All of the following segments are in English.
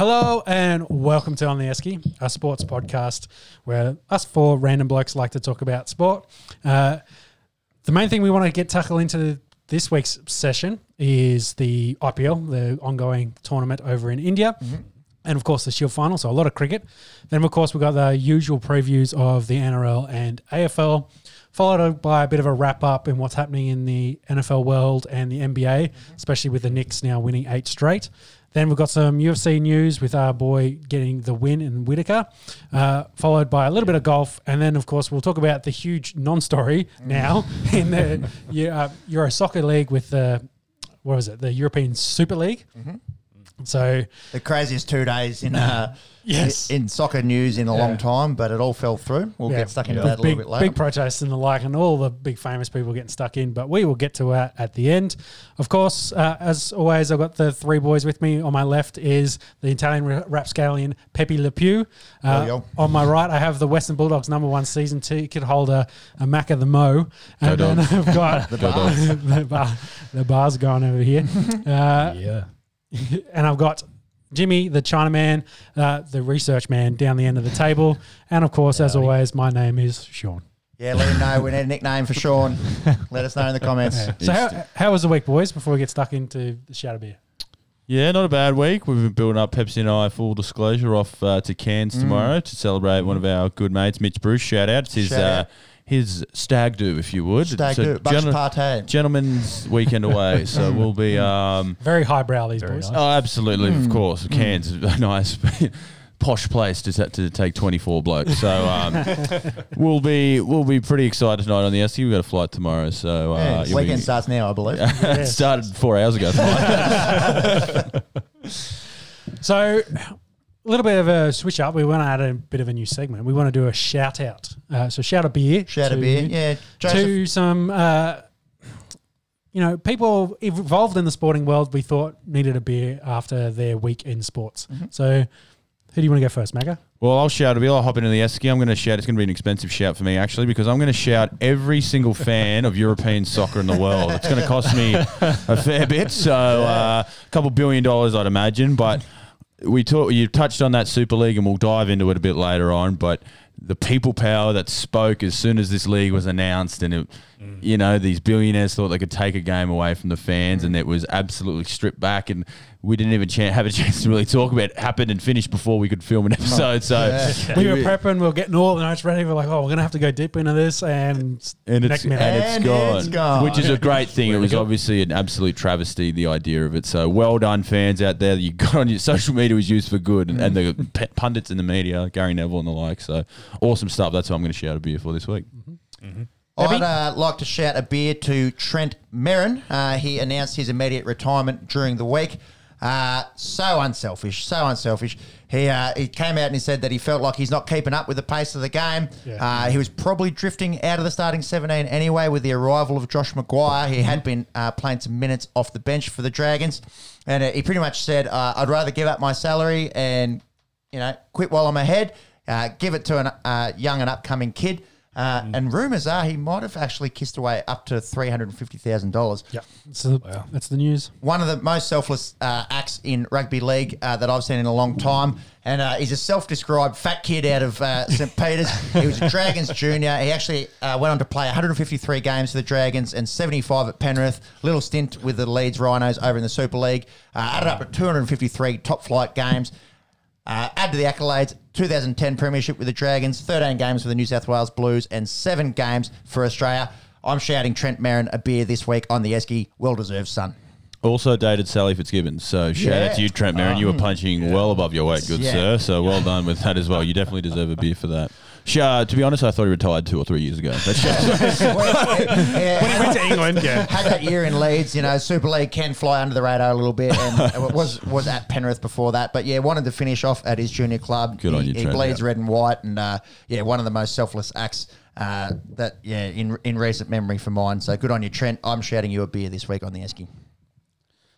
Hello and welcome to On the Esky, a sports podcast where us four random blokes like to talk about sport. Uh, the main thing we want to get tackle into this week's session is the IPL, the ongoing tournament over in India. And of course, the Shield final, so a lot of cricket. Then, of course, we've got the usual previews of the NRL and AFL, followed by a bit of a wrap up in what's happening in the NFL world and the NBA, especially with the Knicks now winning eight straight. Then we've got some UFC news with our boy getting the win in Whittaker, uh, followed by a little bit of golf, and then of course we'll talk about the huge non-story now in the uh, Euro Soccer League with the what was it, the European Super League. So The craziest two days in uh, Yes. in soccer news in a Yeah. long time, but it all fell through. We'll Yeah, get stuck into big, that a little bit later. big protests and the like, and all the big famous people getting stuck in. But we will get to that at the end. Of course, uh, as always, I've got the three boys with me. On my left is the Italian ra- rapscallion Pepe Le Pew. Uh, Yo, yo. on my right, I have the Western Bulldogs number one season ticket holder, uh, Macca the Mo. And Go then Dogs. I've got The the, bar, the bars going over here. Uh, Yeah. and I've got Jimmy, the Chinaman, uh, the research man down the end of the table. And of course, as always, my name is Sean. Yeah, let him know. We need a nickname for Sean. let us know in the comments. So, how, how was the week, boys, before we get stuck into the shadow beer? Yeah, not a bad week. We've been building up Pepsi and I, full disclosure, off uh, to Cairns tomorrow to celebrate one of our good mates, Mitch Bruce. Shout out. It's his, Shout uh, out. His stag do, if you would. Stag do, bunch gentle- party. Gentleman's weekend away. So we'll be. Um, Very highbrow, these boys. oh, absolutely, of course. Cairns is a nice. Posh place to, ta- to take twenty four blokes, so um, we'll be we'll be pretty excited tonight on the Esky. We've got a flight tomorrow, so uh, Yeah, you'll be- weekend starts now, I believe. it started four hours ago. So, a little bit of a switch up. We want to add a bit of a new segment. We want to do a shout out. Uh, so, shout a beer. Shout a beer. Yeah, Joseph. To some, uh, you know, people involved in the sporting world we thought needed a beer after their week in sports. Mm-hmm. So, who do you want to go first, Macca? Well, I'll shout a bit. I'll hop into the Esky. I'm going to shout. It's going to be an expensive shout for me, actually, because I'm going to shout every single fan of European soccer in the world. It's going to cost me a fair bit. So, uh, a couple billion dollars, I'd imagine. But we talk, you touched on that Super League, and we'll dive into it a bit later on. But the people power that spoke as soon as this league was announced, and it, you know, these billionaires thought they could take a game away from the fans, and mm. it was absolutely stripped back, and we didn't even chan have a chance to really talk about it happened and finished before we could film an episode. So We were prepping, we were getting all the notes ready. We're like, oh, we're going to have to go deep into this. And, and it's, next minute. and it's And gone, it's gone. which is a great thing. It was obviously an absolute travesty, the idea of it. So well done, fans out there. You got on your social media was used for good, and, and the mm. p- pundits in the media, Gary Neville and the like. So awesome stuff. That's what I'm going to shout a beer for this week. Mm-hmm. Mm-hmm. I'd uh, like to shout a beer to Trent Merrin. Uh, he announced his immediate retirement during the week. Uh, so unselfish, so unselfish. He uh, he came out and he said that he felt like he's not keeping up with the pace of the game. Yeah. Uh, he was probably drifting out of the starting 17 anyway with the arrival of Josh McGuire. He had been uh, playing some minutes off the bench for the Dragons. And uh, he pretty much said, uh, I'd rather give up my salary and you know, quit while I'm ahead. Uh, give it to a uh, young and upcoming kid. Uh, And rumours are he might have actually kissed away up to three hundred and fifty thousand dollars. yeah, so that's the news. One of the most selfless uh, acts in rugby league uh, that I've seen in a long time. And uh, he's a self-described fat kid out of uh, St Peter's. he was a Dragons junior. He actually uh, went on to play 153 games for the Dragons and 75 at Penrith. Little stint with the Leeds Rhinos over in the Super League. Uh, added up to 253 top-flight games. Uh, add to the accolades 2010 Premiership with the Dragons, 13 games for the New South Wales Blues, and seven games for Australia. I'm shouting Trent Merrin a beer this week on the Esky. Well deserved, son. Also dated Sally Fitzgibbons. So shout Yeah. out to you, Trent Merrin. You were punching well above your weight, good Yeah. sir. So well done with that as well. You definitely deserve a beer for that. Sh- uh, to be honest, I thought he retired two or three years ago. That's just, when he Went to England, yeah. had that year in Leeds, you know, Super League can fly under the radar a little bit, and was was at Penrith before that. But yeah, wanted to finish off at his junior club. Good he, on you, He Trent. bleeds Yeah. red and white, and uh, yeah, one of the most selfless acts uh, that yeah in in recent memory for mine. So good on you, Trent. I'm shouting you a beer this week on the Esky.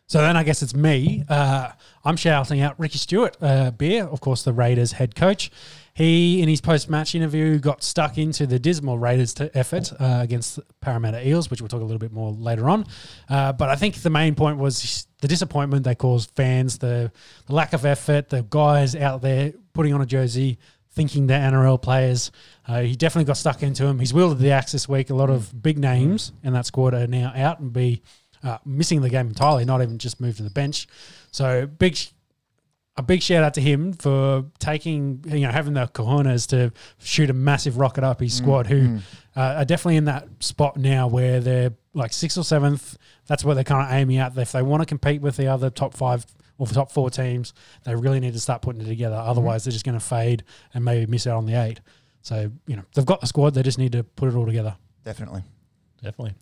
So then I guess it's me. Uh, I'm shouting out Ricky Stuart, uh, Beer, of course, the Raiders head coach. He, in his post match interview, got stuck into the dismal Raiders effort uh, against Parramatta Eels, which we'll talk a little bit more later on. Uh, but I think the main point was the disappointment they caused fans, the, the lack of effort, the guys out there putting on a jersey, thinking they're NRL players. Uh, he definitely got stuck into him. He's wielded the axe this week. A lot of big names in that squad are now out and be uh, missing the game entirely, not even just moved to the bench. So big a big shout out to him for taking, you know, having the cojones to shoot a massive rocket up his mm, squad, who mm. uh, are definitely in that spot now where they're like sixth or seventh. That's where they're kind of aiming at. If they want to compete with the other top five or the top four teams, they really need to start putting it together. Mm-hmm. Otherwise, they're just going to fade and maybe miss out on the eight. So, you know, they've got the squad. They just need to put it all together. Definitely. Definitely.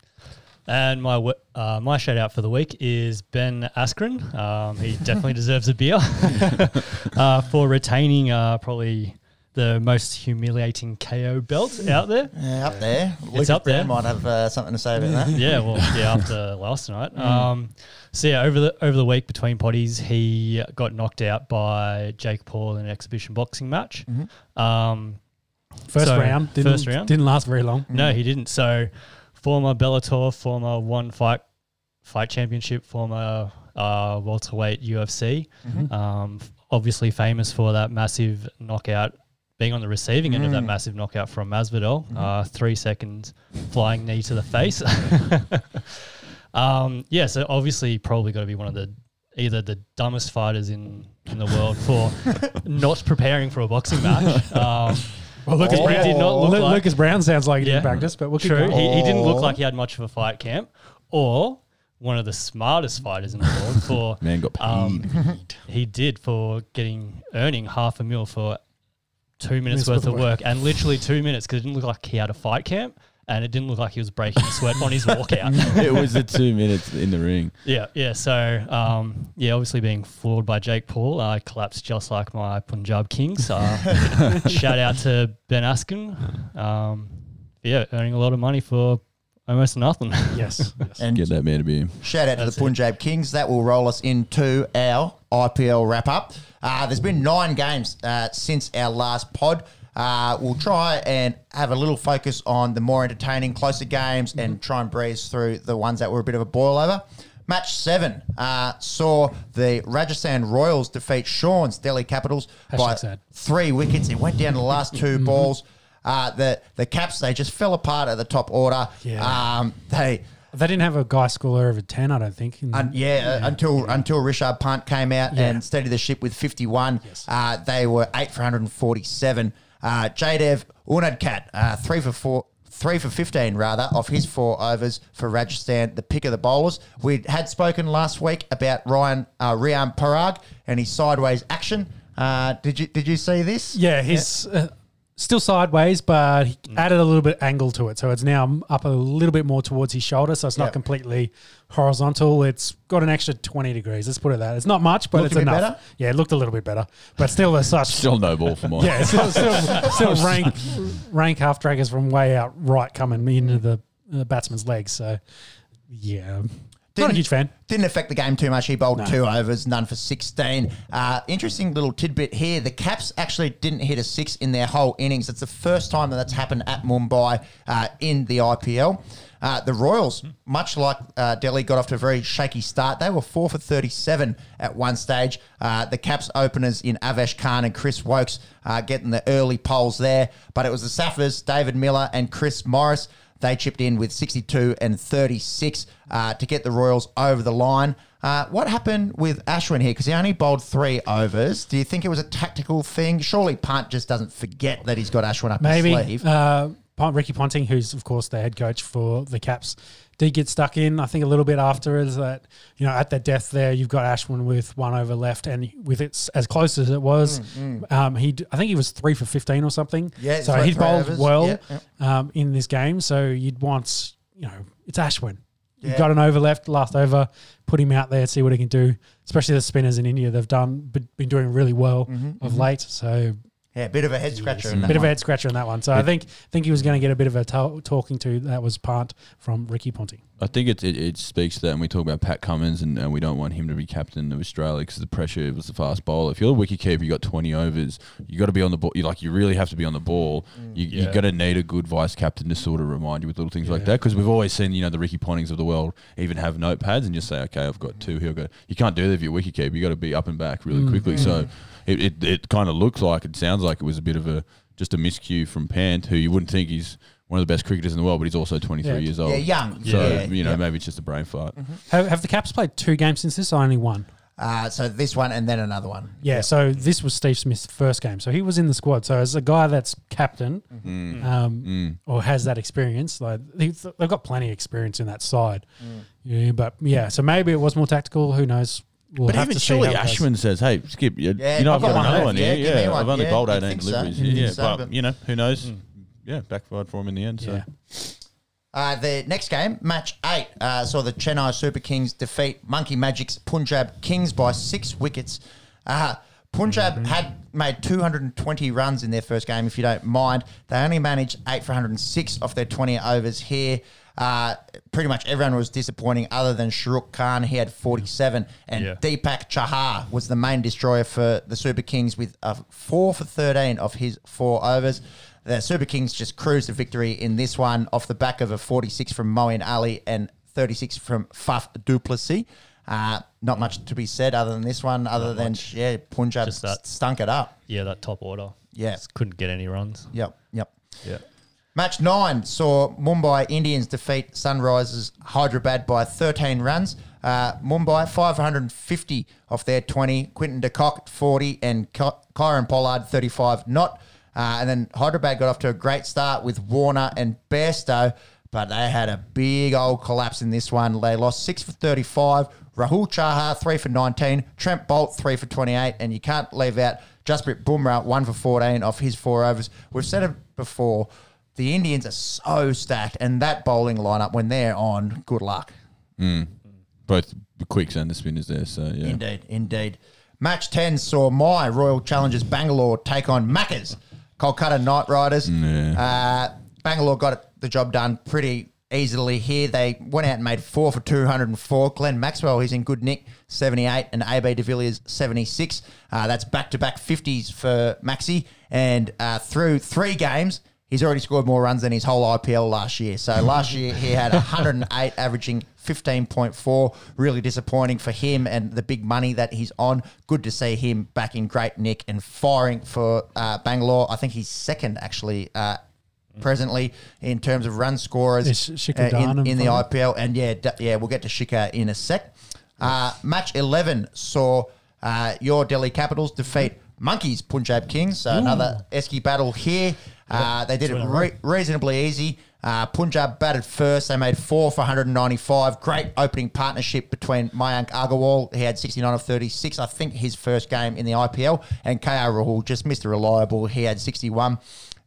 And my uh, my shout out for the week is Ben Askren. Um, he definitely deserves a beer uh, for retaining uh, probably the most humiliating KO belt out there. Yeah, up there. Lucas up there. Browne might have uh, something to say about that. Yeah, well, yeah, after last night. Um, so yeah, over the over the week between potties, he got knocked out by Jake Paul in an exhibition boxing match. Um, First So, round. Didn't, first round? Didn't last very long. No, he didn't. So, former Bellator, former one fight fight championship, former uh, welterweight UFC. Um, obviously famous for that massive knockout, being on the receiving end of that massive knockout from Masvidal. Uh, three seconds flying knee to the face. um, yeah, so obviously probably got to be one of the either the dumbest fighters in in the world for not preparing for a boxing match. Um, Well, Lucas He Browne did not look Lu- like- Lucas Browne sounds like he Yeah. didn't practice, but we'll keep True. going. He, he didn't look Oh. like he had much of a fight camp, or one of the smartest fighters in the world for Man got paid. um, he did for getting earning half a mil for two minutes worth of work, and literally two minutes because it didn't look like he had a fight camp, and it didn't look like he was breaking a sweat on his walkout. it was the two minutes in the ring. Yeah, yeah. So, um, yeah, obviously being floored by Jake Paul, I collapsed just like my Punjab Kings. Uh, shout out to Ben Askren. Um, yeah, earning a lot of money for almost nothing. Yes. yes. And Get that man to be. Shout out to That's the it. Punjab Kings. That will roll us into our IPL wrap up. Uh, there's been nine games uh, since our last pod. Uh, we'll try and have a little focus on the more entertaining, closer games and try and breeze through the ones that were a bit of a boil over. Match seven uh, saw the Rajasthan Royals defeat Sean's Delhi Capitals by sad. three wickets. It went down to the last two balls. Uh, the the Caps they just fell apart at the top order. Yeah. Um, they They didn't have a guy score over 10, I don't think. in- Un- yeah, uh, until until Rishabh Pant came out Yeah. and steadied the ship with 51. Yes. Uh, they were eight for 147. Uh, Jaydev Unadkat, uh, three for four. Three for 15, rather, off his four overs for Rajasthan, the pick of the bowlers. We had spoken last week about Ryan uh, Rian Parag and his sideways action. Uh, did you did you see this? yeah, he's uh, still sideways, but he added a little bit angle to it. So it's now up a little bit more towards his shoulder. So it's Yep. not completely horizontal. It's got an extra 20 degrees. Let's put it that. It's not much, but Looked it's a bit enough. better? Yeah, it looked a little bit better. But still, there's such. Still no ball for mine. Yeah, still, still, still rank rank half draggers from way out right coming into the uh, batsman's legs. So, yeah, not a huge fan. Didn't affect the game too much. He bowled two overs, none for 16. Uh, interesting little tidbit here. The Caps actually didn't hit a six in their whole innings. It's the first time that that's happened at Mumbai uh, in the IPL. Uh, the Royals, much like uh, Delhi, got off to a very shaky start. They were four for 37 at one stage. Uh, the Caps openers in Avesh Khan and Chris Woakes uh, getting the early poles there. But it was the Saffers, David Miller and Chris Morris. They chipped in with 62 and 36 uh, to get the Royals over the line. Uh, what happened with Ashwin here? Because he only bowled three overs. Do you think it was a tactical thing? Surely Pant just doesn't forget that he's got Ashwin up Maybe his sleeve. uh, Ricky Ponting, who's of course the head coach for the Caps, did get stuck in. I think a little bit after is that you know at the death there, you've got Ashwin with one over left, and with it as close as it was, um, he I think he was three for fifteen or something. Mm, Yeah, so he bowled overs. well Yeah, Um, in this game. So you'd want you know it's Ashwin. You've Yeah. got an over left, last over, put him out there, see what he can do. Especially the spinners in India, they've done been been doing really well Mm-hmm, of late. So Yeah, a bit of a head scratcher. in that bit of a head scratcher in that one. So I think think he was going to get a bit of a to- talking to. That was part from Ricky Ponting. I think it, it, it speaks to that, and we talk about Pat Cummins, and, and we don't want him to be captain of Australia because the pressure was the fast bowler. If you're a wicketkeeper, you got 20 overs, you got to be on the ball. You like you really have to be on the ball. Mm. You you Yeah. got to need a good vice captain to sort of remind you with little things like that because we've always seen you know the Ricky Pontings of the world even have notepads and just say, okay, I've got two here. I've got you can't do that if you're a wicketkeeper. You got to be up and back really mm. quickly. So mm. It, it, it kind of looks like it sounds like it was a bit of a just a miscue from Pant, who you wouldn't think he's one of the best cricketers in the world, but he's also 23 Yeah. years old. Yeah, young. So yeah, you know, yeah. maybe it's just a brain fart. Have, have the Caps played two games since this or only one? Uh, so this one and then another one. Yeah, so this was Steve Smith's first game. So he was in the squad. So as a guy that's captain Mm. um, or has that experience, like they- they've got plenty of experience in that side. Yeah, but yeah, so maybe it was more tactical. Who knows? We'll But have even to surely how goes. Ashman says, "Hey, Skip, you, Yeah, you know I've I've got got, one another left. one Yeah, here. give me Yeah, one. I've only Yeah, bowled 18 think so. deliveries. Yeah, yeah, so, but but- you know, who knows? Yeah, backfired for him in the end. So Yeah. Uh, the next game, match eight, uh, saw the Chennai Super Kings defeat Monkey Magic's Punjab Kings by six wickets. Uh, Punjab had made 220 runs in their first game, if you don't mind. They only managed 8 for 106 off their 20 overs here. Uh, pretty much everyone was disappointing other than Shahrukh Khan. He had 47. And Yeah. Deepak Chahar was the main destroyer for the Super Kings with a 4 for 13 of his four overs. The Super Kings just cruised to victory in this one off the back of a 46 from Moeen Ali and 36 from Faf du Plessis. Uh, not much to be said other than this one, other than, yeah, Punjab Just that. stunk it up. Yeah, that top order. Yeah. Just couldn't get any runs. Yep, yep. Yeah. Match nine saw Mumbai Indians defeat Sunrisers Hyderabad by 13 runs. Uh, Mumbai 550 off their 20. Quinton de Kock 40 and Ky- Kieron Pollard 35 not. Uh, and then Hyderabad got off to a great start with Warner and Bairstow, but they had a big old collapse in this one. They lost 6 for 35. Rahul Chahar 3 for 19. Trent Boult 3 for 28. And you can't leave out Jasprit Bumrah 1 for 14 off his four overs. We've said it before. The Indians are so stacked, and that bowling lineup, when they're on, good luck. both the quicks and the spinners there. So yeah, Indeed, indeed. Match 10 saw my Royal Challengers Bangalore take on Maccas, Kolkata Knight Riders. Uh, Bangalore got the job done pretty easily here. They went out and made four for 204. Glenn Maxwell, he's in good nick, 78, and AB de Villiers, 76. Uh, that's back to back 50s for Maxi. And uh, through three games, He's already scored more runs than his whole IPL last year. So last year he had 108, averaging 15.4. Really disappointing for him and the big money that he's on. Good to see him back in great nick and firing for uh, Bangalore. I think he's second actually. Uh, Presently, in terms of run scorers uh, in, in the? IPL, and yeah, d- yeah, we'll get to Shikhar in a sec. Uh, match eleven saw uh, your Delhi Capitals defeat Monkeys Punjab Kings. So another Esky battle here. Uh, they did it re- reasonably easy. Uh, Punjab batted first. They made four for 195. Great opening partnership between Mayank Agarwal. He had 69 of 36. I think his first game in the IPL. And KL Rahul, just Mr. Reliable. He had 61.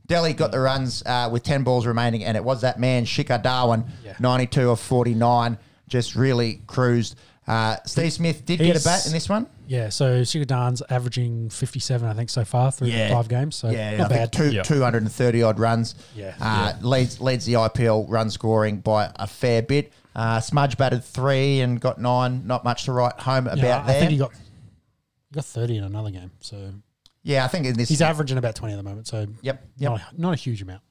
Delhi got the runs uh, with 10 balls remaining, and it was that man, Shikhar Dhawan, 92 of 49. Just really cruised. Uh, Steve Smith did get a bat in this one. Yeah, so Shikhar Dhawan's averaging 57, I think, so far through five games. So yeah, not I bad. two, Yeah. 230 odd runs. Yeah. Uh, Leads, leads the IPL run scoring by a fair bit. Uh, Smudge batted three and got nine. Not much to write home about Yeah, I there. think he got he got 30 in another game. So yeah, I think in this. he's averaging about 20 at the moment. So Yep, yep. not, a, not a huge amount.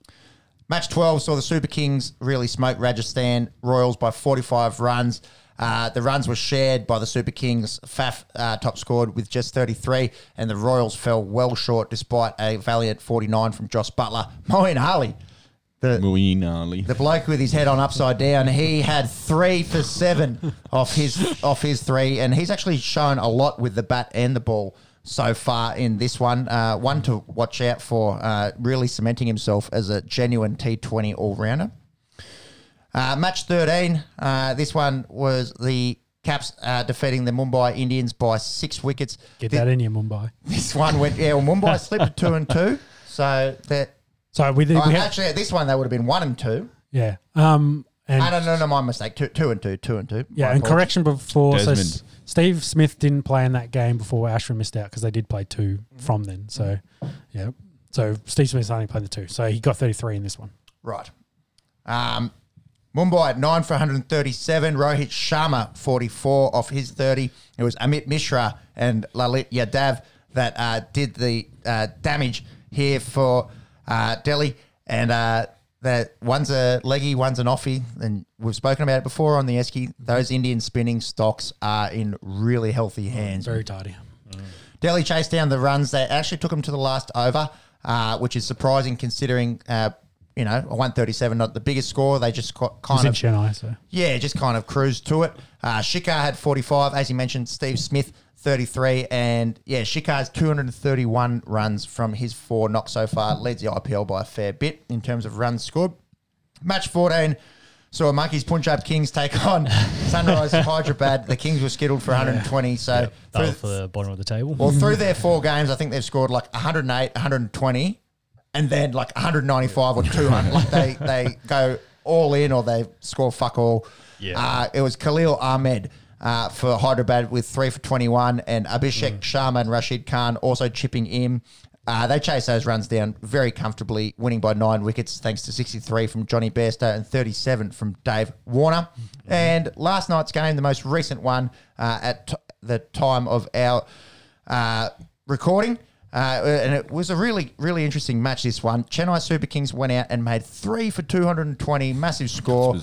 Match 12 saw the Super Kings really smoke Rajasthan Royals by 45 runs. Uh, the runs were shared by the Super Kings. Faf uh, top scored with just 33, and the Royals fell well short despite a valiant 49 from Jos Buttler. Moeen Ali, the, the bloke with his head on upside down, he had three for seven off his off his three, and he's actually shown a lot with the bat and the ball so far in this one. Uh, one to watch out for, uh, really cementing himself as a genuine T20 all rounder. Uh, match 13. Uh, this one was the Caps uh, defeating the Mumbai Indians by six wickets. Get Thi- that in you, Mumbai. This one went, yeah, well, Mumbai slipped to two and two. So that, So we, did, oh, we had, actually, at this one they would have been one and two. yeah. Um, and Ah, no, no, no, my mistake. Two, two and two, two and two. Yeah, My and apologies. correction before. So S- Steve Smith didn't play in that game before Ashwin missed out because they did play two from then. So, yeah. So Steve Smith's only played the two. So he got 33 in this one. Right. Um, Mumbai at 9 for 137. Rohit Sharma, 44 off his 30. It was Amit Mishra and Lalit Yadav that uh, did the uh, damage here for uh, Delhi. And uh, that one's a leggy, one's an offie. And we've spoken about it before on the Esky. Those Indian spinning stocks are in really healthy hands. Very tidy. Delhi chased down the runs. They actually took them to the last over, uh, which is surprising considering, uh, you know, a 137, not the biggest score. They just co- It was kind in of, Chennai, so yeah, just kind of cruised to it. Uh, Shikhar had 45, as you mentioned, Steve Smith 33, and yeah, Shikhar's 231 runs from his four knocks so far, leads the IPL by a fair bit in terms of runs scored. Match 14 saw Monkeys Punjab Kings take on Sunrise Hyderabad. The Kings were scheduled for 120, so Battle through- for the bottom of the table. well, through their four games, I think they've scored like 108, 120, and then like 195 or 200. like they, they go all in or they score fuck all. Yeah. Uh, it was Khalil Ahmed uh, for Hyderabad with three for 21, and Abhishek Sharma and Rashid Khan also chipping in. Uh, they chase those runs down very comfortably, winning by nine wickets thanks to 63 from Jonny Bairstow and 37 from Dave Warner. And last night's game, the most recent one uh, at t- the time of our uh, recording. Uh, and it was a really, really interesting match. This one, Chennai Super Kings went out and made three for two hundred and twenty, massive score.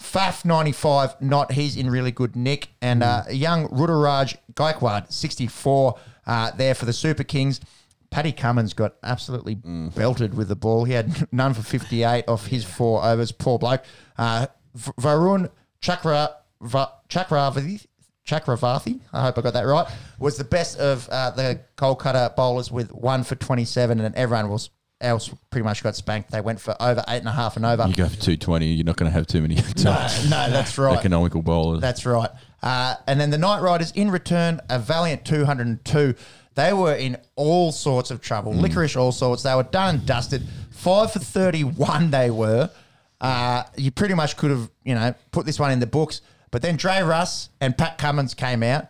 Faf ninety five, not he's in really good nick, and uh, young Ruturaj Gaikwad sixty four uh, there for the Super Kings. Paddy Cummins got absolutely belted with the ball. He had none for 58 off his four overs. Poor bloke. Uh, V- Varun Chakra, Va- Chakravarthi, Chakravarthi, I hope I got that right, was the best of uh, the Kolkata bowlers with one for 27, and everyone was else pretty much got spanked. They went for over eight and a half and over. You go for 220, you're not going to have too many No, no, that's right. economical bowlers. That's right. Uh, and then the Night Riders, in return, a valiant 202. They were in all sorts of trouble, licorice, all sorts. They were done and dusted. Five for 31, they were. Uh, you pretty much could have, you know, put this one in the books. But then Dre Russ and Pat Cummins came out.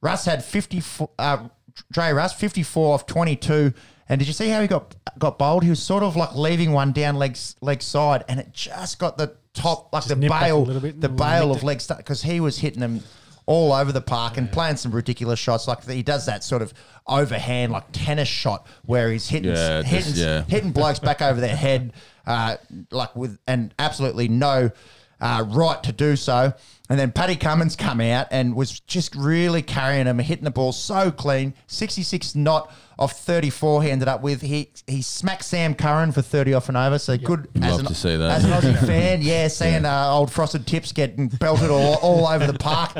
Russ had 54, uh, Dre Russ, 54 off 22. And did you see how he got got bowled? He was sort of like leaving one down leg, leg side, and it just got the top, like the nipped bail, the and bail nicked of leg stuff, because he was hitting them all over the park and playing some ridiculous shots. Like he does that sort of overhand, like tennis shot, where he's hitting Yeah, just- hitting, yeah. hitting blokes back over their head, uh, like with and absolutely no uh, right to do so. And then Paddy Cummins come out and was just really carrying him, hitting the ball so clean. 66 not off 34 he ended up with. He he smacked Sam Curran for 30 off and over. So good as Love an, to see that. as an Aussie fan. Yeah, seeing Uh, old Frosted Tips getting belted all, all over the park.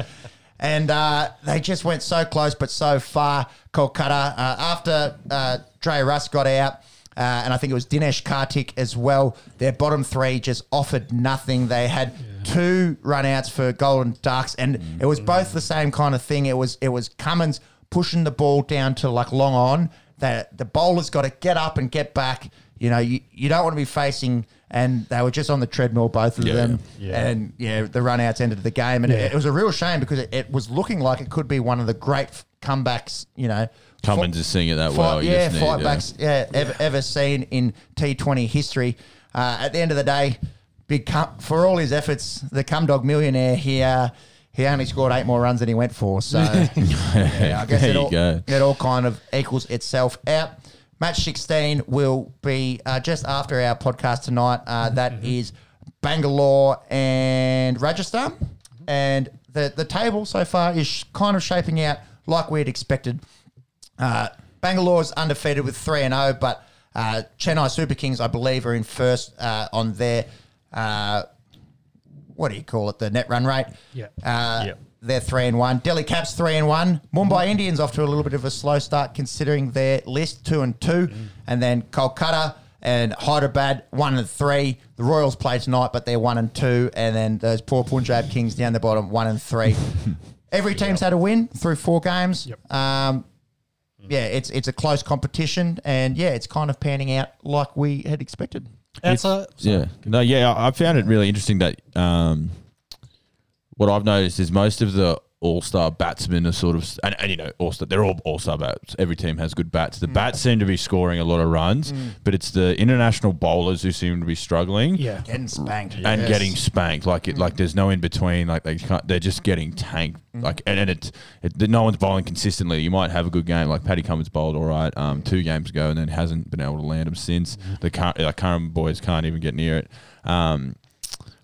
And uh, they just went so close but so far, Kolkata. Uh, after uh, Dre Russ got out, uh, and I think it was Dinesh Karthik as well. Their bottom three just offered nothing. They had two runouts for Golden Ducks, and it was both the same kind of thing. It was it was Cummins pushing the ball down to like long on. That the bowler's got to get up and get back. You know, you, you don't want to be facing, and they were just on the treadmill, both of Yeah. them. Yeah. And yeah, the runouts ended the game, and it, it was a real shame because it, it was looking like it could be one of the great comebacks. You know, Cummins is seeing it that fight, you yeah, fight backs, yeah, ever, ever seen in T20 history. Uh, at the end of the day, big cum, for all his efforts, the cum dog millionaire here. He only scored eight more runs than he went for, so yeah, I guess it all, go. it all kind of equals itself out. Match 16 will be uh, just after our podcast tonight. Uh, that is Bangalore and Rajasthan. And the, the table so far is sh- kind of shaping out like we'd expected. Uh, Bangalore's undefeated with 3 and 0, but uh, Chennai Super Kings, I believe, are in first uh, on their, uh, what do you call it, the net run rate. Yeah. Uh, Yeah. They're three and one. Delhi Caps three and one. Mumbai Indians off to a little bit of a slow start considering their list two and two, and then Kolkata and Hyderabad one and three. The Royals play tonight, but they're one and two, and then those poor Punjab Kings down the bottom one and three. Every team's had a win through four games. Yep. Um, yeah, it's it's a close competition, and yeah, it's kind of panning out like we had expected. Outside, Yeah. No, yeah, I I found it really interesting that um, what I've noticed is most of the all star batsmen are sort of, and, and you know, all star, they're all all star bats. Every team has good bats. Mm. The bats seem to be scoring a lot of runs, but it's the international bowlers who seem to be struggling Yeah. Getting spanked. and Yes. getting spanked. Like it, like there's no in between. Like they can't. They're just getting tanked. Like and, and it, it, no one's bowling consistently. You might have a good game. Like Paddy Cummins bowled all right um, two games ago, and then hasn't been able to land them since. The current like current boys can't even get near it. Um,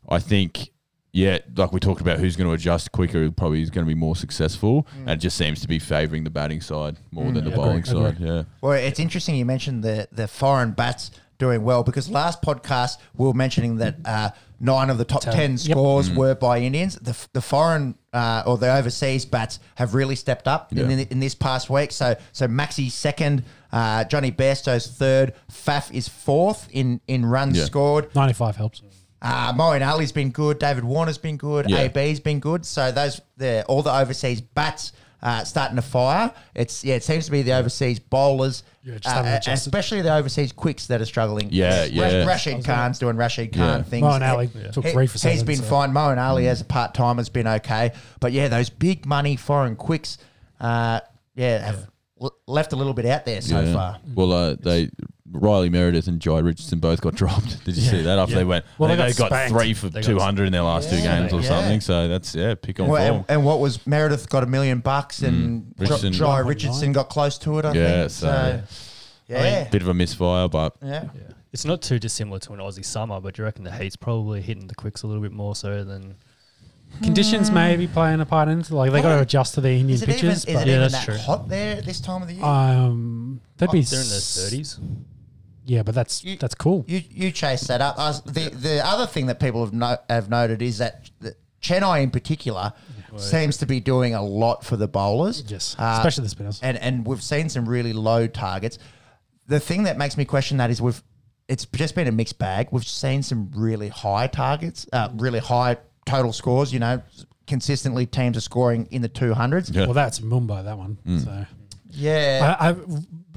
I think. Yeah, like we talked about, who's going to adjust quicker probably is going to be more successful, and it just seems to be favouring the batting side more than the bowling agree, side. Yeah, Well, it's interesting you mentioned the the foreign bats doing well because last podcast we were mentioning that uh, nine of the top Ten. ten Yep. scores were by Indians. The, the foreign uh, or the overseas bats have really stepped up in, Yeah. in, in this past week. So so Maxi second, uh, Jonny Bairstow's third, Faf is fourth in in runs Yeah. scored. 95 helps. Uh, Moeen Ali's been good. David Warner's been good. Yeah. AB's been good. So those the all the overseas bats uh, starting to fire. It's yeah, it seems to be the overseas bowlers, Yeah, just uh, haven't adjusted. especially the overseas quicks that are struggling. Yeah, Rash- yeah. Rashid Khan's doing Rashid Khan Yeah. things. Moeen Ali he, took three for seven. He's been so- fine. Moeen Ali as a part time has been okay, but yeah, those big money foreign quicks, uh, yeah, have l- left a little bit out there so Yeah. far. Well, uh, they Riley Meredith and Jhye Richardson both got dropped. Did you see that after Yeah. they went? Well, Well, they they, got got, three for got- two hundred in their last two games or yeah. something. So that's yeah, pick on Well, form. and, and what was Meredith got a million bucks and Mm. Richardson- Jhye Richardson got close to it. I Yeah, think. so- So, yeah, Bit of a misfire, but yeah. It's not too dissimilar to an Aussie summer, but do you reckon the heat's probably hitting the quicks a little bit more so than Conditions may be playing a part into like they got to adjust to the Indian Is it even, pitches. is but it Yeah, even that's that true. hot there at this time of the year? um, that'd be they're in their thirties? Yeah, but that's You- that's cool. you you chase that up. I was- the the other thing that people have no, have noted is that the, Chennai in particular seems to be doing a lot for the bowlers. Yes, Uh, especially the spinners. and and we've seen some really low targets. The thing that makes me question that is we've it's just been a mixed bag. We've seen some really high targets, uh, really high total scores. You know, consistently teams are scoring in the two hundreds. Yeah. Well, that's Mumbai that one. Mm. So Yeah, I, I,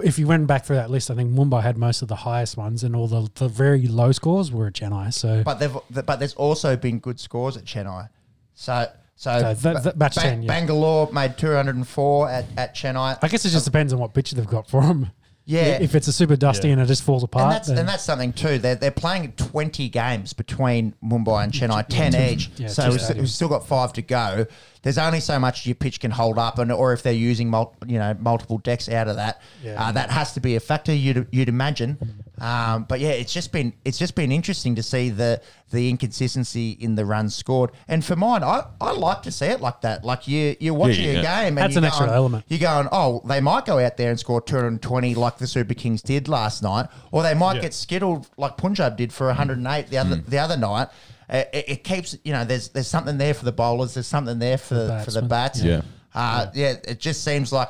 if you went back through that list, I think Mumbai had most of the highest ones, and all the, the very low scores were at Chennai. So but they've but there's also been good scores at Chennai. So so, So that- that- batch 10, yeah. Bangalore made 204 at, at Chennai. I guess it just uh, depends on what pitch they've got for them. Yeah. if it's a super dusty Yeah. and it just falls apart, and that's then and that's something too. They're they're playing twenty games between Mumbai and Chennai, ten each. yeah, so two we've, stadiums. we've still got five to go. There's only so much your pitch can hold up, and or if they're using mul- you know multiple decks out of that, Yeah. uh, that has to be a factor. You'd you'd imagine. Um, but yeah, it's just been it's just been interesting to see the the inconsistency in the runs scored. And for mine, I, I like to see it like that. Like you you're watching yeah. a game, and That's you're an extra going- element. You're going, oh, they might go out there and score 220 like the Super Kings did last night, or they might Yeah. get skittled like Punjab did for 108 the other the other night. Uh, It, it keeps you know there's there's something there for the bowlers, there's something there for the for the bats. Yeah. uh, yeah. It just seems like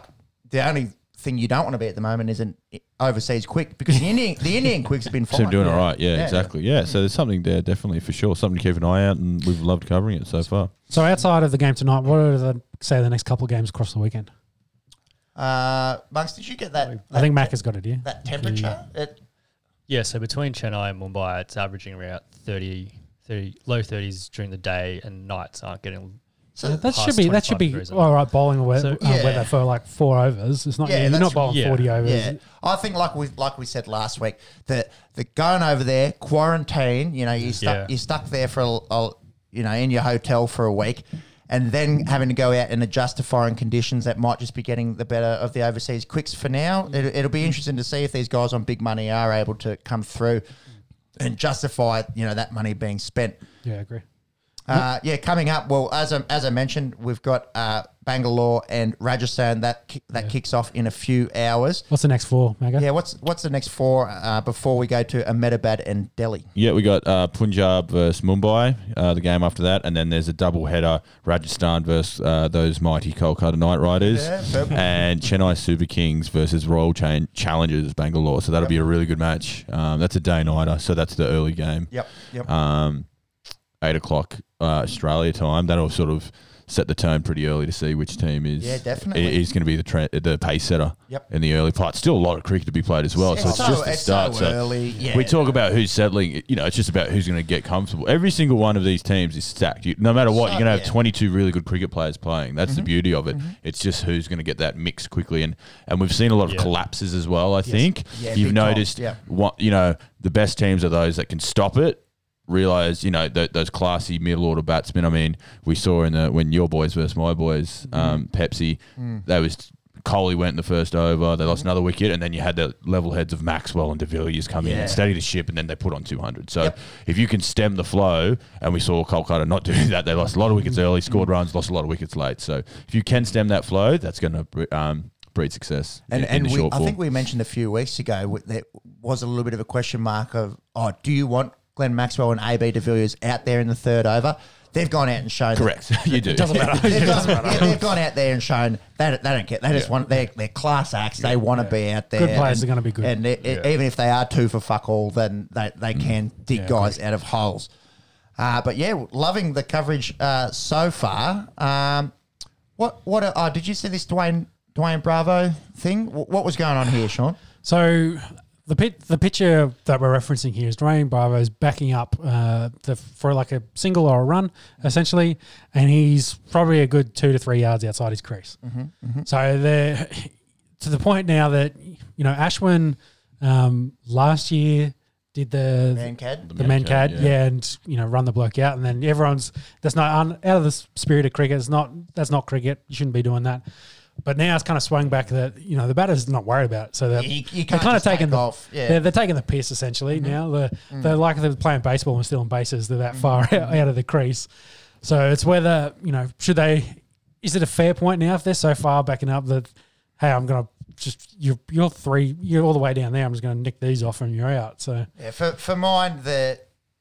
the only thing you don't want to be at the moment is an overseas quick because the Indian the Indian quicks have been fine. seem doing all right. Yeah, Yeah. exactly. Yeah, so there's something there definitely for sure. Something to keep an eye out, and we've loved covering it so far. so outside of the game tonight, what are the say the next couple of games across the weekend? Uh, Monks, did you get that? I think that, Mac has got it here. that temperature. It, Yeah, so between Chennai and Mumbai, it's averaging around 30, 30 low 30s during the day, and nights aren't getting. So that should be that should 25 be all right. Bowling we- So- uh, Yeah. weather for like four overs. It's not Yeah, you're not bowling yeah. forty overs. Yeah, I think like we like we said last week that the going over there quarantine. You know, you stuck Yeah. you're stuck there for a, a you know in your hotel for a week, and then having to go out and adjust to foreign conditions that might just be getting the better of the overseas quicks for now. It, it'll be interesting to see if these guys on big money are able to come through and justify you know that money being spent. Yeah, I agree. Uh, yeah, coming up. Well, as I, as I mentioned, we've got uh, Bangalore and Rajasthan that ki- that kicks off in a few hours. What's the next four, Macca? Yeah, what's what's the next four uh, before we go to Ahmedabad and Delhi? Yeah, we got uh, Punjab versus Mumbai, uh, the game after that, and then there's a double header: Rajasthan versus uh, those mighty Kolkata Knight Riders, Yeah, purple. and Chennai Super Kings versus Royal Chain Challengers Bangalore. So that'll be a really good match. Um, that's a day nighter, so that's the early game. Yep, yep. Um, eight o'clock uh, Australia time. That'll sort of set the tone pretty early to see which team is Yeah, definitely. is going to be the tra- the pace setter Yep. in the early part. Still a lot of cricket to be played as well, so it's so- just the it's start. so So yeah. we talk about who's settling. You know, it's just about who's going to get comfortable. Every single one of these teams is stacked. You, no matter what, So- you're going to have yeah. Mm-hmm. 22 really good cricket players playing. That's the beauty of it. It's just who's going to get that mix quickly, and and we've seen a lot of Yeah. collapses as well. I think Yeah, you've noticed. yeah. What you know, the best teams are those that can stop it. Realize you know th- those classy middle order batsmen. I mean, we saw in the when your boys versus my boys, Mm-hmm. um, Pepsi, Mm. that was Kohli went in the first over. They lost another wicket, and then you had the level heads of Maxwell and De Villiers come in and steady the ship, and then they put on 200. So Yep. if you can stem the flow, and we saw Kolkata not do that, they lost a lot of wickets early, scored runs, lost a lot of wickets late. So if you can stem that flow, that's going to um, breed success And, in, in and the we, I think we mentioned a few weeks ago there was a little bit of a question mark of, oh, do you want Glenn Maxwell and AB de Villiers out there in the third over? They've gone out and shown Correct, you do. Doesn't matter. They've gone, yeah, they've gone out there and shown they, they don't care. They just Yeah. want they're, they're class acts. They want to be out there. Good players and- are gonna be good. And it- it- even if they are two for fuck all, then they, they can dig Yeah, guys out of holes. Uh, but yeah, loving the coverage uh, so far. Um, what what? Uh, oh, did you see this Dwayne Dwayne Bravo thing? Wh- What was going on here, Sean? So the pit, the picture that we're referencing here is Dwayne Bravo's backing up uh, the, for like a single or a run, essentially, and he's probably a good two to three yards outside his crease. So they're to the point now that you know Ashwin um, last year did the Mankad? the Mankad, yeah. yeah. and you know run the bloke out, and then everyone's that's not un, out of the spirit of cricket. It's not that's not cricket. You shouldn't be doing that. But now it's kind of swung back that you know the batter's not worried about it. So they're, You- you they're can't kind of just taking take the off, yeah. they're, they're taking the piss essentially mm-hmm. now. They're, mm. they're like they're playing baseball and stealing bases. They're that mm-hmm. far out, mm-hmm. out of the crease. So it's whether you know should they is it a fair point now if they're so far backing up that hey I'm gonna just you're you're three you're all the way down there I'm just gonna nick these off and you're out. So Yeah, for, for mine, the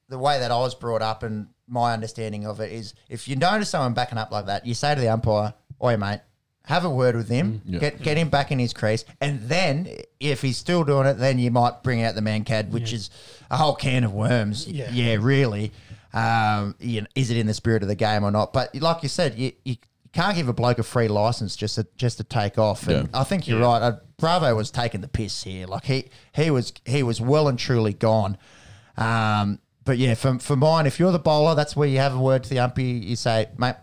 the way that I was brought up and my understanding of it is if you notice someone backing up like that, you say to the umpire, Oi, mate, have a word with him, Yeah. get get him back in his crease, and then if he's still doing it, then you might bring out the Mankad, which is a whole can of worms. Yeah. Yeah, really. Um, you know, is it in the spirit of the game or not? But like you said, you, you can't give a bloke a free license just to just to take off. And Yeah. I think you're right. Uh, Bravo was taking the piss here. Like he he was he was well and truly gone. Um, but yeah, for, for mine, if you're the bowler, that's where you have a word to the umpire. You say, mate,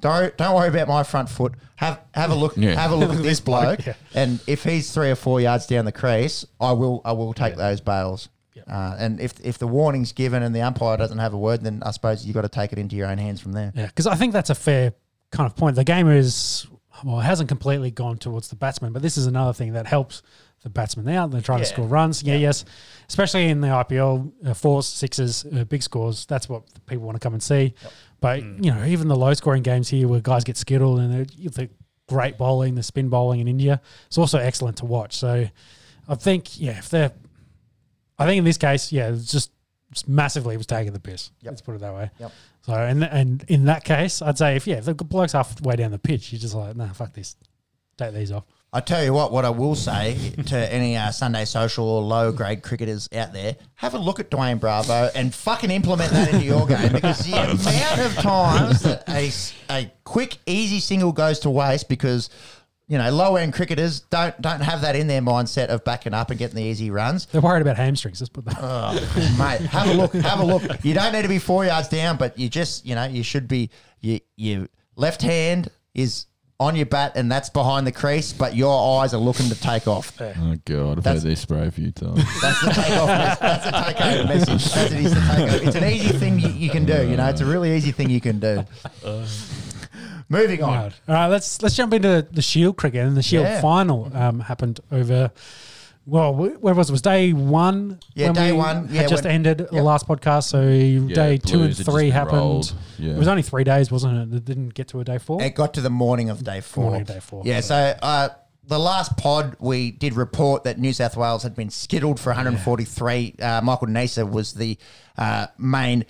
don't don't worry about my front foot. Have have a look. Yeah. Have a look at this bloke. yeah. And if he's three or four yards down the crease, I will I will take those bails. Uh, and if if the warning's given and the umpire doesn't have a word, then I suppose you've got to take it into your own hands from there. Yeah, because I think that's a fair kind of point. The game is well, it hasn't completely gone towards the batsman, but this is another thing that helps the batsman out. They're trying to score runs. Yeah, yes, especially in the IPL, uh, fours, sixes, uh, big scores. That's what people want to come and see. But mm. you know, even the low scoring games here where guys get skittled and the- the great bowling, the spin bowling in India, it's also excellent to watch. So I think yeah, if they're, I think in this case, yeah, it's just. just massively was taking the piss. Yep. Let's put it that way. Yep. So and and in that case, I'd say if yeah, if the bloke's halfway down the pitch, you're just like, nah, fuck this, take these off. I tell you what, what I will say to any uh, Sunday social or low grade cricketers out there, have a look at Dwayne Bravo and fucking implement that into your game because the amount of times that a, s- a quick, easy single goes to waste because. You know, low end cricketers don't don't have that in their mindset of backing up and getting the easy runs. They're worried about hamstrings. Let's put that. Oh, mate, have a look. Have a look. You don't need to be four yards down, but you just, you know, you should be. You, your left hand is on your bat, and that's behind the crease, but your eyes are looking to take off. Oh god, I've That's- heard this spray a few times. That's the takeoff. mes- that's the takeover message. That's it. Is the takeover. It's an easy thing you, you can do. You know, it's a really easy thing you can do. Moving on. Right. All right, let's let's jump into the Shield cricket and the Shield Yeah. final um, happened over. Well, where was it? Was day one? Yeah, when day we one, had yeah, just when- ended the last podcast. So day two and Blues had just three happened. rolled. Yeah. It was only three days, wasn't it? It didn't get to a day four. It got to the morning of day four. Morning of day four. Yeah, so uh, the last pod we did report that New South Wales had been skittled for 143. Uh, Michael Neser was the uh, main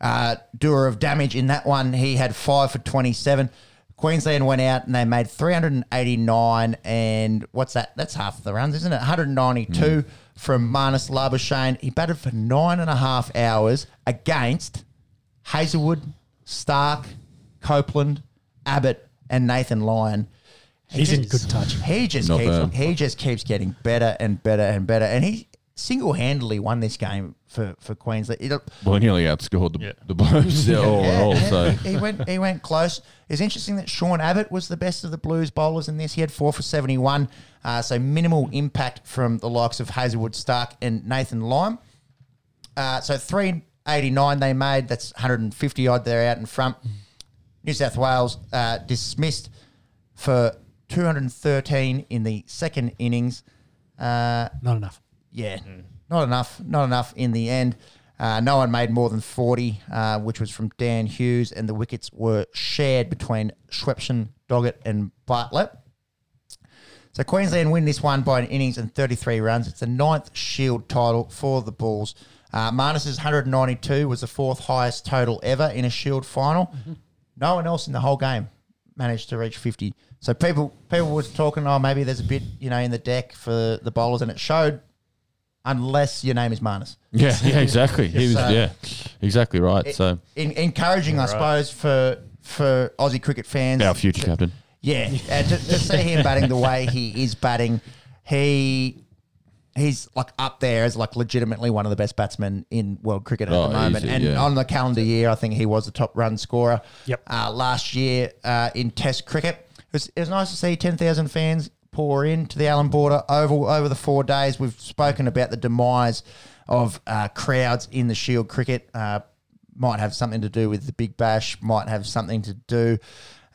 uh, doer of damage in that one. He had five for 27. Queensland went out and they made 389 and what's that? That's half the runs, isn't it? 192 hmm. from Marnus Labuschagne. He batted for nine and a half hours against Hazlewood, Stark, Copeland, Abbott and Nathan Lyon. He He's in good touch. He just Not keeps bad. he just keeps getting better and better and better, and he single handedly won this game for for Queensland. It- Well, he nearly outscored the, Yeah. the Blues all yeah, all. So he, he went he went close. It's interesting that Sean Abbott was the best of the Blues bowlers in this. He had four for seventy one, uh, so minimal impact from the likes of Hazlewood, Stark, and Nathan Lyon. Uh, so three eighty nine they made. That's one hundred and fifty odd. They're out in front. New South Wales uh, dismissed for two hundred and thirteen in the second innings. Uh, Not enough. Yeah, not enough. Not enough in the end. Uh, no one made more than 40, uh, which was from Dan Hughes, and the wickets were shared between Swepson, Doggett, and Bartlett. So Queensland win this one by an innings and 33 runs. It's the ninth Shield title for the Bulls. Uh, Marnus's 192 was the fourth highest total ever in a Shield final. No one else in the whole game managed to reach 50. So people people were talking, oh, maybe there's a bit you know in the deck for the bowlers, and it showed. Unless your name is Marnus, yeah, yeah, exactly. He was So- yeah, exactly right. It- So in, encouraging, I suppose, for for Aussie cricket fans. our future captain. Yeah, uh, to, to see him batting the way he is batting, he he's like up there as like legitimately one of the best batsmen in world cricket at Oh, the moment. easy, and yeah. on the calendar year, I think he was the top run scorer. Yep. Uh, last year uh, in Test cricket, it was, it was nice to see ten thousand fans pour into the Allan Border Oval over the four days. We've spoken about the demise of uh, crowds in the Shield cricket. Uh, might have something to do with the Big Bash. Might have something to do.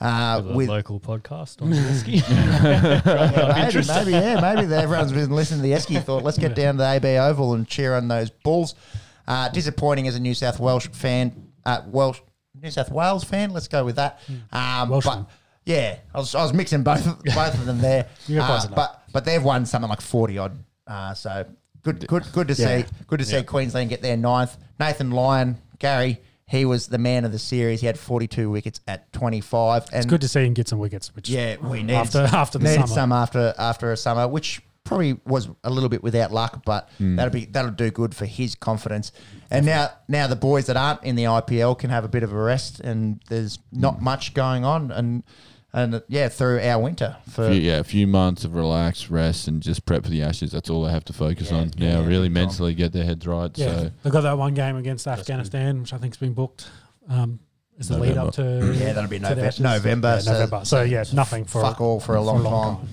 Uh, The with local podcast on Whiskey. maybe, maybe, yeah, maybe the- everyone's been listening to the Esky thought, let's get down to the AB Oval and cheer on those Bulls. Uh, disappointing as a New South Welsh fan, uh, Welsh New South Wales fan. Let's go with that. Um, Welshman. but yeah, I was, I was mixing both of- both of them there. You're close Uh, enough. but but they've won something like forty odd. Uh, so good good good to Yeah. see. Good to see Queensland get their ninth. Nathan Lyon, Gary. He was the man of the series. He had 42 wickets at 25. And It's good to see him get some wickets. Which yeah, we need after after the needed summer. some after after a summer, which probably was a little bit without luck, but Hmm. that'll be that'll do good for his confidence. And now now the boys that aren't in the IPL can have a bit of a rest, and there's Hmm. not much going on, and and yeah, through our winter for Few, yeah, a few months of relax, rest, and just prep for the Ashes. That's all they have to focus Yeah, on. yeah, Yeah, really mentally get their heads right. Yeah, So they've got that one game against Afghanistan, which I think's been booked. Um, is the lead up to Yeah, that'll be to the November. Ashes. November, so- November. So, yeah, nothing for fuck all for a long, time.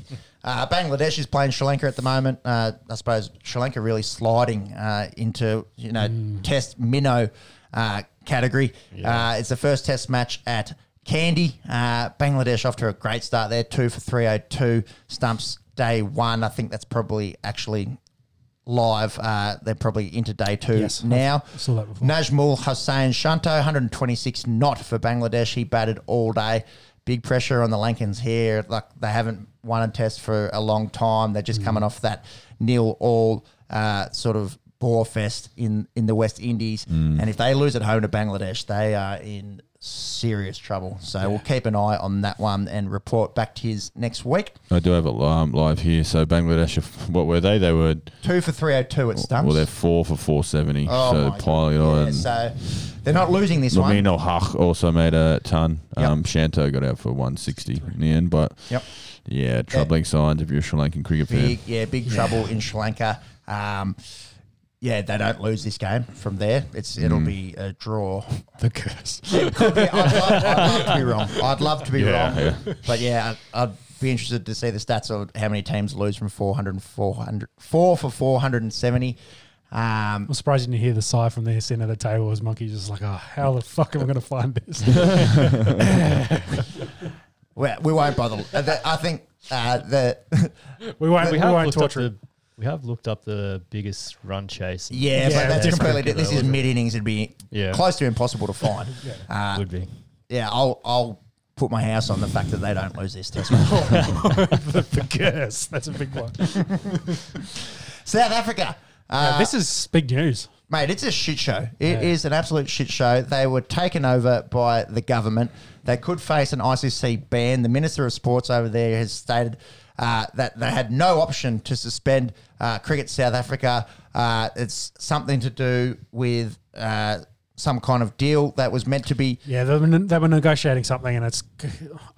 Uh, Bangladesh is playing Sri Lanka at the moment. Uh, I suppose Sri Lanka really sliding uh, into you know Test minnow uh, category. Uh, it's the first Test match at Kandy. Uh, Bangladesh off to a great start there, two for three hundred two stumps day one. I think that's probably actually live. Uh, they're probably into day two Yes, now. I saw that before. Najmul Hossain Shanto, 126 not for Bangladesh. He batted all day. Big pressure on the Lankans here. Like they haven't won a test for a long time. They're just coming off that nil all uh, sort of bore fest in, in the West Indies. And if they lose at home to Bangladesh, they are in serious trouble. So we'll keep an eye on that one and report back to his next week. I do have it um, live here. So Bangladesh, what were they? They were Two for 302 at stumps. well, they're four for four seventy. Oh so piling God. on. Yeah, so they're not losing this one. Mominul Haque also made a ton. Yep. Um, Shanto got out for 160 in the end, but Yep. yeah, troubling signs if you're a Sri Lankan cricket fan. Big, yeah, big trouble in Sri Lanka. Um, yeah, they don't lose this game from there. It's it'll Mm. be a draw. The curse. Could be- I'd, love, I'd love to be wrong. I'd love to be Yeah, wrong. yeah. But yeah, I'd, I'd be interested to see the stats of how many teams lose from 400 and 400, 4 for 470. Um, I'm surprised you didn't hear the sigh from the sitting at the table as Monkey just like, oh, how the fuck am I going to find this? we, we won't bother. Uh, I think uh, the we won't, we, we won't looked up torture it. the we have looked up the biggest run chase. yeah, Yeah, but that's that's completely. pretty This is mid innings. It'd be Yeah. close to impossible to find. Uh, would be. yeah, I'll I'll put my house on the fact that they don't lose this test match. the curse. That's a big one. South Africa. Uh, Yeah, this is big news. Mate, it's a shit show. It is Yeah. an absolute shit show. They were taken over by the government. They could face an ICC ban. The Minister of Sports over there has stated uh, that they had no option to suspend uh, Cricket South Africa. Uh, it's something to do with uh, some kind of deal that was meant to be. Yeah, they were, they were negotiating something, and it's.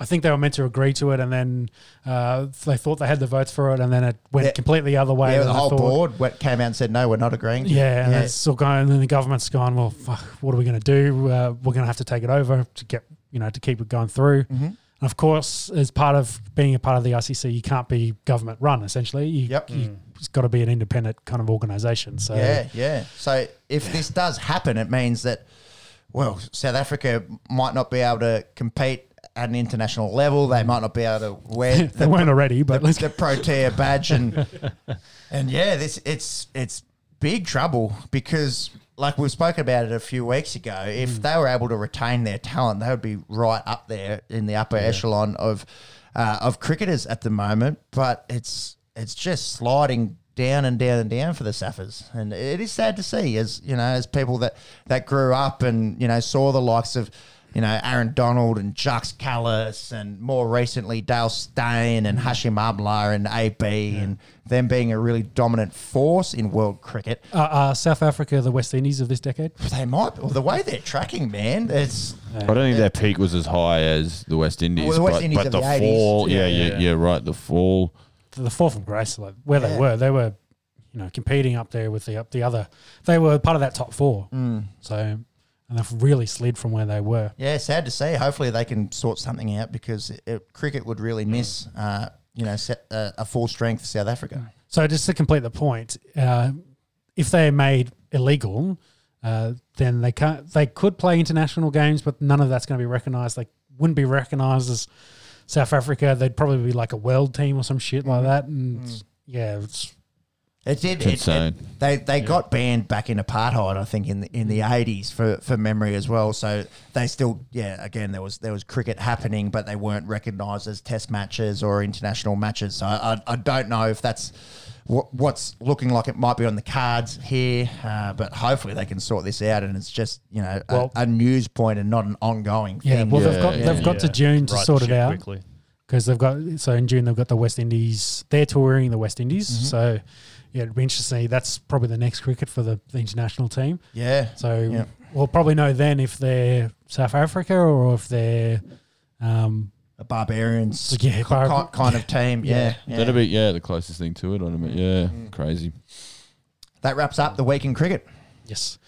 I think they were meant to agree to it, and then uh, they thought they had the votes for it, and then it went Yeah. completely the other way. Yeah, the whole board came out and said, no, we're not agreeing. to it." Yeah, and it's still going. And then the government's gone. Well, fuck, what are we going to do? Uh, we're going to have to take it over to get you know to keep it going through. Mm-hmm. And of course, as part of being a part of the ICC, you can't be government run. Essentially, you, Yep. you, it's got to be an independent kind of organisation. So Yeah, yeah. So if this does happen, it means that, well, South Africa might not be able to compete at an international level. They might not be able to wear they the, weren't already, but the, the Protea badge and and yeah, this it's it's big trouble because like we've spoken about it a few weeks ago. If they were able to retain their talent, they would be right up there in the upper echelon of uh, of cricketers at the moment. But it's it's just sliding down and down and down for the Saffers, and it is sad to see as you know as people that that grew up and you know saw the likes of you know, Allan Donald and Jacques Kallis and more recently Dale Steyn and Hashim Amla and AB and them being a really dominant force in world cricket. uh, uh, South Africa, the West Indies of this decade. They might, well, the way they're tracking, man, it's I don't think their peak was as high as the West Indies. Well, the West but, Indies but of the, the 80s. fall, yeah, Yeah, yeah, yeah. yeah, right. The fall. the fall from grace, like where Yeah. they were, they were, you know, competing up there with the up the other. They were part of that top four. Mm. So, and they've really slid from where they were. yeah, sad to see. Hopefully, they can sort something out because it, it- cricket would really miss, uh, you know, set, uh, a full strength South Africa. So, just to complete the point, uh, if they're made illegal, uh, then they can't. They could play international games, but none of that's going to be recognised. They wouldn't be recognised as South Africa. They'd probably be like a world team or some shit like that. And yeah, it's It did. It's It, it, they they got banned back in apartheid, I think, in the in the eighties for, for memory as well. So they still, yeah, again, there was there was cricket happening, but they weren't recognised as Test matches or international matches. So I, I, I don't know if that's what, what's looking like it might be on the cards here, uh, but hopefully they can sort this out, and it's just you know a, Well- a news point and not an ongoing yeah. thing. Well, they've got yeah, they've got to June to Right sort it out. quickly. because they've got so in June they've got the West Indies. They're touring the West Indies, Mm-hmm. so yeah, it'd be interesting. to see. That's probably the next cricket for the, the international team. yeah, So Yeah. we'll probably know then if they're South Africa or if they're um, a barbarians Yeah, ki- bar- kind of team. Yeah, yeah. That'd be yeah, the closest thing to it. I mean, yeah, Mm. crazy. that wraps up the week in cricket. yes.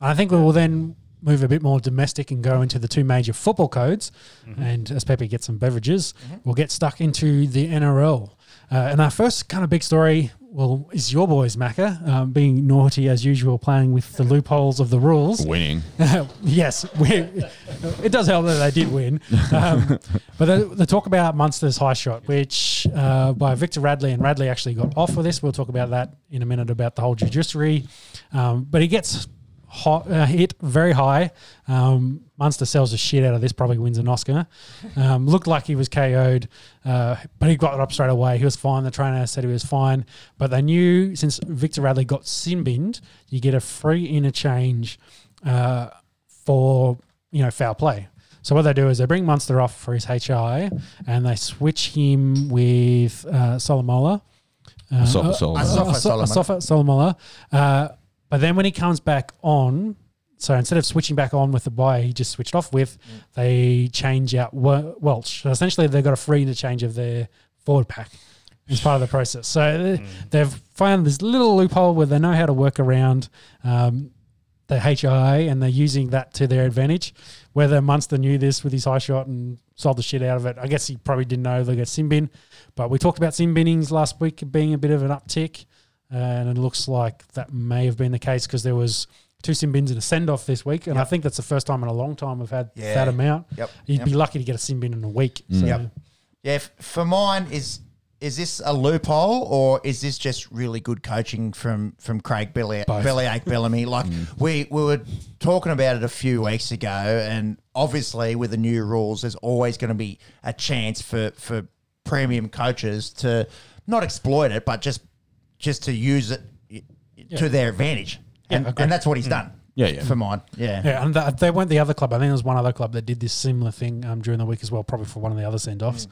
I think we will then move a bit more domestic and go into the two major football codes. And as Pepe gets some beverages, we'll get stuck into the NRL. Uh, and our first kind of big story, well, is your boys, Macca, um, being naughty as usual, playing with the loopholes of the rules. Winning. yes, we, it does help that they did win. Um, but the, the talk about Munster's high shot, which uh, by Victor Radley, and Radley actually got off for this. We'll talk about that in a minute about the whole judiciary. Um, but he gets hot, uh, hit very high. Um, Munster sells the shit out of this, probably wins an Oscar. Um, looked like he was KO'd, uh, but he got it up straight away. He was fine. The trainer said he was fine. But they knew since Victor Radley got sin binned, you get a free interchange uh, for you know foul play. So what they do is they bring Munster off for his HI and they switch him with uh, Solomona. Uh, Asofa uh, Solomon. Asofa Asofa- Solomon. Uh, but then when he comes back on, so instead of switching back on with the buy he just switched off with, they change out Wel- Welch. So essentially, they've got a free interchange of their forward pack as part of the process. So they- they've found this little loophole where they know how to work around um, the HIA and they're using that to their advantage. Whether Munster knew this with his high shot and sold the shit out of it, I guess he probably didn't know they got sin bin. But we talked about sin binnings last week being a bit of an uptick, uh, and it looks like that may have been the case because there was two sin bins and a send off this week, and I think that's the first time in a long time we've had Yeah. that amount. Yep. You'd yep. be lucky to get a sin bin in a week. Mm. So, Yep. Yeah, f- for mine is is this a loophole or is this just really good coaching from from Craig Belly Both. Bellyache Bellamy? Like mm. we we were talking about it a few weeks ago, and obviously with the new rules, there's always going to be a chance for for premium coaches to not exploit it, but just just to use it to their advantage, and, and that's what he's done. Yeah, yeah. For mine, yeah, Yeah, and th- they weren't the other club. I think there was one other club that did this similar thing um, during the week as well, probably for one of the other send offs.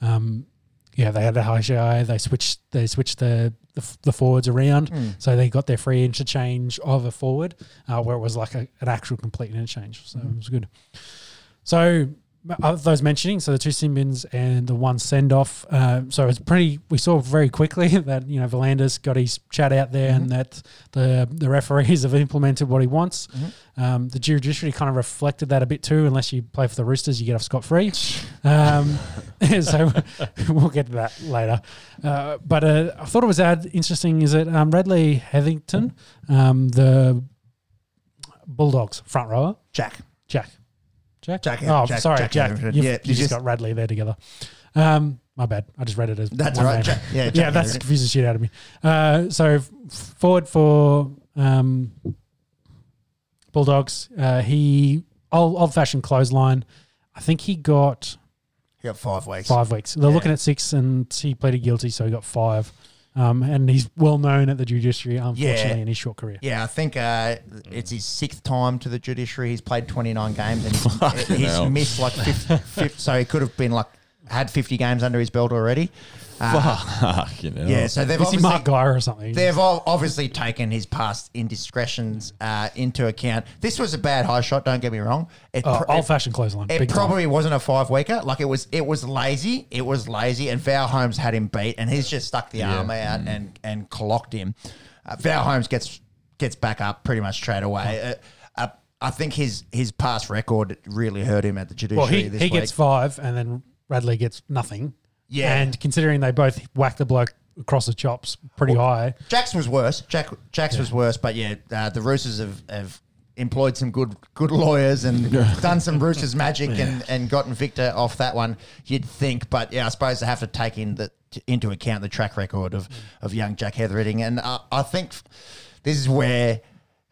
Um, yeah, they had a high shy. They switched they switched the the, the forwards around, Mm. so they got their free interchange of a forward, uh, where it was like a, an actual complete interchange. So it was good. So those mentioning, so the two sin bins and the one send off. Uh, so it's pretty. We saw very quickly that you know V'landys got his chat out there, and that the the referees have implemented what he wants. Um, the judiciary kind of reflected that a bit too. Unless you play for the Roosters, you get off scot free. Um, so we'll get to that later. Uh, but uh, I thought it was ad interesting. Is that um, Radley Hetherington, um, the Bulldogs front rower, Jack. Jack. Jack? Jack- Oh, Jack- sorry, Jack Jack. You've, Yeah, you you just, just- got Radley there together. Um, my bad. I just read it as That's right. Jack, yeah, yeah, that's confused the shit out of me. Uh, so forward for um, Bulldogs, uh, he old, old fashioned clothesline. I think he got He got five weeks. five weeks. They're Yeah. looking at six, and he pleaded guilty, so he got five. Um, and he's well known at the judiciary, unfortunately, Yeah. in his short career. Yeah, I think uh, it's his sixth time to the judiciary. He's played 29 games and he's, he's missed like 50, 50, so he could have been like had 50 games under his belt already. Uh, Fuck, you know. yeah, so they've Is he obviously, Mark Geyer or something? they've ob- obviously taken his past indiscretions uh, into account. This was a bad high shot. Don't get me wrong. It, Oh, pro- old fashioned clothesline. It big time. probably wasn't a five weeker. Like it was, it was lazy. It was lazy, and Val Holmes had him beat, and he's just stuck the arm out and and clocked him. Uh, Val Holmes gets gets back up pretty much straight away. Uh, uh, I think his his past record really hurt him at the judiciary Well, he, this he week. gets five, and then Radley gets nothing. Yeah. And considering they both whacked the bloke across the chops pretty high, Jackson was worse. Jack Jack's was worse, but yeah, uh, the Roosters have, have employed some good good lawyers and done some Roosters magic and, and gotten Victor off that one. You'd think, but yeah, I suppose they have to take in the into account the track record of of young Jack Hetherington, and uh, I think this is where.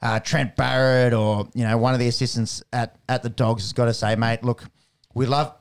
Uh, Trent Barrett, or you know, one of the assistants at, at the Dogs, has got to say, mate, look, we love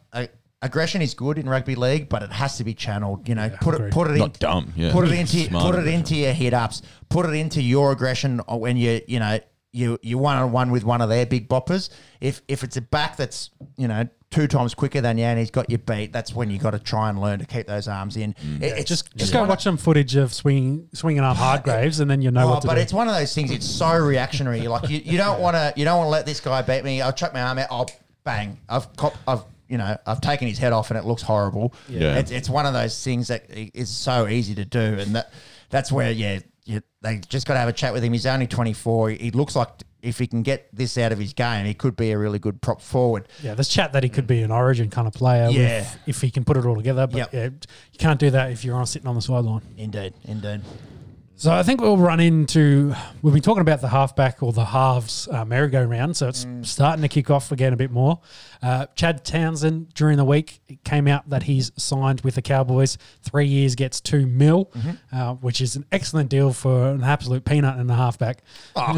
aggression is good in rugby league, but it has to be channeled. You know, put it put it Not in, dumb, yeah. put it into Smart put it aggression. into your hit ups. Put it into your aggression when you you know you you one on one with one of their big boppers. If if it's a back that's you know two times quicker than you and he's got you beat, that's when you got to try and learn to keep those arms in. Mm. It- it's just it's just go watch some footage of swinging swinging up Hardgraves, and then you know Oh, what to but do. it's one of those things. It's so reactionary. Like you, you don't want to. You don't want to let this guy beat me. I'll chuck my arm out. I'll bang. I've cop, I've you know I've taken his head off and it looks horrible. Yeah. It's, it's one of those things that is so easy to do, and that that's where yeah, you, they just got to have a chat with him. He's only twenty four. He looks like if he can get this out of his game, he could be a really good prop forward. yeah, there's chat that he could be an Origin kind of player. Yeah. with, if he can put it all together. But Yep. yeah, you can't do that if you're on sitting on the sideline. Indeed, indeed. So I think we'll run into. We've been talking about the halfback or the halves uh, merry-go-round, so it's Mm. starting to kick off again a bit more. Uh, Chad Townsend during the week it came out that he's signed with the Cowboys. Three years gets two mil, Mm-hmm. uh, which is an excellent deal for an absolute peanut and a halfback. Oh.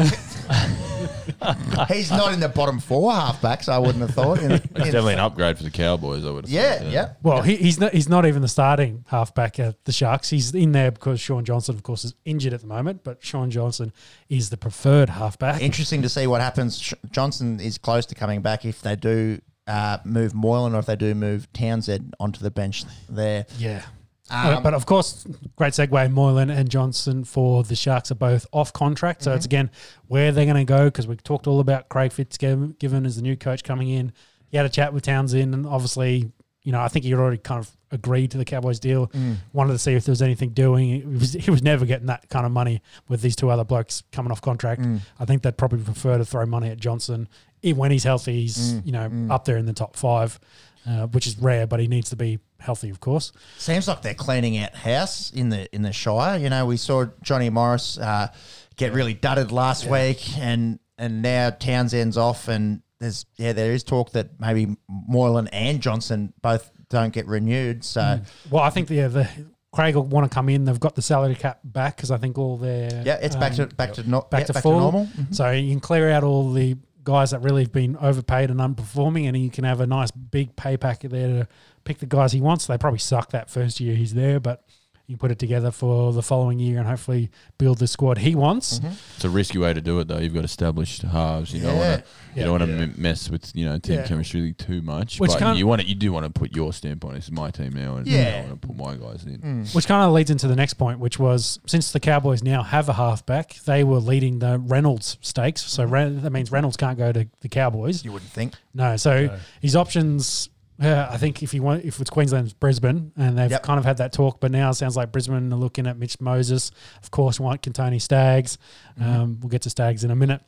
He's not in the bottom four halfbacks. I wouldn't have thought. In, It's in- definitely an upgrade for the Cowboys, I would have yeah, said, yeah. Well, he, he's not. He's not even the starting halfback at the Sharks. He's in there because Shaun Johnson, of course, is injured at the moment. But Shaun Johnson is the preferred halfback. Interesting to see what happens. Johnson is close to coming back if they do uh, move Moylan or if they do move Townsend onto the bench there. Yeah. Um, but of course, great segue. Moylan and Johnson for the Sharks are both off contract. So Mm-hmm. it's again where they're going to go because we talked all about Craig Fitzgibbon as the new coach coming in. He had a chat with Townsend, and obviously, you know, I think he already kind of agreed to the Cowboys deal. Mm. Wanted to see if there was anything doing. He was, he was never getting that kind of money with these two other blokes coming off contract. Mm. I think they'd probably prefer to throw money at Johnson. Even when he's healthy, he's Mm. you know up there in the top five, uh, which is rare, but he needs to be healthy, of course. Seems like they're cleaning out house in the in the Shire. You know, we saw Johnny Morris uh, get really dudded last week, and and now Townsend's off, and there's yeah, there is talk that maybe Moylan and Johnson both don't get renewed. So Well, I think the, the Craig will want to come in. They've got the salary cap back because I think all their yeah, it's back to um, back to back yeah, to back to normal. So you can clear out all the guys that really have been overpaid and underperforming, and you can have a nice big pay packet there to pick the guys he wants. They probably suck that first year he's there, but he can put it together for the following year and hopefully build the squad he wants. Mm-hmm. It's a risky way to do it, though. You've got established halves. You don't want to. You Yeah. don't want to mess with you know team Yeah. chemistry too much. Which but you want it. You do want to put your stamp on it. This is my team now, and Yeah. I want to put my guys in. Mm. Which kind of leads into the next point, which was since the Cowboys now have a halfback, they were leading the Reynolds stakes. So Ren- that means Reynolds can't go to the Cowboys. You wouldn't think. No, so No. his options. Uh, I think if you want, if it's Queensland's Brisbane, and they've Yep. kind of had that talk, but now it sounds like Brisbane are looking at Mitch Moses. Of course, want Kotoni Staggs. Um, we'll get to Staggs in a minute.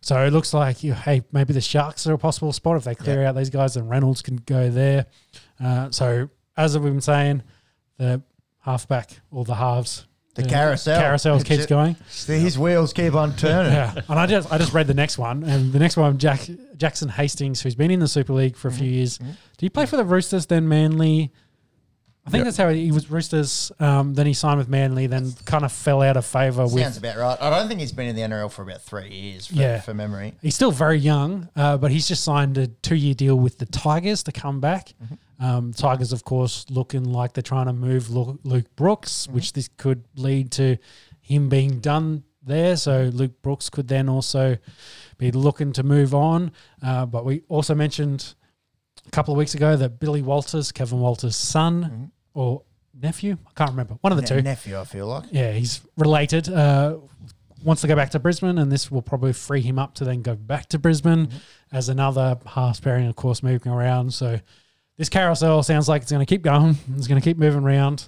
So it looks like, you hey, maybe the Sharks are a possible spot if they clear out these guys, and Reynolds can go there. Uh, so as we've been saying, the halfback or the halves, The carousel. carousel It's keeps going. His wheels keep on turning. Yeah, and I just I just read the next one, and the next one, Jack Jackson Hastings, who's been in the Super League for a few years. Did he play for the Roosters, then Manly? I think that's how he, he was Roosters. Um, then he signed with Manly, then kind of fell out of favour with. Sounds about right. I don't think he's been in the NRL for about three years, for, Yeah. for memory. He's still very young, uh, but he's just signed a two-year deal with the Tigers to come back. Um, Tigers, of course, looking like they're trying to move Luke Brooks, which this could lead to him being done there. So Luke Brooks could then also be looking to move on. Uh, but we also mentioned a couple of weeks ago that Billy Walters, Kevin Walters' son or nephew, I can't remember, one of the Ne- two. nephew, I feel like. Yeah, he's related. Uh, wants to go back to Brisbane, and this will probably free him up to then go back to Brisbane as another half pairing, of course, moving around. So this carousel sounds like it's going to keep going. It's going to keep moving around.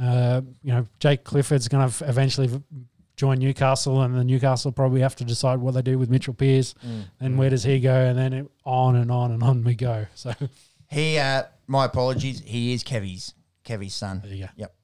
Uh, you know, Jake Clifford's going to eventually v- join Newcastle, and then Newcastle probably have to decide what they do with Mitchell Pearce. And where does he go? And then it, on and on and on we go. So He, uh, my apologies, he is Kevy's, Kevy's son. there you go. Yep.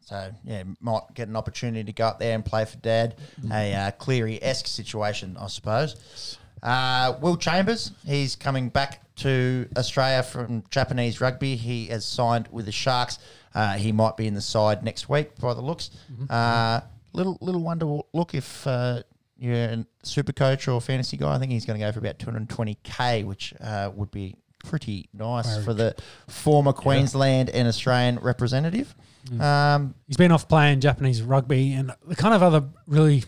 So yeah, might get an opportunity to go up there and play for Dad. A uh, Cleary esque situation, I suppose. Uh, Will Chambers, he's coming back to Australia from Japanese rugby. He has signed with the Sharks. Uh, he might be in the side next week by the looks. Uh, little little wonder look if uh, you're a super coach or fantasy guy. I think he's going to go for about 220k, which uh, would be pretty nice Very for the former Queensland and Australian representative. Um, He's been off playing Japanese rugby, and the kind of other really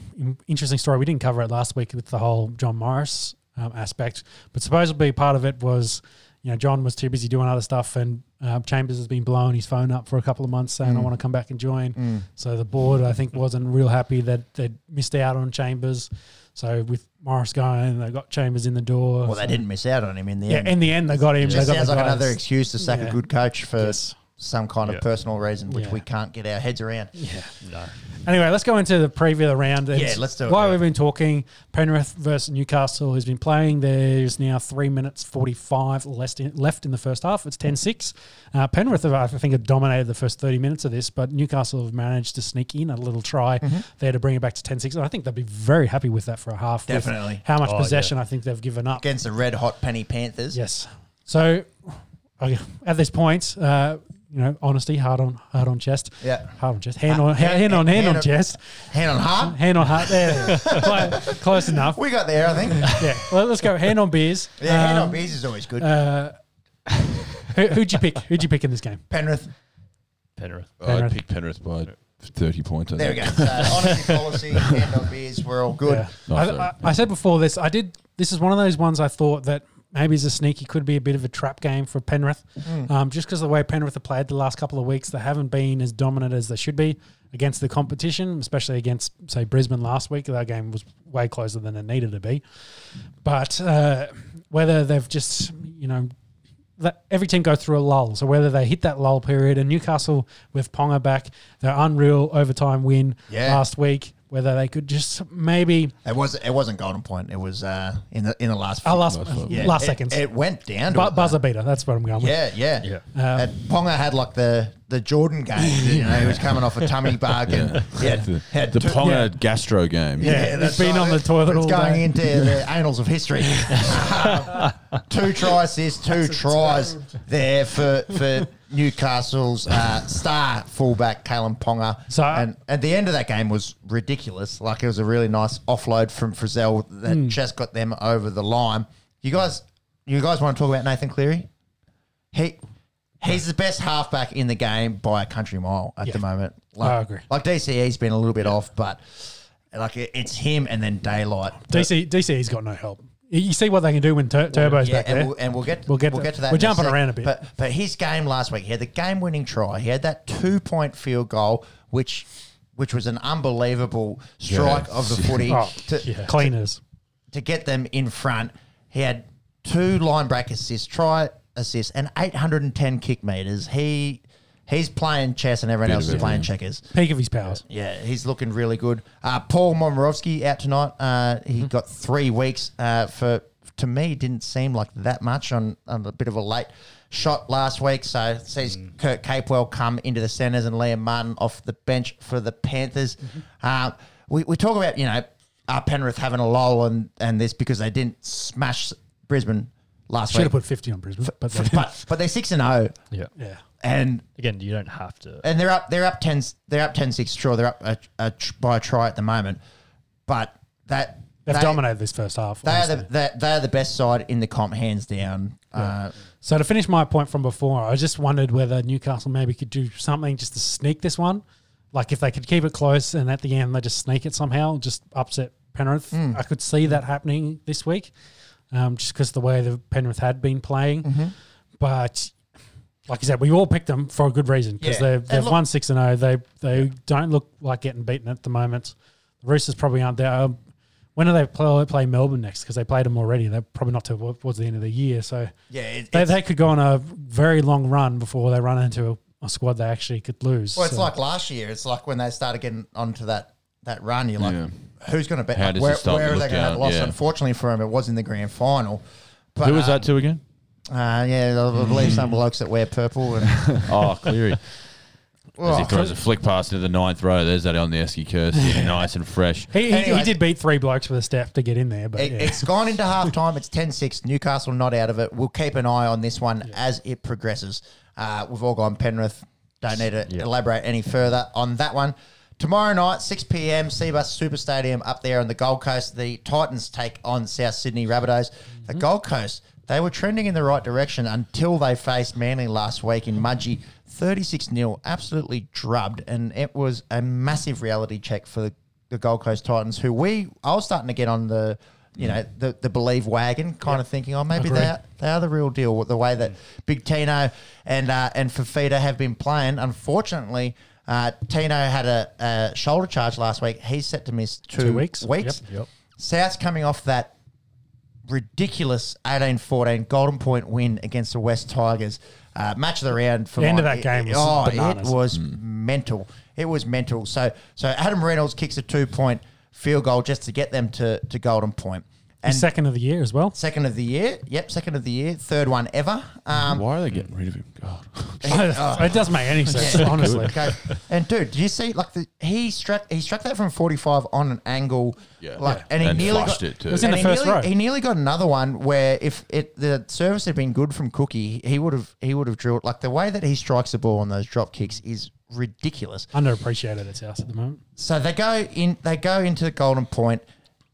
interesting story we didn't cover it last week with the whole John Morris um, aspect, but supposedly part of it was, you know, John was too busy doing other stuff, and uh, Chambers has been blowing his phone up for a couple of months saying, "I want to come back and join." So the board, I think, wasn't real happy that they'd missed out on Chambers. So with Morris going, they got Chambers in the door. well, they didn't miss out on him in the Yeah, end. in the end, they got him. It They got sounds like guys. another excuse to sack Yeah. a good coach for Yes. Some kind of personal reason, which Yeah. we can't get our heads around. Yeah. No. Anyway, let's go into the preview of the round. And Yeah, let's do it, While yeah. we've been talking, Penrith versus Newcastle has been playing. There's now three minutes 45 left in, left in the first half. It's 10 6. Uh, Penrith, have, I think, have dominated the first 30 minutes of this, but Newcastle have managed to sneak in a little try Mm-hmm. there to bring it back to 10 6. And I think they'll be very happy with that for a half. Definitely. How much Oh, possession I think they've given up. Against the red hot Penny Panthers. Yes. So at this point, uh, you know, honesty, hard on hard on chest. Yeah. Hard on chest. Hand Uh, on hand, hand- on hand, hand on on- chest. Hand on heart. Hand on heart. There. Close, close enough. We got there, I think. Yeah. Well, let's go. Hand on beers. Yeah, hand on Um, beers is always good. Uh, who, who'd you pick? Who'd you pick in this game? Penrith. Penrith. Penrith. I'd pick Penrith by 30 points. I There we go. think. Honesty policy, hand on beers, we're all good. Yeah. Nice, I. I, I said before this. I did. This is one of those ones I thought that maybe as a sneaky could be a bit of a trap game for Penrith, um, just because of the way Penrith have played the last couple of weeks. They haven't been as dominant as they should be against the competition, especially against say Brisbane last week. That game was way closer than it needed to be. But uh, whether they've just you know that every team goes through a lull. So whether they hit that lull period, and Newcastle with Ponga back, their unreal overtime win Yeah. last week, whether they could just maybe It was it wasn't golden point. It was uh, in the in the last oh, last Last yeah, last it- seconds, It went down to Bu- it, buzzer beater. That's what I'm going with. Yeah, yeah, Yeah. Um, and Ponga had like the the Jordan game. You know, he was coming off a tummy bug and yeah, the had the two- Ponga yeah. gastro game. Yeah. that's been on the toilet It's all going day. into the annals of history. two tries, this two tries there for for Newcastle's uh, star fullback Kalyn Ponga. So- and at the end of that game was ridiculous. Like it was a really nice offload from Frizell that Hmm. just got them over the line. You guys, you guys want to talk about Nathan Cleary? He He's the best halfback in the game by a country mile at Yeah. the moment. Like, I agree. Like DCE's been a little bit off, but like it, it's him and then Daylight. DC DC's got no help. You- You see what they can do when tur- Turbo's Yeah, back and there. we'll, and we'll get We'll get we'll get to that. we're in jumping sec. around a bit. but but his game last week, he had the game-winning try. He had that two-point field goal, which which was an unbelievable strike Yeah. of the footy oh, to, yeah. cleaners. to get them in front. He had two line break assists, try assists, and 810 kick meters. He he's playing chess and everyone Bit else of is playing everything. checkers. Peak of his powers. Yeah, he's looking really good. Uh, Paul Momirovski out tonight. Uh, he got three weeks uh, for. To me, didn't seem like that much on, on a bit of a late shot last week. So sees Kurt Capewell come into the centres and Liam Martin off the bench for the Panthers. Uh, we, we talk about you know uh, Penrith having a lull and and this because they didn't smash Brisbane last Should have put 50 on Brisbane. But, they- but but they're six and zero, Yeah. yeah. and Again, you don't have to. and they're up. They're up ten. They're up 10-6. Sure, they're up a, a, tr- by a try at the moment, but that They've they, dominated this first half. They are honestly. the they, they are the best side in the comp, hands down. Uh, So to finish my point from before, I just wondered whether Newcastle maybe could do something just to sneak this one. Like if they could keep it close and at the end they just sneak it somehow, just upset Penrith. Hmm. I could see that happening this week, um, just because the way the Penrith had been playing. Mm-hmm. But like you said, we all picked them for a good reason because Yeah. they've, they've look- won six and zero. They they don't look like getting beaten at the moment. The Roosters probably aren't there. Um, when do they play, play Melbourne next? Because they played them already. They're probably not towards the end of the year. So yeah, it, they, they could go on a very long run before they run into a, a squad they actually could lose. well, it's So- like last year. It's like when they started getting onto that that run. You're like, Yeah. who's going to beat? How like, does where it start where to are they going to have out? lost? Yeah. Unfortunately for him, it was in the grand final. But, Who was that to again? Uh, yeah, I believe some blokes that wear purple. And, Oh, Cleary. As Oh, he throws a flick pass into the ninth row. There's that on the Esky curse. nice and fresh. he, he, Anyway. he did beat three blokes with a staff to get in there, but It, yeah. It's gone into half time. It's 10 6. Newcastle not out of it. We'll keep an eye on this one as it progresses. Uh, we've all gone Penrith. Don't need to Yeah. elaborate any further on that one. Tomorrow night, 6 p.m., Cbus Super Stadium up there on the Gold Coast. The Titans take on South Sydney Rabbitohs. The Gold Coast, they were trending in the right direction until they faced Manly last week in Mudgee. 36 0, absolutely drubbed. And it was a massive reality check for the, the Gold Coast Titans, who we, I was starting to get on the, you know, the, the believe wagon, kind of thinking, oh, maybe Agreed. they are, they are the real deal. with The way that Big Tino and uh, and Fifita have been playing. Unfortunately, uh, Tino had a, a shoulder charge last week. He's set to miss two, Two weeks. Weeks. Yep. Yep. South's coming off that ridiculous 18-14 Golden Point win against the West Tigers. Uh, match of the round for The end of my- that game was oh, bananas. it was mental. It was mental. So so Adam Reynolds kicks a two point field goal just to get them to, to Golden Point. And His second of the year as well. second of the year. Yep, second of the year. Third one ever. Um, Why are they getting rid of him? God. it doesn't make any sense, honestly. Okay. And dude, did you see like the he struck he struck that from forty five on an angle, Yeah. like Yeah. and he And nearly flushed got, it, too. It was in and the he first nearly, row. He nearly got another one where if it the service had been good from Cookie, he would have he would have drilled like the way that he strikes the ball on those drop kicks is ridiculous. Underappreciated at South at the moment. So they go in they go into the Golden Point,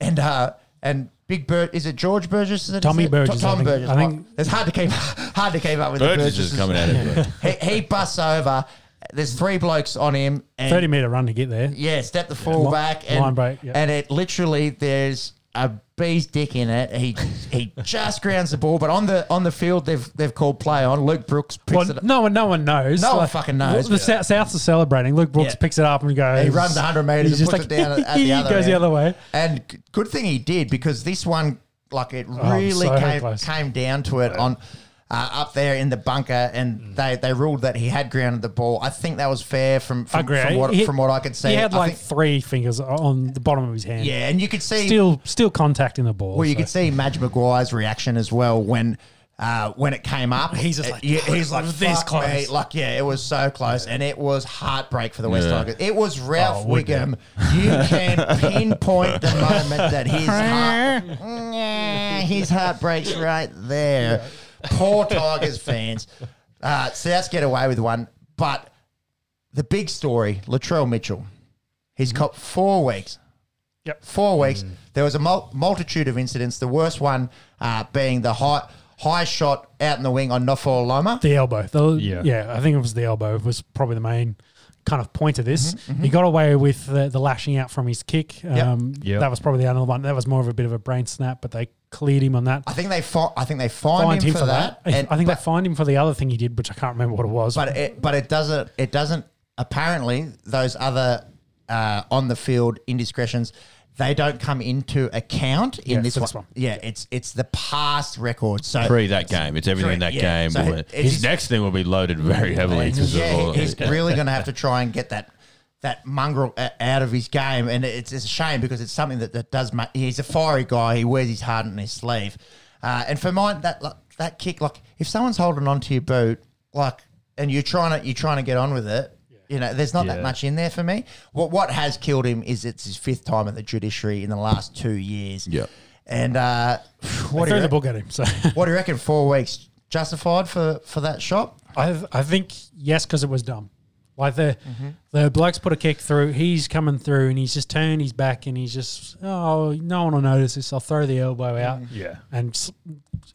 and uh and. Big Bird is it George Burgess? Is it Tommy is it? Burgess, Tom I think. Burgess. I think- it's hard to keep hard to keep up with Burgess the is coming out of it. He, he busts over. There's three blokes on him. And 30 metre run to get there. Yeah, step the full Li- back and, line break, yeah. and it literally there's a bee's dick in it. He he just grounds the ball, but on the on the field they've they've called play on. Luke Brooks picks Well, it up. no one, no one knows. No one fucking knows. The South, Souths are celebrating. Luke Brooks Yeah. picks it up and goes. He runs 100 metres he's and just puts it down at- at he the other goes the other way. And good thing he did because this one, like it Oh, really so came, came down to it on uh, up there in the bunker, and they, they ruled that he had grounded the ball. I think that was fair from from, agree. from what He- from what I could see. He had I like think- three fingers on the bottom of his hand. yeah, and you could see Still, still contacting the ball. Well, you so. could see Madge Maguire's reaction as well when uh, when it came up. He's just Uh, like, yeah, he's like this "Fuck me." close. Like, yeah, it was so close, and it was heartbreak for the West Yeah. Tigers. It was Ralph Oh, Wiggum. Wiggum. You can pinpoint the moment that his heart, Yeah, his heart breaks right there. Poor Tigers fans. Uh, Souths get away with one, but the big story: Latrell Mitchell. He's Mm-hmm. got four weeks Yep. four weeks. There was a mul- multitude of incidents. The worst one uh, being the high high shot out in the wing on Nofoaluma. The elbow. The, Yeah. yeah. I think it was the elbow It was probably the main kind of point of this. Mm-hmm, He got away with the, the lashing out from his kick. Um, Yep. That was probably the other one. That was more of a bit of a brain snap, but they cleared him on that. I think they fi- I think they fined, him, for that. I- and- I think but, they fined him for the other thing he did, which I can't remember what it was. but it but it doesn't it doesn't apparently those other uh, on the field indiscretions they don't come into account in Yeah, this, for one. this one. Yeah, it's it's the past record. So Pre that game, it's everything in that Yeah, game. so will- it- his next thing will be loaded very heavily. because of yeah, all he's really going to have to try and get that that mongrel uh, out of his game, and it's, it's a shame because it's something that, that does. Make, he's a fiery guy. He wears his heart on his sleeve, uh, and for mine, that like, that kick, like if someone's holding onto your boot, like, and you're trying to you're trying to get on with it. You know, there's not that much in there for me. What what has killed him is it's his fifth time at the judiciary in the last two years. Yeah. and uh, they what do threw you the book at him. So what do you reckon? Four weeks justified for for that shot? I, I think yes, because it was dumb. Like the Mm-hmm. the blokes put a kick through. He's coming through, and he's just turned his back, and he's just oh, no one will notice this. I'll throw the elbow out. Yeah. and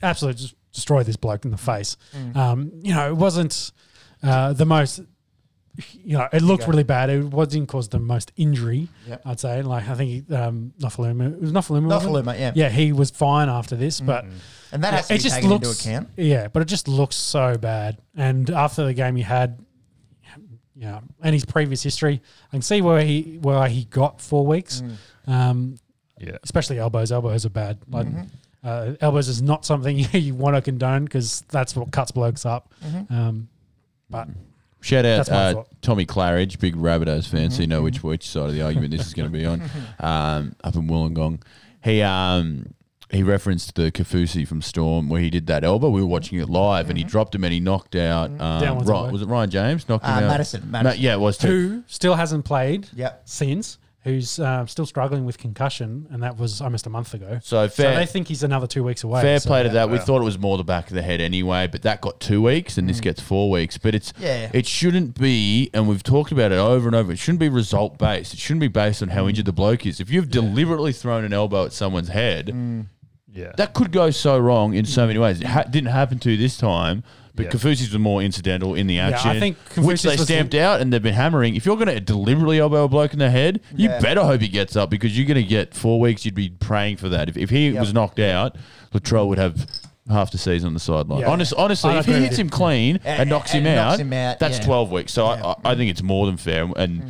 absolutely just destroy this bloke in the face. Mm. Um, you know, it wasn't uh, the most. You know, it looked really bad. It was didn't cause the most injury. Yep. I'd say. Like I think um, Nofoaluma, it was Nofoaluma. wasn't? Nofoaluma, yeah. yeah, he was fine after this, but And that has to it be just taken looks, into account. Yeah, but it just looks so bad. And after the game he had, yeah, and his previous history, I can see where he where he got four weeks. Mm. Um, Yeah. especially elbows. Elbows are bad. Like Mm-hmm. uh, elbows is not something you want to condone because that's what cuts blokes up. Mm-hmm. Um, but Shout out uh. Tommy Claridge, big Rabbitohs fan, Mm-hmm. so you know which which side of the argument this is going to be on. Um, up in Wollongong, he um, he referenced the Kaufusi from Storm where he did that elbow. We were watching it live, and he dropped him and he knocked out. Down Um, one's Ryan, elbow. was it Ryan James knocked him Uh, out? Madison, Ma- Madison. yeah, it was too. who still hasn't played Yep. since? Who's uh, still struggling with concussion, and that was almost a month ago. So So fair, they think he's another two weeks away. fair so- play to that. We thought it was more the back of the head anyway, but that got two weeks, and this gets four weeks. But it's Yeah. it shouldn't be, and we've talked about it over and over. It shouldn't be result based. It shouldn't be based on how injured the bloke is. If you've deliberately thrown an elbow at someone's head, Yeah. that could go so wrong in so many ways. It ha- didn't happen to this time, but Yeah. Kaufusi's was more incidental in the I action, think which Kaufusi's they was- stamped out and they've been hammering. If you're going to deliberately elbow a bloke in the head, you Yeah. better hope he gets up because you're going to get four weeks. You'd be praying for that. If, if he Yep. was knocked out, Latrell would have half the season on the sideline. Yeah. Honest, honestly, I if he agree hits with him clean And- and, knocks and him knocks out, him out, that's yeah. 12 weeks. So Yeah. I, I think it's more than fair. And mm.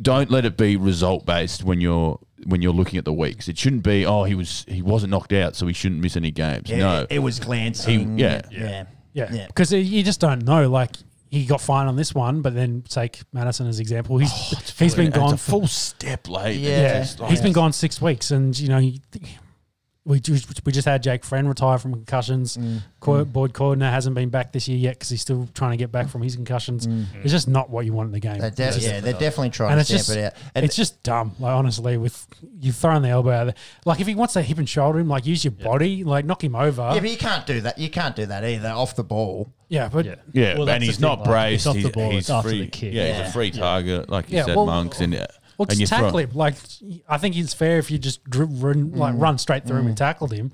don't let it be result based when you're when you're looking at the weeks. It shouldn't be oh he was he wasn't knocked out so he shouldn't miss any games. Yeah, no, it, it was glancing. He- yeah. yeah, Yeah, Yeah. because you just don't know. Like he got fined on this one, but then take Madison as example. He's oh, he's been gone a full step late. Yeah. Yeah, It's like- he's been gone six weeks, and you know, he, we just, we just had Jake Friend retire from concussions. Mm. Co- Boyd Cordner hasn't been back this year yet because he's still trying to get back from his concussions. It's just not what you want in the game. They're de- It's just- yeah, they're definitely trying and to it's stamp just it out. And it's just dumb. Like honestly, with you throwing the elbow out there, like if he wants to hip and shoulder him, like use your body, like knock him over. yeah, but you can't do that. You can't do that either off the ball. Yeah, but Yeah. Yeah, Well, and he's not like, braced. it's off the he's, ball, he's after free. the kick. Yeah, Yeah. he's a free target, like you Yeah, said, well- monks. And uh, Well, and just you throw- him. Like I think it's fair if you just dr- run, like run straight through him and tackled him.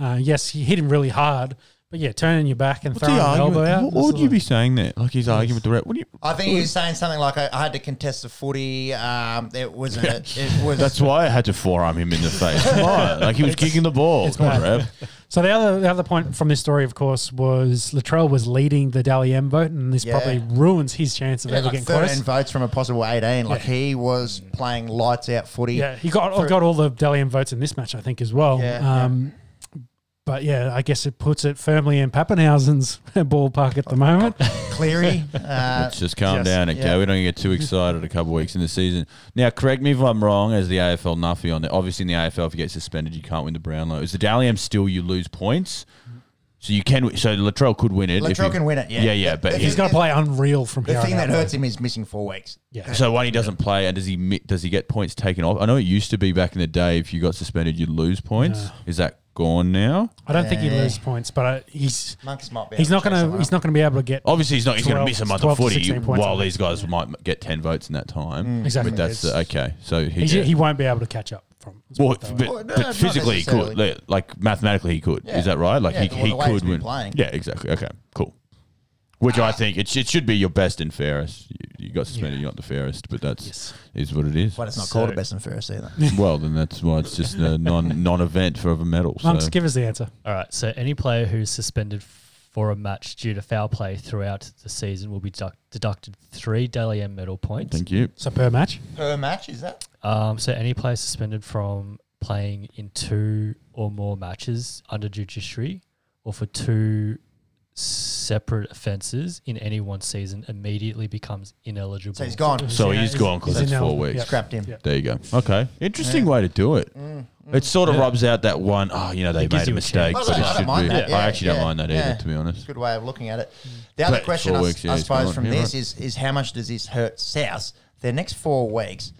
Uh, yes, he hit him really hard, but yeah, turning your back and What's throwing he the elbow arguing? out. What, what would you be saying there? Like he's arguing with the rep. What do you? I think he was saying something like, "I, I had to contest the footy. Um, it was a, it was That's why I had to forearm him in the face. Come on, like he was kicking the ball. Come on, rep. So the other the other point from this story, of course, was Latrell was leading the Dally M vote, and this Yeah. probably ruins his chance of yeah, ever like getting thirteen close. votes from a possible eighteen. Like Yeah. he was playing lights out footy. Yeah, he got got all the Dally M votes in this match, I think, as well. Yeah, um, But yeah, I guess it puts it firmly in Papenhuyzen's ballpark at the moment. Cleary. Uh, Let's just calm yes. down, okay? Yeah. We don't get too excited a couple of weeks in the season. Now, correct me if I'm wrong, as the AFL Nuffy on there. Obviously, in the AFL, if you get suspended, you can't win the Brownlow. Is the Dally M still you lose points? So you can. So Latrell could win it. if Latrell can win it, yeah. yeah, yeah. But If he's He's got to play unreal from the here. The thing on that out, hurts though. him is missing four weeks. Yeah. So when he doesn't play, and does he does he get points taken off? I know it used to be back in the day if you got suspended, you'd lose points. No. Is that gone now? I don't think he Yeah. loses points, but uh, he's Monks might be. he's able not to chase going someone to he's up. not going to be able to get Obviously, he's not. He's going to 12 miss a month 12 of to footy 16 points while on these guys might get ten votes in that time. exactly. But that's It's- okay. So he, he's, yeah. he won't be able to catch up. From from. Well, put it that but, Well, no, but not physically he could, necessarily. like, like mathematically he could. Yeah. Is that right? Like Yeah, he, the- he the way could been win. playing. Yeah, exactly. Okay, cool. Which I think it, sh- it should be your best and fairest. You, you got suspended, Yeah. you're not the fairest, but that's Yes. is what it is. But it's not So- called a best and fairest either. well, then that's why it's just a non non event for a medal. So. Give us the answer. All right. So any player who's suspended for a match due to foul play throughout the season will be deduct- deducted three Dally M medal points. Thank you. So per match. Per match, is that? Um, so any player suspended from playing in two or more matches under judiciary or for two separate offences in any one season immediately becomes ineligible. So he's gone. So Yeah, he's he's- gone because he's that's four weeks. Yeah. Scrapped him. Yeah. There you go. Okay, interesting way to do it. It sort of Yeah. rubs out that one. Oh, you know they It gives made a you a mistake, chance. but I it don't should mind be. that, yeah, I actually yeah, don't mind that yeah. either, to be honest. It's a good way of looking at it. The other But question, four I, weeks, yeah, I he's suppose, gone. from Yeah, this right. is is how much does this hurt South? Their next four weeks.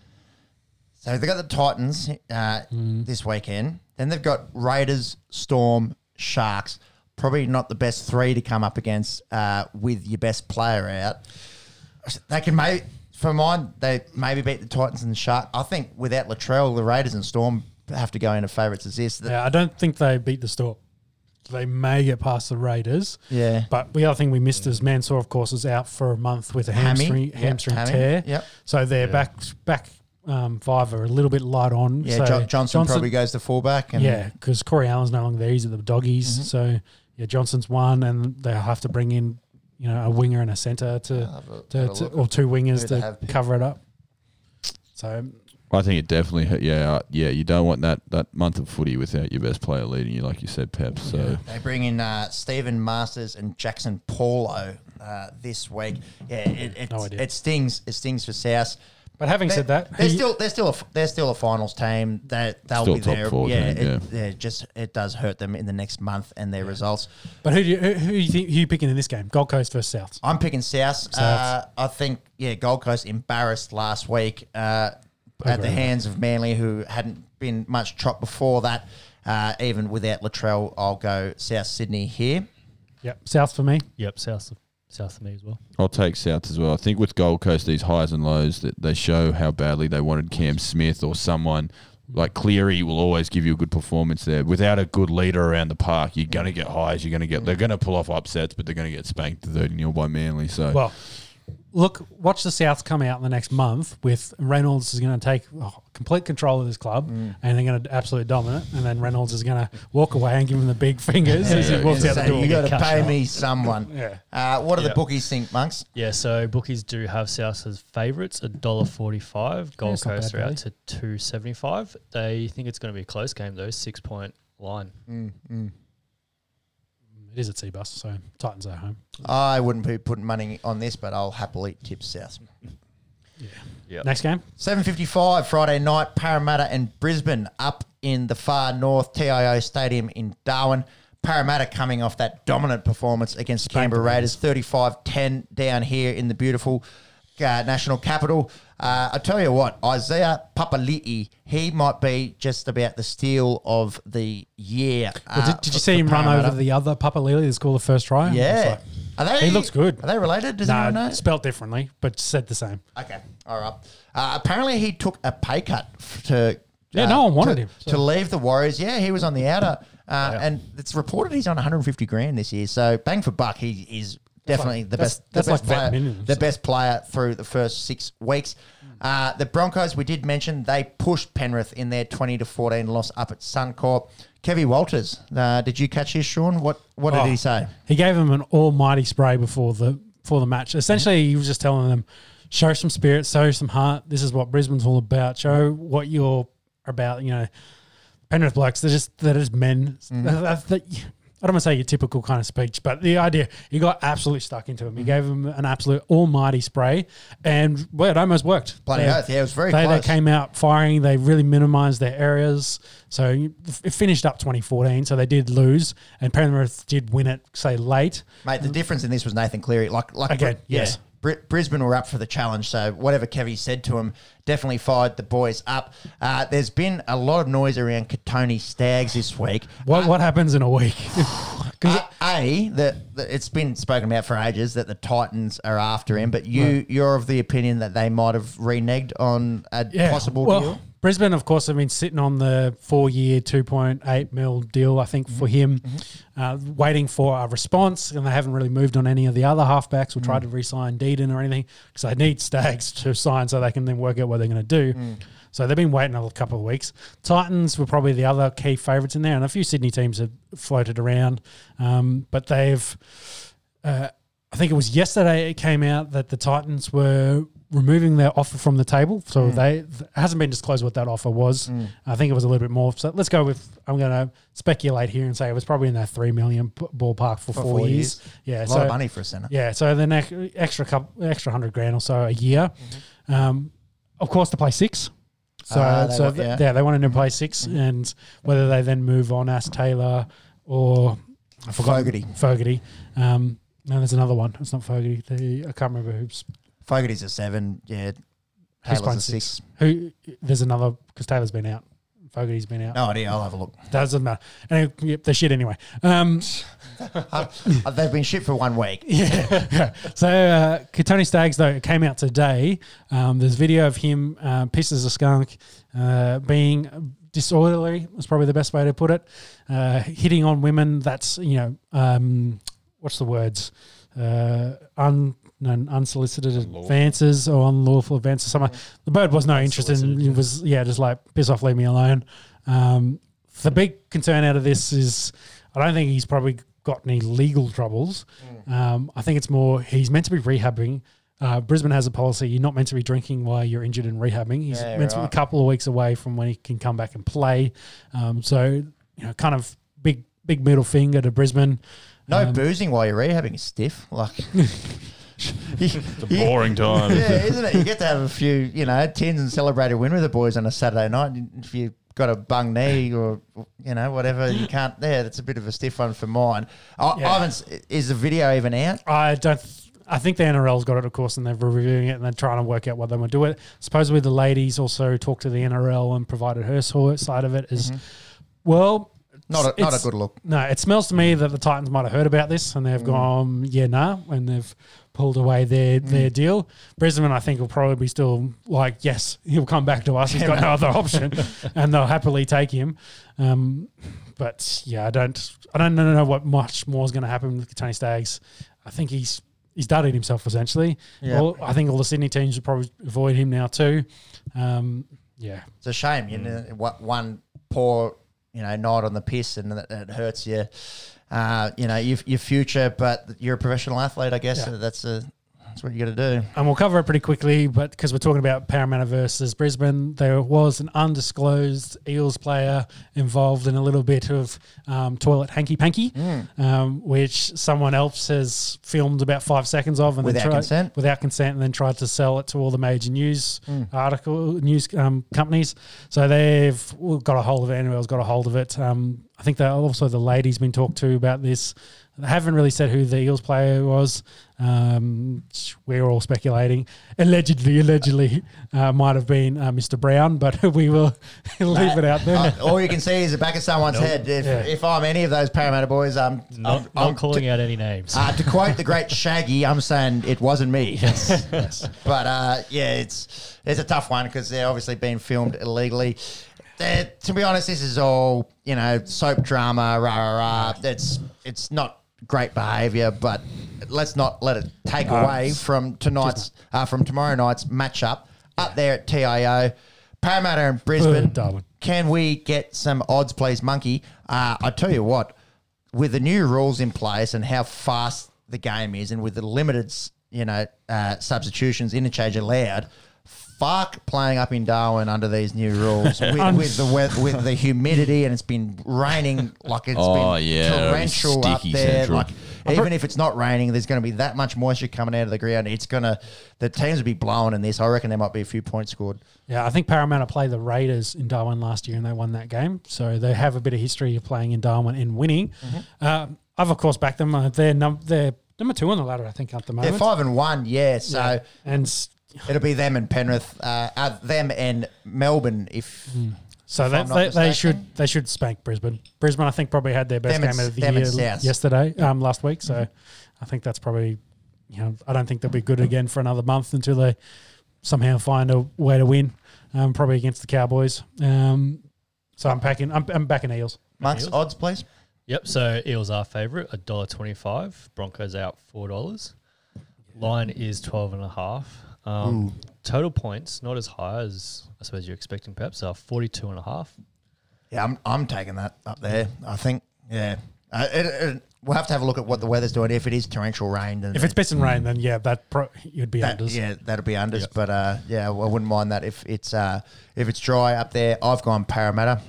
So they've got the Titans uh, Mm. this weekend. Then they've got Raiders, Storm, Sharks. Probably not the best three to come up against uh, with your best player out. They can maybe, for mine, they maybe beat the Titans and the Shark. I think without Latrell, the Raiders and Storm have to go into favourites as this. Yeah, I don't think they beat the Storm. They may get past the Raiders. Yeah. But the other thing we missed is Mansour, of course, is out for a month with a Hammy. hamstring Yep, hamstring hammy. tear. Yep. So their back back um, five are a little bit light on. Yeah, so Jo- Johnson, probably goes to fullback. And Yeah, because Corey Allen's no longer there. He's at the doggies. Mm-hmm. So yeah, Johnson's one, and they'll have to bring in you know a winger and a centre to, I'll a- to, to or two wingers to cover it up. So I think it definitely. hurt- Yeah, uh, yeah. You don't want that that month of footy without your best player leading you, like you said, Pep. So They bring in uh, Steven Marsters and Jaxson Paulo uh, this week. Yeah, it, it, No idea. it stings. It stings for South. But having They- said that, they're he- still they're still a, they're still a finals team. They they'll Still be top there. four yeah, team, it, yeah. yeah, just it does hurt them in the next month and their results. but who do you, who, who you think who you picking in this game? Gold Coast versus South. I'm picking South. Uh, South. I think yeah, Gold Coast embarrassed last week uh, at the hands of Manly, who hadn't been much chop before that. Uh, even without Latrell, I'll go South Sydney here. Yep, South for me. Yep, south of, south of me as well. I'll take South as well. I think with Gold Coast, these highs and lows that they show how badly they wanted Cam Smith or someone like Cleary will always give you a good performance there. Without a good leader around the park, you're gonna get highs. You're gonna get. They're mm. gonna pull off upsets, but they're gonna get spanked thirty 0 by Manly. So Well, look, watch the Souths come out in the next month with Reynolds is going to take oh, complete control of this club Mm. and they're going to absolutely dominate. And then Reynolds is going to walk away and give him the big fingers as he yeah, walks yeah. out the door. you got to pay out. me someone. Yeah. Uh, what do the bookies think, monks? Yeah, so bookies do have South as favourites, a dollar forty-five. Gold it's Coast are out to two seventy-five. They think it's going to be a close game though, six point line. It is at Cbus, so Titans are home. I wouldn't be putting money on this, but I'll happily tip South. Yeah, Next game, 7.55 Friday night, Parramatta and Brisbane up in the far north TIO Stadium in Darwin. Parramatta coming off that dominant performance against the Canberra Raiders, 35-10 down here in the beautiful uh, national capital. Uh, I tell you what, Isaiah Papali'i, he might be just about the steal of the year. Well, uh, did, did you see him run over the other Papalii that scored the first try? Yeah. Are they, He looks good. Are they related? Does anyone nah, know? spelt differently, but said the same. Okay, all right. Uh, apparently, he took a pay cut to. Yeah, uh, no one wanted to, him, so- to leave the Warriors. Yeah, he was on the outer, uh, and it's reported he's on 150 grand this year. So bang for buck, he is definitely the that's- best. that's the best like player, minimum, the so. best player through the first six weeks. Uh, the Broncos, we did mention, they pushed Penrith in their 20 to 14 loss up at Suncorp. Kevy Walters, uh, did you catch his, Sean? What What did Oh. he say? He gave them an almighty spray before the before the match. Essentially, he was just telling them, show some spirit, show some heart. This is what Brisbane's all about. Show what you're about. You know, Penrith blokes. They're just they're just men. That- I don't want to say your typical kind of speech, but the idea he got absolutely stuck into him. He mm. gave him an absolute almighty spray, and well, it almost worked. Bloody They- oath, yeah, it was very they, close. they came out firing. They really minimised their areas. So it finished up 2014. So they did lose, and Penrith did win it, say late. Mate, the difference in this was Nathan Cleary. Like, like Again, yeah, yes. Bri- Brisbane were up for the challenge, so whatever Kevy said to him definitely fired the boys up. Uh, there's been a lot of noise around Kotoni Staggs this week. What what happens in a week? 'Cause Uh, a that that it's been spoken about for ages that the Titans are after him, but you you're of the opinion that they might have reneged on a yeah, possible well, deal. Brisbane, of course, have been sitting on the four-year, two point eight mil deal. I think for him, uh, waiting for a response, and they haven't really moved on any of the other halfbacks or tried to re-sign Dearden or anything because they need Staggs to sign so they can then work out what they're going to do. So they've been waiting a couple of weeks. Titans were probably the other key favourites in there, and a few Sydney teams have floated around, um, but they've. Uh, I think it was yesterday it came out that the Titans were removing their offer from the table. So mm. they it hasn't been disclosed what that offer was. Mm. I think it was a little bit more. So let's go with I'm going to speculate here and say it was probably in that three million ballpark for, For four, four years. years. Yeah, A lot so of money for a centre. yeah, so the next extra couple, extra hundred grand or so a year. Mm-hmm. Um, of course, to play six. So, ah, they so yeah. yeah. they wanted to play 6 mm-hmm. and whether they then move on Ash Taylor or I forgot Fogarty. Fogarty. Um, no, there's another one. It's not Fogarty. The, I can't remember who's Fogarty's a seven. Yeah. who's Taylor's playing a six. six. Who? There's another because Taylor's been out. Fogarty's been out. No idea. I'll have a look. Doesn't matter. Anyway, yep, they're shit anyway. Um, Uh, they've been shit for one week. yeah. So uh, Tony Staggs though came out today. Um, there's video of him uh, pissed as a skunk, uh, being disorderly. Was probably the best way to put it. Uh, hitting on women. That's you know um, what's the words? Uh, un no, unsolicited advances or unlawful advances. Something. The bird was no interest in. It was yeah, just like piss off, leave me alone. Um, the big concern out of this is I don't think he's probably got any legal troubles. Um, I think it's more he's meant to be rehabbing. Uh, Brisbane has a policy you're not meant to be drinking while you're injured and rehabbing. He's Yeah, meant to be a couple of weeks away from when he can come back and play. Um, so you know, kind of big big middle finger to Brisbane. No Um, boozing while you're rehabbing is stiff. Like it's It's a boring time. Yeah, isn't it? You get to have a few, you know, tins and celebrate a win with the boys on a Saturday night. If you've got a bung knee or you know whatever, you can't. Yeah, that's a bit of a stiff one for mine. I, Yeah. I haven't. Is the video even out? I don't. I think the NRL's got it, of course, and they're reviewing it and they're trying to work out what they want to do it. Supposedly, the ladies also talked to the NRL and provided her so- side of it. Is mm-hmm. well, Not a, not a good look. No, it smells to me that the Titans might have heard about this and they've mm. gone, yeah, nah, and they've pulled away their their deal. Brisbane, I think, will probably be still like, yes, he'll come back to us. He's got no other option, and they'll happily take him. Um, but yeah, I don't, I don't know what much more is going to happen with Tony Staggs. I think he's he's done it himself essentially. Yeah. Well, I think all the Sydney teams will probably avoid him now too. Um, yeah, It's a shame. You know, one poor, you know, night on the piss and it hurts you. Uh, you know, your, your future, but you're a professional athlete. I guess Yeah. that's a that's what you got to do. And we'll cover it pretty quickly, but because we're talking about Parramatta versus Brisbane, there was an undisclosed Eels player involved in a little bit of um, toilet hanky panky, Mm. um, which someone else has filmed about five seconds of and then Without tried- consent? without consent, and then tried to sell it to all the major news Mm. article news um, companies. So they've got a hold of it. NRL's got a hold of it. Um, I think that also the lady's been talked to about this. They haven't really said who the Eels player was. Um, we're all speculating. Allegedly, allegedly, uh, might have been uh, Mr. Brown, but we will leave it out there. Uh, all you can see is the back of someone's head. If, Yeah. if I'm any of those Parramatta boys, um, Not, I'm, not I'm calling to, out any names. uh, to quote the great Shaggy, I'm saying it wasn't me. yes, yes. But uh, yeah, it's it's a tough one because they're obviously being filmed illegally. They're, to be honest, this is all you know, soap drama, rah rah rah. It's it's not great behaviour, but let's not let it take Uh, away from tonight's uh, from tomorrow night's matchup up there at TIO. Parramatta and Brisbane. Darwin. Can we get some odds, please, Monkey? Uh, I tell you what, with the new rules in place and how fast the game is, and with the limited, you know, uh, substitutions, interchange allowed, fuck playing up in Darwin under these new rules with, with the weather, with the humidity, and it's been raining like it's Oh, been yeah, it'll torrential up sticky there. central. Like even if it's not raining, there's going to be that much moisture coming out of the ground. It's gonna the teams will be blowing in this. I reckon there might be a few points scored. Yeah, I think Parramatta played the Raiders in Darwin last year and they won that game. So they have a bit of history of playing in Darwin and winning. Mm-hmm. Uh, I've, of course, backed them. Uh, they're, num- they're number two on the ladder, I think, at the moment. They're five and one, yeah. So. Yeah. And s- It'll be them and Penrith, uh, uh, them and Melbourne. If so If they, I'm not they, they mistaken. should they should spank Brisbane. Brisbane, I think, probably had their best Them and game of the them and year Souths. yesterday, um, last week. So I think that's probably, you know, I don't think they'll be good again for another month until they somehow find a way to win. um, probably against the Cowboys. Um, so I'm packing. I'm, I'm backing Eels. Monks Eels? odds, please. Yep. So Eels are favourite, a dollar twenty-five. Broncos out four dollars. Line is twelve and a half. Um, total points not as high as I suppose you're expecting. Perhaps are forty-two and a half. Yeah, I'm I'm taking that up there. I think. Yeah, uh, it, it, we'll have to have a look at what the weather's doing. If it is torrential rain, then If it's piss and rain, then yeah, that pro- you'd be that, unders. yeah, that'll be unders. Yep. But uh, yeah, I wouldn't mind that if it's uh, if it's dry up there. I've gone Parramatta.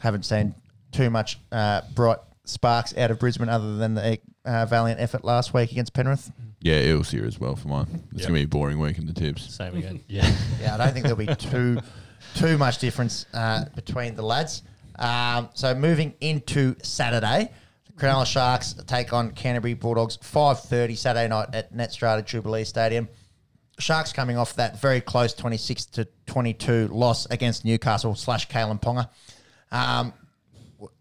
Haven't seen too much uh, bright sparks out of Brisbane other than the uh, valiant effort last week against Penrith. Yeah, Eels here as well for mine. It's Yep. gonna be a boring week in the tips. Same again. Yeah. Yeah, I don't think there'll be too too much difference uh, between the lads. Um, so moving into Saturday, the Cronulla Sharks take on Canterbury Bulldogs. Five thirty Saturday night at Netstrata Jubilee Stadium. Sharks coming off that very close twenty six to twenty two loss against Newcastle slash Kalyn Ponga. Um,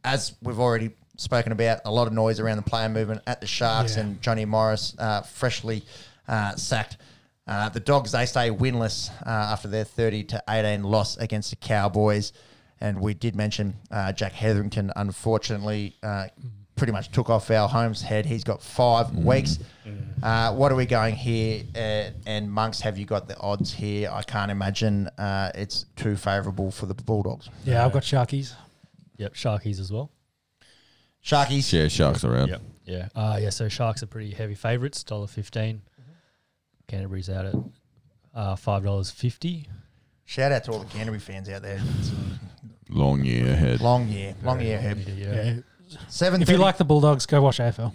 as we've already spoken about, a lot of noise around the player movement at the Sharks Yeah. and Johnny Morris uh, freshly uh, sacked. Uh, the Dogs they stay winless uh, after their thirty to eighteen loss against the Cowboys, and we did mention uh, Jack Hetherington. Unfortunately, uh, pretty much took off our home's head. He's got five weeks. Uh, what are we going here? Uh, and monks, have you got the odds here? I can't imagine uh, it's too favourable for the Bulldogs. Yeah, I've got Sharkies. Yep. Sharkies as well. Sharkies. Yeah, Sharks around. Yep. Yeah. Uh, yeah. So Sharks are pretty heavy favourites. Dollar 15 Canterbury's out at uh, five dollars fifty. Shout out to all the Canterbury fans out there. Long year ahead. long year, long year ahead. Yeah. Yeah. Seven. If you like the Bulldogs, go watch AFL.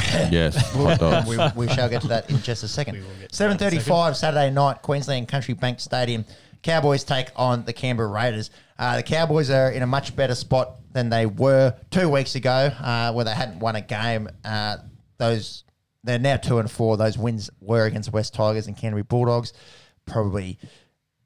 yes, hot dogs. we, we shall get to that in just a second. We will get to that in a thirty-five Saturday night, Queensland Country Bank Stadium. Cowboys take on the Canberra Raiders. Uh, the Cowboys are in a much better spot than they were two weeks ago, uh, where they hadn't won a game. Uh, those they're now two and four. Those wins were against West Tigers and Canterbury Bulldogs. Probably,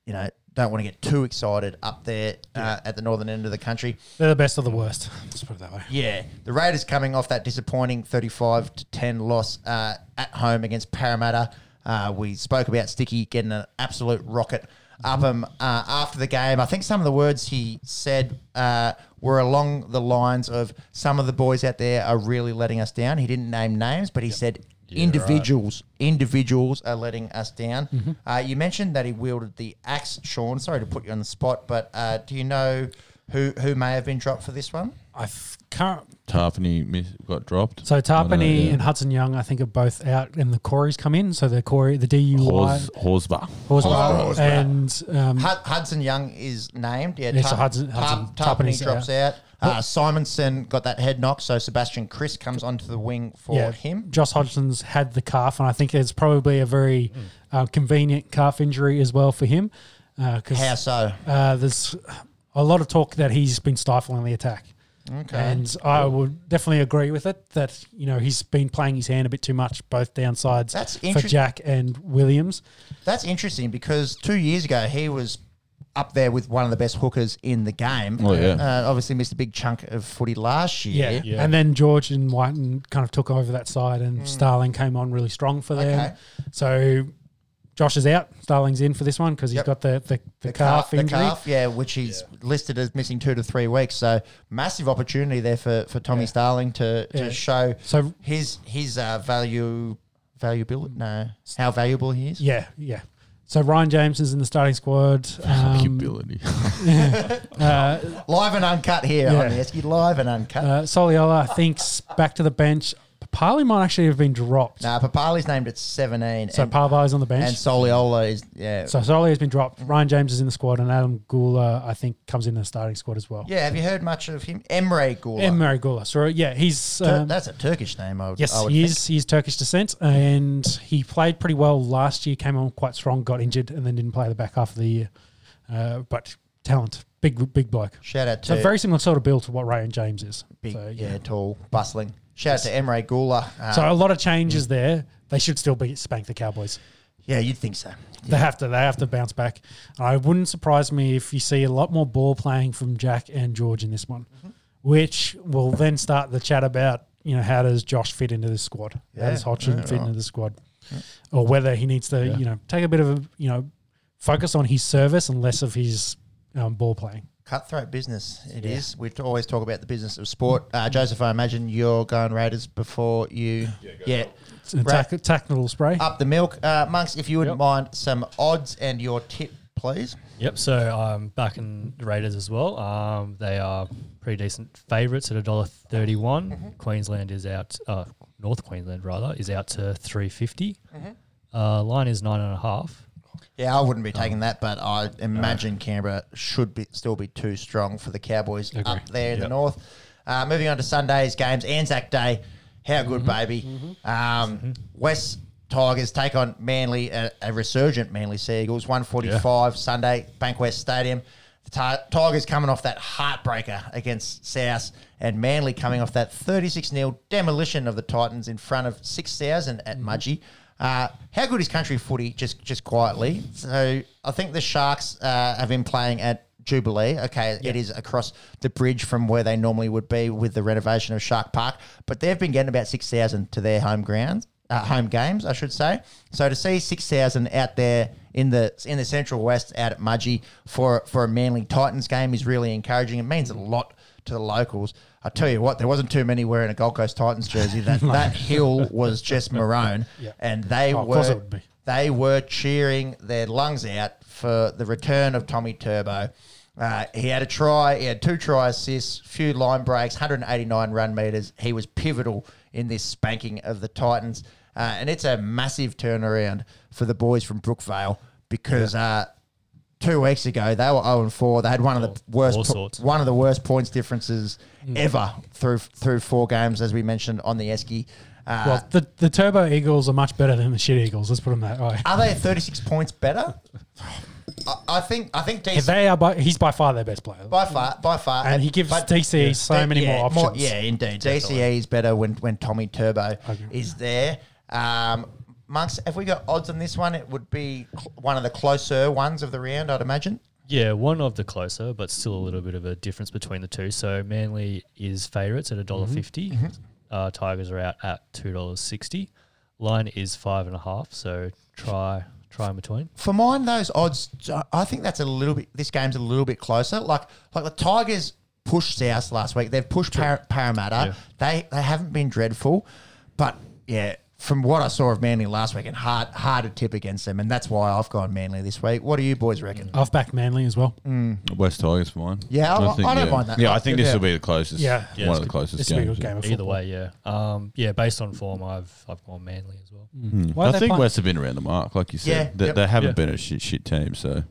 you know, don't want to get too excited up there uh, at the northern end of the country. They're the best of the worst. Let's put it that way. Yeah, the Raiders coming off that disappointing 35 to 10 loss uh, at home against Parramatta. Uh, we spoke about Sticky getting an absolute rocket up him uh, after the game. I think some of the words he said uh, were along the lines of some of the boys out there are really letting us down. He didn't name names, but he said Yeah, individuals individuals are letting us down. Mm-hmm. Uh, you mentioned that he wielded the axe, Sean. Sorry to put you on the spot, but uh, do you know who who may have been dropped for this one? I f- can't. Tapine miss, got dropped. So I know, Tapine yeah. and Hudson Young, I think, are both out, and the Corey's come in. So the Corey, the DUI, Hors, Horsburgh. Horsburgh, Horsburgh. and um, Hud- Hudson Young is named. Yeah, Yeah, so Hudson- Hudson- Tar- Tapine drops out. Uh, Simonsson got that head knock, so Sebastian Kris comes onto the wing for yeah, him. Josh Hodgson's had the calf, and I think it's probably a very uh, convenient calf injury as well for him. Because How so? uh, there's a lot of talk that he's been stifling the attack. Okay. And I would definitely agree with it that, you know, he's been playing his hand a bit too much, both downsides That's for interest- Jack and Williams. That's interesting because two years ago he was up there with one of the best hookers in the game. Oh, yeah. Uh, obviously missed a big chunk of footy last year. Yeah. Yeah. And then George and Wighton kind of took over that side, and Starling came on really strong for them. Okay. So Josh is out. Starling's in for this one because he's Yep. got the, the, the, The calf, the injury. calf, yeah, which he's listed as missing two to three weeks. So massive opportunity there for, for Tommy Yeah. Starling to, to Yeah. show So his his uh, value valuable no how valuable he is. yeah, yeah. So Ryan James is in the starting squad. Um, Ability. uh, Live and uncut here Yeah. on the Esky. Live and uncut. uh, Soliola, I think's back to the bench. Papalii might actually have been dropped. Nah, Papalii's named at 17. so and, Parvai's on the bench. and Soliola is, yeah. so Soli has been dropped. Ryan James is in the squad, and Adam Guler, I think, comes in the starting squad as well. yeah, have you heard much of him? Emre Guler. Emre Guler. So yeah, he's Tur- um, That's a Turkish name, I would, Yes, I would he think. is. He's Turkish descent, and he played pretty well last year. Came on quite strong, got injured, and then didn't play the back half of the year. Uh, but talent, big big bloke. Shout out So to very similar sort of build to what Ryan James is. big, so, yeah. tall, bustling. Shout out to Emre Guler. Uh, So a lot of changes there. They should still be spank the Cowboys. yeah, you'd think so. They have to. They have to bounce back. I wouldn't surprise me if you see a lot more ball playing from Jack and George in this one, Mm-hmm. which will then start the chat about you know how does Josh fit into this squad? Yeah. How does Hodgson Yeah, fit right. into the squad? Or whether he needs to Yeah. you know take a bit of a you know focus on his service and less of his um, ball playing. Cutthroat business, it is. We always talk about the business of sport. Uh, Joseph, I imagine you're going Raiders before you. Yeah, It's a tac- tactical spray. up the milk. Uh, Monks, if you wouldn't Yep. mind some odds and your tip, please. Yep. So um, back in the Raiders as well. Um, they are pretty decent favourites at a dollar thirty-one. Queensland is out. Uh, North Queensland rather is out to three Uh, line is nine and a half. Yeah, I wouldn't be taking that, but I imagine Canberra should be still be too strong for the Cowboys up there in the Yep. north. Uh, moving on to Sunday's games, Anzac Day. How good, baby! Um, West Tigers take on Manly, a, a resurgent Manly Seagulls. One forty-five Sunday, Bankwest Stadium. The Ti- Tigers coming off that heartbreaker against South, and Manly coming off that thirty-six 0 demolition of the Titans in front of six thousand at Mudgee. Uh, how good is country footy? Just just quietly. So I think the Sharks uh, have been playing at Jubilee. Okay, it is across the bridge from where they normally would be with the renovation of Shark Park, but they've been getting about six thousand to their home grounds, uh, home games, I should say. So to see six thousand out there in the in the Central West out at Mudgee for for a Manly Titans game is really encouraging. It means a lot to the locals. I tell you what, there wasn't too many wearing a Gold Coast Titans jersey. That that hill was just maroon, Yeah. and they Oh, were course it would be. they were cheering their lungs out for the return of Tommy Turbo. Uh, he had a try, he had two try assists, few line breaks, 189 run meters. He was pivotal in this spanking of the Titans. Uh, and it's a massive turnaround for the boys from Brookvale because uh, two weeks ago they were 0 and 4. They had one of the worst po- one of the worst points differences ever through through four games, as we mentioned on the Esky. Uh, well, the, the Turbo Eagles are much better than the shit Eagles. Let's put them that way. Are they 36 points better? I, I think I think DC They are by, he's by far their best player. by far by far, And he gives but- DCE so but many yeah, more options. yeah, indeed. DCE is better when when Tommy Turbo agree. is there. Um, Monks, if we got odds on this one? It would be cl- one of the closer ones of the round, I'd imagine. Yeah, one of the closer, but still a little bit of a difference between the two. So Manly is favourites at a dollar fifty. Uh, Tigers are out at two dollars sixty. Line is five and a half. So try try in between. For mine, those odds, I think that's a little bit. This game's a little bit closer. Like like the Tigers pushed South last week. They've pushed Par- Parramatta. Yeah. They they haven't been dreadful, but yeah. From what I saw of Manly last week, and hard hard to tip against them, and that's why I've gone Manly this week. What do you boys reckon? I've backed Manly as well. West Tigers for mine. Yeah, I- I don't yeah. mind that. Yeah, I think this Yeah. will be the closest. Yeah. Yeah, one it's of the good. closest This will be a games. good game of Either football. way, yeah. Um, yeah, based on form, I've I've gone Manly as well. Hmm. Why I they think playing- West have been around the mark, like you said. Yeah, They, yep. they haven't Yeah. been a shit shit team, so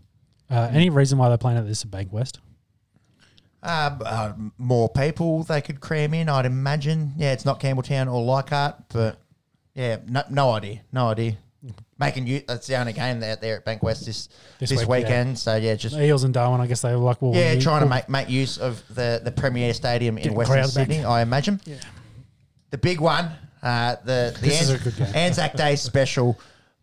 Uh, any reason why they're playing at this at Bank West? Uh, uh, more people they could cram in, I'd imagine. Yeah, it's not Campbelltown or Leichhardt, but yeah, no, no idea, no idea. Making you that's the only game out there at Bank West this This this, week, weekend. So yeah, just The Eels and Darwin, I guess they were like, well, yeah, we- trying to we'll- make make use of the the Premier Stadium in Western crowd back. Sydney. I imagine. Yeah. The big one, uh, the the This is An- a good game. Anzac Day special.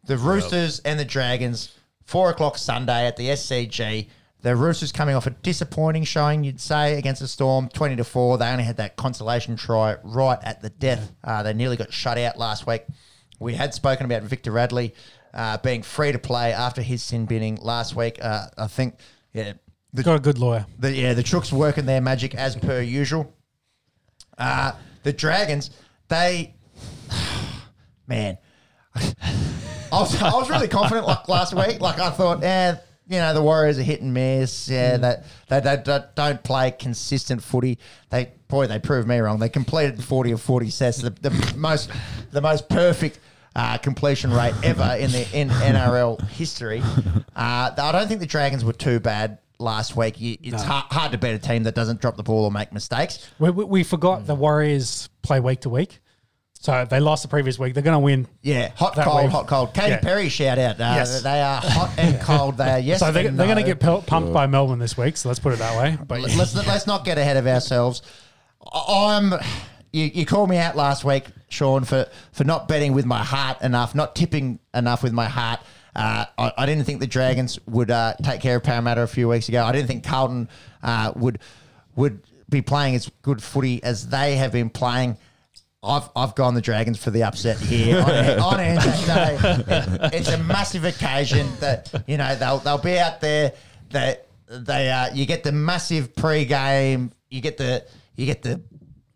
The Roosters and the Dragons, four o'clock Sunday at the SCG. The Roosters coming off a disappointing showing, you'd say, against the Storm, twenty to four. They only had that consolation try right at the death. Uh, they nearly got shut out last week. We had spoken about Victor Radley uh, being free to play after his sin binning last week. Uh, I think, yeah, the got a good lawyer. the, yeah, the Chooks working their magic as per usual. Uh, the Dragons, they, man, I was, I was really confident like last week. Like I thought, eh, you know, the Warriors are hit and miss. Yeah, that they, they, they don't play consistent footy. They boy, they proved me wrong. They completed forty of forty sets, the, the most the most perfect. Uh, completion rate ever in the in NRL history. Uh, I don't think the Dragons were too bad last week. You, it's hard, hard to beat a team that doesn't drop the ball or make mistakes. We, we, we forgot the Warriors play week to week. So they lost the previous week. They're going to win. Yeah, hot, cold, week. hot, cold. Katy Yeah. Perry shout out. Uh, Yes. They are hot and cold. They are yes. So they, and they're going to get pumped by Melbourne this week. So let's put it that way. But Let- let's let's not get ahead of ourselves. I'm. You, you called me out last week, Sean, for, for not betting with my heart enough, not tipping enough with my heart. Uh, I, I didn't think the Dragons would uh, take care of Parramatta a few weeks ago. I didn't think Carlton uh, would would be playing as good footy as they have been playing. I've I've gone the Dragons for the upset here on, on Anzac Day. It- it's a massive occasion that you know they'll they'll be out there. That they uh, you get the massive pre-game. You get the you get the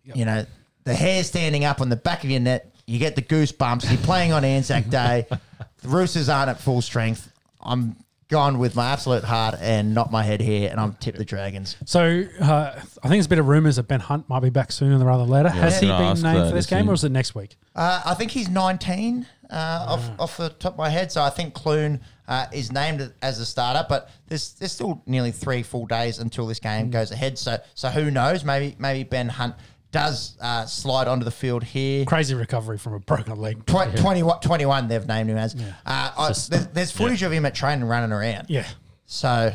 you know the hair standing up on the back of your net. You get the goosebumps. You're playing on Anzac Day. The Roosters aren't at full strength. I'm gone with my absolute heart and not my head here, and I'm tipped the Dragons. So uh, I think there's a bit of rumours that Ben Hunt might be back sooner rather than later. Has he been named that, for this game, he? or is it next week? Uh, I think he's 19 uh, off, off the top of my head. So I think Clune uh, is named as a starter, but there's there's still nearly three full days until this game goes ahead. So so who knows? Maybe maybe Ben Hunt does uh, slide onto the field here. Crazy recovery from a broken leg. Tw- 21, 21 they've named him as. Uh, I, there's, there's footage of him at training running around. Yeah, So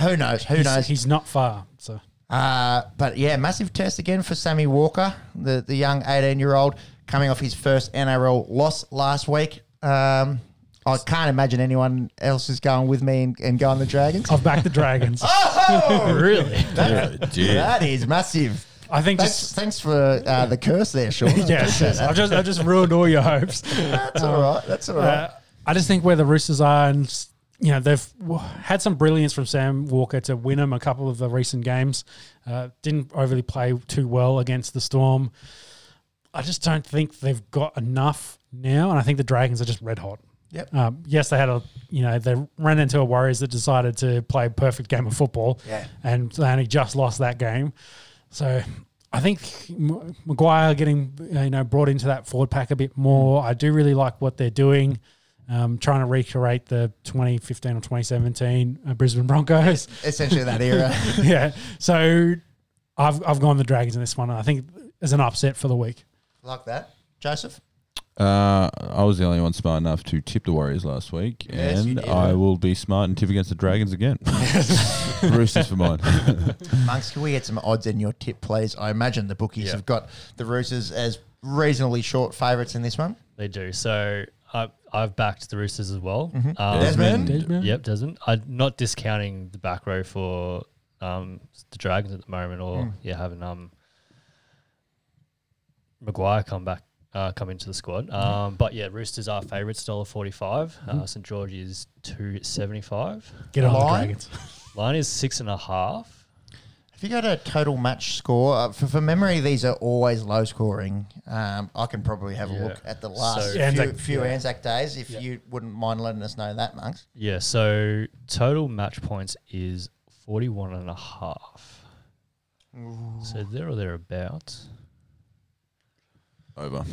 who knows? Who he's, knows? he's not far. So Uh, but yeah, massive test again for Sammy Walker, the, the young 18 year old, coming off his first NRL loss last week. Um, I can't imagine anyone else is going with me and, and going the Dragons. I've backed the Dragons. Oh, Really? Yeah, that is massive. I think Thanks, just thanks for uh, the curse there, Sean. yes, yes. I've just I've just ruined all your hopes. That's all right. That's all right. Uh, I just think where the Roosters are, and you know they've w- had some brilliance from Sam Walker to win them a couple of the recent games. Uh, didn't overly play too well against the Storm. I just don't think they've got enough now, and I think the Dragons are just red hot. Yep. Um, yes, they had a you know they ran into a Warriors that decided to play a perfect game of football, Yeah. and they only just lost that game. So I think M- Maguire getting you know brought into that forward pack a bit more. I do really like what they're doing. Um, trying to recreate the 2015 or 2017 uh, Brisbane Broncos. Essentially that era. yeah. So I've, I've gone the Dragons in this one. I think as an upset for the week. like that. Joseph? Uh, I was the only one smart enough to tip the Warriors last week, Yes, and. I will be smart and tip against the Dragons again. Roosters for mine. Monks, can we get some odds in your tip, please? I imagine the bookies Yeah. have got the Roosters as reasonably short favourites in this one. They do. So I, I've backed the Roosters as well. Um, Desmond? Desmond? Yep, Desmond. I'm not discounting the back row for um, the Dragons at the moment, or yeah, having um Maguire come back, uh, come into the squad. Um, but yeah, Roosters are favourites, dollar forty five. Uh, St George is two seventy five. Get on the Line? Line is six and a half. If you got a total match score, uh, for, for memory, these are always low scoring. Um, I can probably have a Yeah. look at the last So- few, Anzac- few yeah. Anzac days if Yeah. you wouldn't mind letting us know that, Monks. Yeah, so total match points is 41 and a half. So there or thereabouts. Over.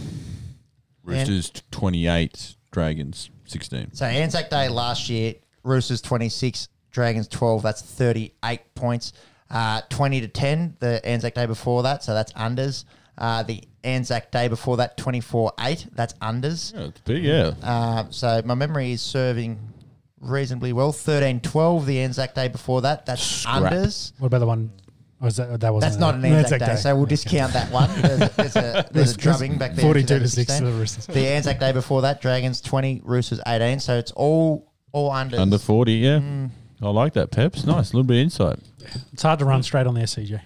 Roosters 28, Dragons 16. So Anzac Day last year, Roosters 26, Dragons 12. That's 38 points. Uh, 20 to 10, the Anzac Day before that. So that's unders. Uh, the Anzac Day before that, 24 8. That's unders. Yeah, it's big, yeah. Uh, so my memory is serving reasonably well. 13 12, the Anzac Day before that. That's Scrap. unders. What about the one? Was that that was That's not an Anzac Day, so we'll discount that one. There's a, there's a, there's a drubbing back there. Forty-two to six 2016. to the Roosters. The Anzac Day before that, Dragons 20, Roosters 18. So it's all all under. Under 40, yeah. I like that, Peps. Nice. A little bit of insight. It's hard to run straight on the SCG.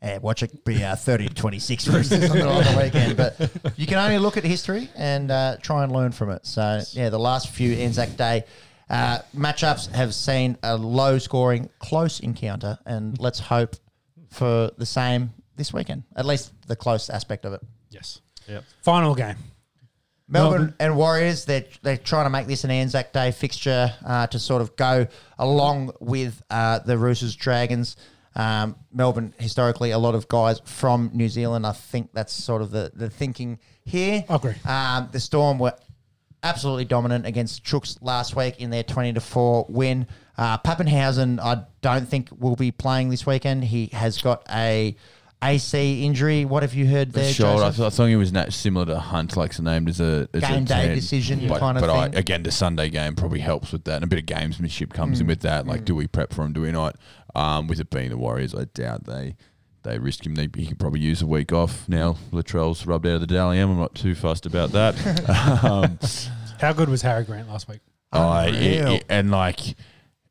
Yeah, watch it be uh, 30 to 26 Roosters on the, on the weekend. But you can only look at history and uh, try and learn from it. So, yeah, the last few Anzac Day uh, matchups have seen a low scoring, close encounter. And let's hope for the same this weekend, at least the close aspect of it. Yes. Yep. Final game. Melbourne Melbourne. and Warriors, they're, they're trying to make this an Anzac Day fixture uh, to sort of go along with uh, the Roosters Dragons. Um, Melbourne, historically, a lot of guys from New Zealand. I think that's sort of the, the thinking here. I agree. Um, the Storm were absolutely dominant against Chooks last week in their 20 to 4 win. Uh, Papenhuyzen, I don't think will be playing this weekend. He has got a AC injury. What have you heard there, Shoulder. I? I thought he was nat- similar to Hunt, like named as a as Game a day 10. decision But, kind of but I, thing. again, the Sunday game probably helps with that. And a bit of gamesmanship comes Mm. in with that. Like, do we prep for him? Do we not? Um, with it being the Warriors, I doubt they they risk him. They, he could probably use a week off now. Latrell's rubbed out of the Dally M. I'm not too fussed about that. um, How good was Harry Grant last week? I, Unreal. it- it- and like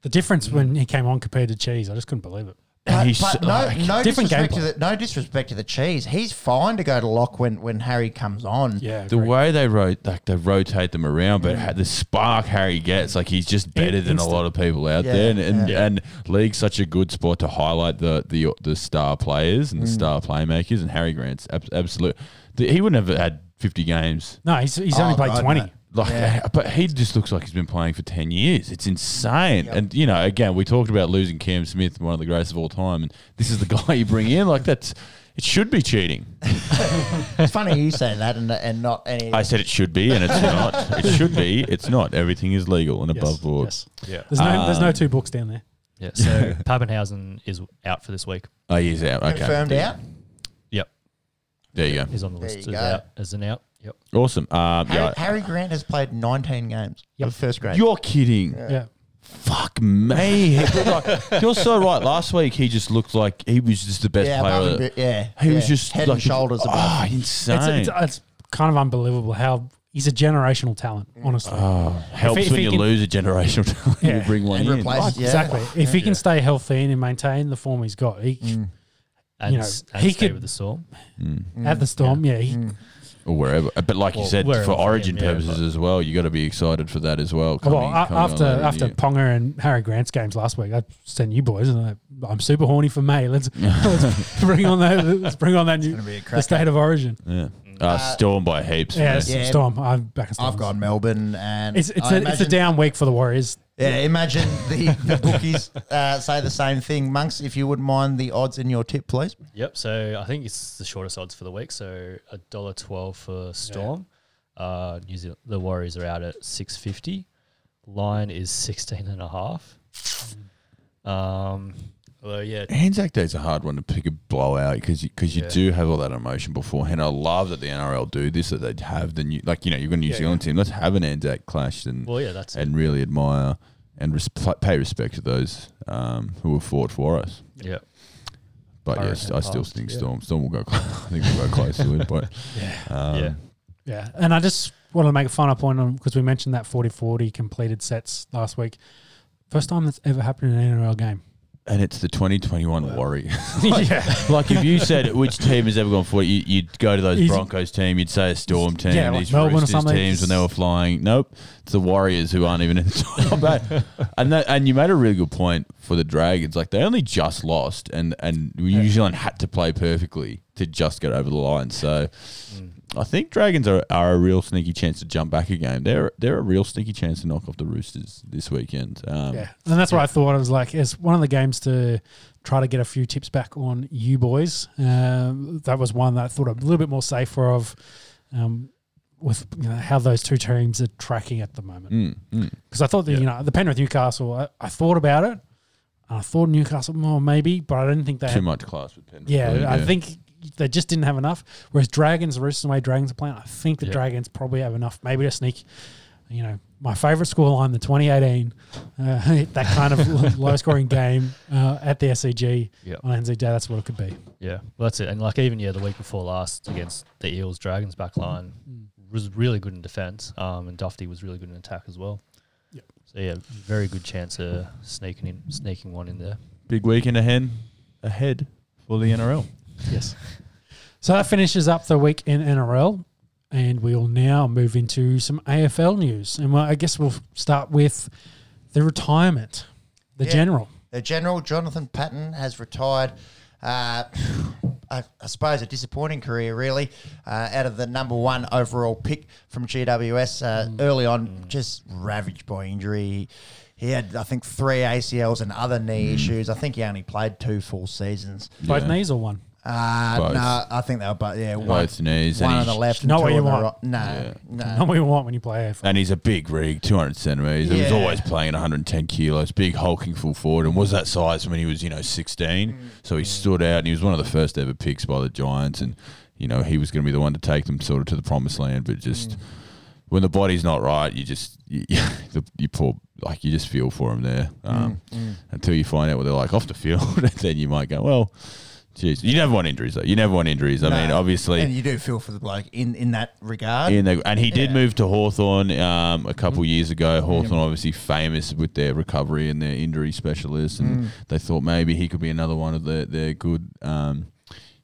The difference when he came on compared to Cheese, I just couldn't believe it. And But, he's but no, like- no Different disrespect to the no disrespect to the cheese. He's fine to go to lock when, when Harry comes on. Yeah, the way they rot, like they rotate them around, but ha- the spark Harry gets, like he's just better than a lot of people out Yeah, there, and and, yeah. and league's such a good spot to highlight the the the star players and the mm. star playmakers, and Harry Grant's ab- absolute. The, he wouldn't have had fifty games. no, he's, he's only Oh, played God, twenty. no. Like, Yeah. but he just looks like he's been playing for ten years. It's insane. And you know, again, we talked about losing Cam Smith, one of the greatest of all time, and this is the guy you bring in. Like that's, it should be cheating. It's funny you say that and and not any. I said it should be, and it's not. It should be. It's not. Everything is legal and Yes, above board. yes. Yeah. There's no, there's no Um, two books down there. Yeah. So Papenhuyzen is out for this week. Oh, he's out. Okay. confirmed out. Yep. There you go. He's on the There list you as go. out as an out. Yep. Awesome. Um, Harry, yeah. Harry Grant has played 19 games Yep. of first grade. You're kidding. Yeah. Fuck me. Like, you're so right. Last week he just looked like he was just the best yeah, player. above of and the- be- yeah. he was just head like and shoulders above. Oh, It's, insane. it's, it's kind of unbelievable how he's a generational talent, mm. honestly. oh, helps if when you can- lose a generational talent. Yeah. You bring one And in. replace- Like, yeah. Exactly. If he can stay healthy and maintain the form he's got, he, And, You know, and he stay could- with the storm. Mm. at the Storm, yeah, he, or wherever. But like you Well, said, wherever for for Origin yeah, purposes but- as well, you got to be excited for that as well. well, coming- a- coming on after later in the after year. Ponga and Harry Grant's games last week, I sent you boys, and I, I'm super horny for May. Let's let's bring on that. Let's bring on that new gonna be a the cracker. state of origin. yeah. Uh, Storm by heaps. Yeah, man. it's Yeah. Storm. I'm back in Storm. I've gone Melbourne, and It's it's I a, it's a imagine- down week for the Warriors. Yeah, imagine the, the bookies uh, say the same thing. Monks, if you wouldn't mind the odds in your tip, please. Yep. So I think it's the shortest odds for the week. So a dollar twelve for Storm. Uh, New Zealand, the Warriors are out at six fifty. Line is sixteen and a half. Um. Well, yeah. Anzac Day's a hard one to pick a blowout because you, cause you Yeah. do have all that emotion beforehand. I love that the NRL do this, that they have the new, like, you know, you've got a New Zealand team. Let's have an Anzac clash and, Well, yeah. That's it. and really admire and res- pay respect to those um, who have fought for us. Yeah. But I yes, I still think yeah. Storm. Storm will go. Close. I think we'll go close to it. But um, Yeah. Yeah, and I just wanted to make a final point on because we mentioned that 40-40 completed sets last week. First time that's ever happened in an NRL game. And it's the 2021 Warriors. yeah, like if you said which team has ever gone for it, you, you'd go to those Easy. Broncos team. You'd say a Storm team. Yeah, like these Melbourne or Roosters something. teams when they were flying. Nope, it's the Warriors who aren't even in the top eight. And that, and you made a really good point for the Dragons. Like they only just lost, and and New Zealand had to play perfectly to just get over the line. So. Mm. I think Dragons are, are a real sneaky chance to jump back again. They're they're a real sneaky chance to knock off the Roosters this weekend. Um, yeah, and that's what I thought. I was like, it's one of the games to try to get a few tips back on you boys. Um, that was one that I thought a little bit more safer of. Um, with you know, how those two teams are tracking at the moment, mm, mm. because I thought that you know the Penrith Newcastle, I, I thought about it, and I thought Newcastle, well, maybe, but I didn't think they Too had much class with Penrith. Yeah, I think they just didn't have enough. Whereas Dragons, the Roosters, the way Dragons are playing, I think the Yeah. Dragons probably have enough, maybe to sneak. You know, my favourite scoreline, the 2018, uh, that kind of low scoring game uh, at the SCG Yeah. on Anzac Day. That's what it could be. Yeah, well, that's it. And like even yeah, the week before last against the Eels, Dragons back line was really good in defence, um, and Dufty was really good in attack as well. Yep. So yeah, very good chance of sneaking in, sneaking one in there. Big week weekend ahead, ahead for the NRL. Yes. So that finishes up the week in NRL, and we'll now move into some AFL news. And well, I guess we'll start with the retirement, the Yeah. general. The General Jonathan Patton has retired. Uh, I, I suppose a disappointing career, really. Uh, out of the number one overall pick from GWS uh, early on, just ravaged by injury. He had, I think, three ACLs and other knee issues. I think he only played two full seasons. Both Yeah. knees or one? Uh, Both. no, I think they were both. Yeah, one, Both knees. one and on the he's- left and Not two what you on the want. right. No, Yeah. no. Not what you want when you play AFL. And he's a big rig, 200 centimetres. He was Yeah. always playing at 110 kilos, big hulking full forward, and was that size when he was, you know, 16. So he stood out, and he was one of the first ever picks by the Giants, and you know he was going to be the one to take them sort of to the promised land. But just when the body's not right, you just you, the, you poor like you just feel for him there um, until you find out what they're like off the field, and then you might go, well, Jeez, you never want injuries though. You never want injuries. I No. mean, obviously, and you do feel for the bloke in, in that regard. in the, and he did Yeah. move to Hawthorn um, a couple years ago. Hawthorn obviously famous with their recovery and their injury specialists, and they thought maybe he could be another one of their their good. Um,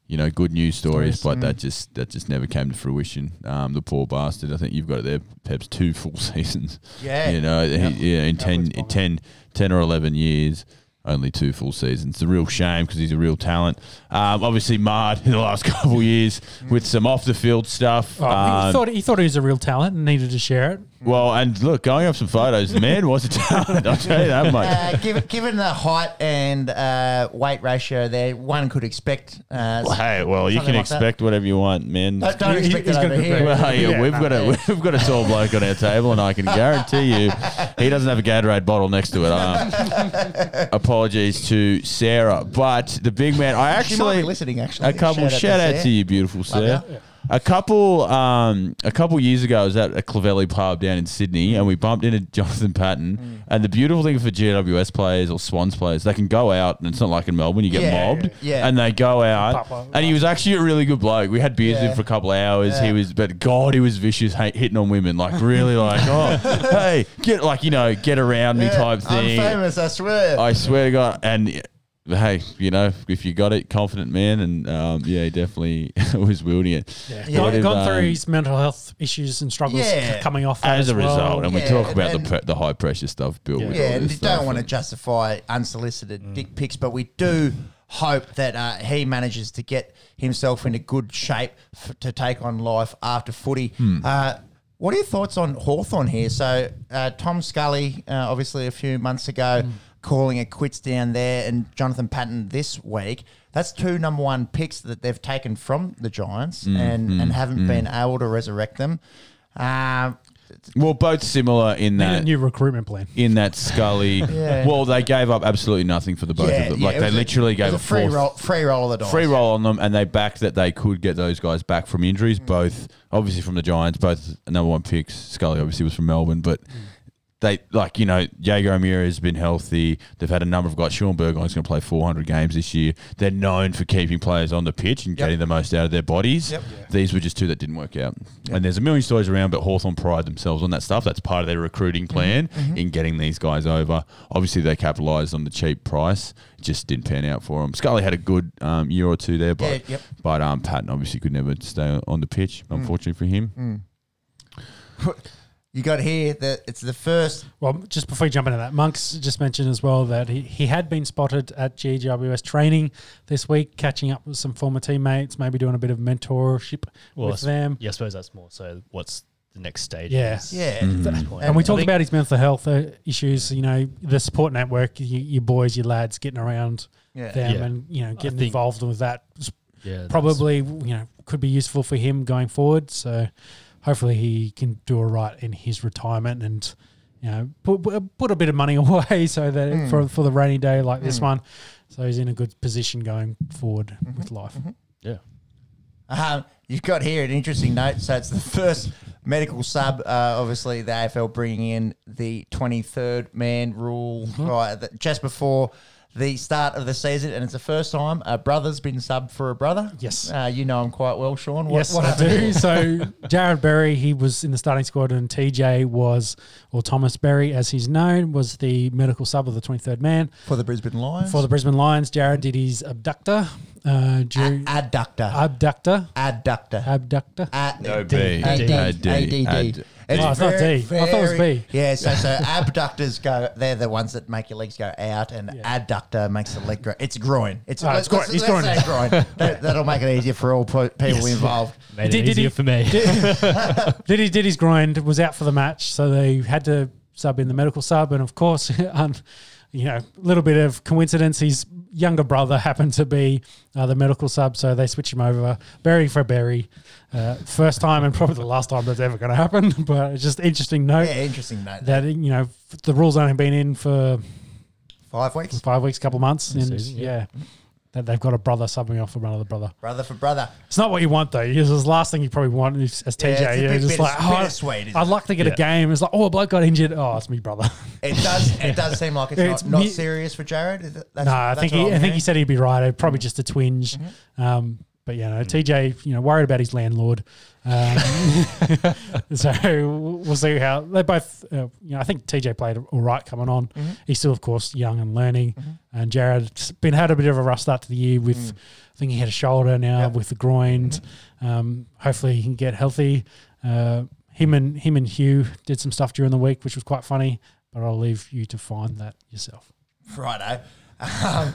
you know, good news stories, but that just that just never came to fruition. Um, the poor bastard. I think you've got it there, Peps, two full seasons. Yeah. you know, he, yeah, in 10, in 10, 10 or eleven years. Only two full seasons. It's a real shame because he's a real talent. Um, obviously, marred in the last couple of years with some off the field stuff. Oh, he Um, thought he thought he was a real talent and needed to share it. Well, and look, going up some photos, the man was a talent. I'll tell you that much. Uh, given, given the height and uh, weight ratio there, one could expect. Uh, Well, hey, well, you something can like that. expect whatever you want, man. Don't, don't He- expect he's it got over good here. brain. Well, yeah, Yeah, we've no, got a we've got a tall bloke on our table, and I can guarantee you, he doesn't have a Gatorade bottle next to it. Um, apologies to Sarah, but the big man, I She might actually be listening. Actually, a couple shout, out, Sarah. to you, beautiful Sarah. A couple, um, a couple years ago, I was at a Clavelli pub down in Sydney, and we bumped into Jonathan Patton. Mm. And the beautiful thing for GWS players or Swans players, they can go out, and it's not like in Melbourne, you get Yeah, mobbed, yeah. and they go out. And he was actually a really good bloke. We had beers with Yeah. him for a couple of hours. He was, but God, he was vicious, hate, hitting on women, like really, like, oh, hey, get like you know, get around me type thing. I'm famous, I swear. I swear to God, and hey, you know, if you got it, confident man, and um, yeah, he definitely was wielding it. Yeah. Yeah. Gone, If, gone through um, his mental health issues and struggles Yeah. coming off that As a well. result, and we talk about the pre- the high pressure stuff built. Yeah. yeah, and this you don't want to justify unsolicited dick pics, but we do hope that uh, he manages to get himself into good shape f- to take on life after footy. Uh, what are your thoughts on Hawthorn here? So, uh, Tom Scully, uh, obviously a few months ago, calling it quits down there, and Jonathan Patton this week. That's two number one picks that they've taken from the Giants mm, and, mm, and haven't mm. been able to resurrect them. Um, Well, both similar in Need a that new recruitment plan. in that Scully. Yeah. Well, they gave up absolutely nothing for the both of them. Like it they was a- literally gave a a free fourth- roll, free roll of the dice. free roll on them, and they backed that they could get those guys back from injuries. Both, obviously, from the Giants, both number one picks. Scully obviously was from Melbourne, but they like you know Jaeger O'Meara has been healthy. They've had a number of guys. Shaun Burgoyne's going to play 400 games this year. They're known for keeping players on the pitch and Yep. getting the most out of their bodies. Yep. These were just two that didn't work out. And there's a million stories around, but Hawthorn pride themselves on that stuff. That's part of their recruiting Mm-hmm. plan in getting these guys over. Obviously, they capitalised on the cheap price. It just didn't pan out for them. Scully had a good um, year or two there, but Yeah, yep. but um, Patton obviously could never stay on the pitch. Mm. Unfortunately for him. You got here that it's the first. Well, just before you jump into that, Monks just mentioned as well that he, he had been spotted at GWS training this week, catching up with some former teammates, maybe doing a bit of mentorship Well, with them. Yeah, I suppose that's more. So, what's the next stage? Yeah. is Yeah. Mm-hmm. And we talked about his mental health uh, issues, you know, the support network, you, your boys, your lads getting around Yeah. them Yeah. and, you know, getting think- involved with that. Yeah, Probably, you know, could be useful for him going forward. So hopefully he can do all right in his retirement and, you know, put, put- put a bit of money away so that Mm. for, for the rainy day like this Mm. one. So he's in a good position going forward Mm-hmm. with life. Yeah. Um, you've got here an interesting note. So it's the first medical sub. Uh, obviously, the AFL bringing in the 23rd man rule right at the- just before the start of the season, and it's the first time a brother's been subbed for a brother. Yes. uh, you know him quite well, Sean. What, yes, what I do. so Jarrod Berry, he was in the starting squad, and TJ was, or Thomas Berry, as he's known, was the medical sub of the 23rd man for the Brisbane Lions? for the Brisbane Lions. Jarrod did his abductor, uh, dur- A- adductor, abductor, adductor. abductor. Ad- No D- B. AD, AD. ADD. AD. It's Oh, it's not very, D. I thought it was B. Yeah, so so abductors go. They're the ones that make your legs go out, and Yeah. adductor makes the leg grow. It's groin. It's, Oh, it's groin. let's- It's let's groin. say groin. That, that'll make it easier for all po- people Yes. involved. Made Did- it did easier he- for me. did he did his grind? Was out for the match, so they had to sub in the medical sub, and of course, um, you know, a little bit of coincidence. His younger brother happened to be uh, the medical sub, so they switch him over. Berry for Berry, uh, first time and probably the last time that's ever going to happen. But it's just interesting note Yeah, interesting note. that you know the rules only been in for Five weeks. five weeks, couple months, and season, yeah. yeah. That they've got a brother subbing off for another brother. brother for brother. It's not what you want though. It's the last thing you probably want is, as TJ. it's you're just like, oh, bittersweet, isn't I'd it? like to get a game. It's like, oh, a bloke got injured. Oh, it's me brother. It does. It does seem like it's, It's not, not serious for Jarrod. Is it- That's, no, I think he, I'm think he said he'd be right. It'd probably just a twinge. Mm-hmm. Um, but yeah, no, TJ, you know, worried about his landlord. Um, so we'll see how they both. Uh, you know, I think TJ played all right coming on. Mm-hmm. He's still, of course, young and learning. And Jarrod's been had a bit of a rough start to the year with. I think he had a shoulder now Mm. Yep. Mm-hmm. with the groin. Um, hopefully, he can get healthy. Uh, him and him and Hugh did some stuff during the week, which was quite funny. But I'll leave you to find that yourself. Righto. Um,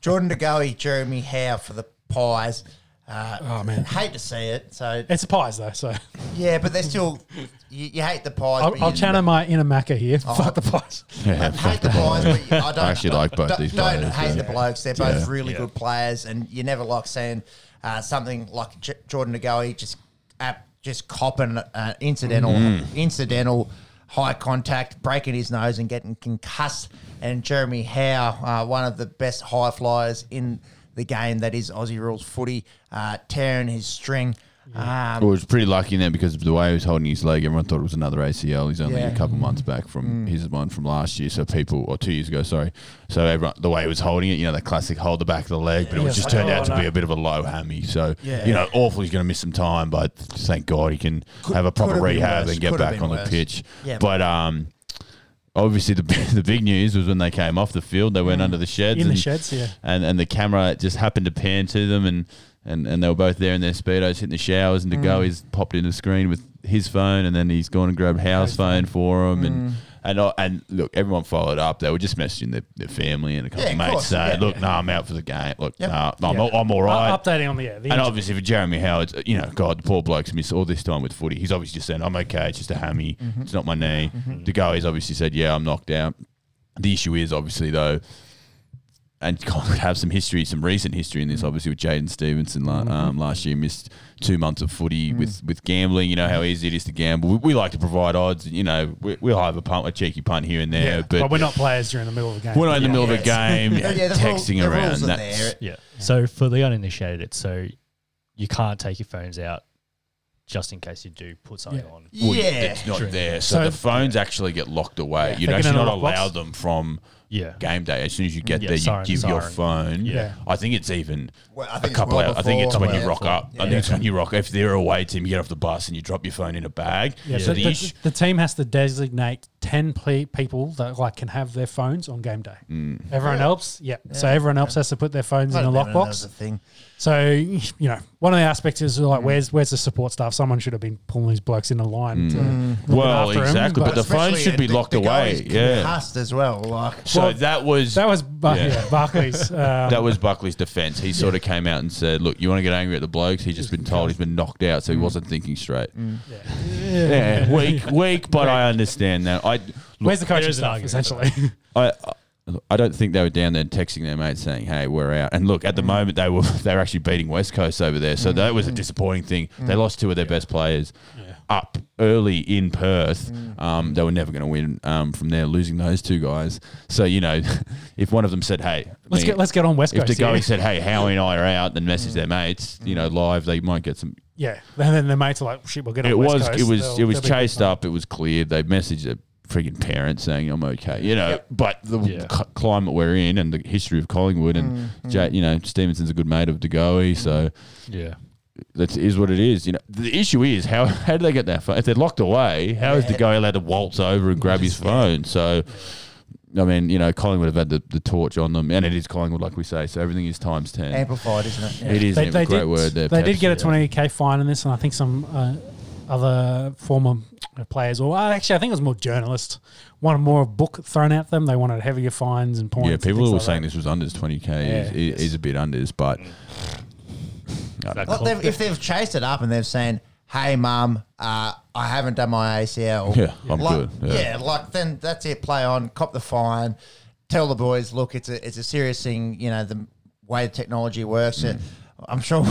Jordan DeGoey, Jeremy Howe for the Pies. Uh, Oh, man. hate to see it. So It's a pies though, so yeah, but they're still. You, you hate the Pies. I'll, I'll you- channel my inner Macca here. Fuck the pies. Yeah, I hate the Pies, but you- I don't. I actually like both don't, these Don't players, hate yeah. the blokes. They're both Yeah. really Yeah. good players, and you never like seeing uh, something like J- Jordan DeGoey just uh, just copping uh, incidental Mm. incidental high contact, breaking his nose and getting concussed. And Jeremy Howe, uh, one of the best high flyers in the game that is Aussie rules footy, uh, tearing his string. Um, Well, was pretty lucky in there because of the way he was holding his leg. Everyone thought it was another ACL. He's only Yeah. a couple months back from his one from last year. So people, or two years ago, sorry. So everyone, the way he was holding it, you know, the classic hold the back of the leg, but it Yeah, was just like, turned oh, out to be a bit of a low hammy. So Yeah. you know, awful. He's going to miss some time, but thank God he can have a proper have rehab and get could back been on the pitch. Yeah. But um, obviously the the big news was when they came off the field. They went mm. under the sheds In the and- sheds, yeah. and and the camera just happened to pan to them and and, and they were both there in their speedos hitting the showers and to mm. go he's popped in the screen with his phone and then he's gone and grabbed Howe's phone for him and mm. And I- and look everyone followed up they were just messaging their, their family and a couple Yeah, of of mates course, saying yeah, look yeah. no I'm out for the game look Yep. nah, no, I'm, Yeah. I'm all right Uh, updating on the yeah. The and injury. obviously for Jeremy Howard, you know, God, the poor bloke's missed all this time with footy. He's obviously just saying, I'm okay, it's just a hammy, Mm-hmm. it's not my knee. The guy has obviously said, yeah, I'm knocked out. The issue is, obviously, though, and Collingwood have some history, some recent history in Mm. this, obviously, with Jaidyn Stephenson la- um, last year, missed two months of footy Mm. with, with gambling. You know how easy it is to gamble. We, we like to provide odds. You know, we, we'll have a punt, a cheeky punt here and there, yeah, but, but, we're not players during the middle of the game. we're not in the middle of a game Yeah, yeah, the rule- texting the around. That's- there. Yeah. So for the uninitiated, it's so you can't take your phones out just in case you do put something Yeah. on. Well, Yeah. it's not there. So, So- the phones actually get locked away. Yeah. You'd They get actually in a not lockbox? allow them from Yeah. game day. As soon as you get Yeah, there, siren- you give your siren. phone. Yeah. I think it's even Well, I a think it's couple well hours. I think it's before, when you yeah. rock up. I think it's when you rock. If they're away team, you get off the bus and you drop your phone in a bag. Yeah, So so the the, issue- the team has to designate ten ple- people that like can have their phones on game day. Mm. Everyone Yeah. else, yeah. So everyone else has to put their phones in a didn't even know that was lockbox. a thing. So you know, one of the aspects is Mm. like, where's where's the support staff? Someone should have been pulling these blokes in a line. to Well, after 'em, exactly, but the phone should be the- locked the away. goalie's Yeah. concussed as well. Like, So Well, that was that was Bar- Yeah. yeah. Barclays. Um, that was Buckley's defence. He sort of came out and said, "Look, you want to get angry at the blokes? He's just been told he's been knocked out, so he wasn't thinking straight. Yeah, weak, weak, but I understand that. I look, Where's the coaching There is an staff? argument Essentially, I, I- I don't think they were down there texting their mates saying, "Hey, we're out." And look, at the mm. moment they were they were actually beating West Coast over there, so that was a mm. disappointing thing. Mm. They lost two of their best players up early in Perth. Um, they were never going to win um, from there, losing those two guys. So you know, if one of them said, "Hey, let's get let's get on West if Coast. If the guy said, "Hey, Howie and I are out," then message their mates, you know, live, they might get some. yeah, and then the mates are like, "Shit, we'll get on It West was, Coast. it was, They'll- it was chased up. It was cleared. They messaged their freaking parents saying, "I'm okay," you know. Yep. But the Yeah. c- climate we're in and the history of Collingwood and Ja- you know Stephenson's a good mate of DeGoey, so Yeah. that is what it is. You know, the issue is how how do they get that phone? If they're locked away, how is Yeah. DeGoey allowed to waltz over and grab his phone? So. I mean, you know, Collingwood have had the, the torch on them, and it is Collingwood, like we say. So everything is times ten. amplified, isn't it? Yeah. It is They, a they great did, word there. They did get a twenty k fine in this, and I think some uh, other former players, or uh, actually, I think it was more journalists, wanted more book thrown at them. They wanted heavier fines and points. Yeah, and people were like saying that. this was unders 20k. Yeah, is, is, yes. is a bit unders, but That Like col- they've, if they've chased it up and they've saying, "Hey, mum, uh, I haven't done my ACL," Yeah, I'm like, good, yeah. Yeah. like then that's it. Play on, cop the fine, tell the boys, look, it's a it's a serious thing. You know the way the technology works. Mm. I'm sure.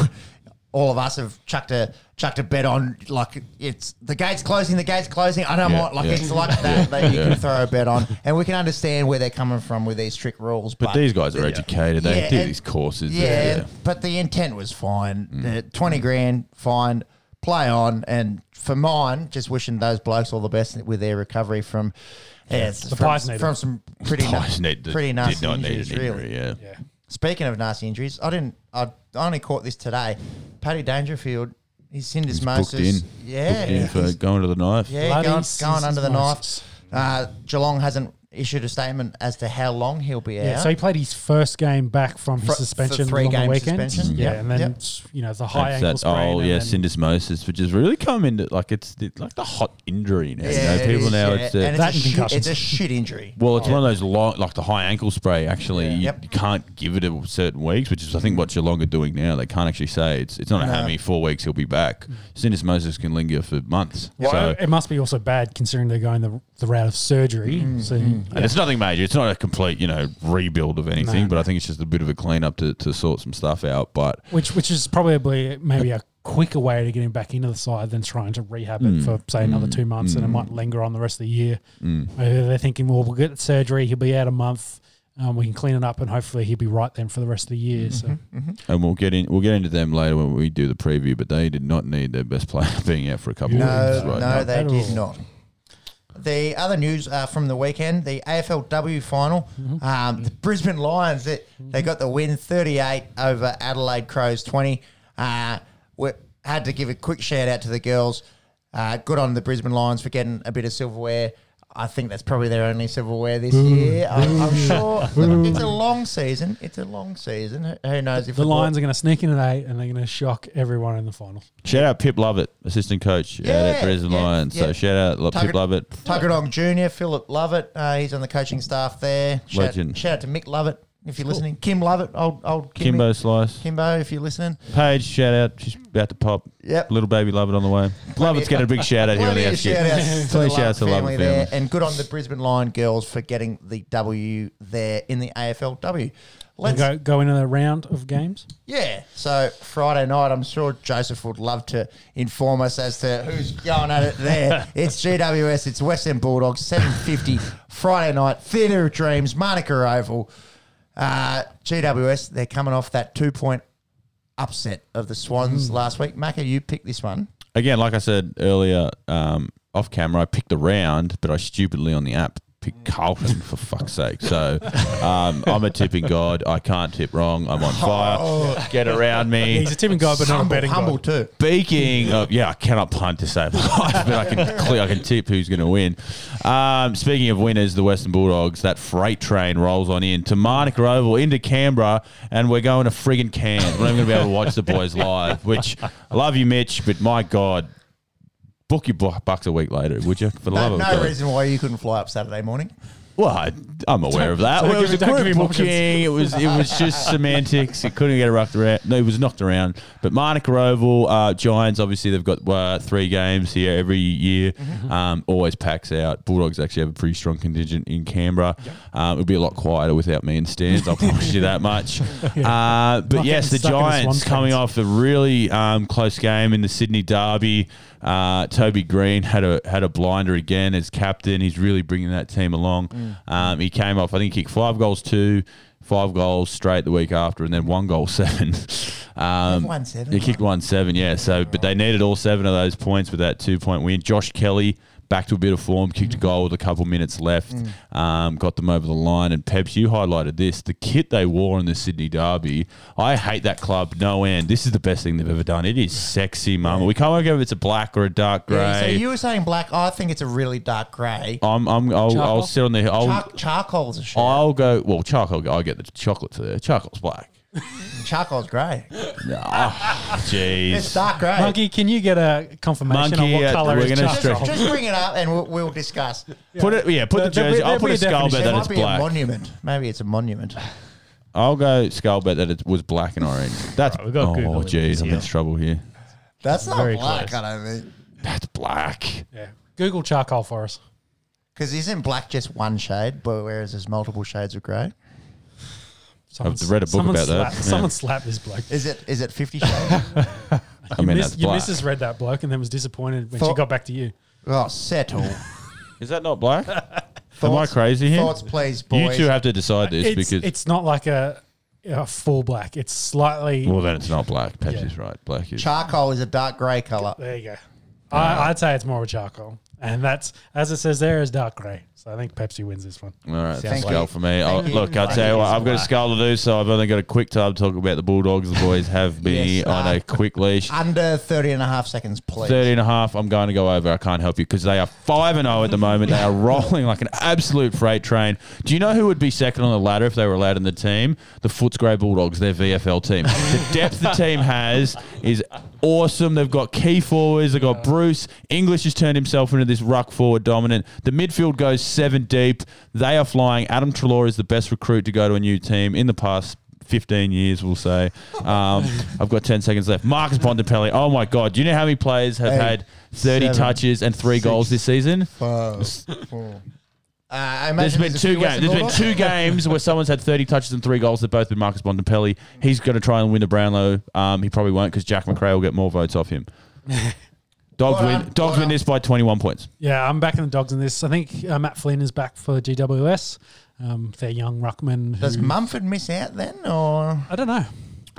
All of us have chucked a chucked a bet on like it's the gate's closing, the gate's closing. I don't Yeah, want like yeah. it's like that that you Yeah. can throw a bet on, and we can understand where they're coming from with these strict rules. But these guys are educated. They Yeah, do and- these courses. yeah, Yeah. but the intent was fine. Mm. Uh, Twenty grand, fine. Play on, and for mine, just wishing those blokes all the best with their recovery from. Yeah, the from, Pies need from some pretty na- need to- pretty nasty did not need an injuries, really. injury. Yeah. Yeah. Speaking of nasty injuries, I didn't. I only caught this today. Paddy Dangerfield, his He's booked syndesmosis. in. Yeah, Booked in for going to the knife. yeah, Bloody going, going under the knife. Uh, Geelong hasn't issued a statement as to how long he'll be out. Yeah, so he played his first game back from his For- for suspension three on the game weekend. suspension. Yeah, Yep, and then yep. it's, you know the high That's ankle that, sprain. oh and yeah, then- syndesmosis, which has really come into like it's the, like the hot injury now. you know, it people is, now yeah. it's, uh, and That it's, a and shit, concussions. it's a shit injury. well, it's one of those long, like the high ankle spray. Actually, Yeah. you, Yep. you can't give it a certain weeks, which is I think what Geelong are doing now. They can't actually say it's it's not No. how many four weeks he'll be back. Syndesmosis can linger for months. Well, So it must be also bad considering they're going the, the route of surgery. Mm, so And it's nothing major. It's not a complete, you know, rebuild of anything, No, but no. I think it's just a bit of a cleanup to, to sort some stuff out. But which which is probably maybe a quicker way to get him back into the side than trying to rehab Mm. it for say another two months, and it might linger on the rest of the year. Mm. Maybe they're thinking, well, we'll get surgery. He'll be out a month. Um, we can clean it up, and hopefully he'll be right then for the rest of the year. Mm-hmm. So and we'll get in we'll get into them later when we do the preview, but they did not need their best player being out for a couple No, of weeks right no, now. they did all. not. The other news uh, from the weekend, the AFLW final, Mm-hmm. um, the Brisbane Lions, they, they got the win 38 over Adelaide Crows 20. Uh, we had to give a quick shout out to the girls. Uh, good on the Brisbane Lions for getting a bit of silverware. I think that's probably their only silverware this year. I'm, I'm sure. It's a long season. It's a long season. Who- Who knows if the the Lions are going to sneak in at eight, and they're going to shock everyone in the final. Shout out Pip Lovett, assistant coach out at Yeah, Brisbane yeah, Lions. yeah. So shout out Lo- Tugger- Pip Lovett. Tuggeridong Jr., Philip Lovett. Uh, he's on the coaching staff there. Shout, Legend. Shout out to Mick Lovett if you're listening. Kim Lovett, old old Kimmy. Kimbo Slice. Kimbo, if you're listening. Paige, shout out. She's about to pop. Yep. Little baby Lovett on the way. Lovett's getting a big shout out here on the Plenty of SQ. shout outs to the Plenty shout outs to Lovett Lovett family. there. And good on the Brisbane Lion girls for getting the W there in the AFLW. We'll Let's go go into the round of games. Yeah. So Friday night, I'm sure Joseph would love to inform us as to who's going at it there. it's GWS. It's Western Bulldogs. 7:50 Friday night. Theatre of Dreams. Manuka Oval. Uh, GWS. They're coming off that two point upset of the Swans last week. Macca, you picked this one. Again, like I said earlier, um, off camera, I picked a round, but I stupidly on the app picked Carlton for fuck's sake. So um, I'm a tipping god. I can't tip wrong. I'm on fire. Get around me. He's a tipping guy, but not a humble, betting humble guy. too. Speaking of, yeah, I cannot punt to save my life, but I can clear, I can tip who's going to win. Um, speaking of winners, the Western Bulldogs, that freight train rolls on in to Manuka Oval into Canberra, and we're going to friggin' Cairns. We're not even going to be able to watch the boys live. Which I love you, Mitch, but my God, book your bu- bucks a week later, would you? For the No, love of no God. reason why you couldn't fly up Saturday morning. Well, I, I'm aware of that. Well, it was a give- don't group give him options. booking. It was it was just semantics. It couldn't get it rocked around. No, it was knocked around. But Manuka Oval, uh, Giants, obviously they've got uh, three games here every year. Mm-hmm. Um, always packs out. Bulldogs actually have a pretty strong contingent in Canberra. Um, it'll be a lot quieter without me in stands. I'll promise you that much. uh, but Not yes, the getting stuck in the Giants Swans coming off a really um, close game in the Sydney Derby. Uh, Toby Greene had a had a blinder again as captain. He's really bringing that team along. Um, he came off. I think he kicked five goals, two, five goals straight the week after, and then one goal seven. Um, One seven. He kicked one seven, yeah. So, but they needed all seven of those points with that two point win. Josh Kelly back to a bit of form, kicked a mm. goal with a couple minutes left, mm. um, got them over the line. And Peps, you highlighted this: the kit they wore in the Sydney Derby. I hate that club no end. This is the best thing they've ever done. It is sexy, mum. We can't work out if it's a black or a dark grey. Yeah, so you were saying black. I think it's a really dark grey. I'm, I'm, I'll, I'll sit on the. I'll, Char- charcoal's a shit. I'll go. Well, charcoal. I get the chocolates there. Uh, charcoal's black. Charcoal's grey. Jeez. It's dark grey. Monkey, can you get a confirmation Monkey, on what uh, color we're is gonna charcoal? stretch- Just bring it up and we'll, we'll discuss. Put it. Yeah. Put There- the there'll jersey. I'll there'll put be a a skull bet definition. It that might it's be black. a monument. Maybe it's a monument. I'll go skull bet that it was black and orange. That's Right, we've got oh Google jeez, Images I'm in here. trouble here. That's not Very black, close. I don't think. That's black. Yeah. Google charcoal for us. Because isn't black just one shade, but whereas there's multiple shades of grey? Someone I've read a book someone about that, slapped- yeah. Someone slapped this bloke. Is it is it Fifty Shades? I Your mean, miss- your missus read that bloke and then was disappointed when she got back to you. oh, settle. Is that not black? Am I crazy here? Thoughts, please, boys. You two have to decide this It's, because it's not like a, a full black. It's slightly. well, then it's not black. Pepsi's Yeah. right. Black is. Charcoal is a dark grey colour. there you go. I, I'd say it's more of a charcoal, and that's as it says there is dark grey. So I think Pepsi wins this one. All right, Thank skull you. for me. Oh, Thank you. look, I'll Thank tell you you. what, I've got a Black. skull to do, so I've only got a quick time to talk about the Bulldogs. The boys have me Yes, on uh, a quick leash. Under 30 and a half seconds, please. 30 and a half, I'm going to go over. I can't help you because they are 5 and 0 at the moment. They are rolling like an absolute freight train. Do you know who would be second on the ladder if they were allowed in the team? The Footscray Bulldogs, their VFL team. The depth the team has is awesome. They've got key forwards. They've got Bruce. English has turned himself into this ruck forward dominant. The midfield goes seven deep. They are flying. Adam Treloar is the best recruit to go to a new team in the past 15 years, we'll say. Um, I've got 10 seconds left. Marcus Bontempelli. Oh my God. Do you know how many players have Eight, had 30 seven, touches and three goals this season? Five, four. Uh, I There's imagine been two few games. There's been two games where someone's had 30 touches and three goals. They've both been Marcus Bontempelli. He's going to try and win the Brownlow. Um, he probably won't because Jack Macrae will get more votes off him. Dogs Well win. done, Dogs well win this by 21 points. Yeah, I'm backing the dogs in this. I think uh, Matt Flynn is back for GWS. Um, their young ruckman. Does Mumford miss out then, or I don't know.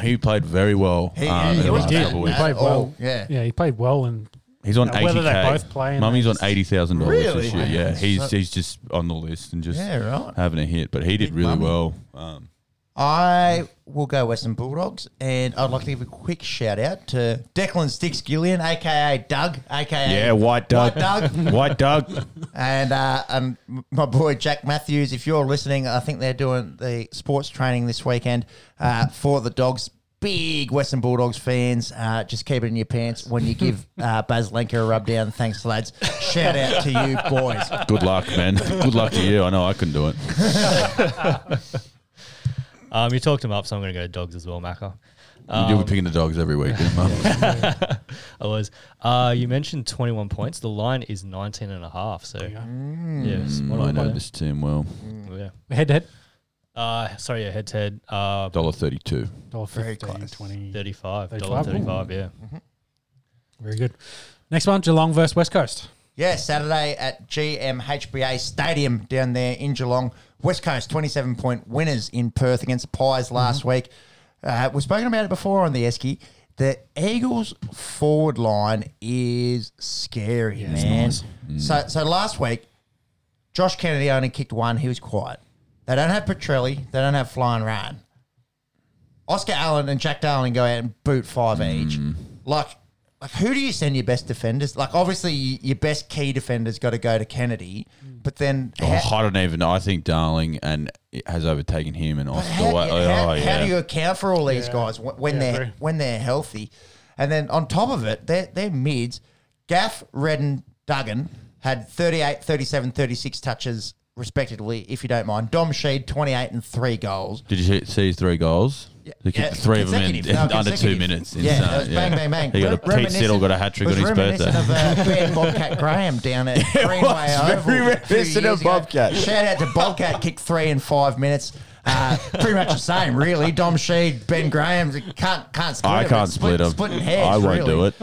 He played very well. He- um, he in the was last good. couple of He weeks. played Oh, well. yeah. yeah, he played well, and He's on Now, 80k. whether they both play in Mummy's on those- eighty thousand dollars this year. Yeah, Wow. he's So- he's just on the list and just Yeah, right. having a hit. But he did Big really mummy. well. Um, I will go Western Bulldogs, and I'd like to give a quick shout out to Declan Sticks Gillian, aka Doug, aka yeah, White Doug. White Doug. White Doug. and uh, and my boy Jack Matthews. If you're listening, I think they're doing the sports training this weekend uh, for the dogs. Big Western Bulldogs fans. Uh, just keep it in your pants when you give uh, Baz Lenker a rub down. Thanks, lads. Shout out to you boys. Good luck, man. Good luck to you. I know I couldn't do it. Um, you talked him up, so I'm going to go dogs as well, Macca. you were picking the dogs every week, didn't you, I was. Uh, you mentioned 21 points. The line is 19 and a half. So, yes. Mm, I know this team well. Yeah. head to head, Uh, sorry, yeah, head to head. Uh, Dollar thirty-two. dollar Very close. 20. 35. 35, Dollar ooh. 35, yeah. Very good. Next one, Geelong versus West Coast. Yeah, Saturday at GMHBA Stadium down there in Geelong. West Coast 27 point winners in Perth against the Pies mm-hmm. last week. Uh, we've spoken about it before on the Esky. The Eagles forward line is scary, it's man. nice. Mm. Mm. So, so last week, Josh Kennedy only kicked one. He was quiet. They don't have Petrelli. They don't have Flying Ryan. Oscar Allen and Jack Darling go out and boot five each. Mm. Like, like who do you send your best defenders? Like, obviously, your best key defenders got to go to Kennedy, mm. but then Oh, how, I don't even know. I think Darling and it has overtaken him and Oscar. how, oh, how- yeah. how do you account for all these Yeah. guys wh- when Yeah, they're agree. when they're healthy? And then on top of it, they're, they're mids. Gaff, Redden, Duggan had 38, 37, 36 touches respectively, if you don't mind. Dom Sheed, 28 and three goals. Did you see- see his three goals? He kicked Yeah, three of them in, consecutive. No, under two minutes. Yeah, Insane, it was bang, bang, bang. He got a, Pete Siddle got a hat trick on his birthday. Of, uh, Bobcat Graham down at Greenway Oval. reminiscent of. Bobcat. Shout out to Bobcat, kicked three in five minutes. Uh, pretty much the same, really. Dom Sheed, Ben Graham, can't can't split I them. can't It's split them. Splitting hairs, I won't really. do it.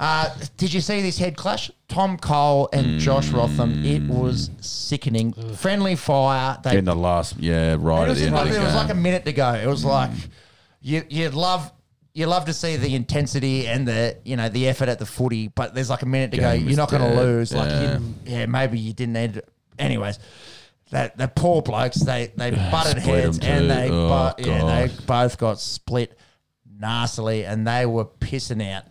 Uh, did you see this head clash? Tom Cole and Josh Rotham. It Mm. was sickening. Friendly fire. They In the last, yeah, right it at was, the end like, of the it was like a minute to go. It was like you you'd love you love to see the intensity and the you know the effort at the footy, but there's like a minute to go. You're not going to lose. Like Yeah. you, yeah, maybe you didn't need. It. Anyways, that the poor blokes they they butted heads and they Oh, bu- yeah they both got split nastily and they were pissing out.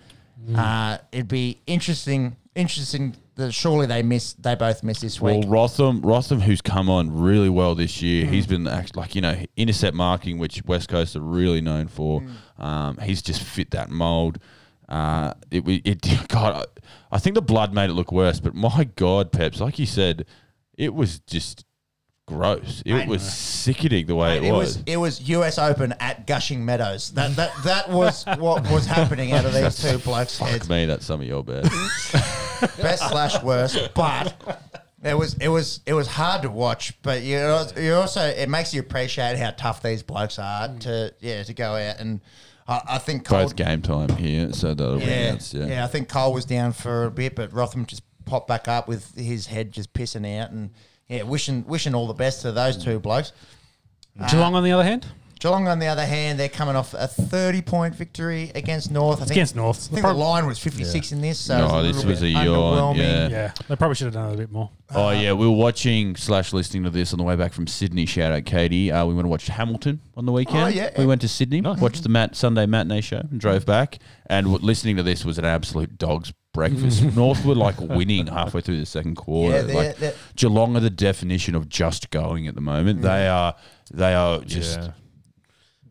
Mm. Uh, it'd be interesting. Interesting. Surely they miss. They both miss this week. Well. Rotham, Rotham, who's come on really well this year, Hmm. he's been act- like you know intercept marking, which West Coast are really known for. Hmm. Um, he's just fit that mold. Uh, it, we- it, God, I, I think the blood made it look worse, but my God, Peps, like you said, it was just gross. It was sickening the way it it was. was it was US Open at Gushing Meadows. That that that was what was happening out of these two blokes' heads. Fuck me, that's some of your bad. Best slash worst, but It was it was it was hard to watch, but you you also it makes you appreciate how tough these blokes are mm. to yeah to go out and I, I think Cole, Both game time here, so that'll be yeah, announced, yeah yeah. I think Cole was down for a bit, but Rotham just popped back up with his head just pissing out and yeah wishing wishing all the best to those two blokes. Geelong, uh, on the other hand, Geelong, on the other hand, they're coming off a 30 point victory against North. I think, against North. I think the line was 56 in this, so No, was this little was bit a yawn, yeah. yeah, they probably should have done it a bit more. Oh yeah, we were watching slash listening to this on the way back from Sydney. Shout out Katie. Uh, we went to watch Hamilton on the weekend. Oh, yeah. we went to Sydney, watched the mat Sunday matinee show, and drove back. And w- listening to this was an absolute dog's breakfast. North were like winning halfway through the second quarter. Yeah, they're- like they're- Geelong are the definition of just going at the moment. They are. They are just. Yeah.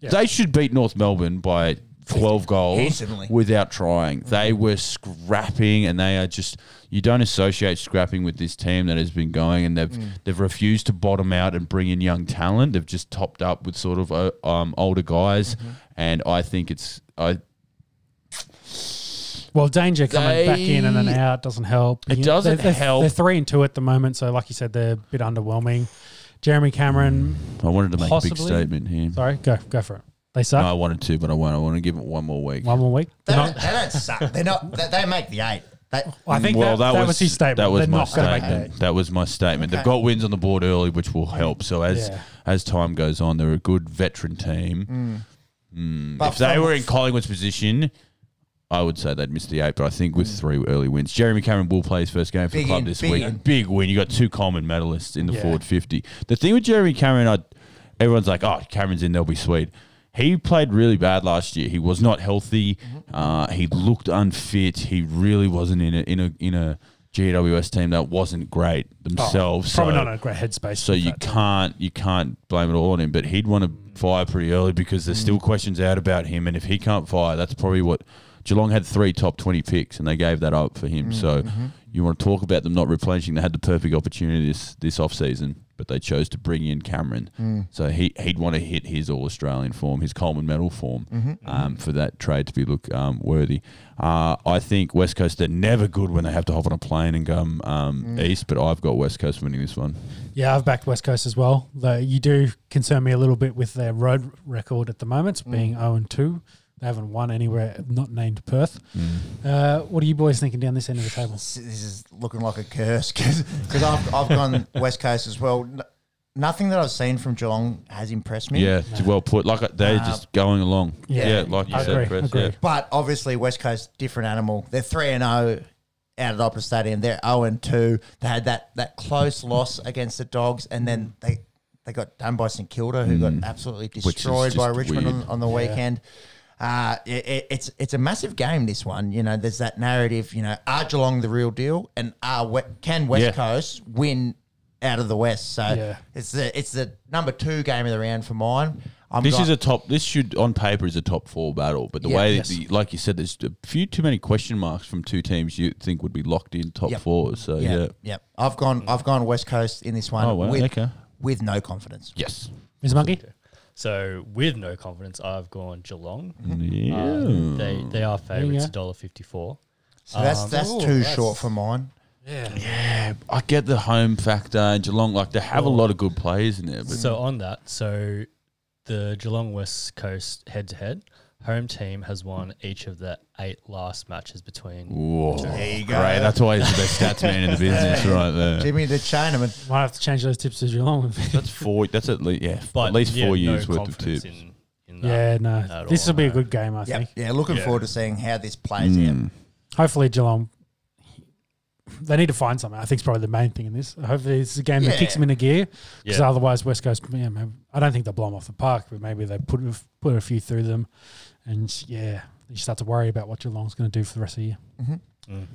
Yeah. They should beat North Melbourne by. 12 goals Easily. without trying. They were scrapping and they are just you don't associate scrapping with this team that has been going and they've they've refused to bottom out and bring in young talent. They've just topped up with sort of uh, um, older guys and I think it's I Well, danger coming back in and then out doesn't help. It You- doesn't they're, they're- help. They're three and two at the moment, so like you said, they're a bit underwhelming. Jeremy Cameron, I wanted to make a big Possibly. statement here. sorry, go go for it. They suck. No. I wanted to, but I won't. I want to give it one more week. One more week. They They're don't, not- they don't suck. They're not. They, they make the eight. They, I think that, that, was, his statement. That was they're my not going to make statement. that. That was my statement. They've got wins on the board early, which will help. So as Yeah. as time goes on, they're a good veteran team. Mm. But If they from- were in Collingwood's position, I would say they'd miss the eight. But I think Mm. with three early wins, Jeremy Cameron will play his first game for the club in, this big week. in. Big win. You got two Coleman medalists in the Yeah. forward fifty. The thing with Jeremy Cameron, I, everyone's like, "Oh, Cameron's in, they'll be sweet." He played really bad last year. He was not healthy. Mm-hmm. Uh, he looked unfit. He really wasn't in a in a in a GWS team that wasn't great themselves. Oh, Probably so, not in a great headspace. so with you that can't you can't blame it all on him. But he'd want to fire pretty early because there's Mm. still questions out about him. And if he can't fire, that's probably what Geelong had three top twenty picks, and they gave that up for him. So Mm-hmm. you want to talk about them not replenishing? They had the perfect opportunity this this off season, but they chose to bring in Cameron. Mm. So he he'd want to hit his All Australian form, his Coleman medal form, Mm-hmm. um, for that trade to be look um, worthy. Uh, I think West Coast they're never good when they have to hop on a plane and go um, Mm. east, but I've got West Coast winning this one. Yeah, I've backed West Coast as well. Though you do concern me a little bit with their road record at the moment, Mm. being 0 and 2. They haven't won anywhere not named Perth. Mm. Uh, what are you boys thinking down this end of the table? this is looking like a curse because I've, I've gone West Coast as well. N- nothing that I've seen from Geelong has impressed me. Yeah, it's well put. Like they're Uh, just going along. yeah. Yeah, like you I said, agree, Chris. agree. Yeah. But obviously, West Coast different animal. They're three and zero out at Optus Stadium. They're zero and two. They had that that close loss against the Dogs, and then they they got done by St Kilda, who got absolutely Mm. destroyed by Richmond on, on the weekend. Uh, it, it- it's it's a massive game. This one, you know, there's that narrative. You know, are Geelong the real deal, and are we, can West Yeah. Coast win out of the West? So Yeah. it's the it's the number two game of the round for mine. I'm This got- is a top. This should on paper is a top four battle, but the Yeah, way yes. that the, like you said, there's a few too many question marks from two teams you think would be locked in top Yep. four. So Yeah, yeah, yeah. I've gone. I've gone West Coast in this one. Oh, wow, with, okay. with no confidence. yes, Ms. Monkey? So with no confidence, I've gone Geelong. yeah. Um, they they are favourites, go. a dollar fifty four. So that's Um, that's Ooh, too that's- short for mine. Yeah. Yeah. I get the home factor and Geelong. Like they have a lot of good players in there, but So on that, so the Geelong West Coast head to head, home team has won each of the eight last matches between. Whoa, There you go. great. That's why he's the best stats man in the business, right there. Jimmy the Chinaman. Might have to change those tips to Geelong. That's four. That's at least yeah, But at least yeah, four no years worth of confidence tips. In, in that. yeah, no. at This all, will be a no. good game, I Yeah, think. yeah. Looking Yeah. forward to seeing how this plays out. Mm. Hopefully, Geelong. They need to find something. I think it's probably the main thing in this. Hopefully, it's a game that kicks Yeah. them into gear. Because Yeah. otherwise, West Coast. Yeah, maybe, I don't think they'll blow them off the park, but maybe they put put a few through them, and yeah, you start to worry about what Geelong's going to do for the rest of the year. Mm.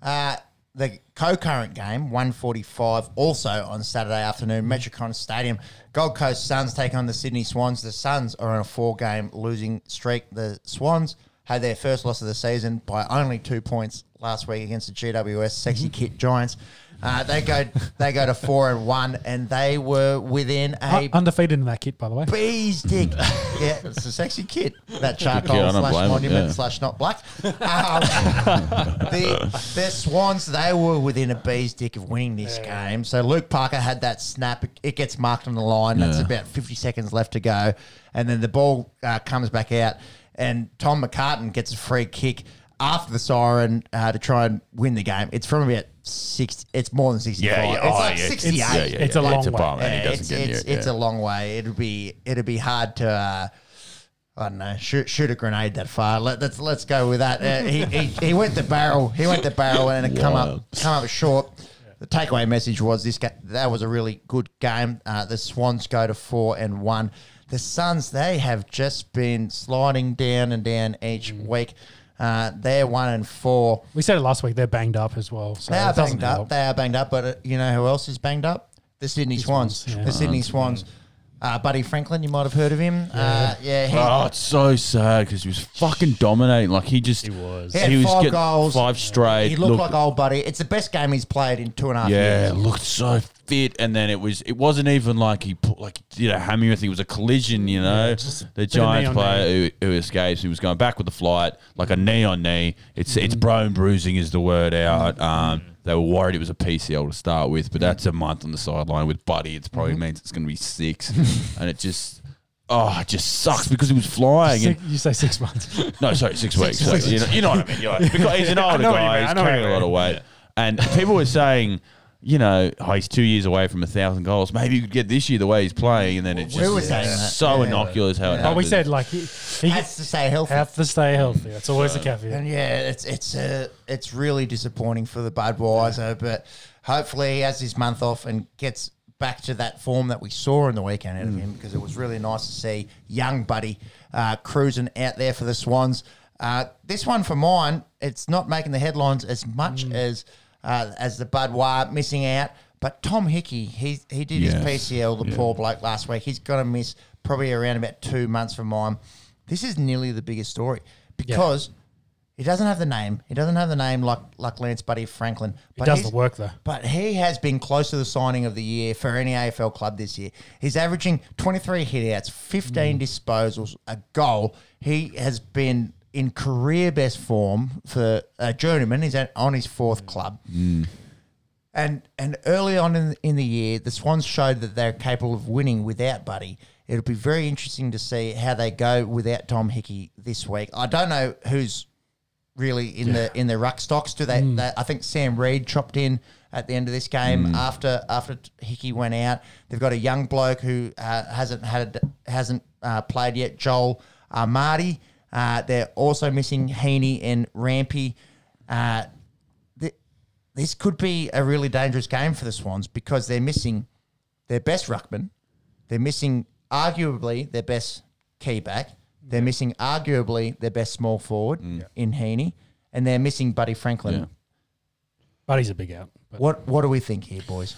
Uh, the co-current game, 145, also on Saturday afternoon, Metricon Stadium. Gold Coast Suns take on the Sydney Swans. The Suns are on a four-game losing streak. The Swans had their first loss of the season by only two points last week against the GWS Sexy Kit Giants. Uh, they go they go to four and one, and they were within a Un- undefeated in that kit, by the way. bee's dick. yeah, it's a sexy kid. That charcoal Yeah, I don't slash blame 'em, monument yeah. slash not black. Um, the, the Swans, they were within a bee's dick of winning this game. So Luke Parker had that snap. It, it gets marked on the line. That's Yeah. about 50 seconds left to go. And then the ball uh, comes back out, and Tom McCartin gets a free kick after the siren uh, to try and win the game. It's from about six. It's more than 65. Yeah, yeah. It's Oh, like yeah. 68. Yeah, yeah, It's a yeah. long It's a way. bum, and he doesn't it's get near it's, it, it's yeah. a long way. It'd be it'd be hard to uh, I don't know shoot shoot a grenade that far. Let, let's let's go with that. Uh, he, he he went the barrel. He went the barrel and it come up come up short. The takeaway message was this ga- that was a really good game. Uh, the Swans go to four and one. The Suns they have just been sliding down and down each Mm. week. Uh, they're one and four. We said it last week. They're banged up as well. So They are banged up. help. They are banged up. But uh, you know who else is banged up? The Sydney Swans. Swans, yeah. The Sydney Swans. Uh, Buddy Franklin, you might have heard of him. Yeah, uh, yeah he, Oh, it's so sad because he was fucking dominating. Like he just He was. he had he was five getting goals. five straight. He looked Looked- like old Buddy. It's the best game he's played in two and a half Yeah, years. looked so fit, and then it was. It wasn't even like he put like he did a hammy with. It was a collision, you know. a the bit of knee Giants player who, who escapes. He was going back with the flight, like a knee on knee. It's it's Mm. bone bruising is the word out. Um, they were worried it was a PCL to start with, but that's a month on the sideline with Buddy. It probably Mm-hmm. means it's going to be six, and it just. Oh, it just sucks because he was flying. Six, you say six months. no, sorry, six weeks. So, you, know, you know what I mean? Like, because he's an older know you guy. He's know carrying a lot of weight. And people were saying, you know, oh, he's two years away from a thousand goals. Maybe you could get this year the way he's playing, and then it's just were saying that. so Yeah. innocuous how it But happens. we said like he, he Has to stay healthy. have to stay healthy. That's always a caveat. And yeah, it's it's uh, it's really disappointing for the Budweiser, but hopefully he has his month off and gets back to that form that we saw in the weekend out of him because it was really nice to see young Buddy uh, cruising out there for the Swans. Uh, this one for mine, it's not making the headlines as much as uh, as the Budweiser missing out. But Tom Hickey, he he did Yes. his PCL, the Yeah. poor bloke last week. He's going to miss probably around about two months from mine. This is nearly the biggest story because he doesn't have the name. He doesn't have the name like like Lance Buddy Franklin. He does he's- the work though. But he has been close to the signing of the year for any AFL club this year. He's averaging 23 hitouts, 15 Mm. disposals, a goal. He has been in career best form for a journeyman. He's at, on his fourth club. And and early on in, in the year, the Swans showed that they're capable of winning without Buddy. It'll be very interesting to see how they go without Tom Hickey this week. I don't know who's really in the in the ruck stocks. Do they, they? I think Sam Reid chopped in at the end of this game after after Hickey went out. They've got a young bloke who uh, hasn't had hasn't uh, played yet. Joel Amartey. Uh, they're also missing Heaney and Rampy. Uh, th- this could be a really dangerous game for the Swans because they're missing their best ruckman. They're missing arguably their best key back. They're missing arguably their best small forward in Heaney, and they're missing Buddy Franklin. Yeah. Buddy's a big out. What What do we think here, boys?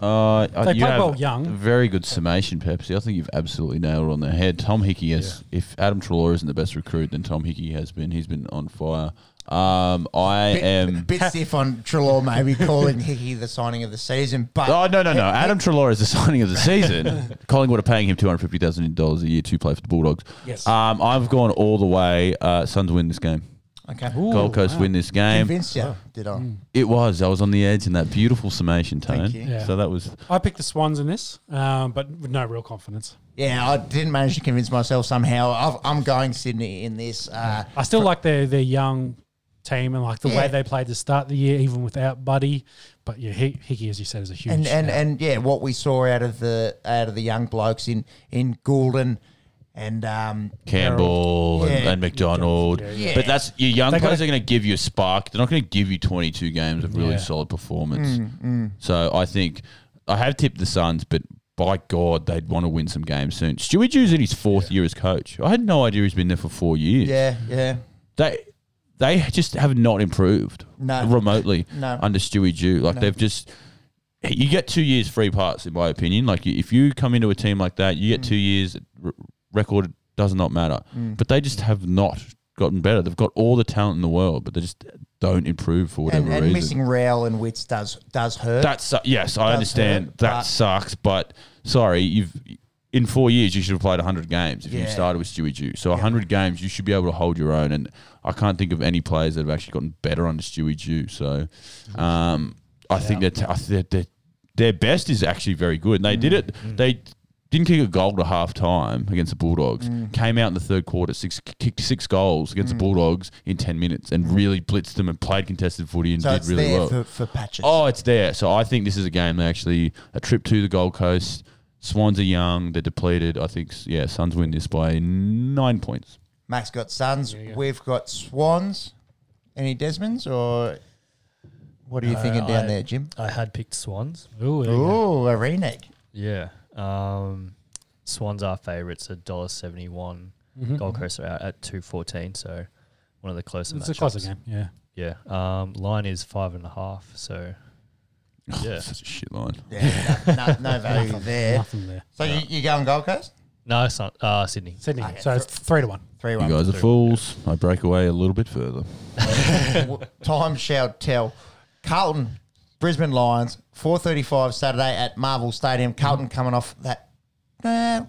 Uh, They you play well young. Very good summation, Pepsi. I think you've absolutely nailed it on the head. Tom Hickey has. If Adam Treloar isn't the best recruit, then Tom Hickey has been. He's been on fire. Um, I Bit, am. bit stiff on Treloar maybe calling Hickey the signing of the season, but Oh no no no! Adam Treloar is the signing of the season. Collingwood are paying him two hundred fifty thousand dollars a year to play for the Bulldogs. Yes. Um, I've gone all the way. Uh, Suns win this game. Okay, Gold Coast win this game. convinced you, did I? It was. I was on the edge in that beautiful summation tone. Thank you. Yeah. So that was. I picked the Swans in this, um, but with no real confidence. Yeah, I didn't manage to convince myself somehow. I've, I'm going Sydney in this. Uh, I still like their their young team and like the Yeah. way they played to start the year, even without Buddy. But yeah, Hick- Hickey, as you said, is a huge. and and and yeah, what we saw out of the out of the young blokes in in Gulden and um, Campbell and, Yeah. and McDonald. Yeah, yeah. But that's your young They players gotta- are going to give you a spark. They're not going to give you 22 games of really Yeah. solid performance. Mm, So I think I have tipped the Suns, but by God, they'd want to win some games soon. Stewie Dew's in his fourth year as coach. I had no idea he's been there for four years. yeah, yeah, They they just have not improved No. remotely No. under Stewie Dew. Like No. they've just you get two years free pass in my opinion. Like if you come into a team like that, you get Mm. two years. Record does not matter, mm. but they just have not gotten better. They've got all the talent in the world, but they just don't improve for whatever And, and reason. missing Rowell and Witts does does hurt. That su- yes, I understand. hurt, that sucks, but sorry, you've in four years you should have played hundred games if you started with Stewie Dew. So hundred games, you should be able to hold your own. And I can't think of any players that have actually gotten better under Stewie Dew. So mm-hmm. um, I think that I think that their best is actually very good. And they did mm. it. They didn't kick a goal to half time against the Bulldogs. Came out in the third quarter, six kicked six goals against the Bulldogs in ten minutes, and really blitzed them and played contested footy and so did it's really there well. for, for patches. Oh, it's there. So I think this is a game they actually a trip to the Gold Coast. Swans are young, they're depleted. I think yeah, Suns win this by nine points. Max got Suns. go. We've got Swans. Any Desmonds or what are you Uh, thinking down I- there, Jim? I had picked Swans. Ooh, there you go. Oh, a reneg. Yeah. Um, Swans are favourites at dollar seventy one. Mhm. Gold Coast are out at two fourteen, so one of the closer. Matches. It's a closer game. Yeah. Yeah. Um, line is five and a half. So Yeah. such a shit line. Yeah, no, no, no value there. Nothing there. So you, you going Gold Coast? no, it's not. Uh, Sydney. Sydney. Okay, so it's three to one. Three You one. You guys are fools. I break away a little bit further. Time shall tell. Carlton, Brisbane Lions, four thirty-five Saturday at Marvel Stadium. Carlton coming off that uh,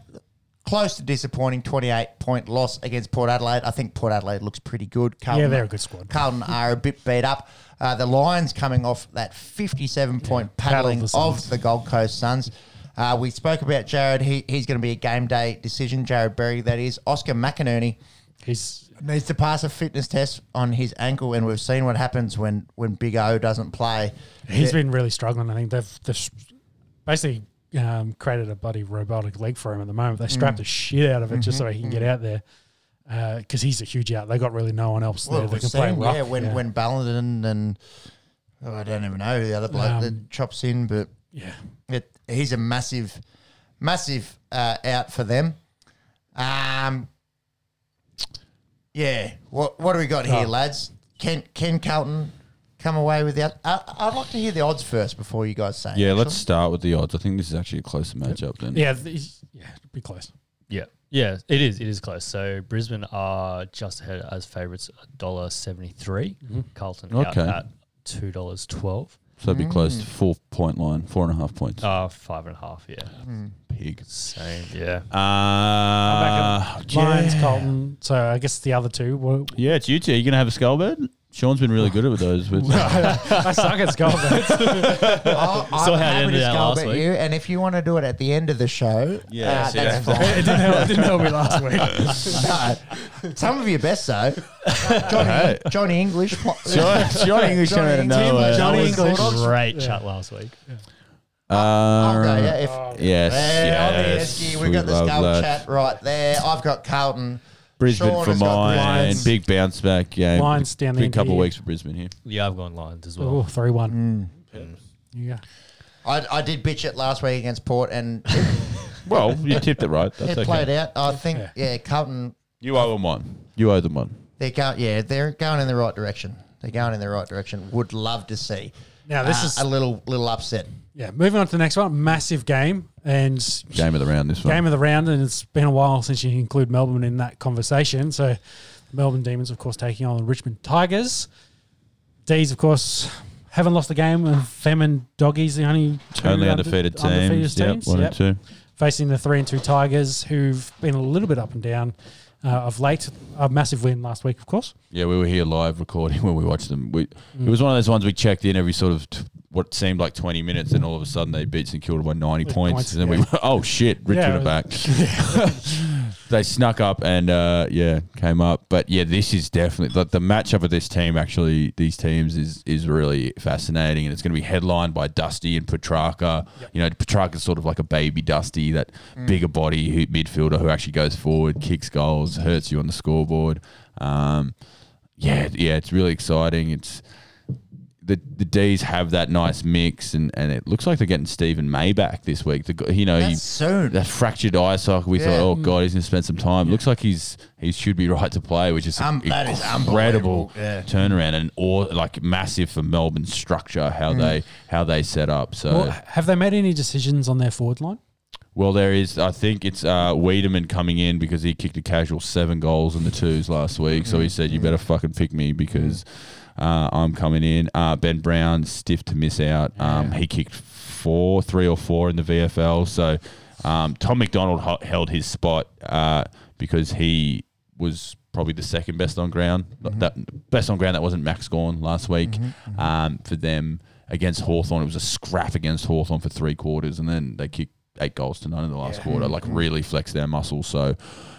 close to disappointing twenty-eight point loss against Port Adelaide. I think Port Adelaide looks pretty good. Carlton, Yeah, they're a good squad. Carlton are a bit beat up. Uh, the Lions coming off that 57 point Battle of paddling the of the Gold Coast Suns. Uh, we spoke about Jarrod. He, he's going to be a game day decision. Jarrod Berry, that is. Oscar McInerney He's needs to pass a fitness test on his ankle, and we've seen what happens when, when Big O doesn't play. he's Yeah. been really struggling. I think they've, they've basically um, created a bloody robotic leg for him at the moment. They Mm. strapped the shit out of it just so he can Mm-hmm. get out there because he's a huge out. They got really no one else Well, there that we've play seen, yeah, when, when Ballenden and oh, I don't even know who the other bloke Um, that chops in, but yeah. it, he's a massive, massive uh, out for them. Um, yeah. What what do we got here, Oh. lads? Can can Carlton come away with that? I, I'd like to hear the odds first before you guys say. Yeah, actually. let's start with the odds. I think this is actually a closer matchup than Yeah, th- yeah, it'd be close. Yeah. Yeah, it is. It is close. So Brisbane are just ahead as favourites, dollar seventy Carlton Okay. out at two dollars twelve. So it'd be close Mm. to four point line, four and a half points. Uh five and a half. Yeah. Pig. Same. Yeah. Uh, Lions, yeah. Colton. So I guess the other two. Were, Yeah, it's you two. Are you going to have a skull bed? Sean's been really good at those. But I suck at skull beds. I'll, I'm Saw how it happy ended to out skull last bet week. you, and if you want to do it at the end of the show, Yeah, uh, yeah. that's fine. it didn't help, it didn't help me last week. no, some of your best though. Johnny, Hey. Johnny English. John, John English came out of Johnny nowhere. Johnny That English. a great Yeah. chat last week. I'll go, Uh, yeah, if, Yes, Yeah, on yes. We've got the love skull that. chat right there. I've got Carlton. Brisbane Sean for mine. Lions. Big bounce back game. Lions down the Big end couple here. weeks for Brisbane here. Yeah, I've gone Lions as well. Oh, 3 1. Mm. Yeah. I, I did bitch it last week against Port, and Well, you tipped it right. That's it okay. played out. I think, Yeah. yeah, Carlton. You owe them one. You owe them one. They're going, yeah, they're going in the right direction. They're going in the right direction. Would love to see. Now, this uh, is, a little little upset. Yeah, moving on to the next one. Massive game and Game of the round. This one. game of the round. And it's been a while since you include Melbourne in that conversation. So, Melbourne Demons, of course, taking on the Richmond Tigers. D's, of course, haven't lost a game. And them and Doggies, the only two Only under- undefeated teams. undefeated Yep, teams. one Yep. and two. facing the three and two Tigers, who've been a little bit up and down uh, of late. A massive win last week, of course. Yeah, we were here live recording when we watched them. We, It was one of those ones we checked in every sort of t- what seemed like 20 minutes, and all of a sudden they beat St Kilda by 90 With points. points, and then we yeah. were, oh shit, Yeah, are back. they snuck up and uh, yeah, came up. But yeah, this is definitely the, the matchup of this team. Actually, these teams is is really fascinating, and it's going to be headlined by Dusty and Petrarca. You know, Petrarca's sort of like a baby Dusty, that bigger body who, midfielder who actually goes forward, kicks goals, hurts you on the scoreboard. Um, yeah, yeah, it's really exciting. It's the the D's have that nice mix, and, and it looks like they're getting Stephen May back this week. The, you know, he, soon. that fractured eye socket. We Yeah. thought, oh god, he's going to spend some time. Looks like he's he should be right to play, which is Um, an that is incredible unbelievable. Yeah. turnaround and or like massive for Melbourne's structure how Mm. they how they set up. So Well, have they made any decisions on their forward line? Well, there is. I think it's uh, Weideman coming in because he kicked a casual seven goals in the twos last week. So he said, "You better fucking pick me because uh, I'm coming in." Uh, ben Brown stiff to miss out. Um, he kicked four, three or four in the VFL. So um, Tom McDonald ho- held his spot uh, because he was probably the second best on ground. That best on ground that wasn't Max Gawn last week um, for them against Hawthorn. It was a scrap against Hawthorn for three quarters, and then they kicked eight goals to none in the last quarter. Like really flexed their muscles. So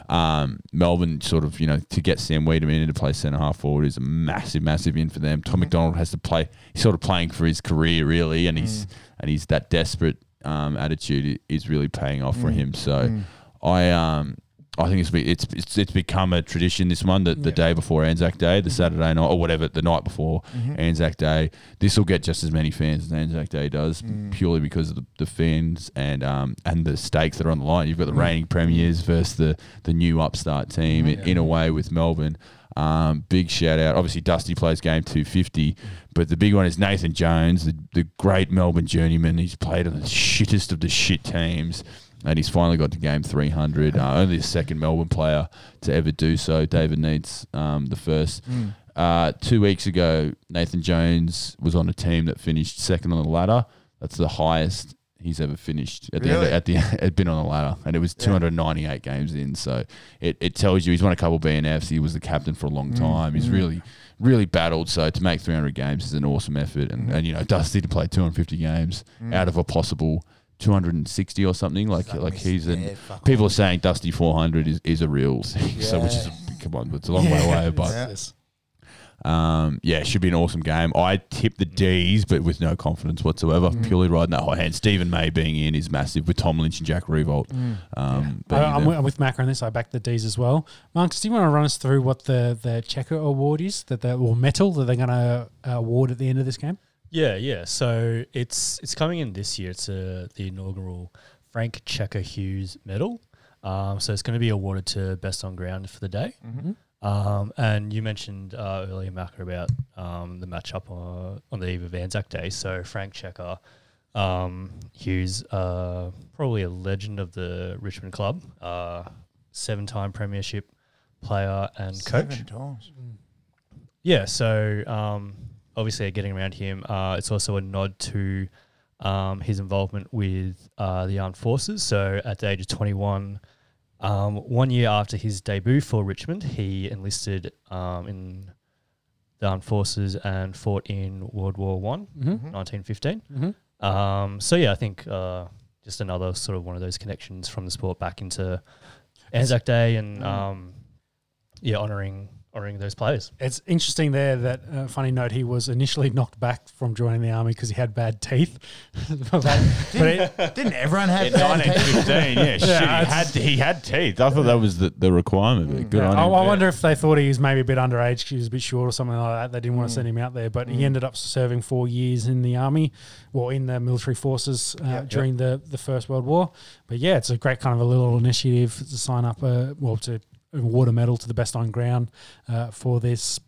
um, Melbourne sort of you know to get Sam Weideman in to play centre half forward is a massive, massive in for them. Tom McDonald has to play. He's sort of playing for his career really, and he's and he's that desperate um, attitude is really paying off for him. So I um. I think it's, be, it's it's it's become a tradition. This one, that the day before Anzac Day, the mm-hmm. Saturday night or whatever, the night before mm-hmm. Anzac Day, this will get just as many fans as Anzac Day does, mm. purely because of the, the fans and um and the stakes that are on the line. You've got the mm-hmm. reigning premiers versus the the new upstart team in, in a way with Melbourne. Um, big shout out. Obviously, Dusty plays game 250, but the big one is Nathan Jones, the, the great Melbourne journeyman. He's played on the shittest of the shit teams, and he's finally got to game 300. Uh, only the second Melbourne player to ever do so. David Neitz, um, the first. Uh, two weeks ago, Nathan Jones was on a team that finished second on the ladder. That's the highest he's ever finished at the Really? end, at the had been on the ladder, and it was 298 games in. So it, it tells you he's won a couple BNFs. He was the captain for a long time. He's really really battled. So to make 300 games is an awesome effort, and, and you know Dusty to play 250 games out of a possible 260 or something. Like like he's yeah, an fuck people are saying Dusty 400 is, is a real thing. So which is a, come on, it's a long way away, but. Yeah. Um, yeah, it should be an awesome game. I tip the D's, but with no confidence whatsoever. Mm. Purely riding that hot hand. Stephen May being in is massive with Tom Lynch and Jack Revolt. Mm. Um, I, I'm there. with, I'm with Macca on this. I back the D's as well. Marcus, do you want to run us through what the the Checker Award is that the or medal that they're going to award at the end of this game? Yeah, yeah. So it's it's coming in this year. It's uh, the inaugural Frank Checker Hughes Medal. Um, so it's going to be awarded to best on ground for the day. Um, and you mentioned uh, earlier, Macca, about um, the matchup on, on the eve of Anzac Day. So Frank Checker um, Hughes, uh, probably a legend of the Richmond club, uh, seven-time premiership player and coach. Seven times. Yeah, so um, obviously getting around him, uh, it's also a nod to um, his involvement with uh, the armed forces. So at the age of 21, um, one year after his debut for Richmond, he enlisted um, in the armed forces and fought in World War One, Mm-hmm. 1915. Mm-hmm. Um, so yeah, I think uh, just another sort of one of those connections from the sport back into Anzac Day and um, yeah, honoring honoring those players. It's interesting there that uh, funny note he was initially knocked back from joining the army because he had bad teeth. but, but it, Didn't everyone have In bad teeth? 1915, yeah, shit, he had he had teeth. I thought that was the, the requirement. But good yeah, on I, him. I wonder if they thought he was maybe a bit underage, 'cause he was a bit short or something like that. They didn't want to send him out there, but he ended up serving four years in the army, or in the military forces uh, Yep. during the the First World War. But yeah, it's a great kind of a little initiative to sign up, uh, well, to award a medal to the best on ground uh, for this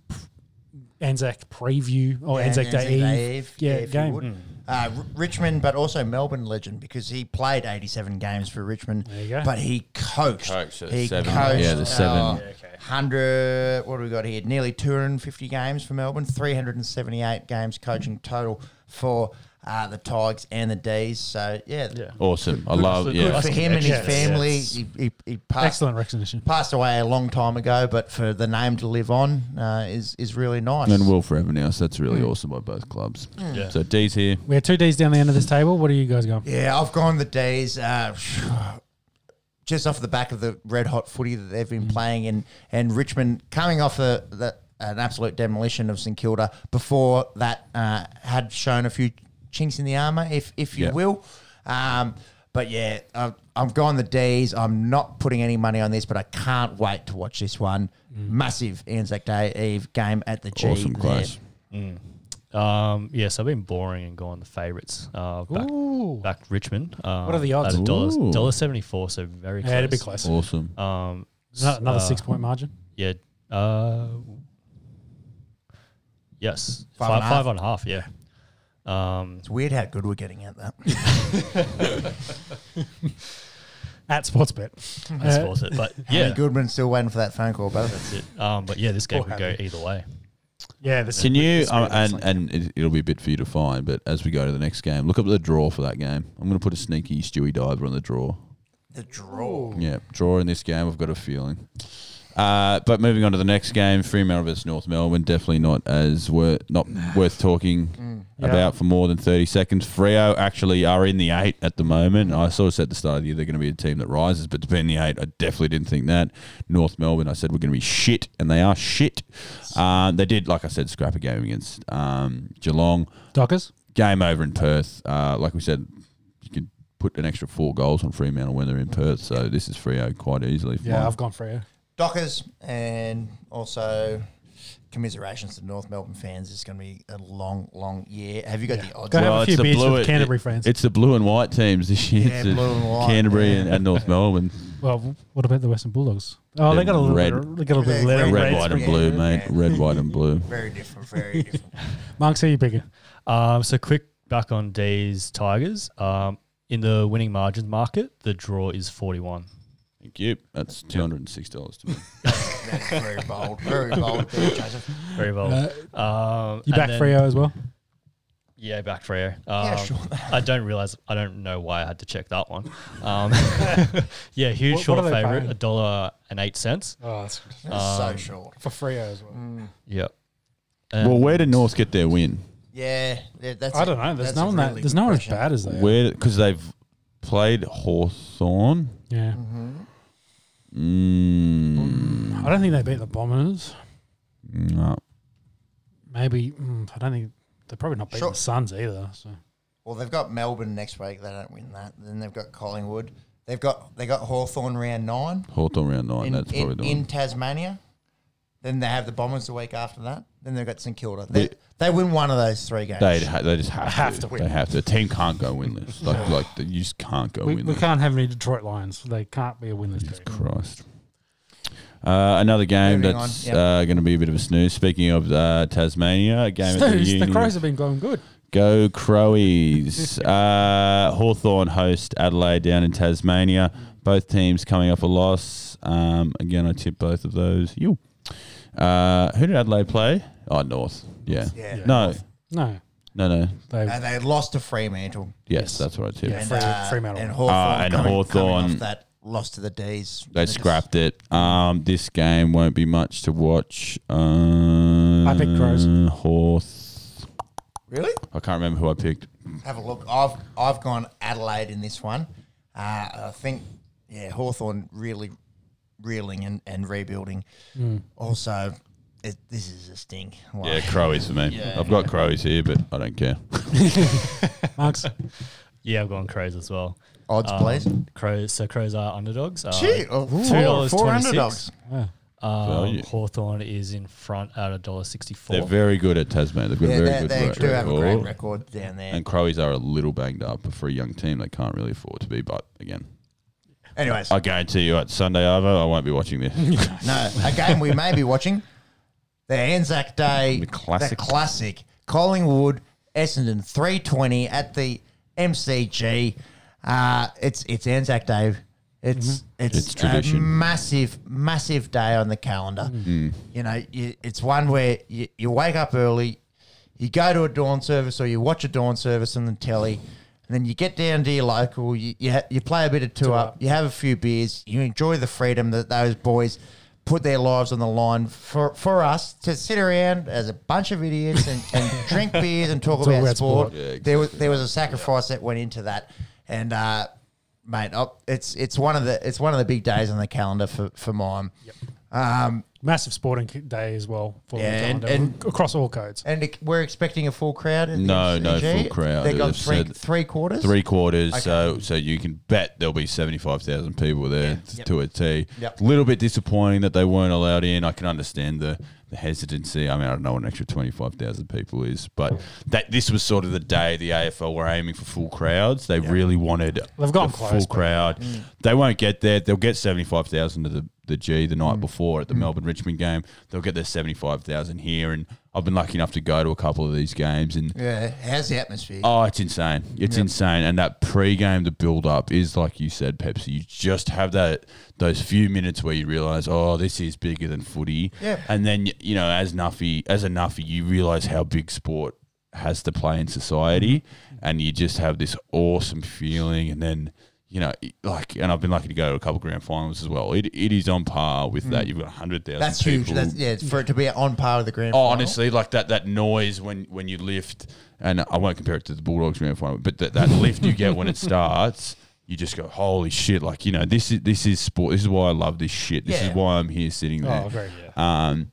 Anzac preview or Yeah, Anzac Day Eve. Eve, yeah, if you game. Uh, R- Richmond, but also Melbourne legend because he played 87 games for Richmond, There you go. but he coached. Coached he seven. coached. Yeah, the seven. uh, Yeah, 100, what do we got here? Nearly 250 games for Melbourne, 378 games coaching total for uh, the Tigers and the D's. So, yeah. Yeah. Awesome. I Good, love. good Yeah, for him and his family. yes. He, he, he passed, Excellent recognition. passed away a long time ago, but for the name to live on uh, is is really nice. and will forever now. So that's really awesome by both clubs. Yeah. So D's here. We had two D's down the end of this table. What are you guys going? Yeah, I've gone the D's. Uh, just off the back of the red hot footy that they've been playing, and and Richmond coming off a, the, an absolute demolition of St Kilda. Before that, uh, had shown a few chinks in the armour, if if you Yeah. will. Um, but yeah, I've, I've gone the D's. I'm not putting any money on this, but I can't wait to watch this one. Massive Anzac Day Eve game at the G. Awesome, there. close. Um, yes, I've been boring and gone the favourites. Uh, back, Ooh. back Richmond. Um, What are the odds? At a dollar, Ooh. dollar seventy four, so very close. Yeah, it'd be close. Awesome. Um, Ano- Another uh, six point margin. Yeah. Uh, yes, Five five, and a half. five and a half. Yeah. Um, It's weird how good we're getting at that. at Sportsbet. That's Uh, force it. But Yeah. yeah, Goodman's still waiting for that phone call, but that's it. Um, but yeah, this game could go either way. Yeah, this Can you, this um, and, and it, it'll be a bit for you to find, but as we go to the next game, look up the draw for that game. I'm going to put a sneaky Stewie diver on the draw. the draw. Yeah, draw in this game, I've got a feeling. Uh, but moving on to the next game, Fremantle versus North Melbourne, definitely not as wor- not worth talking Yeah. about for more than 30 seconds. Freo actually are in the eight at the moment. I sort of said at the start of the year they're going to be a team that rises, but to be in the eight, I definitely didn't think that. North Melbourne, I said we're going to be shit, and they are shit. Um, they did, like I said, scrap a game against um, Geelong. Dockers. Game over in Perth. Uh, like we said, you could put an extra four goals on Fremantle when they're in Perth, so this is Freo quite easily. Yeah, mine. I've gone for you. Dockers and also commiserations to North Melbourne fans. It's going to be a long, long year. Have you got the odds? Go have a it's few the beers blue- with Canterbury it- fans. It's the blue and white teams this year. Yeah, It's the blue and white, Canterbury yeah. and, and North Melbourne. Well, what about the Western Bulldogs? Oh, they They're got a little red. bit. They got a little bit of Red, red, Red, red white, and blue, yeah, mate. yeah. Red, white, and blue. Very different. Very different. Monks, who you picking? Um, so quick back on D's Tigers. Um, in the winning margins market, the draw is 41. Thank you. That's two hundred and six dollars to me. That's very bold. Very bold. there, Joseph. Very well. um, You and back then- Freo as well? Yeah, back Freo. Um, Yeah, sure. I don't realize. I don't know why I had to check that one. Um, yeah, huge What- short what are they favorite, paying? a dollar and eight cents. Oh, that's That's so Um, short. for Freo as well. Yep. well, where did North get their win? Yeah, yeah, that's. I a- don't know. There's no a one that. There's no one as bad as they are. Where because they've played Hawthorn. Yeah, Mm, I don't think they beat the Bombers. no. Maybe mm, I don't think they're probably not beating Sure. the Suns either. So Well, they've got Melbourne next week. They don't win that. Then they've got Collingwood. They've got they got Hawthorn round nine Hawthorn round nine. in, that's probably in, the in one. Tasmania. Then they have the Bombers the week after that. Then they've got St Kilda. They, We- they win one of those three games. They ha- they just have, Have to. to win. They have to. A team can't go winless. Like like you just can't go we, winless. we can't have any Detroit Lions. They can't be a winless Jesus team. Christ. Uh, another game Moving that's yep. uh, going to be a bit of a snooze. Speaking of uh, Tasmania, a game at the Snooze, the Union. Crows have been going good. Go Crowies. uh, Hawthorn host Adelaide down in Tasmania. Both teams coming off a loss. Um, again, I tip both of those. You. Uh, who did Adelaide play? Oh, North. Yeah. Yeah. Yeah. No, No, no, no. they. And they lost to Fremantle. Yes, that's what I tipped. Yeah. And, Free- uh, Fremantle. And Hawthorn, Uh, and coming, Hawthorn- coming off that loss to the D's. They scrapped it. Um, this game won't be much to watch. Uh, I picked Crows. Hawth. Really? I can't remember who I picked. Have a look. I've I've gone Adelaide in this one. Uh, I think yeah, Hawthorn really reeling and, and rebuilding. Also, it, this is a stink. Like, Yeah, Crowies for me. Yeah. I've got Crowies here, but I don't care. Marks. Yeah, I've gone Crows as well. Odds, Um, please. Crows. So Crows are underdogs. Uh, Gee, oh, two four, dollars four twenty underdogs. Yeah. Um, Value. Hawthorn is in front at a dollar sixty-four. They're very good at Tasmania. They've got Yeah, a very they, good they work do have a great record. record down there. And Crowies are a little banged up, but for a young team, they can't really afford to be. But again, Anyways, I guarantee you at Sunday Arvo, I won't be watching this. no, a game we may be watching. The Anzac Day, The classic. the classic, Collingwood, Essendon, three twenty at the MCG. Uh, it's it's Anzac Day. It's mm-hmm. it's, It's a massive massive day on the calendar. Mm. Mm. You know, you, it's one where you, you wake up early, you go to a dawn service or you watch a dawn service on the telly, and then you get down to your local, you you, ha- you play a bit of two up, you have a few beers, you enjoy the freedom that those boys put their lives on the line for, for us to sit around as a bunch of idiots and, and drink beers and talk, about, about sport. sport. Yeah, exactly. There was there was a sacrifice that went into that, and uh, mate, oh, it's it's one of the it's one of the big days on the calendar for for mine. Um, Massive sporting day as well for Yeah, the and- calendar, and- across all codes. and it- we're expecting a full crowd. At the No, no full crowd. They got They've three said three quarters. Three quarters, Okay. so so you can bet there'll be seventy five thousand people there Yep. to a T. Yep. A little bit disappointing that they weren't allowed in. I can understand the, the hesitancy. I mean, I don't know what an extra twenty five thousand people is, but that this was sort of the day the AFL were aiming for full crowds. They really wanted They've gone a close, full but- crowd. Mm. They won't get there. They'll get seventy five thousand to the, the G the night before at Mm. the Melbourne Richmond game. They'll get their seventy five thousand here, and I've been lucky enough to go to a couple of these games, and Yeah, how's the atmosphere? Oh, it's insane. It's insane. And that pre-game, the build-up is like you said, Pepsi. You just have that those few minutes where you realise, oh, this is bigger than footy. Yeah. And then you know, as Nuffy, as a Nuffy, you realise how big sport has to play in society, and you just have this awesome feeling. And then you know, like, and I've been lucky to go to a couple grand finals as well. It, it is on par with that. You've got hundred thousand. That's huge. That's, yeah, for it to be on par with the grand Oh, final. honestly, like that that noise when when you lift, and I won't compare it to the Bulldogs grand final, but that, that lift you get when it starts, you just go, holy shit! Like you know, this is this is sport. This is why I love this shit. This Yeah. is why I'm here sitting there. Oh, very yeah. Um,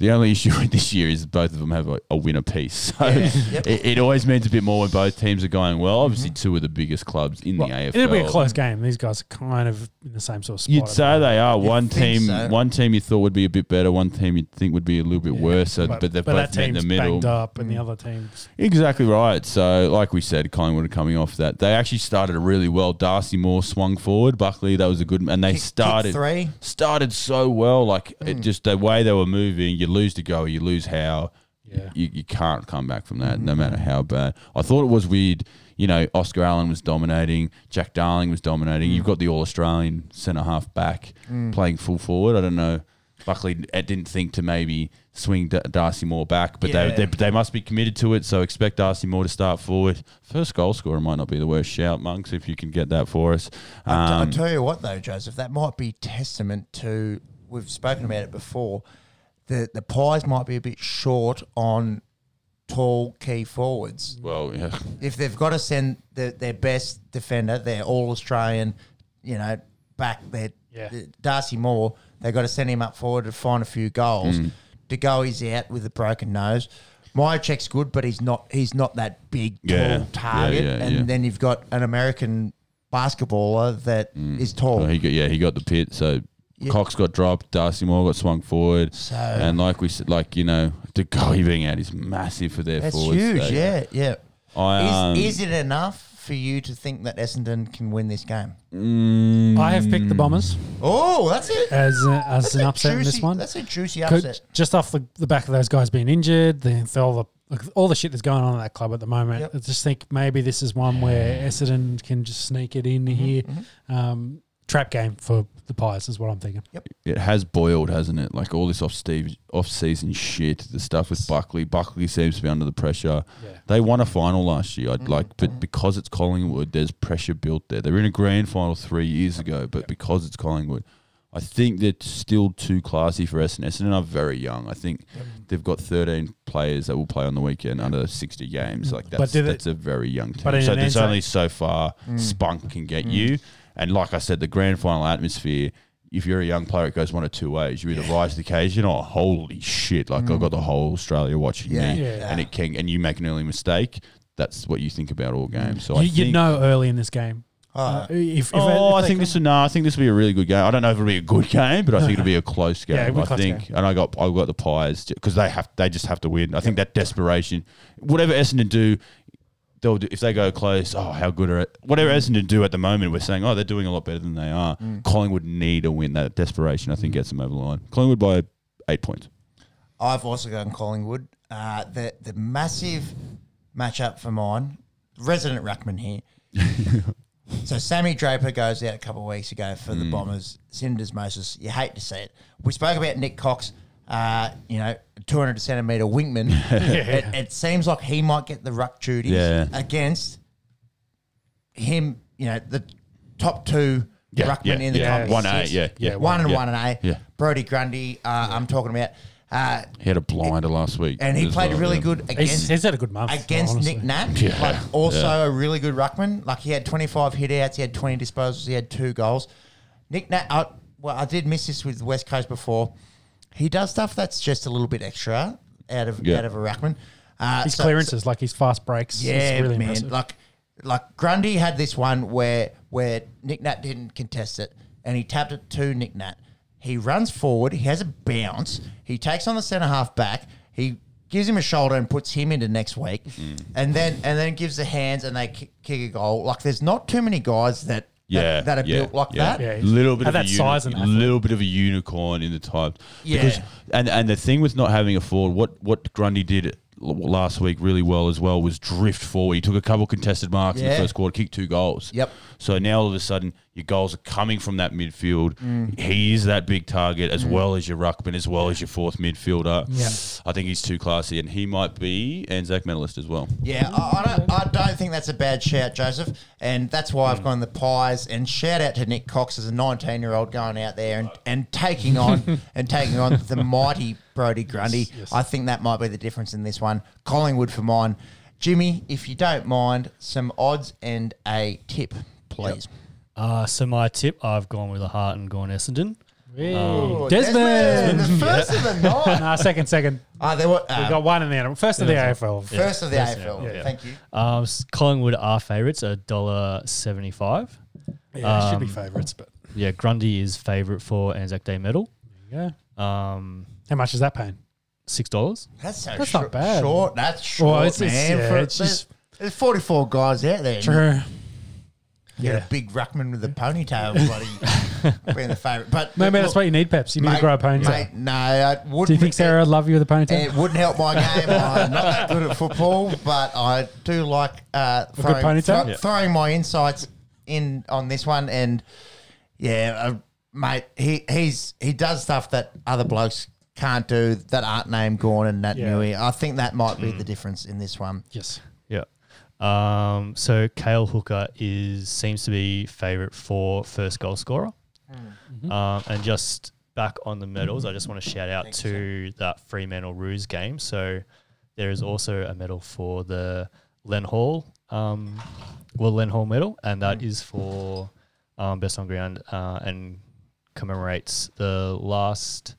the only issue with this year is both of them have a, a winner piece. So Yeah. Yep. Mm-hmm. it, it always means a bit more when both teams are going well. Obviously, two of the biggest clubs in Well, the AFL. it'll be a close game. These guys are kind of in the same sort of spot. You'd say they are. one think team, so. one team you thought would be a bit better. One team you'd think would be a little bit worse. So, but, they're but both that met in team's the middle. banged up, and the Mm. other teams. Exactly right. So, like we said, Collingwood are coming off that. They actually started really well. Darcy Moore swung forward. Buckley, that was a good, and they Kick- kick started three. started so well. Like Mm. it just the way they were moving. You lose to go, you lose how. Yeah. You, you can't come back from that, Mm-hmm. no matter how bad. I thought it was weird. You know, Oscar Allen was dominating. Jack Darling was dominating. Mm. You've got the All Australian centre half back playing full forward. I don't know. Buckley didn't think to maybe swing D- Darcy Moore back, but Yeah. they, they they must be committed to it. So expect Darcy Moore to start forward. First goal scorer might not be the worst shout, monks, if you can get that for us. I t- I Um, tell you what, though, Joseph, that might be testament to. We've spoken about it before. The the Pies might be a bit short on tall key forwards. well, yeah. If they've got to send the, their best defender, their All Australian, you know, back their Yeah. Darcy Moore, they've got to send him up forward to find a few goals. Mm. To go, he's out with a broken nose. Mihocek's good, but he's not. He's not that big, tall Yeah. Yeah, target. yeah, and yeah. then you've got an American basketballer that is tall. Well, he got, yeah, he got the pit. So Yeah. Cox got dropped. Darcy Moore got swung forward. So- and like we said, like you know, De Goey being out is massive for their That's forwards. huge. So, yeah, yeah. I, um, is, is it enough for you to think that Essendon can win this game? mm, I have picked the Bombers Oh, that's it. as a, as That's an a upset in this one. That's a juicy Could- upset. just off the, the back of those guys being injured, the, the- all the like, all the shit that's going on at that club at the moment. Yep. I just think maybe this is one where Essendon can just sneak it Mm-hmm, in here. Um, trap game for the Pies is what I'm thinking. Yep. it has boiled, hasn't it? Like all this off Steve off season shit, the stuff with Buckley. Buckley seems to be under the pressure. Yeah. They won a final last year. I'd mm-hmm. like, Mm-hmm. but because it's Collingwood, there's pressure built there. They were in a grand final three years ago, but because it's Collingwood, I think they're still too classy for Essendon. Essendon are very young. I think they've got 13 players that will play on the weekend under 60 games. Like But that's it- that's a very young team. but So an there's answer- only so far mm. spunk can get mm. you. And like I said, the grand final atmosphere. If you're a young player, it goes one of two ways. You either rise to the occasion, or holy shit! Like I've got the whole Australia watching Yeah. me, Yeah. and it can, and you make an early mistake. That's what you think about all games. So I you, you think, know early in this game. Oh, Uh, if, if oh, if I think this will no. I think this will be a really good game. I don't know if it'll be a good game, but I think it'll be a close game. Yeah, it'll be close think, game. and I got I got the Pies because they have they just have to win. I think that desperation, whatever Essendon do, they'll do, if they go close. Oh, how good are it? Whatever Essendon do at the moment, we're saying oh they're doing a lot better than they are. Collingwood need a win. That desperation, I think, gets them over the line. Collingwood by eight points. I've also gone Collingwood. Uh, the the massive matchup for mine, resident ruckman here. so Sammy Draper goes out a couple of weeks ago for Mm. the Bombers. Cinders Moses. You hate to see it. We spoke about Nik Cox. Uh, you know, 200 centimeter wingman. it, it seems like he might get the ruck duties Yeah. against him. You know, the top two Yeah, ruckmen yeah, in the yeah. competition. One A, yeah, yeah. one and Yeah. one and A. Yeah. Brodie Grundy. Uh, I'm talking about. Uh, He had a blinder last week, and he played well, really yeah. good against he's had a good month against honestly. Nic Nat. Yeah, Like also yeah. a really good ruckman. Like he had 25 hit outs, he had 20 disposals, he had two goals. Nic Nat, I, well, I did miss this with the West Coast before. He does stuff that's just a little bit extra out of Yeah. out of a ruckman. Uh, His so- clearances, like his fast breaks, yeah, is really man. impressive. Like, like Grundy had this one where where Nic Nat didn't contest it, and he tapped it to Nic Nat. He runs forward. He has a bounce. He takes on the centre half back. He gives him a shoulder and puts him into next week, Mm. and then and then gives the hands and they kick, kick a goal. Like there's not too many guys that Yeah, that are yeah, built like yeah. that. Yeah, little bit of that a size and athlete. little bit of a unicorn in the type. Yeah. Because and and the thing with not having a forward, what what Grundy did last week really well as well was drift forward. He took a couple contested marks in the first quarter, kicked two goals. Yep. So now all of a sudden your goals are coming from that midfield. Mm. He is that big target as well as your ruckman, as well as your fourth midfielder. Yeah. I think he's too classy, and he might be Anzac medalist as well. Yeah, I, I don't. I don't think that's a bad shout, Joseph, and that's why. I've gone the Pies. And shout out to Nik Cox as a 19 year old going out there and, and taking on and taking on the mighty Brodie Grundy. yes. I think that might be the difference in this one. Collingwood for mine. Jimmy, if you don't mind, some odds and a tip, please. Uh, so my tip, I've gone with a heart and gone Essendon. Hey, Oh, Desmond. the first of the night. Nah, second, second. Ah, there were, We uh, got one in there. First of the AFL. first of the First, AFL. yeah, yeah. Thank you. Um, Collingwood are favourites, a dollar seventy-five. Yeah, it should be Um, favourites, but Yeah, Grundy is favourite for Anzac Day medal. yeah. Um, How much is that paying? six dollars. That's so That's short, not bad. Short. That's short, Well, it's- man. it's- yeah, For- it's just- there's 44 guys out there. True. You get Yeah. a big ruckman with a ponytail, bloody being the favourite. But Maybe that's what you need, Peps. You need to grow a ponytail. Mate, no, I wouldn't. Do you think Sarah would love you with a ponytail? it wouldn't help my game. I'm not that good at football, but I do like uh, throwing, ponytail? Yeah. throwing my insights in on this one. And yeah, uh, mate, he he's he does stuff that other blokes can't do that aren't named Gawn and Nat Yeah. Nui. I think that might Mm. be the difference in this one. yes. Yeah. Um, so Cale Hooker is seems to be favourite for first goal scorer. Um, and just back on the medals, I just want to shout out to that Fremantle Roos game. So there is also a medal for the Len Hall, um, well Len Hall medal, and that is for um, best on ground uh, and commemorates the last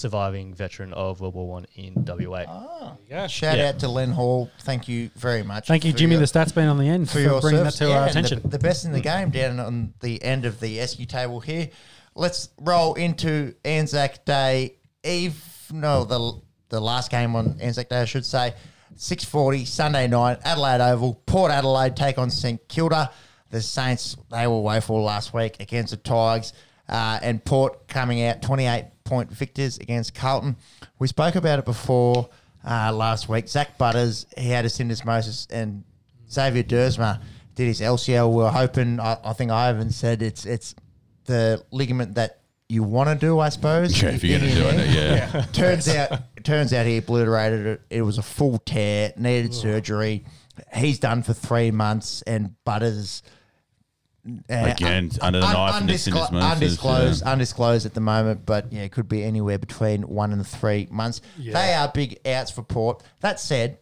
surviving veteran of World War One in WA. Yeah. Shout Yeah. out to Len Hall. Thank you very much. Thank you, for Jimmy. your- the stats been on the end for, for your bringing service. that to Yeah, our and the- attention. The, best in the game down on the end of the Esky table here. Let's roll into Anzac Day Eve. No, the the last game on Anzac Day, I should say. 6.40, Sunday night, Adelaide Oval. Port Adelaide take on St Kilda. The Saints, they were woeful last week against the Tigers. Uh, and Port coming out 28 point victors against Carlton. We spoke about it before uh, last week. Zak Butters, he had a syndesmosis, and Xavier Duursma did his LCL. We are hoping, I, I think Ivan said it's it's the ligament that you want to do, I suppose. Yeah, if you're going to do it, yeah. turns out turns out he obliterated it. It was a full tear, needed surgery. He's done for three months, and Butters uh, Again, under the knife and the undisclo- syndesmosis, undisclosed, yeah. undisclosed at the moment, but yeah, it could be anywhere between one and three months. Yeah. They are big outs for Port. That said,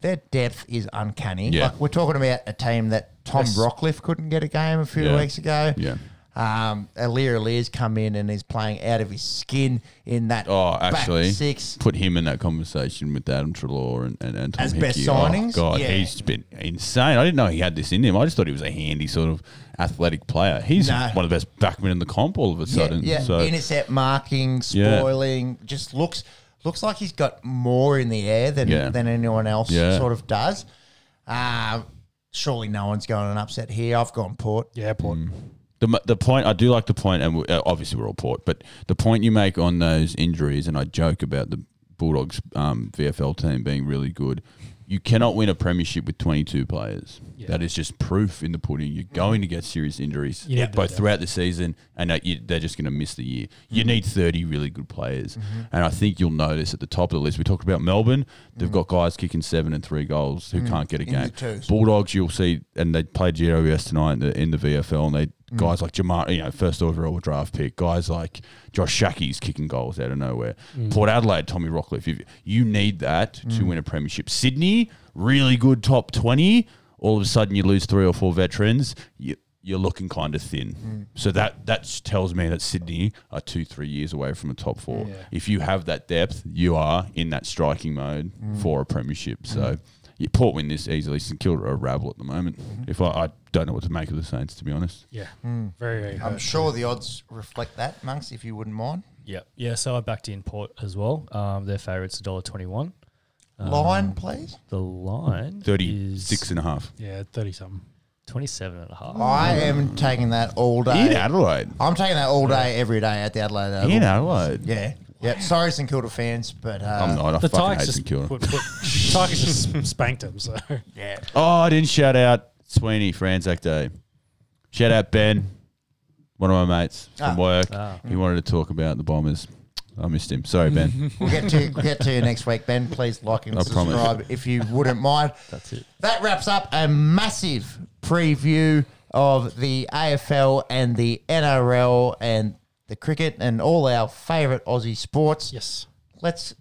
their depth is uncanny. Yeah. Like we're talking about a team that Tom Yes. Rockliff couldn't get a game a few Yeah. weeks ago. Yeah. Um, Aliir Aliir's come in and he's playing out of his skin in that Oh, actually, back six. put him in that conversation with Adam Treloar and, and, and Tom As best Hickey. Oh, signings? God, Yeah. he's been insane. I didn't know he had this in him. I just thought he was a handy sort of athletic player. He's No. one of the best backmen in the comp all of a sudden. yeah. So intercept marking, Yeah. spoiling, just looks looks like he's got more in the air than Yeah. than anyone else Yeah. sort of does. Um, surely no one's going an upset here. I've gone Port. yeah, Port. The the point I do like the point, and we, uh, obviously we're all port, but the point you make on those injuries, and I joke about the Bulldogs um, VFL team being really good. You cannot win a premiership with 22 players. Yeah. That is just proof in the pudding. You're going to get serious injuries, You need uh, both that. throughout the season, and that you, they're just going to miss the year. You mm-hmm. need 30 really good players, mm-hmm. and I think you'll notice at the top of the list. We talked about Melbourne; they've mm-hmm. got guys kicking seven and three goals who mm. can't get a In game. Bulldogs, you'll see, and they played GWS tonight in the, in the VFL, and they Mm. guys like Jamar, you know, first overall draft pick, guys like Josh Schache's kicking goals out of nowhere. Mm. Port Adelaide, Tommy Rockliff. If you need that to mm. win a premiership. Sydney, really good top twenty. All of a sudden, you lose three or four veterans. You, you're looking kind of thin. So that that tells me that Sydney are two, three years away from a top four. Yeah. If you have that depth, you are in that striking mode for a premiership. So. Yeah, Port win this easily. St Kilda are a rabble at the moment. Mm-hmm. If I, I don't know what to make of the Saints, to be honest. Yeah, mm. very, very. I'm hurt. sure the odds reflect that, monks. If you wouldn't mind. Yeah, yeah. So I backed in Port as well. Um, their favourites a dollar twenty one. Um, line, please. The line 36 is and a half. Yeah, thirty something. 27 and a half. I am taking that all day. In Adelaide. I'm taking that all day, every day at the Adelaide Oval. In Adelaide. Yeah. Yeah. Sorry, St Kilda fans, but uh, I'm not. I The fucking Tigers hate just St Kilda. put, put, Tigers just spanked him. So Yeah. Oh, I didn't shout out Sweeney for Anzac Day. Shout out Ben, one of my mates from Ah. work. Ah. He wanted to talk about the Bombers. I missed him. Sorry, Ben. We'll get to we'll get to you next week, Ben. Please like and I promise. subscribe if you wouldn't mind. That's it. That wraps up a massive preview of the AFL and the NRL and the cricket and all our favourite Aussie sports. yes, Let's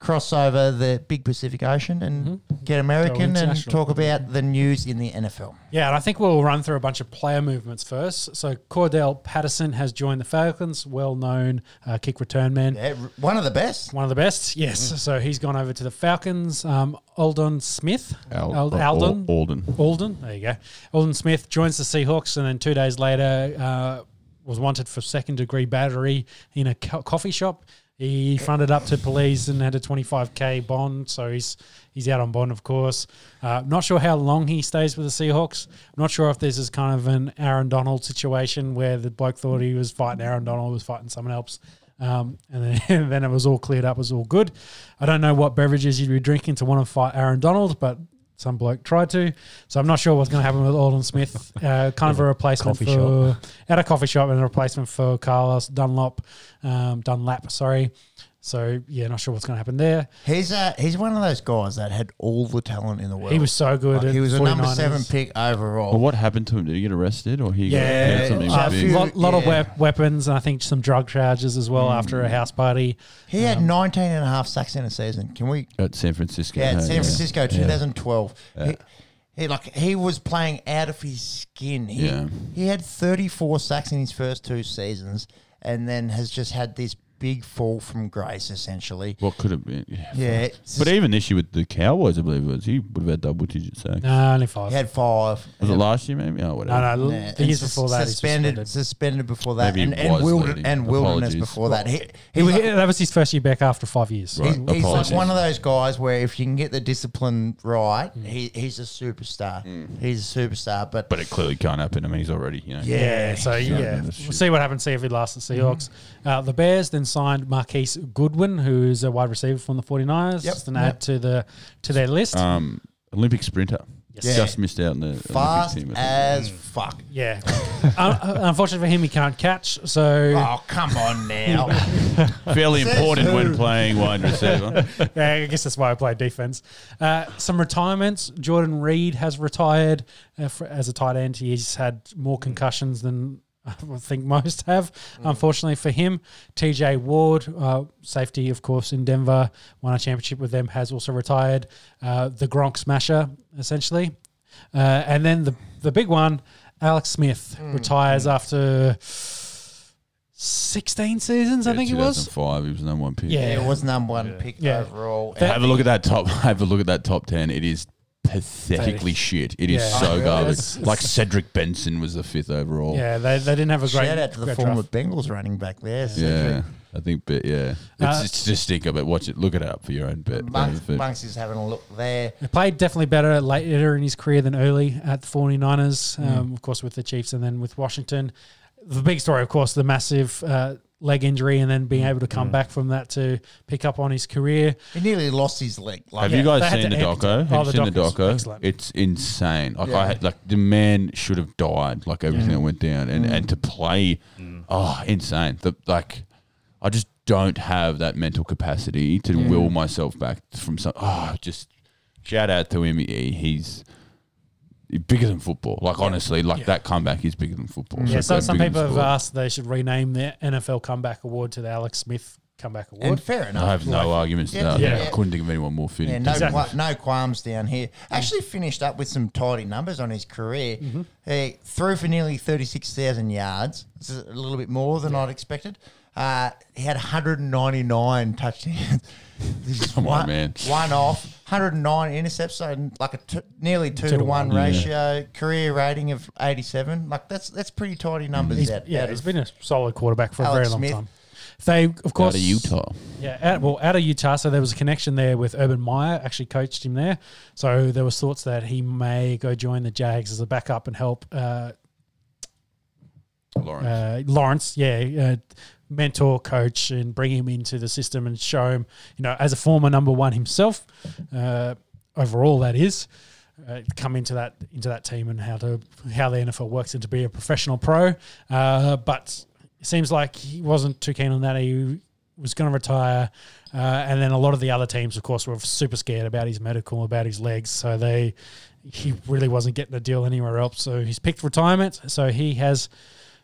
cross over the big Pacific Ocean and get American and talk about the news in the NFL. yeah, and I think we'll run through a bunch of player movements first. So Cordell Patterson has joined the Falcons, well-known uh, kick return man. Yeah, one of the best. One of the best, yes. So he's gone over to the Falcons. Um, Aldon Smith, Al- Ald- Al- Aldon, Alden. Alden, there you go. Alden Smith joins the Seahawks, and then two days later uh, was wanted for second degree battery in a co- coffee shop. He fronted up to police and had a 25k bond, so he's he's out on bond, of course. Uh, not sure how long he stays with the Seahawks. not sure if this is kind of an Aaron Donald situation where the bloke thought he was fighting Aaron Donald, was fighting someone else. Um, and then, and then it was all cleared up, it was all good. I don't know what beverages you'd be drinking to want to fight Aaron Donald, but some bloke tried to. So I'm not sure what's going to happen with Alden Smith. Uh, kind of a replacement for at a coffee shop and a replacement for Carlos Dunlop, um, Dunlap. Sorry. So yeah, not sure what's going to happen there. He's uh, he's one of those guys that had all the talent in the world. He was so good. Like, at he was a number 49ers. seven pick overall. Well, what happened to him? Did he get arrested or he Yeah, got, yeah, something uh, a big? few- lot, lot of yeah. wep- weapons and I think some drug charges as well after a house party. He had 19 and a half sacks in a season. Can we? at San Francisco. Yeah, no, San Francisco, 2012. Yeah. He, he like he was playing out of his skin. He, Yeah. he had 34 sacks in his first two seasons, and then has just had this big fall from grace, essentially. What could have been? Yeah. Yeah, But just- even this year with the Cowboys, I believe it was, he would have had double digit sacks. No, only five. he had five. Was it last year, maybe? Oh, whatever. no, no, Yeah, the years and before that, suspended, suspended. suspended before that, Maybe and, and, was wilder- and wilderness Apologies. before that. He, He, he was, that was his first year back after five years. Right. He- he's like one of those guys where if you can get the discipline right, Mm. he, he's a superstar. He's a superstar. But, But it clearly can't happen. I mean, he's already, you know. Yeah, so yeah, we'll see what happens. See if he lasts the Seahawks. Uh, the Bears then signed Marquise Goodwin, who's a wide receiver from the 49ers. Yep, Just an yep. add to the to their list. Um, Olympic sprinter. Yes. Just missed out in the Olympic fast team. I think. as fuck. yeah, Un- unfortunately for him, he can't catch. So Oh, come on now. Fairly Says important who? when playing wide receiver. yeah, I guess that's why I play defense. Uh, some retirements. Jordan Reed has retired uh, for, as a tight end. He's had more concussions than I think most have. Unfortunately for him, TJ Ward, uh, safety, of course, in Denver, won a championship with them, has also retired. Uh, the Gronk smasher, essentially. Uh, and then the, the big one, Alex Smith retires after 16 seasons, I think it was. 2005, he was number one pick. Yeah. It was number one pick Yeah. overall. That- Have a look at that top. Have a look at that top ten. It is pathetically Pathetic. shit. It is Yeah. so Really? garbage. It's- it's- like Cedric Benson was the fifth overall. Yeah, they, they didn't have a great Shout out to the great former draft. Bengals running back there. Yeah, I think. But yeah, it's, Uh, it's just stinker. But watch it. Look it up for your own bet. Bunks, benefit. Bunks is having a look there. He played definitely better later in his career than early at the 49ers, um, of course, with the Chiefs and then with Washington. The big story, of course, the massive uh, leg injury and then being mm, able to come mm. back from that to pick up on his career. He nearly lost his leg. Like, Have Yeah, you guys had seen to the amputate- doco? Oh, Have the you seen the doco's doco? excellent. It's insane. Like Yeah. I had, like the man should have died. Like everything that went down, and mm. and to play, oh, insane. The like, I just don't have that mental capacity to will myself back from some. Oh, just shout out to him. He, he's bigger than football. Like honestly, like that comeback is bigger than football. Yeah, so So some bigger than people have sport. asked they should rename the NFL Comeback Award to the Alex Smith Comeback Award. and fair enough. I have no arguments to Yeah, that. yeah. I couldn't think of anyone more fitting. Yeah, no, Exactly. qua- no qualms down here. Actually, finished up with some tidy numbers on his career. Mm-hmm. He threw for nearly thirty-six thousand yards. This is a little bit more than I'd expected. Uh, he had 199 touchdowns. This is Come on, one, man. One off, 109 intercepts, so like a t- nearly two, to to one, one. Yeah. ratio. Career rating of 87. Like that's that's pretty tidy numbers. He's, out, yeah, out he's of- been a solid quarterback for a very long Smith. time. they of course Out of Utah. Yeah, out, well, out of Utah, so there was a connection there with Urban Meyer. Actually, coached him there, so there was thoughts that he may go join the Jags as a backup and help uh, Lawrence. uh, Lawrence. Yeah, uh, mentor, coach, and bring him into the system and show him, you know, as a former number one himself, uh, overall that is. Uh, come into that into that team and how to how the NFL works and to be a professional pro, uh, but it seems like he wasn't too keen on that. He was going to retire, uh, and then a lot of the other teams, of course, were super scared about his medical, about his legs. So they, he really wasn't getting a deal anywhere else. So he's picked retirement. So he has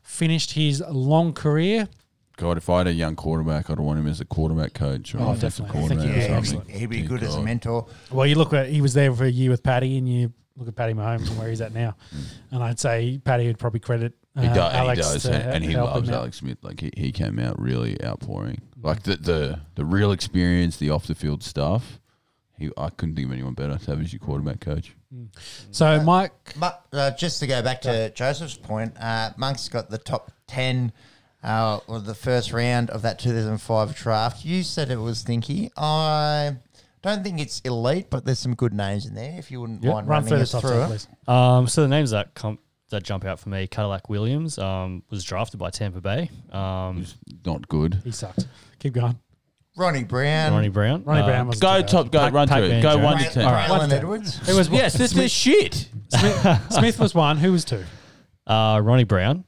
finished his long career. God, if I had a young quarterback, I'd want him as a quarterback coach or Oh, offensive definitely. I think, yeah, or he'd something. be, he'd be Dear good as a mentor. Well, you look at he was there for a year with Patty, and you look at Patty Mahomes and where he's at now. And I'd say Patty would probably credit uh, He, does, Alex he does, to and, and he loves. Alex Smith. Like he, he came out really outpouring. Like the, the the real experience, the off the field stuff. He, I couldn't think of anyone better to have as your quarterback coach. So Mike, But uh, just to go back to Joseph's point, uh, Monk's got the top 10 uh, or the first round of that 2005 draft. You said it was Thinky. I don't think it's elite, but there's some good names in there if you wouldn't mind run running through the us top through ten, it. please. Um, so the names that come that jump out for me, Cadillac Williams um, was drafted by Tampa Bay. Um, Not good. He sucked. Keep going. Ronnie Brown. Ronnie Brown. Ronnie uh, Brown was Go top, go Pac- run through Pac-Man it. Go Jones. one to Bra- ten. All right. Braylon One Edwards. It was Yes, this is shit. Smith, Smith was one. Who was two? Uh, Ronnie Brown,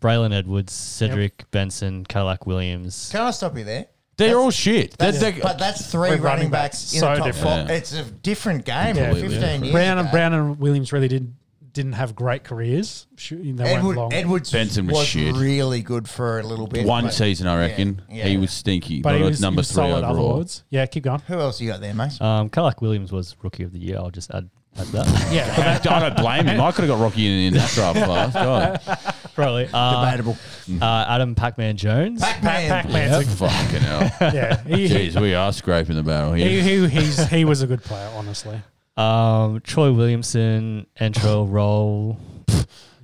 Braylon Edwards, Cedric Benson, Cadillac Williams. Can I stop you there? They're That's- all shit. That's, They're- they're- but that's three running, running backs, backs, in so the top different. four. It's a different game Yeah. from 15 years Brown and ago. Brown and Williams really did didn't have great careers. Sh- They went Edward, long, Edwards Benson was shit. really good for a little bit. one but- season, I reckon. yeah. He was stinky, but but, he it's was, number he was three solid overall. otherwards. Yeah, keep going. Who else you got there, mate? Um, Cadillac Williams was Rookie of the Year. I'll just add, add that. Yeah, but that, I don't blame him. I could have got Rocky in, in that draft class. God, Probably. Uh, Debatable. uh, Adam Pac-Man Jones. Pac-Man. Pac-Man's a- fucking hell. yeah, he, he, Jeez, we are scraping the barrel here. he, he's, he was a good player, honestly. Um, Troy Williamson, Antrel Rolle,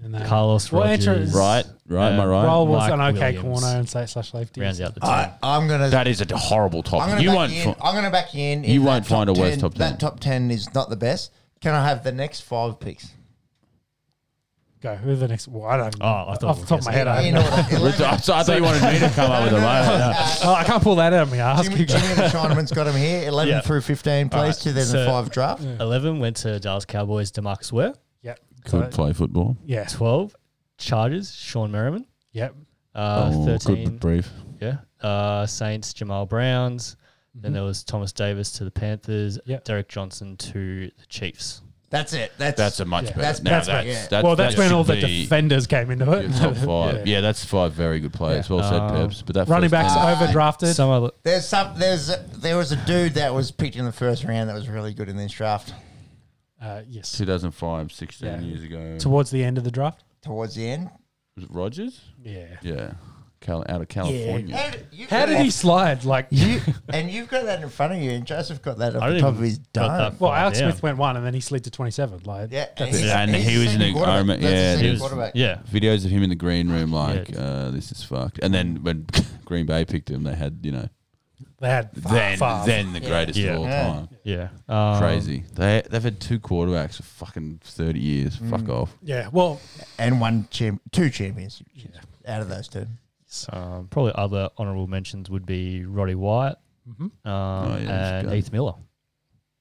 And, Carlos well, Rogers. Andrew- Right, right, am I right? Rolle was Mike an okay Williams. corner and say slash safety. Rounds out the team. I, I'm gonna. That is a horrible I'm topic. gonna You back won't. you in. fi- I'm gonna back you in. You in won't find top a worse 10 top 10. That top ten is not the best. Can I have the next five picks? Go. Who are the next? Well, I don't. Oh, I thought off the top of my head, I, You have know no- what? I Eleven, thought you wanted me to come up with a moment. oh, I can't pull that out of my ass. Jimmy, Jimmy and the Chinaman's got him here. Eleven Yeah. through fifteen, please. right. 2005 draft. 11 went to Dallas Cowboys, DeMarcus Ware. Yep. Could play football. Yeah. 12, Chargers, Shawne Merriman. Yep. Uh, oh, 13, good brief. yeah. Uh, Saints, Jammal Browns. Then there was Thomas Davis to the Panthers, Yep. Derrick Johnson to the Chiefs. That's it. That's That's a much Yeah. better. That's- now that's that's, better, yeah. that's, well, that's that when all the defenders came into it. top five. Yeah. yeah. that's five very good players. Yeah. Well said, Um, Peps. But that Running backs ten- Uh, overdrafted. Some other, There's some. There's a, there was a dude that was picked in the first round that was really good in this draft. uh, yes. 2005, 16 Yeah. years ago. Towards the end of the draft. Towards the end, Was it Rogers? Yeah. Yeah. Cal- out of California. how, did- you How got did that- he slide? Like, You and you've got that in front of you, and Joseph got that off the didn't top even of his got dome. well, Far Alex down. Smith went one, and then he slid to twenty-seven. Like, Yeah, that's he's- it. And he was in second a- I quarterback. remember- yeah, he was- quarterback. yeah. Videos of him in the green room, like, Yeah. uh, this is fucked. And then when Green Bay picked him, they had, you know, They had then Favre. then the Yeah. greatest Yeah. of all Yeah. time. Yeah. Um, Crazy. They they've had two quarterbacks for fucking thirty years. Mm. Fuck off. Yeah. Well, and one champ, two champions out of those two. Um, probably other honourable mentions would be Roddy White mhm. um, Oh, yeah, he's and good. Heath Miller.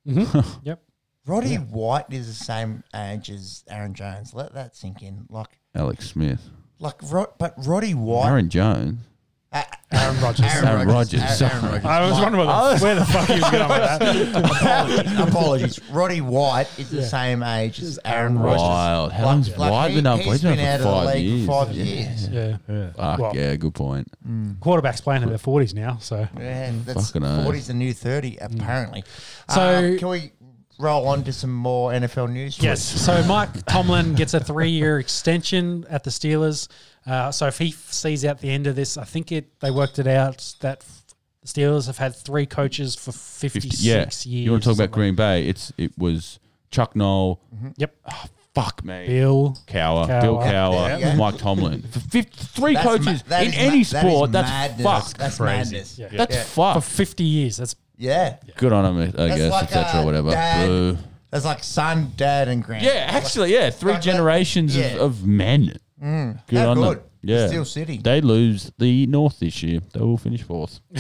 Mhm. yep. Roddy Yeah. White is the same age as Aaron Jones. Let that sink in. Like, Alex Smith. like, Rod, but Roddy White, Aaron Jones. A- Aaron Rodgers. Aaron Rodgers, Aaron, sorry. Rodgers. I was wondering where the, where the fuck he was going with that. apologies, apologies. Roddy White is the Yeah. same age as Aaron Rodgers. Wild. How long's White he- been up? He's He's been been out of the five league years. for five years. Yeah. Yeah. Fuck Well- yeah, good point. Quarterbacks playing in their forties now, so Yeah, that's Fucking oath. 40's the new 30, apparently. So- Um, can we roll on to some more NFL news? Yes. So Mike Tomlin gets a three-year extension at the Steelers. Uh, so if he f- sees out the end of this, I think it they worked it out that f- the Steelers have had three coaches for 56 50, yeah. years. You want to talk about. Green Bay? It's it was Chuck Noll. Yep. fuck me. Bill. Cower, Cowher. Bill Cowher, There you go. Mike Tomlin. For 50, three That's coaches ma- in any ma- that is sport, that's madness. fucked. That's Crazy. madness. Yeah. That's Yeah. For 50 years. That's Yeah. Good on him, I That's guess, like, etc. uh, whatever. dad- Boo. That's like son, dad, and grand. Yeah, actually, yeah, three Like that- generations yeah. of, of men. Good How on good. them. Yeah, Steel City. They lose the North this year. They will finish fourth.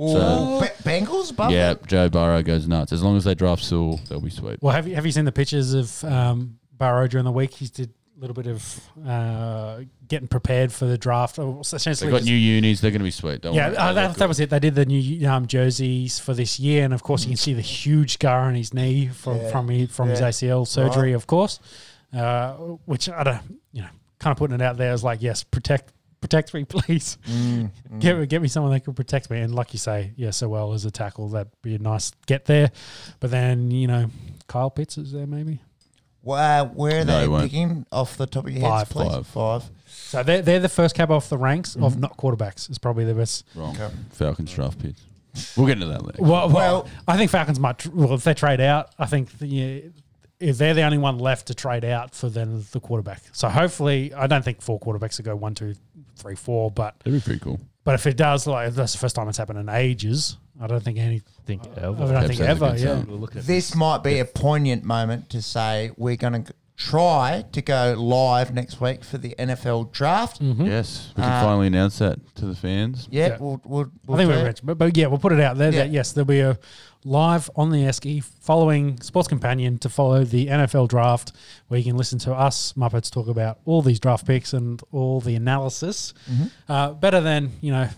Ooh, Be- Bengals, Buffalo. Yeah, Joe Burrow goes nuts. As long as they draft Sewell, they'll be sweet. Well, have you have you seen the pictures of um, Burrow during the week? He's did a little bit of uh, getting prepared for the draft. Oh, They Essentially, got new unis. They're going to be sweet. Don't yeah, worry. uh, that, that was it. They did the new um, jerseys for this year, and of course, you can see the huge scar on his knee from Yeah. from his, from his ACL surgery, of course. Uh, which I don't, you know, kind of putting it out there as like, yes, protect protect me, please. Mm, Get me, get me someone that can protect me. And like you say, yeah, Sewell as a tackle, that'd be a nice get there. But then you know, Kyle Pitts is there maybe. Wow, where are No, they he won't. picking off the top of your heads, Five. please? Five. Five. So they're, they're the first cab off the ranks of mm-hmm. not quarterbacks. Is probably the best. Wrong. Okay. Falcons draft picks. We'll get into that later. Well, well, Well- I think Falcons might. tr- Well, if they trade out, I think the, yeah, if they're the only one left to trade out for then the quarterback. So hopefully, I don't think four quarterbacks will go one, two, three, four. But That'd be pretty cool. But if it does, like that's the first time it's happened in ages. I don't think any. think I ever. don't think ever. Yeah. sign. We're looking at This might be a poignant moment to say we're going to try to go live next week for the NFL draft. Yes, we can Uh, finally announce that to the fans. Yeah, Yeah. we'll, we'll, I we'll think do we're it. rich, but, but yeah, we'll put it out there that yes, there'll be a live on the Esky following Sports Companion to follow the NFL draft, where you can listen to us Muppets talk about all these draft picks and all the analysis. Mm-hmm. Uh, better than you know,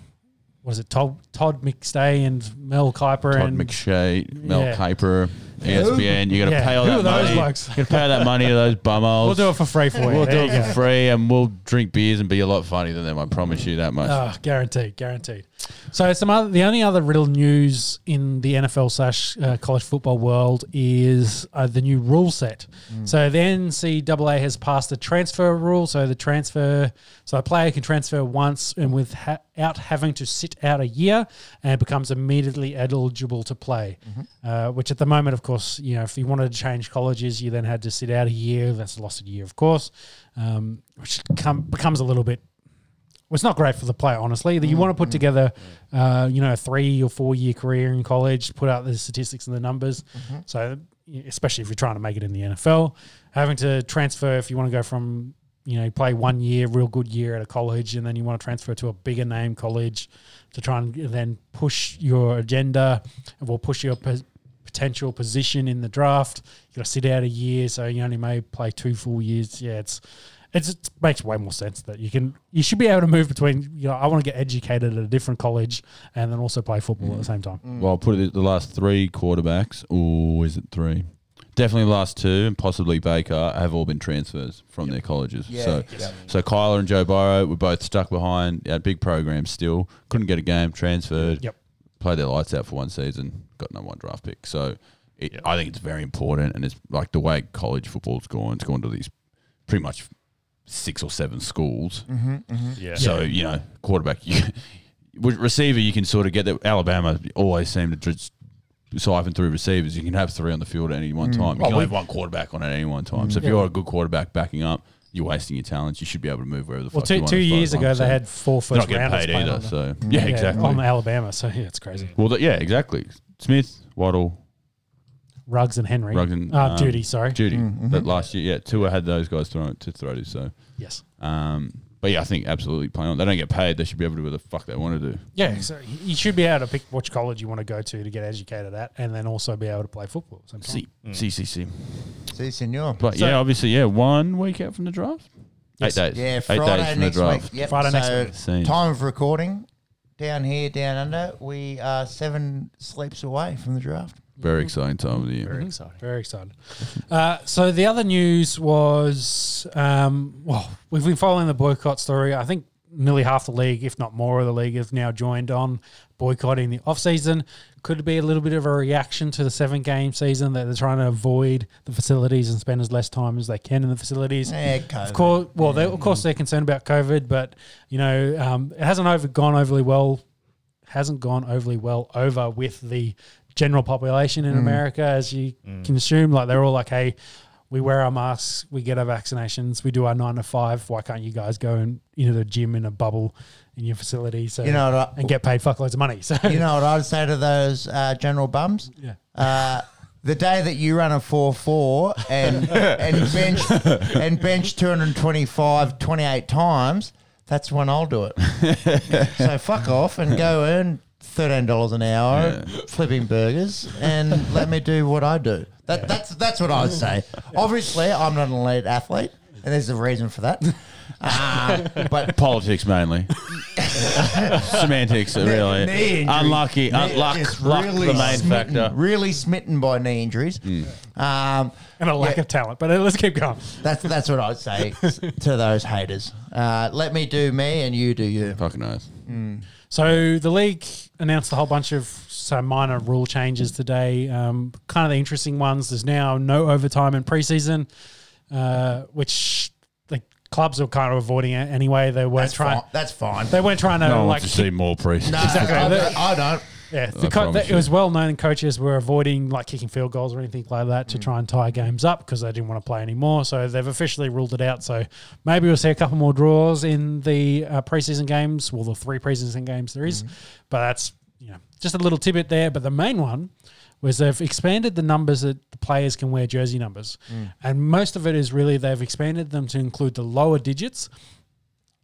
what is it? Todd Todd McShay and Mel Kiper Todd and McShay, Mel Yeah. Kiper, ESPN. You got to Yeah. pay all Who that money. blokes? You got to pay all that money to those bumholes. we'll do it for free for you. We'll There do you it go. for free, and we'll drink beers and be a lot funnier than them. I promise you that much. Oh, guaranteed, guaranteed. So some other, the only other real news in the NFL slash uh, college football world is uh, the new rule set. So the NCAA has passed the transfer rule. So the transfer, so a player can transfer once and without having to sit out a year, and becomes immediately eligible to play. Uh, which at the moment, of course, you know, if you wanted to change colleges, you then had to sit out a year. That's a lost a year, of course, um, which come, becomes a little bit well, it's not great for the player, honestly. That you mm, want to put mm. together, uh, you know, a three or four year career in college, put out the statistics and the numbers. Mm-hmm. So, especially if you're trying to make it in the NFL, having to transfer if you want to go from, you know, play one year, real good year at a college, and then you want to transfer to a bigger name college to try and then push your agenda or push your pos- potential position in the draft. You got to sit out a year, so you only may play two full years. Yeah, it's it's, it makes way more sense that you can you should be able to move between you know I want to get educated at a different college and then also play football at the mm. same time. Mm. Well, I'll put it the last three quarterbacks. Oh, is it three? Definitely the last two, and possibly Baker, have all been transfers from their colleges. Yeah, so, yeah. so Kyler and Joe Burrow were both stuck behind at big programs. Still couldn't get a game, transferred. Yep. Played their lights out for one season, got number one draft pick. So, it, I think it's very important, and it's like the way college football's gone. It's gone to these pretty much six or seven schools. Mm-hmm, mm-hmm. yeah. So you know, quarterback, you, receiver, you can sort of get that. Alabama always seem to just siphon through receivers. You can have three on the field at any one mm. time. You Well, can only we- have one quarterback on at any one time. So if Yeah. you're a good quarterback backing up, you're wasting your talents. You should be able to move wherever the Well, fuck two you want. two as far years ago they concerned. had four They're not getting rounders paid either. So yeah, yeah, exactly. on Alabama. So yeah, it's crazy. well, th- yeah, exactly. Smith, Waddle, Ruggs and Henry. Ruggs and, uh, um, Jeudy. Sorry. Jeudy. That last year, yeah, Tua had those guys thrown to throw to. So, yes. um, but yeah, I think absolutely playing on. They don't get paid. They should be able to do what the fuck they want to do. Yeah. So you should be able to pick which college you want to go to to get educated at, and then also be able to play football. at the same time. C, CCC. See, senor. But So- yeah, obviously, yeah, one week out from the draft. Yes. Eight days. Yeah, Eight Friday days from next the draft. week. Yep. Friday next week. Same. Time of recording down here, down under, we are seven sleeps away from the draft. Very exciting time of the year. Very exciting. Very excited. Uh, so the other news was, um, well, we've been following the boycott story. I think nearly half the league, if not more of the league, have now joined on boycotting the off season. Could it be a little bit of a reaction to the seven game season that they're trying to avoid the facilities and spend as less time as they can in the facilities? Yeah, Of course, well, they, of course they're concerned about COVID, but you know, um, it hasn't over gone overly well. Hasn't gone overly well over with the general population in America, as you can assume. Like they're all like, "Hey, we wear our masks, we get our vaccinations, we do our nine to five. Why can't you guys go and into the gym in a bubble in your facility? So You know what I- and get paid fuckloads of money. So You know what I'd say to those uh, general bums? yeah. Uh, the day that you run a 4-4 and and bench and bench 225 28 times, that's when I'll do it. so fuck off and go earn thirteen dollars an hour flipping burgers and let me do what I do. That, that's that's what I'd say. Obviously, I'm not an elite athlete, and there's a reason for that. Uh, but Politics mainly. Semantics, really. knee injury. Unlucky. Knee- Un- luck, just luck really the main smitten- factor. Really smitten by knee injuries. Um, And a lack Yeah. of talent. But uh, let's keep going. That's that's what I'd say to those haters. Uh, let me do me and you do you. Fucking nice. So the league announced a whole bunch of some minor rule changes today. Um, kind of the interesting ones. There's now no overtime in preseason, uh, which the clubs are kind of avoiding it anyway. They weren't That's trying. fine. That's fine. They weren't trying to No one like. wants to see more preseason. No, Exactly. I, don't- I don't. Yeah, the I co- promise it you. was well known coaches were avoiding like kicking field goals or anything like that Mm. to try and tie games up because they didn't want to play anymore. So they've officially ruled it out. So maybe we'll see a couple more draws in the uh, preseason games. Well, the three preseason games there is. Mm-hmm. but that's you know just a little tidbit there. But the main one was they've expanded the numbers that the players can wear jersey numbers, Mm. and most of it is really they've expanded them to include the lower digits.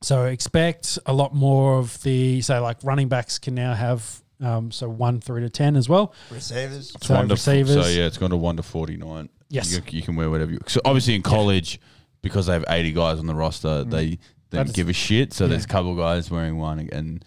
So expect a lot more of the say like running backs can now have um, so one through to ten as well. Receivers. It's So one to, receivers- so yeah, it's gone to one to forty nine. Yes. you, you can wear whatever. you So obviously in college, because they have eighty guys on the roster, they they don't is- give a shit. So yeah. there's a couple guys wearing one, and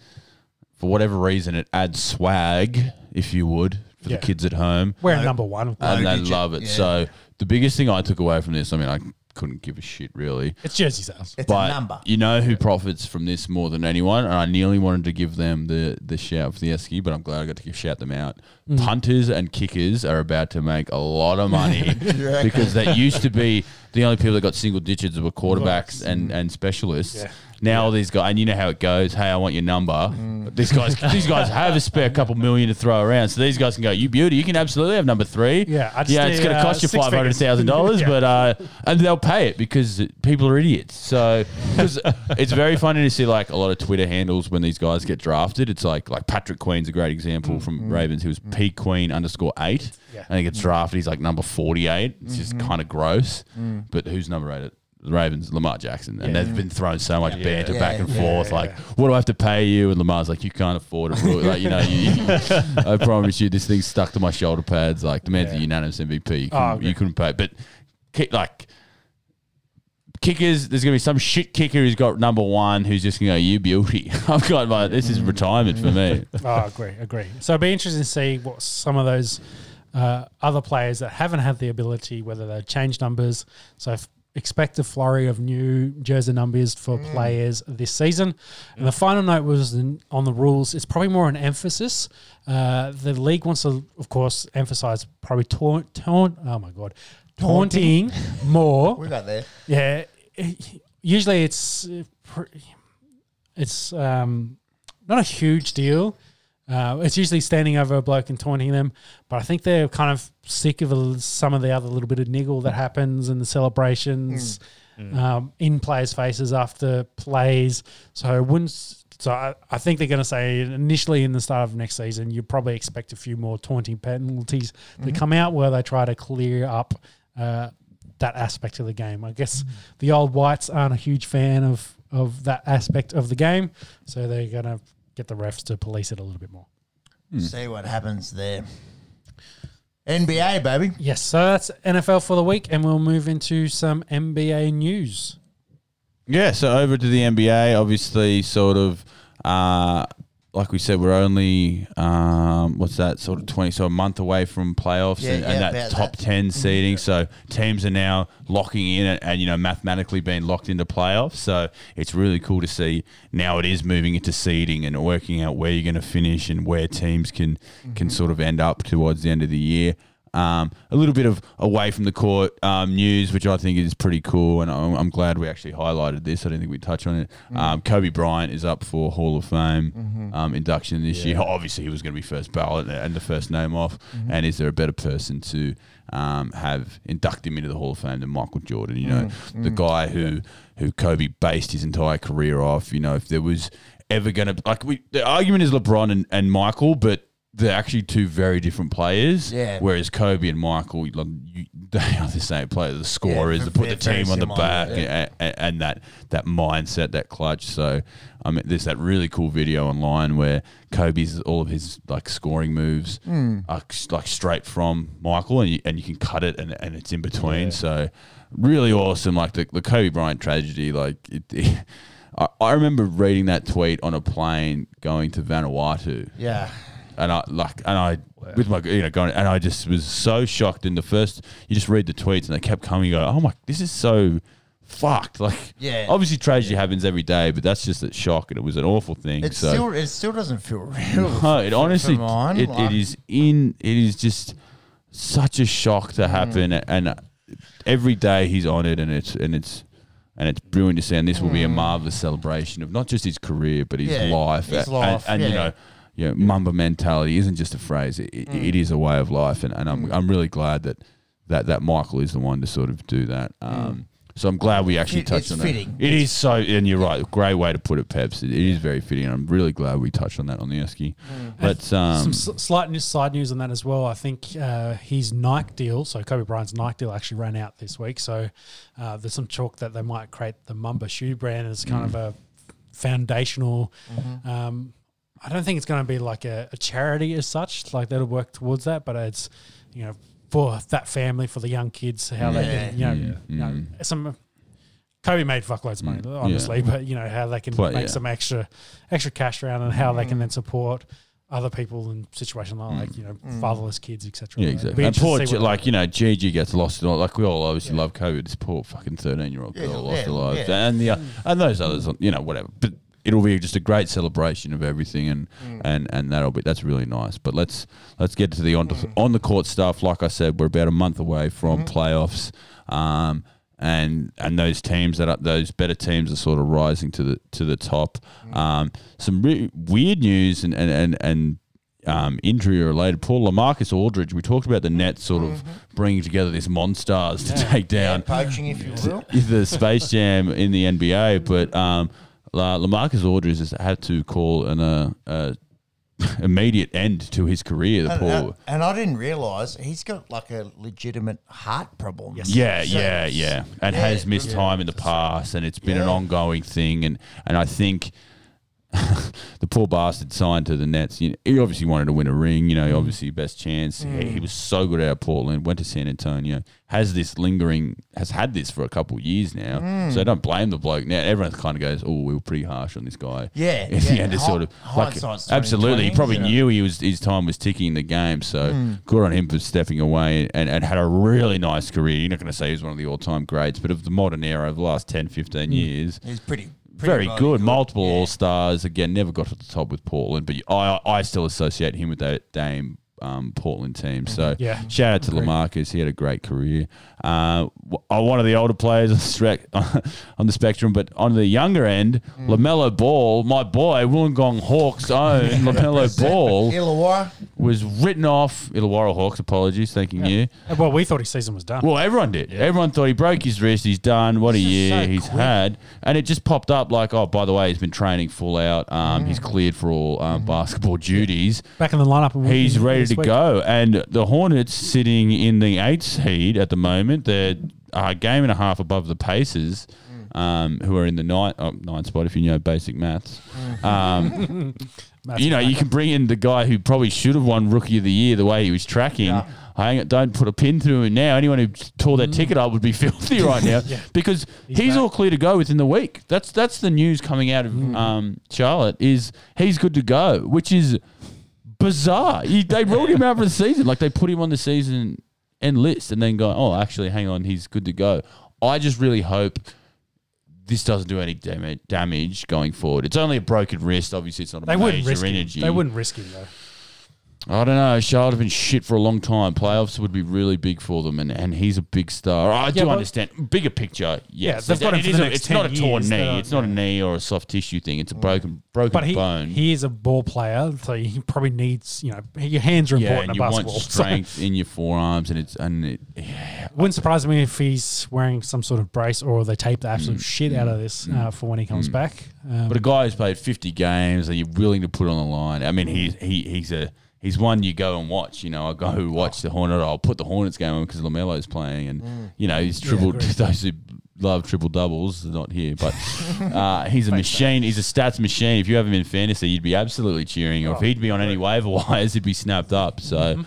for whatever reason, it adds swag, if you would, for Yeah. the kids at home, Wearing Low- number one, and they digit, love it. yeah. So the biggest thing I took away from this, I mean, I couldn't give a shit really. it's jersey sales. It's But a number. you know who profits from this more than anyone, and I nearly wanted to give them the the shout for the Esky, but I'm glad I got to shout them out. Mm. Punters and kickers are about to make a lot of money because that used to be the only people that got single digits were quarterbacks and, and specialists. Yeah. Now all these guys, and you know how it goes. Hey, I want your number. Mm. These guys, these guys have a spare couple million to throw around, so these guys can go. You beauty, you can absolutely have number three. Yeah, I just yeah, it's going to uh, cost you six five hundred thousand dollars, but uh, and they'll pay it because people are idiots. So 'cause it's very funny to see like a lot of Twitter handles when these guys get drafted. It's like like Patrick Queen's a great example from Ravens. He was P Queen underscore eight, Yeah. and he gets drafted. He's like number forty eight. It's just kind of gross. But who's number eight? The Ravens, Lamar Jackson, and they've been throwing so much banter Yeah, back and yeah, forth. Like, what do I have to pay you? And Lamar's like, you can't afford it. bro." Like, you know, you, I promise you, this thing's stuck to my shoulder pads. Like, the man's a unanimous MVP. You Oh, couldn't, okay. you couldn't pay. But kick, like kickers, there's gonna be some shit kicker who's got number one who's just gonna go, you beauty. I've got my this is retirement for me. Oh, agree, agree. So it'd be interesting to see what some of those uh, other players that haven't had the ability, whether they've changed numbers. So if, expect a flurry of new jersey numbers for players this season. And the final note was in, on the rules. It's probably more an emphasis. Uh, the league wants to, of course, emphasize probably taunt, taunt oh my god, taunting more. We got there. Yeah, usually it's uh, it's um, not a huge deal. Uh, it's usually standing over a bloke and taunting them, but I think they're kind of sick of a- some of the other little bit of niggle that happens in the celebrations um, in players' faces after plays. So I wouldn't. So I, I think they're going to say initially in the start of next season, you probably expect a few more taunting penalties to come out where they try to clear up uh, that aspect of the game. I guess the old whites aren't a huge fan of of that aspect of the game, so they're going to get the refs to police it a little bit more. See what happens there. NBA, baby. Yes, so that's NFL for the week, and we'll move into some NBA news. Yeah, so over to the NBA, obviously, sort of, uh, like we said, we're only um, what's that, sort of twenty, so a month away from playoffs Yeah, and, yeah, and that top that. ten seeding. So teams are now locking in and, and you know mathematically being locked into playoffs. So it's really cool to see now it is moving into seeding and working out where you're going to finish and where teams can Mm-hmm. can sort of end up towards the end of the year. Um, a little bit of away from the court um, news, which I think is pretty cool, and I'm, I'm glad we actually highlighted this. I don't think we touched on it. Um, Kobe Bryant is up for Hall of Fame um, induction this year. Obviously, he was going to be first ballot and the first name off. And is there a better person to um, have induct him into the Hall of Fame than Michael Jordan? You know, the guy who who Kobe based his entire career off. You know, if there was ever going to like we the argument is LeBron and, and Michael, but they're actually two very different players. Yeah. Whereas Kobe and Michael, like, you, they are the same player. The scorers, Yeah, that put the team on the back, yeah. and, and that that mindset, that clutch. So, I mean, there's that really cool video online where Kobe's all of his like scoring moves Hmm. are like straight from Michael, and you, and you can cut it, and, and it's in between. So, really awesome. Like the, the Kobe Bryant tragedy, like it. I, I remember reading that tweet on a plane going to Vanuatu Yeah. And I like and I with my you know going and I just was so shocked in the first you just read the tweets and they kept coming you go oh my this is so fucked like Yeah. obviously tragedy happens every day but that's just a shock and it was an awful thing It so still it still doesn't feel real. no, it honestly it, Like, it is in it is just such a shock Mm. to happen and every day he's on it and it's and it's and it's brilliant to see and this will be a marvelous celebration of not just his career but his Mm. Yeah, life his and, life, and, you yeah. know you know, Mamba mentality isn't just a phrase; it, it- Mm. it is a way of life, and, and I'm I'm really glad that that that Michael is the one to sort of do that. Um, so I'm glad we actually It- touched Mm. it's on fitting. that. It is so, and you're right. Great way to put it, Peps. It, it is very fitting, I'm really glad we touched on that on the Esky. Mm. But um, Some s- slight news, side news on that as well. I think uh, his Nike deal, so Kobe Bryant's Nike deal, actually ran out this week. So uh, there's some talk that they might create the Mamba shoe brand as kind of a foundational. Um, I don't think it's going to be like a, a charity as such, like that'll work towards that, but it's you know for that family, for the young kids, how they can you know, you know mm. some. Kobe made fuckloads of money, mm. honestly, but you know how they can But, make yeah. some extra, extra cash around, and how they can mm. then support other people in situations like you know fatherless kids, etc. yeah, exactly. And poor, G- like you know, Gigi gets lost in all. Like we all obviously love Kobe. This poor fucking thirteen year old Yeah, girl lost yeah, her life, yeah. and the uh, and those others, you know, whatever. But it'll be just a great celebration of everything, and and and that'll be that's really nice. But let's let's get to the on on the court stuff. Like I said, we're about a month away from playoffs. Um, and and those teams that are those better teams are sort of rising to the to the top. Um, some re- weird news and and and, and um, injury related. Paul Lamarcus Aldridge. We talked about the Nets sort of bringing together this monsters to take yeah, down poaching, if you will. the Space Jam in the NBA, but um, La- Lamarcus Aldridge has had to call an uh, uh, immediate end to his career. The And, poor. uh, and I didn't realise he's got like a legitimate heart problem. Yeah, So- yeah, yeah, and Yeah, has missed yeah. time in the past, and it's been an ongoing thing, and and I think. the poor bastard signed to the Nets. You know, he obviously wanted to win a ring. You know, Mm. obviously best chance. He, he was so good out of Portland. Went to San Antonio. Has this lingering. Has had this for a couple of years now. Mm. So don't blame the bloke. Now everyone kind of goes, "Oh, we were pretty harsh on this guy." Yeah, yeah. end, it's Hi- sort of like absolutely. He probably yeah. knew he was his time was ticking in the game. So Mm. good on him for stepping away and, and had a really nice career. You're not going to say he's one of the all time greats, but of the modern era of the last 10, 15 years, He's pretty very bloody good. Multiple Yeah. All Stars. Again, never got to the top with Portland, but I I still associate him with that Dame um, Portland team. So Yeah. shout out to Lamarcus. He had a great career. Uh, uh, one of the older players on the, stre- on the spectrum, but on the younger end, Lamelo Ball, my boy, Wollongong Hawks own Lamelo Ball Illawarra. was written off. Illawarra Hawks, apologies, thanking you. well, we thought his season was done. Well, everyone did. Everyone thought he broke his wrist. He's done. What a This is year so he's quick. had. And it just popped up like, oh, by the way, he's been training full out. Um, He's cleared for all um, basketball duties. Back in the lineup, He's ready this to week. go. And the Hornets sitting in the eighth seed at the moment. They're a game and a half above the Pacers. Um, who are in the ninth, oh, ninth spot if you know basic maths. Um, you know, you can bring in the guy who probably should have won Rookie of the Year the way he was tracking. Yeah. Hang don't put a pin through him now. Anyone who tore that ticket up would be filthy right now because he's, back. all clear to go within the week. That's that's the news coming out of um, Charlotte is he's good to go, which is bizarre. He, they ruled him out for the season, like they put him on the season end list and then go, oh, actually, hang on, he's good to go. I just really hope this doesn't do any dam- damage going forward. It's only a broken wrist. Obviously, it's not a They wouldn't major risk him. energy. They wouldn't risk him though. I don't know. Charlotte have been shit for a long time. Playoffs would be really big for them, and, and he's a big star. I do but- understand. Bigger picture, yes. they've got him It for is the a- next it's not a torn years, knee. It's not a knee or a soft tissue thing. It's a broken broken But he bone. he is a ball player, so he probably needs you know your hands are yeah, important and in you basketball. want So strength in your forearms, and it's and it, wouldn't surprise me if he's wearing some sort of brace or they tape the absolute Mm. shit out of this uh, for when he comes back. Um, But a guy who's played 50 games are you're willing to put on the line. I mean, he's he, he's a he's one you go and watch. You know, a guy who watched the Hornet. I'll put the Hornets game on because Lamelo's playing, and you know he's triple. agreed. those who love triple doubles, not here, but uh, he's a machine. He's a stats machine. If you have him in fantasy, you'd be absolutely cheering. Or if he'd be on any waiver wires, he'd be snapped up. So.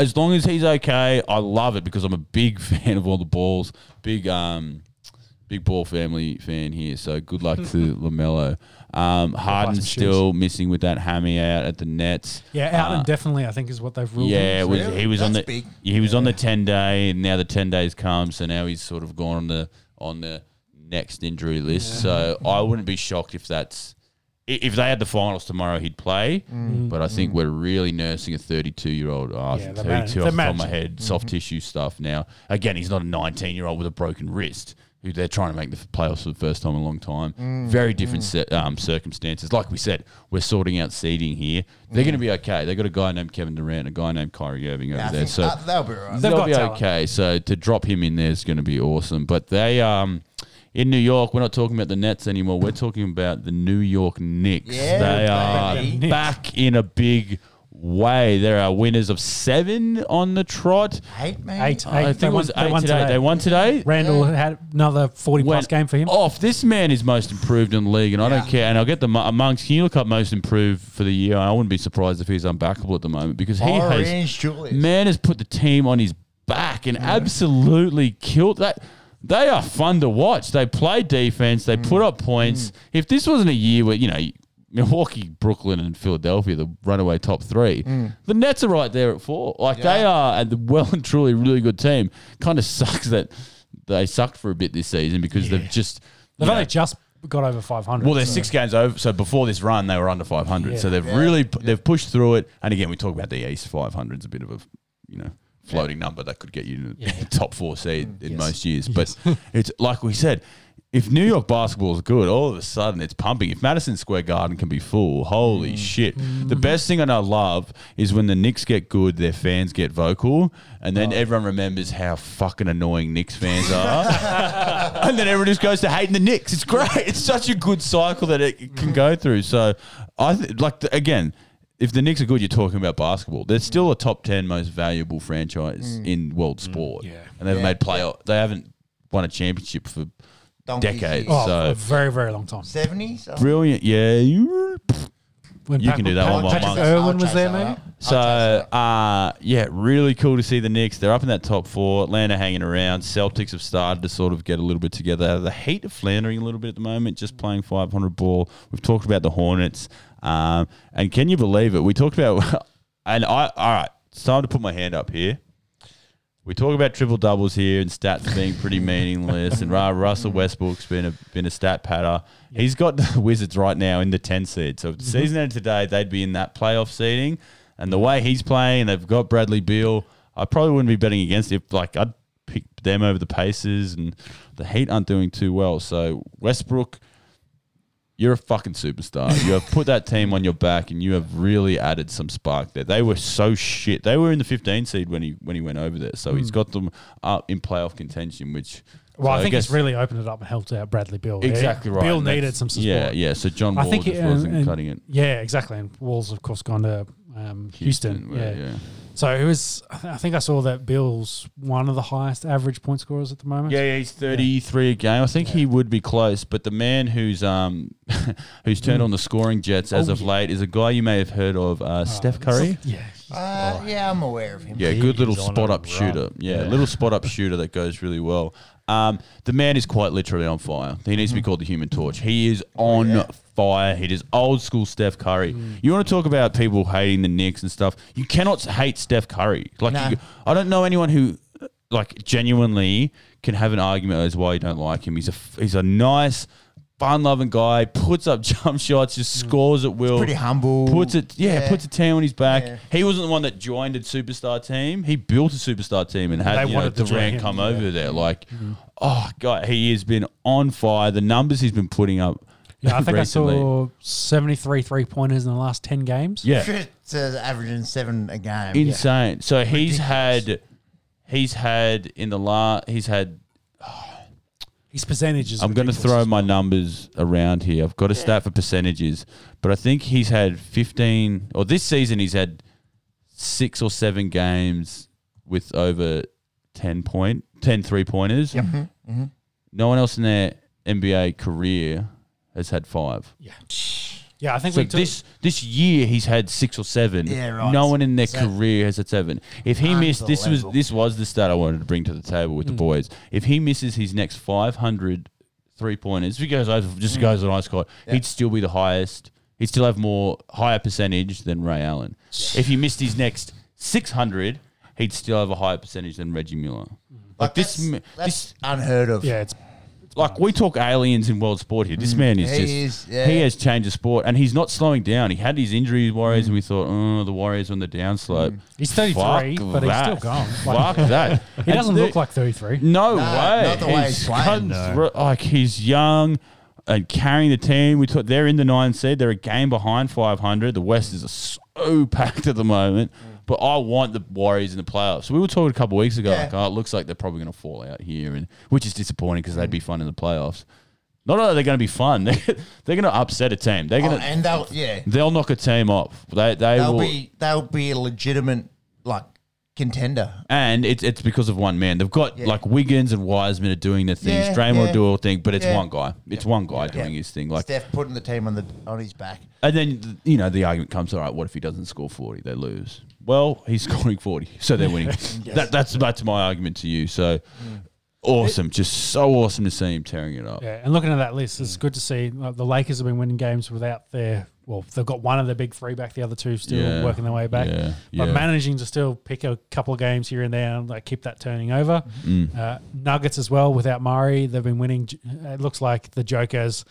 As long as he's okay, I love it because I'm a big fan of all the balls. Big um, big ball family fan here. So good luck to Lamelo. Um, Harden's machines. still missing with that hammy out at the Nets. yeah, out Uh, and definitely, I think is what they've ruled. yeah, was, he was on the big. he was on the ten day, and now the ten days come, so now he's sort of gone on the on the next injury list. So I wouldn't be shocked if that's if they had the finals tomorrow, he'd play. But I think we're really nursing a 32 year old. Oh, Yeah, 32 man- off the the top of my man- head, soft tissue stuff. Now, again, he's not a 19 year old with a broken wrist. Who they're trying to make the playoffs for the first time in a long time. Very different se- um, circumstances. Like we said, we're sorting out seeding here. They're going to be okay. They've got a guy named Kevin Durant, a guy named Kyrie Irving over Yeah, there. So that, that'll be right. They've they'll be talent. okay. So to drop him in there is going to be awesome. But they um in New York, we're not talking about the Nets anymore. We're talking about the New York Knicks. Yeah, they are back in a big way. There are winners of seven on the trot. Eight, man. Eight, I eight. think They it was won- eight won today. today. They won today. Randle had another forty plus game for him. Off. This man is most improved in the league, and I don't care. And I'll get the amongst. Can you look up most improved for the year? I wouldn't be surprised if he's unbackable at the moment because he has Julius. man has put the team on his back and absolutely killed that. They are fun to watch. They play defense. They mm. put up points. Mm. If this wasn't a year where you know Milwaukee, Brooklyn, and Philadelphia, the runaway top three, mm. the Nets are right there at four. Like they are, a well and truly really good team. Kind of sucks that they sucked for a bit this season because they've just. They've only know, just got over five hundred. well, they're six games over. So before this run, they were under 500. So they've really they've pushed through it. And again, we talk about the East 500 is a bit of a you know floating number that could get you to the top four seed mm. in Yes. most years. But it's like we said. If New York basketball is good, all of a sudden it's pumping. If Madison Square Garden can be full, holy mm. shit! The mm-hmm. best thing I know love is when the Knicks get good, their fans get vocal, and then oh. everyone remembers how fucking annoying Knicks fans are and then everyone just goes to hating the Knicks. It's great. It's such a good cycle that it can go through. So I th- like the, again, if the Knicks are good, you're talking about basketball. They're still a top ten most valuable franchise mm. in world mm. sport. Yeah. and they've made playoff. They haven't won a championship for Donkey's decades. years. oh, so a very very long time. 70s? Oh. brilliant. Yeah, you. When You can do that one while Patrick Mark's- Ewing was there, that maybe. So chase uh, yeah, really cool to see the Knicks. They're up in that top four. Atlanta hanging around. Celtics have started to sort of get a little bit together. The Heat are floundering a little bit at the moment, just playing 500 ball. We've talked about the Hornets, um, and can you believe it? We talked about, and I all right. It's time to put my hand up here. We talk about triple doubles here and stats being pretty meaningless, and Ra- Russell Westbrook's been a been a stat patter. He's got the Wizards right now in the ten seed. So if the mm-hmm. season ended today, they'd be in that playoff seeding. And the way he's playing, they've got Bradley Beal. I probably wouldn't be betting against it. Like I'd pick them over the Pacers, and the Heat aren't doing too well. So Westbrook, you're a fucking superstar. You have put that team on your back, and you have really added some spark there. They were so shit. They were in the 15 seed when he when he went over there. So he's got them up in playoff contention, which. Well, so I think guess- it's really opened it up and helped out Bradley Beal. exactly right. Beal and needed some support. Yeah, yeah. So John Wall I think just it- wasn't and- cutting it. Yeah, exactly. And Wall's of course gone to um, Houston. where- yeah. So it was. I th- I think I saw that Beal's one of the highest average point scorers at the moment. Yeah, yeah, he's thirty three a game. I think he would be close, but the man who's um who's turned on the scoring jets as Oh, of yeah. late is a guy you may have heard of, uh, Steph Curry. Yeah. Uh, yeah, I'm aware of him. Yeah, He good little is on spot up run. shooter. Yeah, Yeah. little spot up shooter that goes really well. Um, the man is quite literally on fire. He needs to be called the Human Torch. He is on yeah. fire. He is old school Steph Curry. You want to talk about people hating the Knicks and stuff? You cannot hate Steph Curry. Like, No. you, I don't know anyone who like genuinely can have an argument as why you don't like him. He's a f- he's a nice fun loving guy, puts up jump shots, just scores at will. Pretty humble. Puts it, yeah, Yeah. puts a team on his back. Yeah. He wasn't the one that joined a superstar team. He built a superstar team and had They you know, wanted to join Durant him, come over there. Like, oh god, he has been on fire. The numbers he's been putting up. Yeah, I think recently. I saw 73 three pointers in the last 10 games. Yeah, It's uh, averaging seven a game. insane. So he's Ridiculous. had, he's had in the last, he's had. His percentages. I'm going to ridiculous. throw my numbers around here. I've got a stat for percentages, but I think he's had 15, or this season he's had six or seven games with over 10 point, 10 three pointers. Yep. Mm-hmm. Mm-hmm. No one else in their NBA career has had five. Yeah. Yeah, I think So we took, this this year he's had six or seven. Yeah, right. No one in their So- career has had seven. If he missed this was Unbelievable. this was the stat I wanted to bring to the table with the hmm. boys. If he misses his next 500 three pointers, if he goes over just hmm. goes on ice court, he'd still be the highest. He'd still have more higher percentage than Ray Allen. If he missed his next 600, he'd still have a higher percentage than Reggie Miller. Hmm. Like, this, that's, m- that's this unheard of. yeah, it's like we talk aliens in world sport here. This mm. man is He just is, yeah. he has changed the sport, and he's not slowing down. He had his injury worries, and we mm. thought, oh, the Warriors on the downslope. Mm. he's 33, Fuck but he's that. still gone. Fuck that. He doesn't look like 33. no way. not the way he's playing, comes no. through- like he's young and carrying the team. We talk, they're in the nine seed. They're a game behind 500. The West is so packed at the moment. But I want the Warriors in the playoffs. We were talking a couple of weeks ago, Yeah. like, oh, it looks like they're probably going to fall out here, and which is disappointing because they'd be fun in the playoffs. Not only are they going to be fun, they're, they're going to upset a team. They're Oh, going to and they'll yeah, they'll knock a team off. They they they'll will, be they'll be a legitimate like contender. and it's it's because of one man. They've got Yeah. like Wiggins and Wiseman are doing their things. Yeah, Draymond yeah. do all thing, but it's Yeah. one guy. It's one guy doing his thing. Like, Steph putting the team on the on his back. and then you know the argument comes. All right, what if he doesn't score forty? They lose. Well, he's scoring forty, so they're winning. that, that's that's my argument to you. So awesome, just so awesome to see him tearing it up. Yeah, and looking at that list, it's good to see like, the Lakers have been winning games without their. Well, they've got one of their big three back, the other two still Yeah, working their way back. yeah, But yeah. managing to still pick a couple of games here and there and like keep that turning over. Mm. Uh, Nuggets as well without Murray, they've been winning. It looks like the Joker's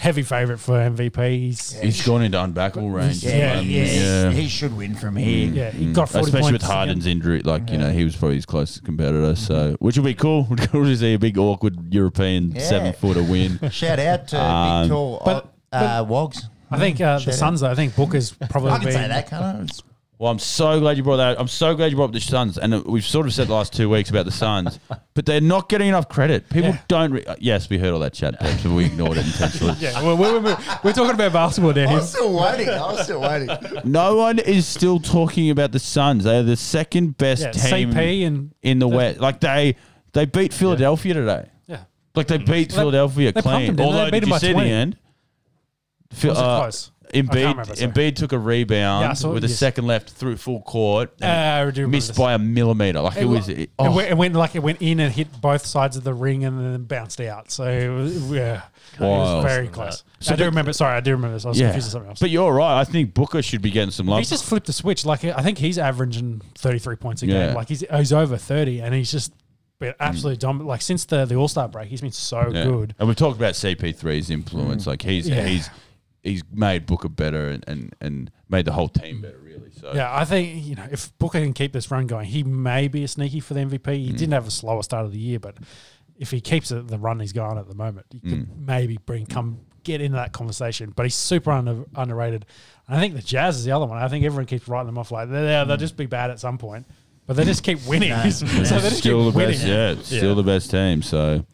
heavy favorite for MVP. He's, He's gone into unbackable range. Yeah, Um, yeah. yeah. He should win from here. yeah, he got forty Especially with Harden's again. injury, like you know, he was probably his closest competitor. So, which would be cool. cool to see a big awkward European Yeah. seven footer win. Shout out to Um, big tall but- uh, Wogs. I think uh, the Shout out. Suns. though, I think Booker's probably I can been, say that, can't I? It's- Well, I'm so glad you brought that. I'm so glad you brought up the Suns, and we've sort of said the last two weeks about the Suns, but they're not getting enough credit. People Yeah. don't. Re- uh, yes, we heard all that chat, Pep, so we ignored it intentionally. Yeah, well, we're, we're, we're talking about basketball now. I was still waiting. I was still waiting. No one is still talking about the Suns. They're the second best Yeah, team CP and in the West. Like they they beat Philadelphia today. yeah, Like they beat They- Philadelphia they clean. them, they? Although They beat did them you by see 20. the end? Phil, was it uh, close? I can't Embiid. Embiid took a rebound Yeah, I saw- with a yes. second left through full court. Uh, and I do remember missed this. by a millimeter. Like it, was. It, It, oh, went, it went like it went in and hit both sides of the ring and then bounced out. So it was, yeah, it Wow. was very close. So I do remember. Sorry, I do remember this. I was yeah. confused with something else. But you're right. I think Booker should be getting some love. he's just flipped the switch. Like I think he's averaging thirty three points a Yeah. game. Like he's he's over thirty, and he's just been absolutely dominant. Like since the the All Star break, he's been so Yeah. good. And we've talked about CP3's influence. Like he's Yeah. he's he's made Booker better and, and, and made the whole team better. Really. So Yeah, I think you know if Booker can keep this run going, he may be a sneaky for the MVP. Mm. He didn't have a slower start of the year, but if he keeps it, the run he's going at the moment, he could Mm. maybe bring come get into that conversation. But he's super under, underrated. And I think the Jazz is the other one. I think everyone keeps writing them off like they'll, they'll just be bad at some point, but they just keep winning. so they just still keep the winning. best. Yeah, it's still the best team. So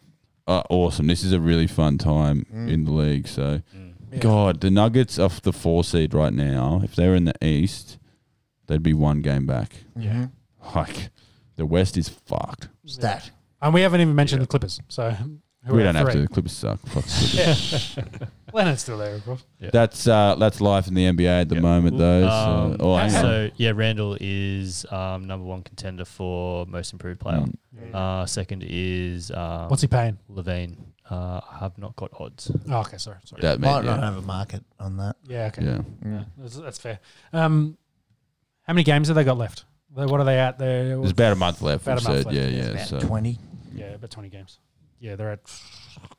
uh, awesome. This is a really fun time in the league. So God, the Nuggets off the four seed right now. If they're in the East, they'd be one game back. Yeah. Like the West is fucked. Stat. And we haven't even mentioned the Clippers. So who we are don't have to. The Clippers suck. Fuck the Clippers. Leonard's still there, of course. That's uh, that's life in the NBA at the moment, though. So, Um, oh, hang on. so yeah, Randle is um, number one contender for most improved player. Mm. Uh, second is um, What's he paying? LaVine. Uh, I have not got odds. Oh, okay, sorry, sorry. that Might man, not yeah. have a market on that. Yeah, okay. yeah. Yeah, that's, that's fair. Um, how many games have they got left? What are they at? There, There's about a month left. About a month said. left. Yeah, yeah. About So twenty. yeah, about twenty games. Yeah, they're at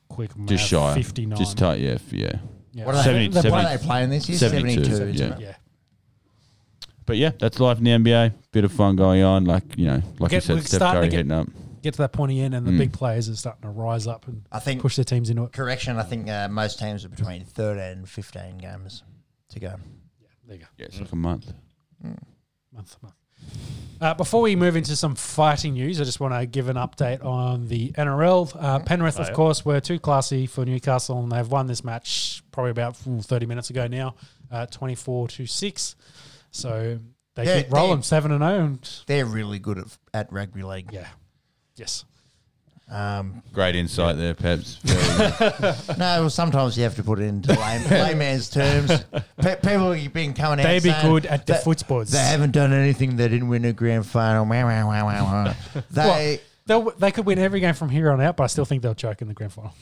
quick math, Just shy. 59. Just tight, yeah, f- yeah. yeah. What are, 70 they, what are they playing this year? 72, 72. isn't yeah. yeah. But yeah, that's life in the NBA. Bit of fun going on. Like you know, like Get- you said, Steph Curry get- hitting up. Get to that point again, and the Mm. big players are starting to rise up and I think, push their teams into it. correction, I think uh, most teams are between 13 and 15 games to go. Yeah, there you go. Yeah, it's like a month. month month. Uh, before we move into some fighting news, I just want to give an update on the NRL. Uh, Penrith, Oh, of yeah. course, were too classy for Newcastle, and they've won this match probably about ooh, 30 minutes ago now, uh, 24 to 6. So they Yeah, keep rolling they- 7 and 0. And They're really good at, at rugby league. yeah, yes. Um, Great insight there, Peps. No, well, sometimes you have to put it into lay, layman's terms. Pe- people have been coming out They be good at the that footsports. They haven't done anything. They didn't win a grand final. They, They'll, they could win every game from here on out, but I still think they'll choke in the grand final.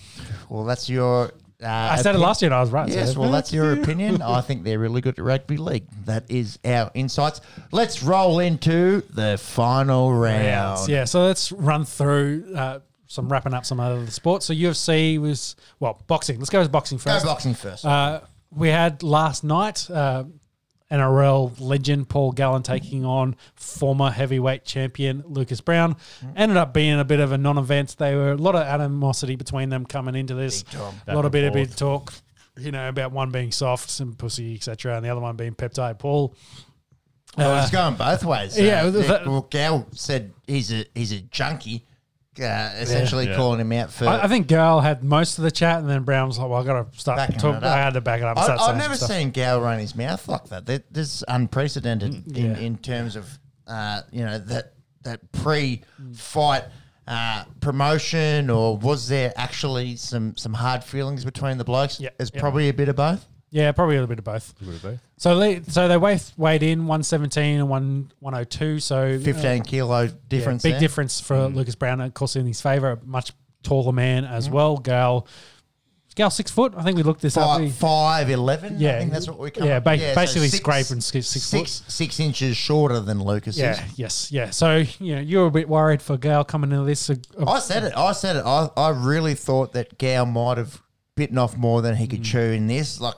well, that's your. Uh, I said it last year and I was right. Yes, so- well, that's your opinion. I think they're really good at rugby league. That is our insights. Let's roll into the final round. Yeah, so let's run through uh, some wrapping up some other sports. So UFC was well boxing. Let's go with boxing first. Go boxing first. Uh, we had last night uh, NRL legend Paul Gallen taking on former heavyweight champion Lucas Browne. Ended up being a bit of a non-event. They were a lot of animosity between them coming into this. A lot of bit of bit talk, you know, about one being soft and pussy, etc., and the other one being peptide Paul. well, Uh, it's going both ways. yeah, Uh, that- well, Gal said he's a he's a junkie, uh, essentially Yeah. calling him out for. I, I think Gal had most of the chat, and then Browne was like, "Well, I got to start Backing talk. it up. I had to back it up." and I, start I've saying never some stuff. seen Gal run his mouth like that. That- This is unprecedented in, Mm, Yeah. in terms of uh, you know that that pre-fight uh, promotion, or was there actually some some hard feelings between the blokes? Yeah, There's yeah. probably a bit of both. Yeah, probably a little bit of both. Would it be? So, they, so they weighed, weighed in one seventeen and one one hundred two. So uh, Fifteen kilo yeah, difference. big there. difference for Lucas Browne. Of course, in his favour, a much taller man as well. Gal, Gal six foot. I think we looked this up. Five, We- five eleven. Yeah, I think that's what we come yeah, ba- so basically six- scraping six, six, foot. six six inches shorter than Lucas Yeah, is. yes, yeah. So you know, you were a bit worried for Gal coming into this. Uh, I said it. I said it. I, I really thought that Gal might have bitten off more than Mm. he could chew in this. Like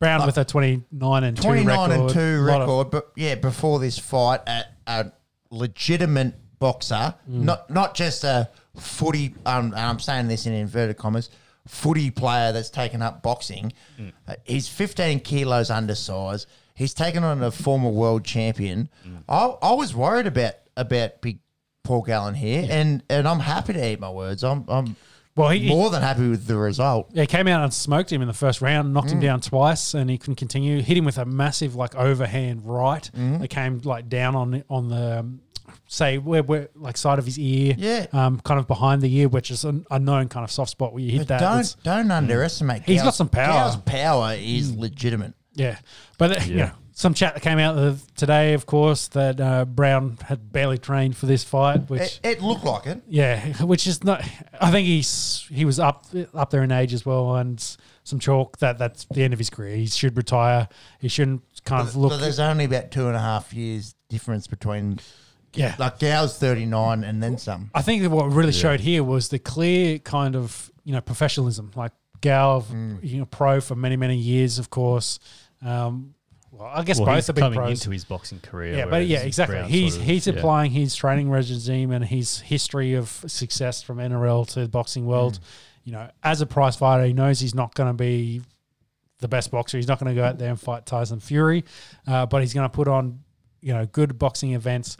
Browne like- with a twenty nine and two 29 record. and 2 lot of- record, but yeah, before this fight, a, a legitimate boxer, Mm. not not just a footy, um, and I'm saying this in inverted commas, footy player that's taken up boxing. Mm. Uh, he's 15 kilos undersized. He's taken on a former world champion. Mm. I, I was worried about about big Paul Gallen here, and, and I'm happy to eat my words. I'm, I'm Well, he, he- more than happy with the result. Yeah, he came out and smoked him in the first round, knocked Mm. him down twice, and he couldn't continue. Hit him with a massive like overhand right. Mm. That came like down on on the um, say where, where like side of his ear. Yeah. um, kind of behind the ear, which is an unknown kind of soft spot where you hit But that. don't It's- don't underestimate. He's got some power. Mm. Gal's power is legitimate. yeah, but uh, you know, some chat that came out of today, of course, that uh, Browne had barely trained for this fight, which. It, it looked like it. Yeah, which is not. I think he's he was up up there in age as well, and some chalk that that's the end of his career. He should retire. He shouldn't kind of look. But there's only about two and a half years difference between. Yeah, Like Gow's 39 and then some. I think that what really showed here was the clear kind of you know professionalism. Like Gal, Mm. you know, pro for many many years, of course. Um, well, I guess Well, both are big coming pros. into his boxing career. yeah, but yeah, exactly. Browne He's sort of- he's yeah. applying his training regime and his history of success from NRL to the boxing world. Mm. You know, as a prize fighter, he knows he's not going to be the best boxer. He's not going to go out there and fight Tyson Fury, uh, but he's going to put on you know good boxing events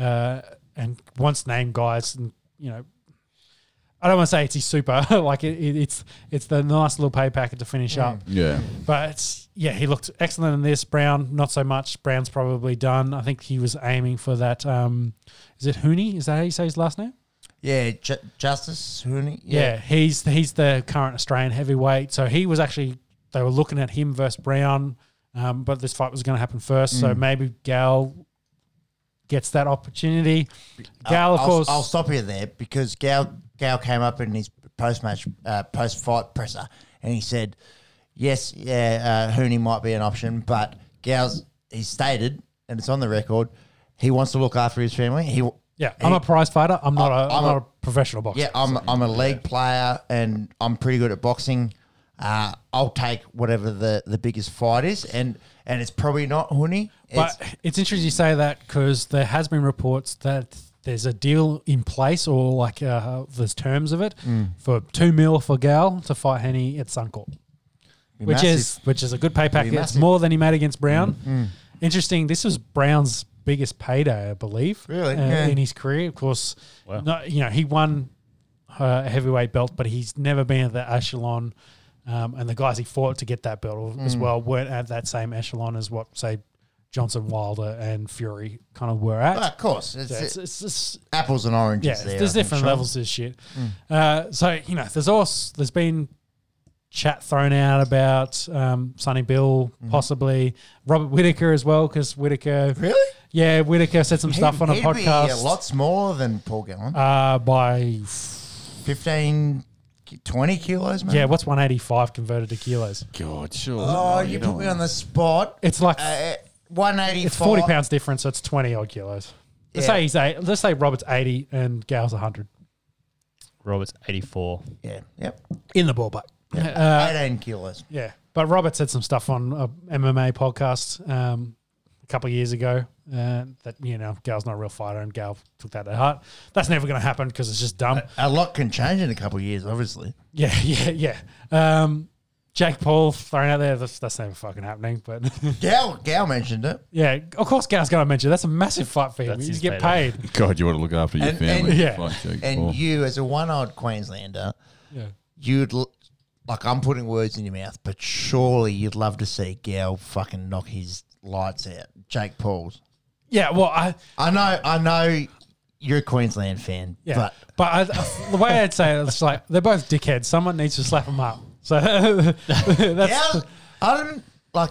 uh, and once named guys and you know. I don't want to say it's his super, like it, it, it's it's the nice little pay packet to finish Mm. up. Yeah. But yeah, he looked excellent in this. Browne, not so much. Browne's probably done. I think he was aiming for that. Um, is it Huni? Is that how you say his last name? Yeah, Ju- Justis Huni. Yeah. he's he's the current Australian heavyweight. So he was actually they were looking at him versus Browne, um, but this fight was going to happen first. So Mm. maybe Gal gets that opportunity. Gal, of I'll, course. I'll stop you there because Gal Gal came up in his post match, uh, post fight presser, and he said, "Yes, yeah, uh, Huni might be an option, but Gal's he stated, and it's on the record, he wants to look after his family. He. Yeah, I'm a prize fighter. I'm not I- a, I'm I'm not a- professional boxer. Yeah, I'm I'm a league player and I'm pretty good at boxing. Uh, I'll take whatever the, the biggest fight is, and and it's probably not Huni. But It's, it's interesting you say that because there has been reports that there's a deal in place or like uh, there's terms of it Mm. for two mil for Gal to fight Henny at Suncorp, be which massive. is which is a good pay packet. It's. Mm. more than he made against Browne. Interesting. This was Browne's biggest payday, I believe, Really? uh, Yeah. in his career. Of course, Wow. no, you know he won uh, a heavyweight belt, but he's never been at that echelon. Um, and the guys he fought to get that belt as Mm. well weren't at that same echelon as what say Johnson, Wilder, and Fury kind of were at. Well, of course, it's, So it's, it's, it's- apples and oranges. yeah, there, there's I think, different Sean. levels to this shit. Uh, so you know, there's also there's been chat thrown out about um, Sonny Bill possibly Robert Whittaker as well because Whittaker, Really? yeah, Whittaker said some stuff He'd- on a he'd be podcast a lot smaller than Paul Gallen. uh, by 15, 20 kilos, man. yeah, what's 185 converted to kilos? God, sure. Oh, you put me on the spot. It's like Uh, 185. it's 40 pounds difference, so it's 20 odd kilos. Let's Yeah. say he's eight, let's say Robert's 80 and Gal's 100 Robert's 84. Yeah, yep. in the ballpark. Uh, 18 kilos. Yeah, but Robert said some stuff on a MMA podcast um, a couple of years ago uh, that you know Gal's not a real fighter, and Gal took that to heart. That's never going to happen because it's just dumb. A lot can change in a couple of years, obviously. Yeah, yeah, yeah. Um, Jake Paul thrown out there. That's, that's never fucking happening. But Gal, Gal mentioned it. yeah, of course, Gal's going to mention that's a massive fight for him. That's He's his get payday. paid. God, you want to look after your And- family. and- Yeah. Fuck Jake And Paul. you, as a one-eyed Queenslander, Yeah. you'd l- like I'm putting words in your mouth, but surely you'd love to see Gal fucking knock his lights out. Jake Paul's. Yeah, well, I I know, I know, you're a Queensland fan, yeah, but but, I, I- the way I'd say it, it's like they're both dickheads. Someone needs to slap them up. So that's Gal, I don't like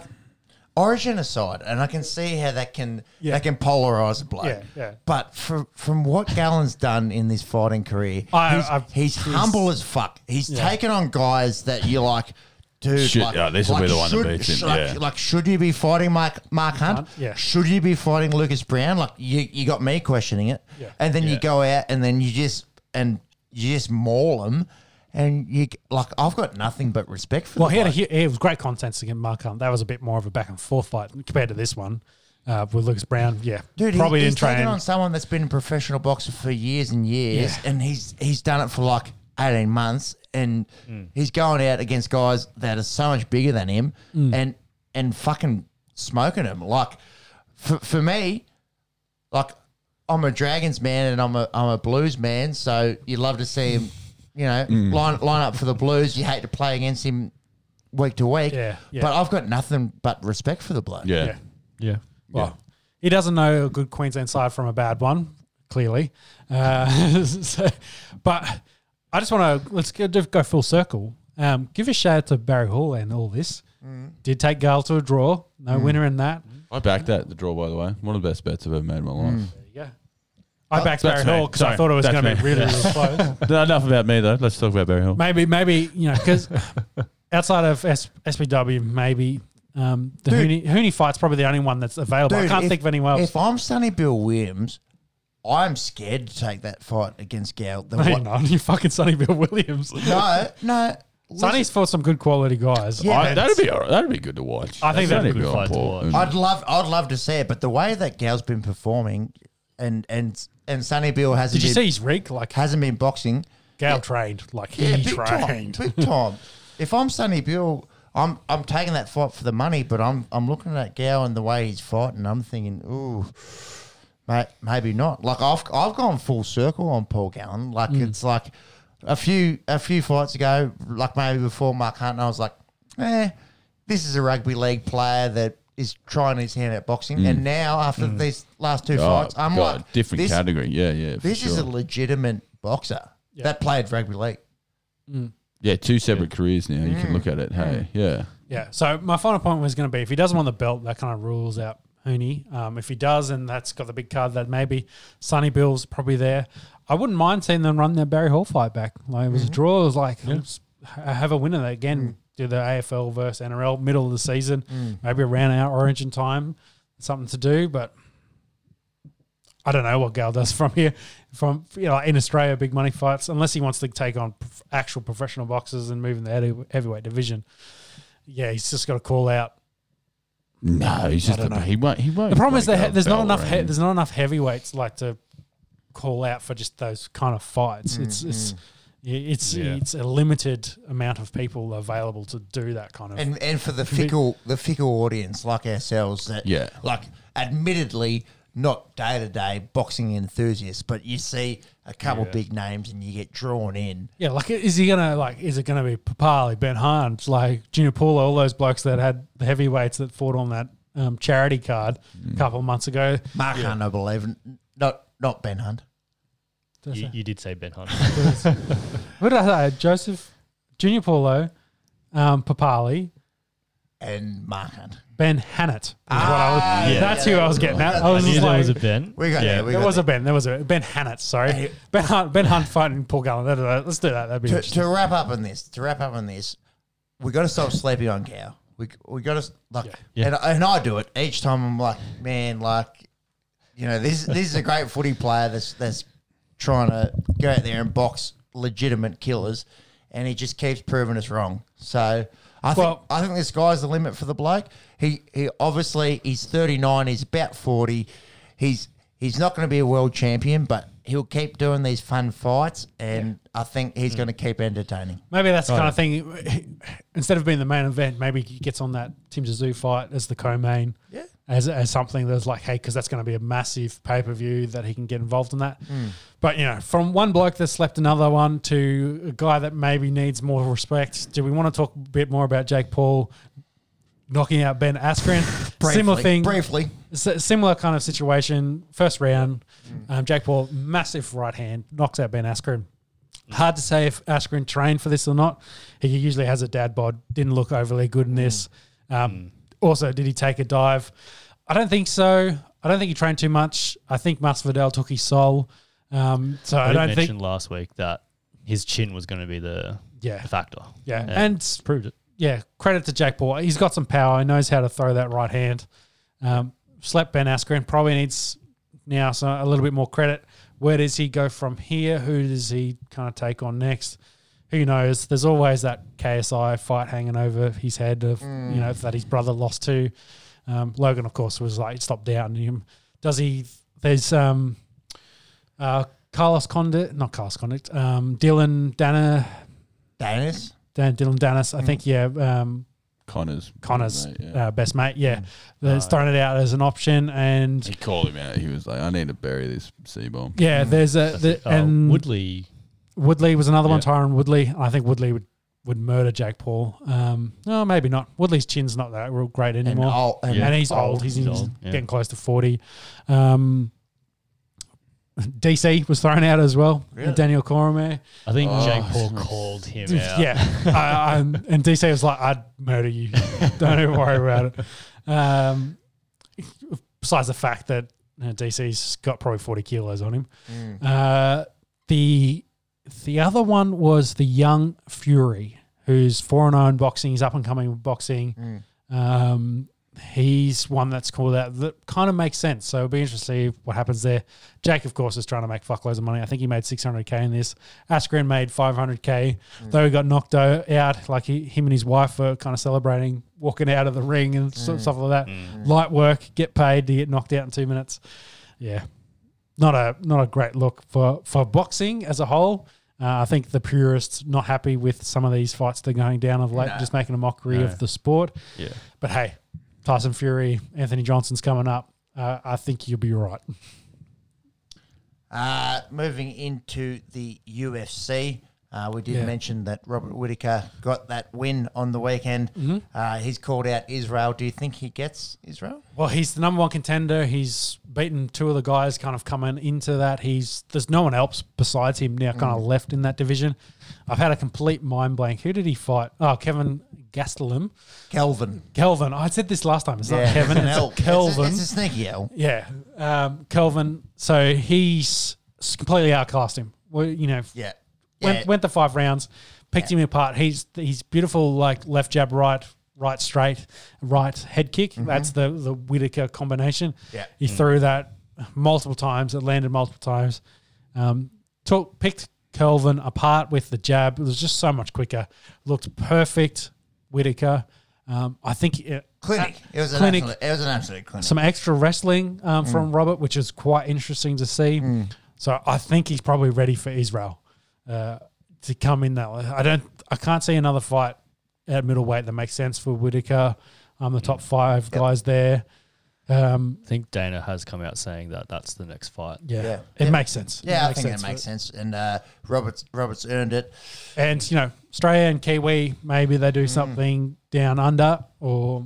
Origin aside, and I can see how that can Yeah. that can polarize a bloke. Yeah, yeah. But from from what Gallen's done in this fighting career, I- he's, I've- he's he's- humble as fuck. He's Yeah. taken on guys that you're like, dude, Should- like, yeah, this will be the one that should- beats him, should- Like, yeah. like, should you be fighting Mark Mark Hunt? Hunt, yeah. Should you be fighting Lucas Browne? Like you, you got me questioning it. Yeah. And then you Yeah. go out and then you just and you just maul him. And you like, I've got nothing but respect for. Well, the he had a, bloke. hu- it was great content against Mark Hunt. That was a bit more of a back and forth fight compared to this one uh, with Lucas Browne. Yeah, Dude, probably he, didn't he's taken train. on someone that's been a professional boxer for years and years, Yeah. and he's he's done it for like eighteen months, and he's going out against guys that are so much bigger than him, Mm. and and fucking smoking them. Like for for me, like I'm a Dragons man and I'm a I'm a Blues man, so you love to see him, you know, Mm. line line up for the Blues. You hate to play against him week to week, Yeah, yeah. But I've got nothing but respect for the bloke. yeah. yeah. Yeah. Well, he doesn't know a good Queensland side from a bad one, clearly. Uh, so, but I just want to let's go, just go full circle. Um, give a shout out to Barry Hall and all this. Mm. Did take Gale to a draw. No winner in that. I backed that, the draw, by the way. One of the best bets I've ever made in my life. Mm. There you go. I backed Barry that's me. Hall because I thought it was going to be really, really close. No, Enough about me, though. Let's talk about Barry Hill. Maybe, maybe you know, because outside of S- SPW, maybe um, the Dude. Huni, Huni fight's probably the only one that's available. I Dude, can't if- think of anyone else. If I'm Sonny Bill Williams, I'm scared to take that fight against Gal. The No, you're what- not. You fucking Sonny Bill Williams. no, no. Sonny's fought some good quality guys. Yeah, I, but- that'd be all right. That'd be good to watch. I think that'd That'd be be good fight to par. watch. I'd love, I'd love to see it, but the way that Gal's been performing, and and and Sonny Bill hasn't Did you been, see his rig? Like hasn't been boxing. Gal Yeah. trained. Like Yeah, he big trained. time, big time. If I'm Sonny Bill, I'm I'm taking that fight for the money, but I'm I'm looking at Gal and the way he's fighting. I'm thinking, ooh, mate, maybe not. Like I've I've gone full circle on Paul Gallen. Like Mm. it's like a few a few fights ago, like maybe before Mark Hunt, and I was like, eh, this is a rugby league player that is trying his hand at boxing. And now after these last two Mm. Oh, fights, I'm God, like, different this, category. Yeah, yeah. for This is a sure. legitimate boxer Yeah. that played rugby league. yeah, two separate careers now. You Mm. can look at it. Hey, yeah. Yeah. So my final point was going to be if he doesn't want the belt, that kind of rules out Huni. Um, if he does, and that's got the big card that maybe Sonny Bill's probably there. I wouldn't mind seeing them run their Barry Hall fight back. Like it was a draw. It was like let's ha- have a winner again. Do the AFL versus NRL middle of the season, maybe around our Origin time, something to do. But I don't know what Gal does from here, from you know in Australia, big money fights, unless he wants to take on actual professional boxers and move in the heavy- heavyweight division. Yeah, he's just got to call out. No, he's just a, he won't. He won't. The problem is that there's not enough. He- there's not enough heavyweights like to call out for just those kind of fights. Mm, It's it's it's Yeah. it's a limited amount of people available to do that kind of. and and for the fickle the fickle audience like ourselves that Yeah. like admittedly not day to day boxing enthusiasts, but you see a couple Yeah. big names and you get drawn in. Yeah, like is he gonna like? Is it gonna be Papalii, Ben Hunt, like Junior Paulo, all those blokes that had the heavyweights that fought on that um, charity card a couple of months ago? Mark Hunt, I believe, not not Ben Hunt. You, you did say Ben Hunt. What did I say? Joseph, Junior Paulo, um, Papalii, And Mark Hunt. Ben Hannant. is what I Ah, was, yeah. That's who I was getting at. I was I knew just there like, was a Ben. We got yeah. there. We there was there. a Ben. There was a Ben Hannant. Sorry, Ben Hunt. Ben Hunt fighting Paul Gallen. That- that- Let's do that. That'd be to, interesting. to wrap up on this, to wrap up on this, we got to stop sleeping on Cow. We we got to like, Yeah. Yeah. and and I do it each time. I'm like, man, like, you know, this this is a great footy player that's that's trying to go out there and box legitimate killers, and he just keeps proving us wrong. So I think Well- I think the sky's the limit for the bloke. He he obviously he's 39. He's about 40. He's he's not going to be a world champion, but he'll keep doing these fun fights, and I think he's going to keep entertaining. Maybe that's the Right. kind of thing. Instead of being the main event, maybe he gets on that Tim Tszyu fight as the co-main. Yeah. As, as something that's like, hey, because that's going to be a massive pay per view that he can get involved in that. But you know, from one bloke that slept another one to a guy that maybe needs more respect. Do we want to talk a bit more about Jake Paul knocking out Ben Askren? Similar thing. Briefly. S- similar kind of situation. First round, um, Jake Paul, massive right hand, knocks out Ben Askren. Hard to say if Askren trained for this or not. He usually has a dad bod. Didn't look overly good in this. Um, Also, did he take a dive? I don't think so. I don't think he trained too much. I think Masvidal took his soul. Um, so I, I, don't mention think. last week that his chin was going to be the, Yeah, the factor. yeah, Yeah. and Proved it. yeah, credit to Jake Paul. He's got some power. He knows how to throw that right hand. Um, slept Ben Askren. Probably needs now so a little bit more credit. Where does he go from here? Who does he kind of take on next? Who knows? There's always that KSI fight hanging over his head of you know that his brother lost to. Um, Logan, of course, was like stopped down him. Does he? There's um, uh, Carlos Condit, not Carlos Condit. Um, Dylan Dana, Dennis. Dan, Dylan Dennis. I think yeah. Um, Connors. Connor's mate, yeah. uh, best mate. Yeah, Mm. there's Oh, thrown it out as an option, and he called him out. He was like, "I need to bury this C bomb." yeah, there's a the, it. Oh, and Woodley. Woodley was another one. Tyron Woodley. I think Woodley would would murder Jake Paul. Um, no, maybe not. Woodley's chin's not that real great And, anymore, old, and, and he's old. old. He's, He's he's old, yeah. getting close to forty. Um, DC was thrown out as well. Really? Daniel Cormier. I think Oh, Jake Paul called him out. Yeah, I, I'm, and DC was like, "I'd murder you. Don't even worry about it." Um, besides the fact that uh, DC's got probably forty kilos on him. Mm. Uh, the the other one was the young Fury, who's four and zero in boxing. He's up and coming with boxing. Mm. Um, he's one that's called out that kind of makes sense. So it'll be interesting to see what happens there. Jake, of course, is trying to make fuckloads of money. I think he made 600k in this. Askren made 500k, though he got knocked out. Like he, him and his wife were kind of celebrating, walking out of the ring and so- stuff like that. Light work, get paid to get knocked out in two minutes. Yeah, not a not a great look for for boxing as a whole. Uh, I think the purists not happy with some of these fights that are going down of late, No. just making a mockery No. of the sport. Yeah. But hey, Tyson Fury, Anthony Joshua's coming up. Uh, I think you'll be right. Uh, moving into the UFC, uh, we did Yeah. mention that Robert Whittaker got that win on the weekend. Mm-hmm. Uh, he's called out Israel. Do you think he gets Israel? Well, he's the number one contender. He's beaten two of the guys kind of coming into that. He's there's no one else besides him now kind of left in that division. I've had a complete mind blank. Who did he fight? Oh, Kevin Gastelum. Kelvin. Kelvin. I said this last time. It's not Kevin. It's L. Kelvin. It's a, it's a sneaky L. Yeah, um, Kelvin. So he's completely outclassed him. Well, you know, Yeah. Went Yeah. went the five rounds, picked him apart. He's he's beautiful, like left jab, right, right straight, right head kick. That's the the Whittaker combination. Mm-hmm. Yeah. he threw that multiple times. It landed multiple times. Um, took picked Kelvin apart with the jab. It was just so much quicker. Looked perfect. Whittaker. Um, I think it, Clinic. It was an Clinic. absolute. It was an absolute clinic. some extra wrestling um, from Robert, which is quite interesting to see. So I think he's probably ready for Israel uh, to come in that. I don't. I can't see another fight at middleweight that makes sense for Whittaker. I'm the top five guys there. Um, I think Dana has come out saying that that's the next fight. yeah, Yeah. it Yeah. makes sense. yeah, I makes think it makes sense. And uh, Roberts Roberts earned it. And you know, Australia and Kiwi, maybe they Mm. do something down under, or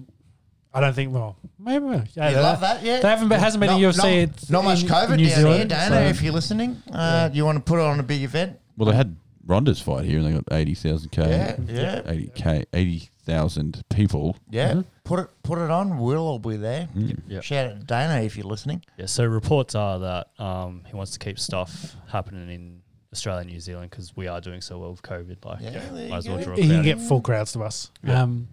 I don't think. Well, maybe yeah, You they- love that, yeah. They haven't been, hasn't been Not, a UFC. not, not much in COVID New down Zealand, here, Dana. so- if you're listening, uh, you want to put on a big event? Well, they had Ronda's fight here, and they got eighty thousand k, Yeah, yeah. eighty k, eighty thousand people. Yeah, put it put it on. We'll all be there. Yep. Shout out to Dana if you're listening. Yeah, so reports are that um, he wants to keep stuff happening in Australia and New Zealand because we are doing so well with COVID. Like, Yeah, there you might as well go. draw a he can crowd get in. full crowds to us. Yeah. Um,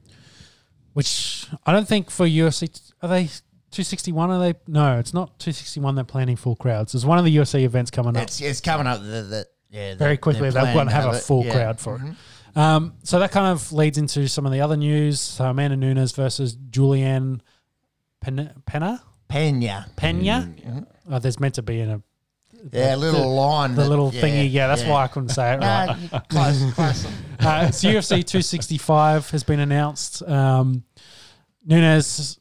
which I don't think for UFC are they 261? Are they? No, it's not 261. They're planning full crowds. There's one of the UFC events coming up It's it's coming up. The, the, yeah, very quickly. they're They're going to planning have a full Yeah. Mm-hmm. crowd for it. Um, so that kind of leads into some of the other news. So Amanda Nunes versus Julianna Pen- Pena Pena. Pena. Mm-hmm. Oh, there's meant to be in a Yeah, a little the, line. the that- little thingy. Yeah, that's yeah. why I couldn't say it right. Nah, close, close. uh, so UFC 265 has been announced. Um, Nunes,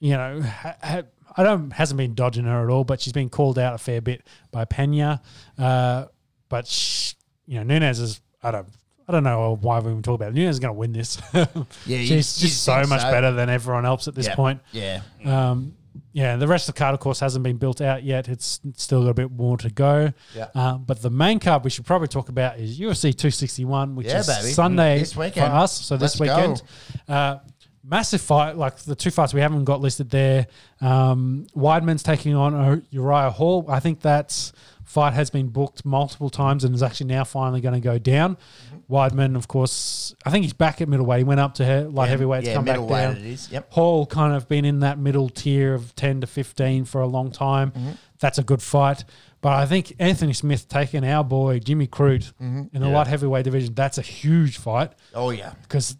you know, ha, ha, I don't hasn't been dodging her at all, but she's been called out a fair bit by Pena. Uh, but sh you know, Nunes is I don't. I don't know why we even talk about it. Nunes is going to win this. Yeah, she's just so much so? better than everyone else at this Yeah. point. Yeah, Um, yeah, the rest of the card, of course, hasn't been built out yet. It's still got a bit more to go. Yeah. Uh, but the main card we should probably talk about is UFC 261, which Yeah, is baby. Sunday This weekend. for us. So this Let's weekend, uh, massive fight. Like the two fights we haven't got listed there. Um, Weidman's taking on Uriah Hall. I think that fight has been booked multiple times and is actually now finally going to go down. Mm-hmm. Weidman, of course, I think he's back at middleweight. He went up to light yeah, heavyweight to yeah, come back down. It is. Yep. Hall kind of been in that middle tier of 10 to 15 for a long time. Mm-hmm. That's a good fight. But I think Anthony Smith taking our boy Jimmy Crute Mm-hmm. in the Yeah. light heavyweight division, that's a huge fight Oh yeah. because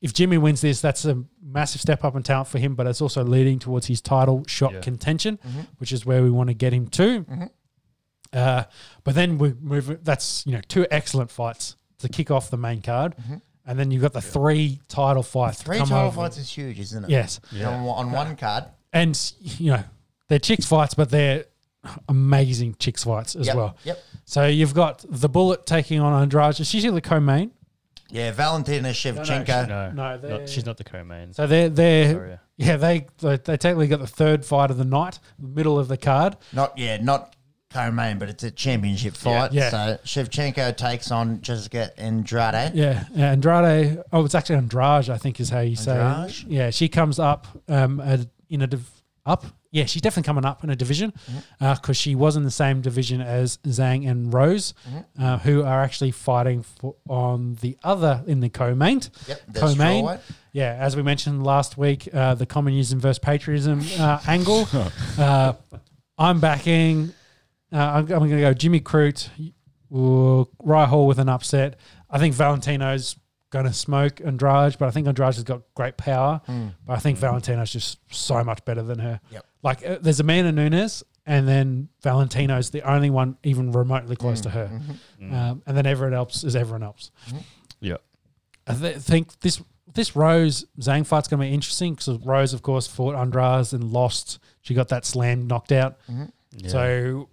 if Jimmy wins this, that's a massive step up in talent for him, but it's also leading towards his title shot Yeah. contention, Mm-hmm. which is where we want to get him to. Uh, but then we move. That's you know two excellent fights to kick off the main card, and then you've got the three title fights. to Mm-hmm. Three come title over. fights is huge, isn't it? Yes, Yeah. On, on one card. and you know they're chicks fights, but they're amazing chicks fights as Yep. well. Yep. So you've got the Bullet taking on Andrade. She's usually the co-main. Yeah, Valentina Shevchenko. No, No, no they're- she's not the co-main. So they're they're Sorry, yeah they they they technically got the third fight of the night, middle of the card. Not yeah, not co-main, but it's a championship fight. Yeah. So Shevchenko takes on Jessica Andrade. Yeah, yeah, Andrade. Oh, it's actually Andrade, I think is how you say. Andrade? It. Yeah, she comes up um at, in a div- up. Yeah, she's definitely coming up in a division Mm-hmm. because she was in the same division as Zhang and Rose, Mm-hmm. uh, who are actually fighting for, on the other in the co-main. Yep, the Co-main. strawweight. Yeah, as we mentioned last week, uh, the communism versus patriotism uh, angle. Uh, I'm backing. Uh, I'm, I'm going to go Jimmy Crute, uh, Rye Hall with an upset. I think Valentino's going to smoke Andrade, but I think Andrade has got great power. Hmm. But I think hmm. Valentino's just so much better than her. Yep. Like uh, there's Amanda Nunes, and then Valentino's the only one even remotely close hmm. to her, mm-hmm. mm. um, and then everyone else is everyone else. Mm-hmm. Yeah. I th- think this this Rose Zhang fight's going to be interesting because Rose, of course, fought Andrade and lost. She got that slam knocked out. Mm-hmm. yeah. So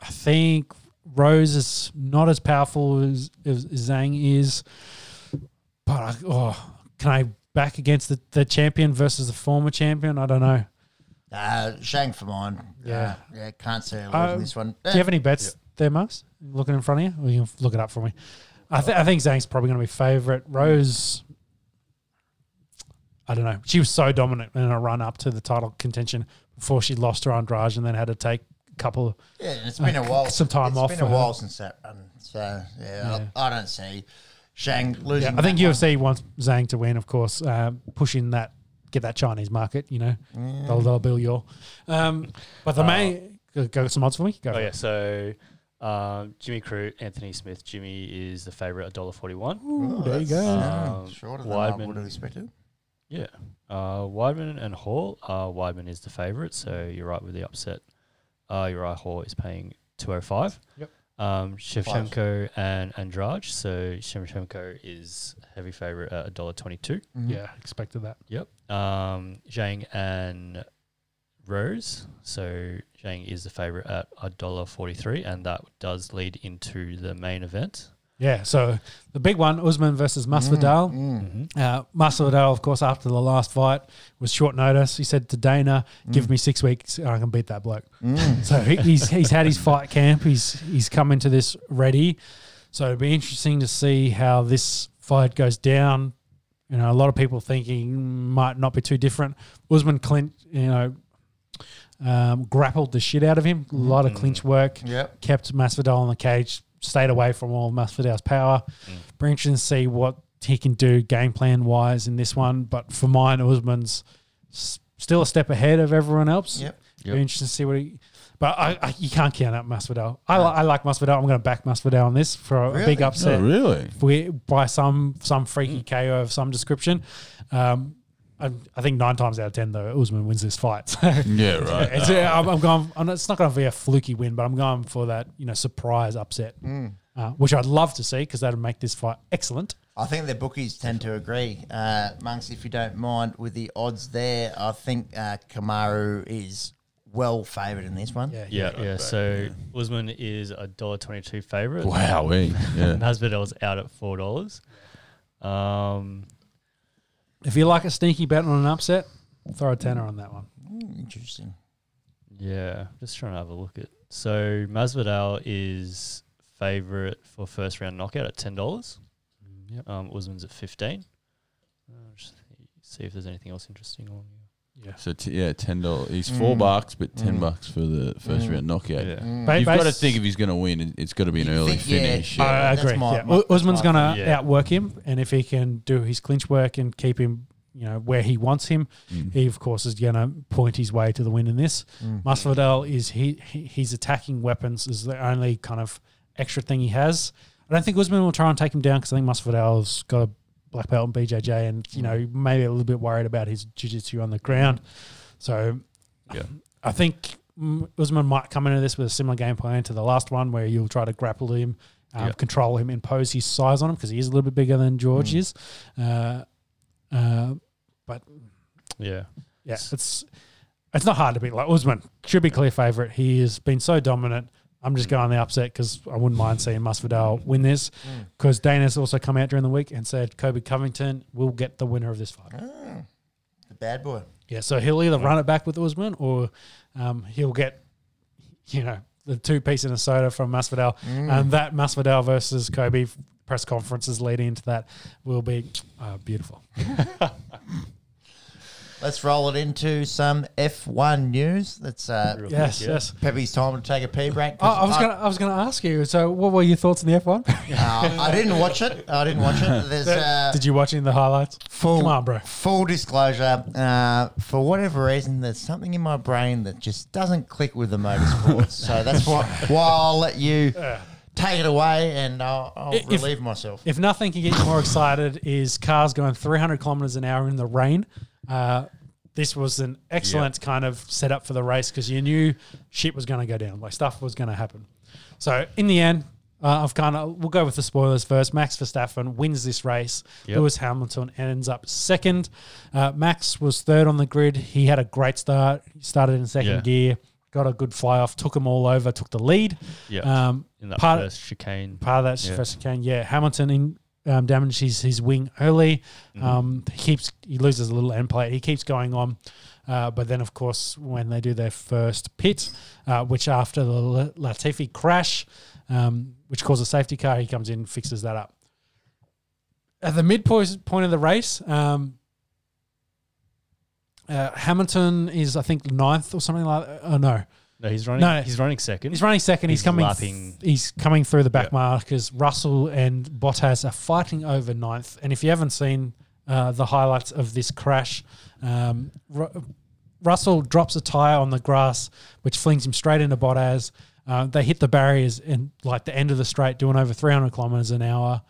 I think Rose is not as powerful as, as Zhang is. But I, oh, can I back against the, the champion versus the former champion? I don't know. Uh, Zhang for mine. Yeah. Uh, yeah, can't see her Uh, losing this one. Do you have any bets there, Marks? Looking in front of you? Or you can look it up for me. I, th- I think Zhang's probably going to be favourite. Rose, I don't know. She was so dominant in a run up to the title contention before she lost her Andrade and then had to take a couple. Yeah, and it's been a Uh, while. some time It's off been for a her. while since that run. So yeah, Yeah. I, I don't see Zhang Yeah, losing. I think that one. UFC wants Zhang to win, of course, um, pushing that get that Chinese market, you know, they'll bill your. Um, but the Uh, main go, go some odds for me. Go Oh for yeah, it. so um, Jimmy Crute, Anthony Smith. Jimmy is the favourite, a dollar forty-one. Ooh, there you go. Um, shorter than I would have expected. Yeah, uh, Weidman and Hall. Uh, Weidman is the favourite, so you're right with the upset. Uh, you're. Hall is paying two oh five. Yep. Um, Shevchenko and Andrade. So Shevchenko is heavy favourite at a dollar twenty-two. yeah, expected that. Yep. Um, Zhang and Rose. So Zhang is the favorite at a dollar forty-three, and that does lead into the main event. Yeah, so the big one, Usman versus Masvidal. Mm. Uh, Masvidal, of course, after the last fight was short notice. He said to Dana, "Give me six weeks, and I can beat that bloke." Mm. So he, he's he's had his fight camp. He's he's come into this ready. So it'd be interesting to see how this fight goes down. You know, a lot of people thinking might not be too different. Usman Clint, you know, um, grappled the shit out of him. A lot of clinch work Yep. kept Masvidal in the cage, stayed away from all of Masvidal's power. Be interesting to see what he can do game plan wise in this one. But for mine, Usman's still a step ahead of everyone else. Yep. Be interesting to see what he. But I, I, you can't count out Masvidal. I, li- I like Masvidal. I'm going to back Masvidal on this for a Really? big Oh, upset really? we, by some some freaky KO of some description. Um, I, I think nine times out of ten though, Usman wins this fight. So Yeah, right. it's, uh, I'm, I'm going. I'm not, it's not going to be a fluky win, but I'm going for that you know surprise upset, uh, which I'd love to see because that'd make this fight excellent. I think the bookies tend to agree. Uh, Monks, if you don't mind, with the odds there, I think uh, Kamaru is well favoured in this one. Yeah, Yeah, yeah. So Usman is a dollar twenty-two favorite. Wow, yeah. Masvidal's out at four dollars. Um, If you like a sneaky bet on an upset, throw a tenner on that one. Mm, interesting. yeah, just trying to have a look at. So Masvidal is favorite for first round knockout at ten dollars. Yep. Um, Usman's at fifteen. Uh, just see if there's anything else interesting on here. Yeah. So t- yeah, ten dollars. He's four Mm. bucks, but ten Mm. bucks for the first Mm. round knockout. Yeah. Mm. Ba- You've got to base- think if he's going to win, it- it's got to be an early think- yeah. finish. Yeah. I that's agree. my- yeah. my- U- Usman's my going to thing. Yeah. outwork him, and if he can do his clinch work and keep him, you know, where he wants him, Mm. he of course is going to point his way to the win in this. Mm. Masvidal is he, he his attacking weapons is the only kind of extra thing he has. I don't think Usman will try and take him down because I think Masvidal's got a black belt in BJJ, and you know maybe a little bit worried about his jiu-jitsu on the ground. So, Yeah. I think mm, Usman might come into this with a similar game plan to the last one, where you'll try to grapple him, um, Yeah. control him, impose his size on him because he is a little bit bigger than George Mm. is. Uh, uh, but Yeah. yeah, it's it's not hard to beat. Like Usman should be clear favorite. He has been so dominant. I'm just going on the upset because I wouldn't mind seeing Masvidal win this. Because Dana's also come out during the week and said Colby Covington will get the winner of this fight. Ah, the bad boy. Yeah, so he'll either run it back with Usman or um, he'll get, you know, the two piece in a soda from Masvidal, and that Masvidal versus Colby press conferences leading into that will be uh, beautiful. Let's roll it into some F1 news. That's uh, Yes, quick, yes. Peppy's time to take a pee break. Oh, I was gonna, I was gonna ask you. So, what were your thoughts on the F1? Uh, I didn't watch it. I didn't watch it. There's uh, Did you watch any of the highlights? full, Come on, bro. full disclosure. Uh, for whatever reason, there's something in my brain that just doesn't click with the motorsports. so that's why, why I'll let you take it away and I'll, I'll If- relieve myself. If nothing can get you more excited, is cars going 300 kilometers an hour in the rain. Uh, this was an excellent kind of setup for the race because you knew shit was going to go down, like stuff was going to happen. So in the end, uh, I've kind of we'll go with the spoilers first. Max Verstappen wins this race. Yep. Lewis Hamilton ends up second. Uh, Max was third on the grid. He had a great start. He started in second Yeah. gear, got a good fly off, took them all over, took the lead. Yeah. Um, in that part- first chicane. part of that Yeah. first chicane. Yeah, Hamilton in um, damaged his, his wing early. Mm-hmm. Um, he keeps he loses a little end plate. He keeps going on, uh, but then of course when they do their first pit, uh, which after the Latifi crash, um, which caused a safety car, he comes in fixes that up. At the midpoint point of the race. Um, uh, Hamilton is, I think, ninth or something like. that. Oh no, No, he's running. No. he's running second. He's running second. He's, He's coming. lapping- he's coming through the back Yeah. markers. Russell and Bottas are fighting over ninth. And if you haven't seen uh, the highlights of this crash. Um, Ru- Russell drops a tire on the grass, which flings him straight into Bottas. Uh, they hit the barriers in like the end of the straight, doing over 300 kilometers an hour.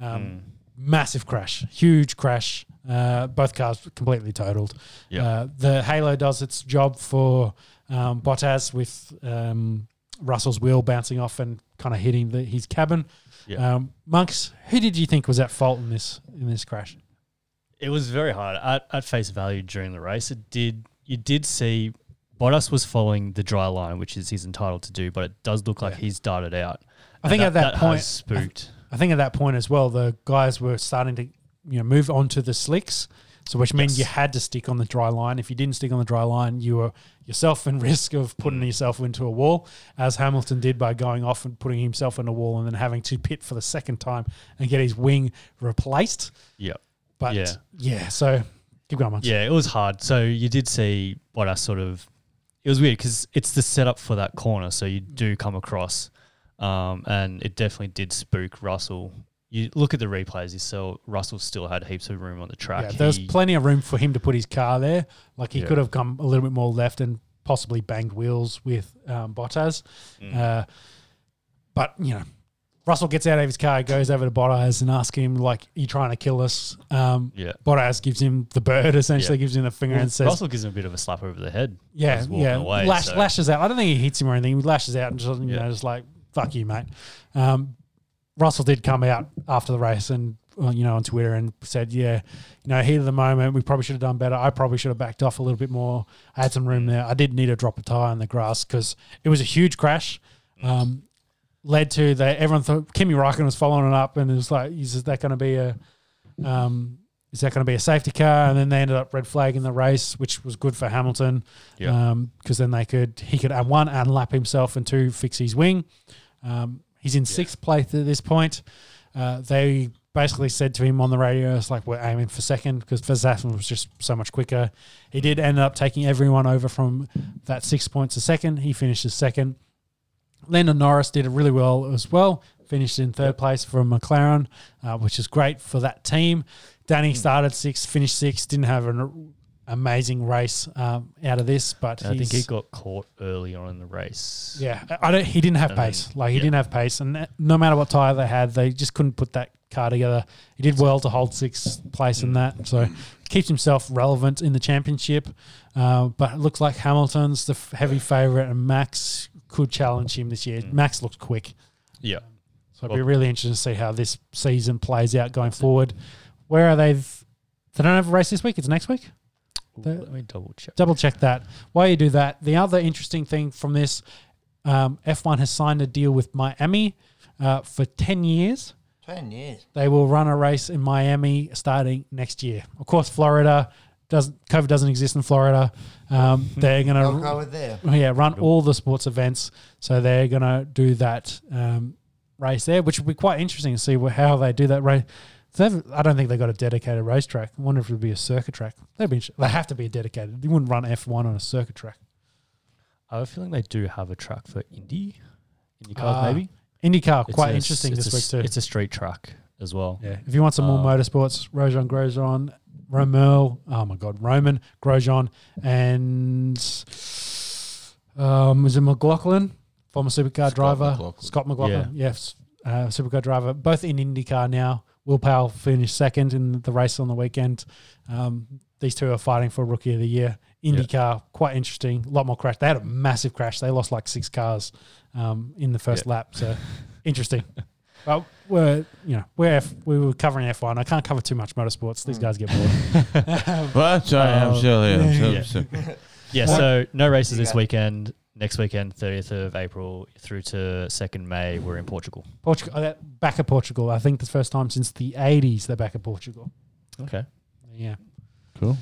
Um, Massive crash, huge crash. Uh, both cars completely totaled. Yeah. Uh, the Halo does its job for um, Bottas with um, Russell's wheel bouncing off and kind of hitting the, his cabin. Yeah. Um, Monks, who did you think was at fault in this in this crash? It was very hard at, at face value during the race. It did you did see Bottas was following the dry line, which is he's entitled to do, but it does look like Yeah. he's darted out. I think And at that, has point, spooked. I think at that point as well, the guys were starting to you know move onto the slicks, so which means Yes. you had to stick on the dry line. If you didn't stick on the dry line, you were yourself in risk of putting yourself into a wall, as Hamilton did by going off and putting himself in a wall and then having to pit for the second time and get his wing replaced. yeah. But Yeah. yeah, so keep going, Monks. Yeah, it was hard. So you did see Bottas sort of. It was weird because it's the setup for that corner, so you do come across, um, and it definitely did spook Russell. You look at the replays, you saw Russell still had heaps of room on the track. Yeah, there was He- plenty of room for him to put his car there. Like he Yeah. could have come a little bit more left and possibly banged wheels with um, Bottas. Mm. Uh, but you know, Russell gets out of his car, goes over to Bottas and asks him like, "You trying to kill us?" Um, yeah. Bottas gives him the bird, essentially Yeah. gives him the finger Well, and says, Russell gives him a bit of a slap over the head. "Yeah, walking yeah." away, Lash, so- Lashes out. I don't think he hits him or anything. He lashes out and just you Yeah. know, just like, "Fuck you, mate." Um, Russell did come out after the race and uh, you know on Twitter and said, "Yeah, you know, heat of the moment, we probably should have done better. I probably should have backed off a little bit more. I had some room there. I did need to drop a tire in the grass because it was a huge crash." Um, led to that everyone thought Kimi Raikkonen was following it up and it was like, is that going to be a, um, is that going to be a safety car? And then they ended up red flagging the race, which was good for Hamilton, because then they could he could add one unlap himself and two fix his wing. Um, he's in sixth place at this point. Uh, they basically said to him on the radio, "It's like we're aiming for second because Verstappen was just so much quicker." He did end up taking everyone over from that six points a second. He finishes second. Lando Norris did it really well as well. Finished in third place for McLaren, uh, which is great for that team. Danny started sixth, finished sixth. Didn't have an amazing race um, out of this, but I think he got caught early on in the race. yeah, I don't. He didn't have And pace. Like he yeah. didn't have pace, and that- no matter what tire they had, they just couldn't put that car together. He did well to hold sixth place in that, so keeps himself relevant in the championship. Uh, but it looks like Hamilton's the f- heavy favorite, and Max could challenge him this year. Max looks quick, Yeah. so it'd be really interesting to see how this season plays out going forward. Where are they? They don't have a race this week. It's next week. Ooh, let me double check. Double check that. While you do that, the other interesting thing from this, um, F1 has signed a deal with Miami uh, for 10 years. Ten years. They will run a race in Miami starting next year. Of course, Florida doesn't COVID doesn't exist in Florida. Um, they're gonna go with there. yeah run all the sports events, so they're gonna do that um, race there, which will be quite interesting to see how they do that race. They've- I don't think they've got a dedicated racetrack. I wonder if it would be a circuit track. They'd be, they have to be a dedicated. You wouldn't run F1 on a circuit track. I have a feeling they do have a track for Indy. Indy cars, Ah, maybe. IndyCar, It's quite a- interesting it's this a, week too. It's a street track as well. Yeah. If you want some more Uh, motorsports, Rojan Grosjean, Romel, oh my God, Roman, Grosjean, and um, is it McLaughlin, former supercar Scott driver, McLaughlin. Scott McLaughlin, yes, uh, supercar driver, both in IndyCar now. Will Power finished second in the race on the weekend. Um, these two are fighting for Rookie of the Year. IndyCar, quite interesting. A lot more crash. They had a massive crash. They lost like six cars um, in the first Yeah. lap. So interesting. Well, we're you know we're F, we were covering F one. I can't cover too much motorsports. These guys get bored. Well, sorry, I'm sure. silly. I'm yeah. so- Yeah. so- Yeah, so no races this weekend. Next weekend, 30th of April through to 2nd May, we're in Portugal. Portugal, uh, back at Portugal. I think the first time since the eighties they're back at Portugal. Okay. Yeah, Cool.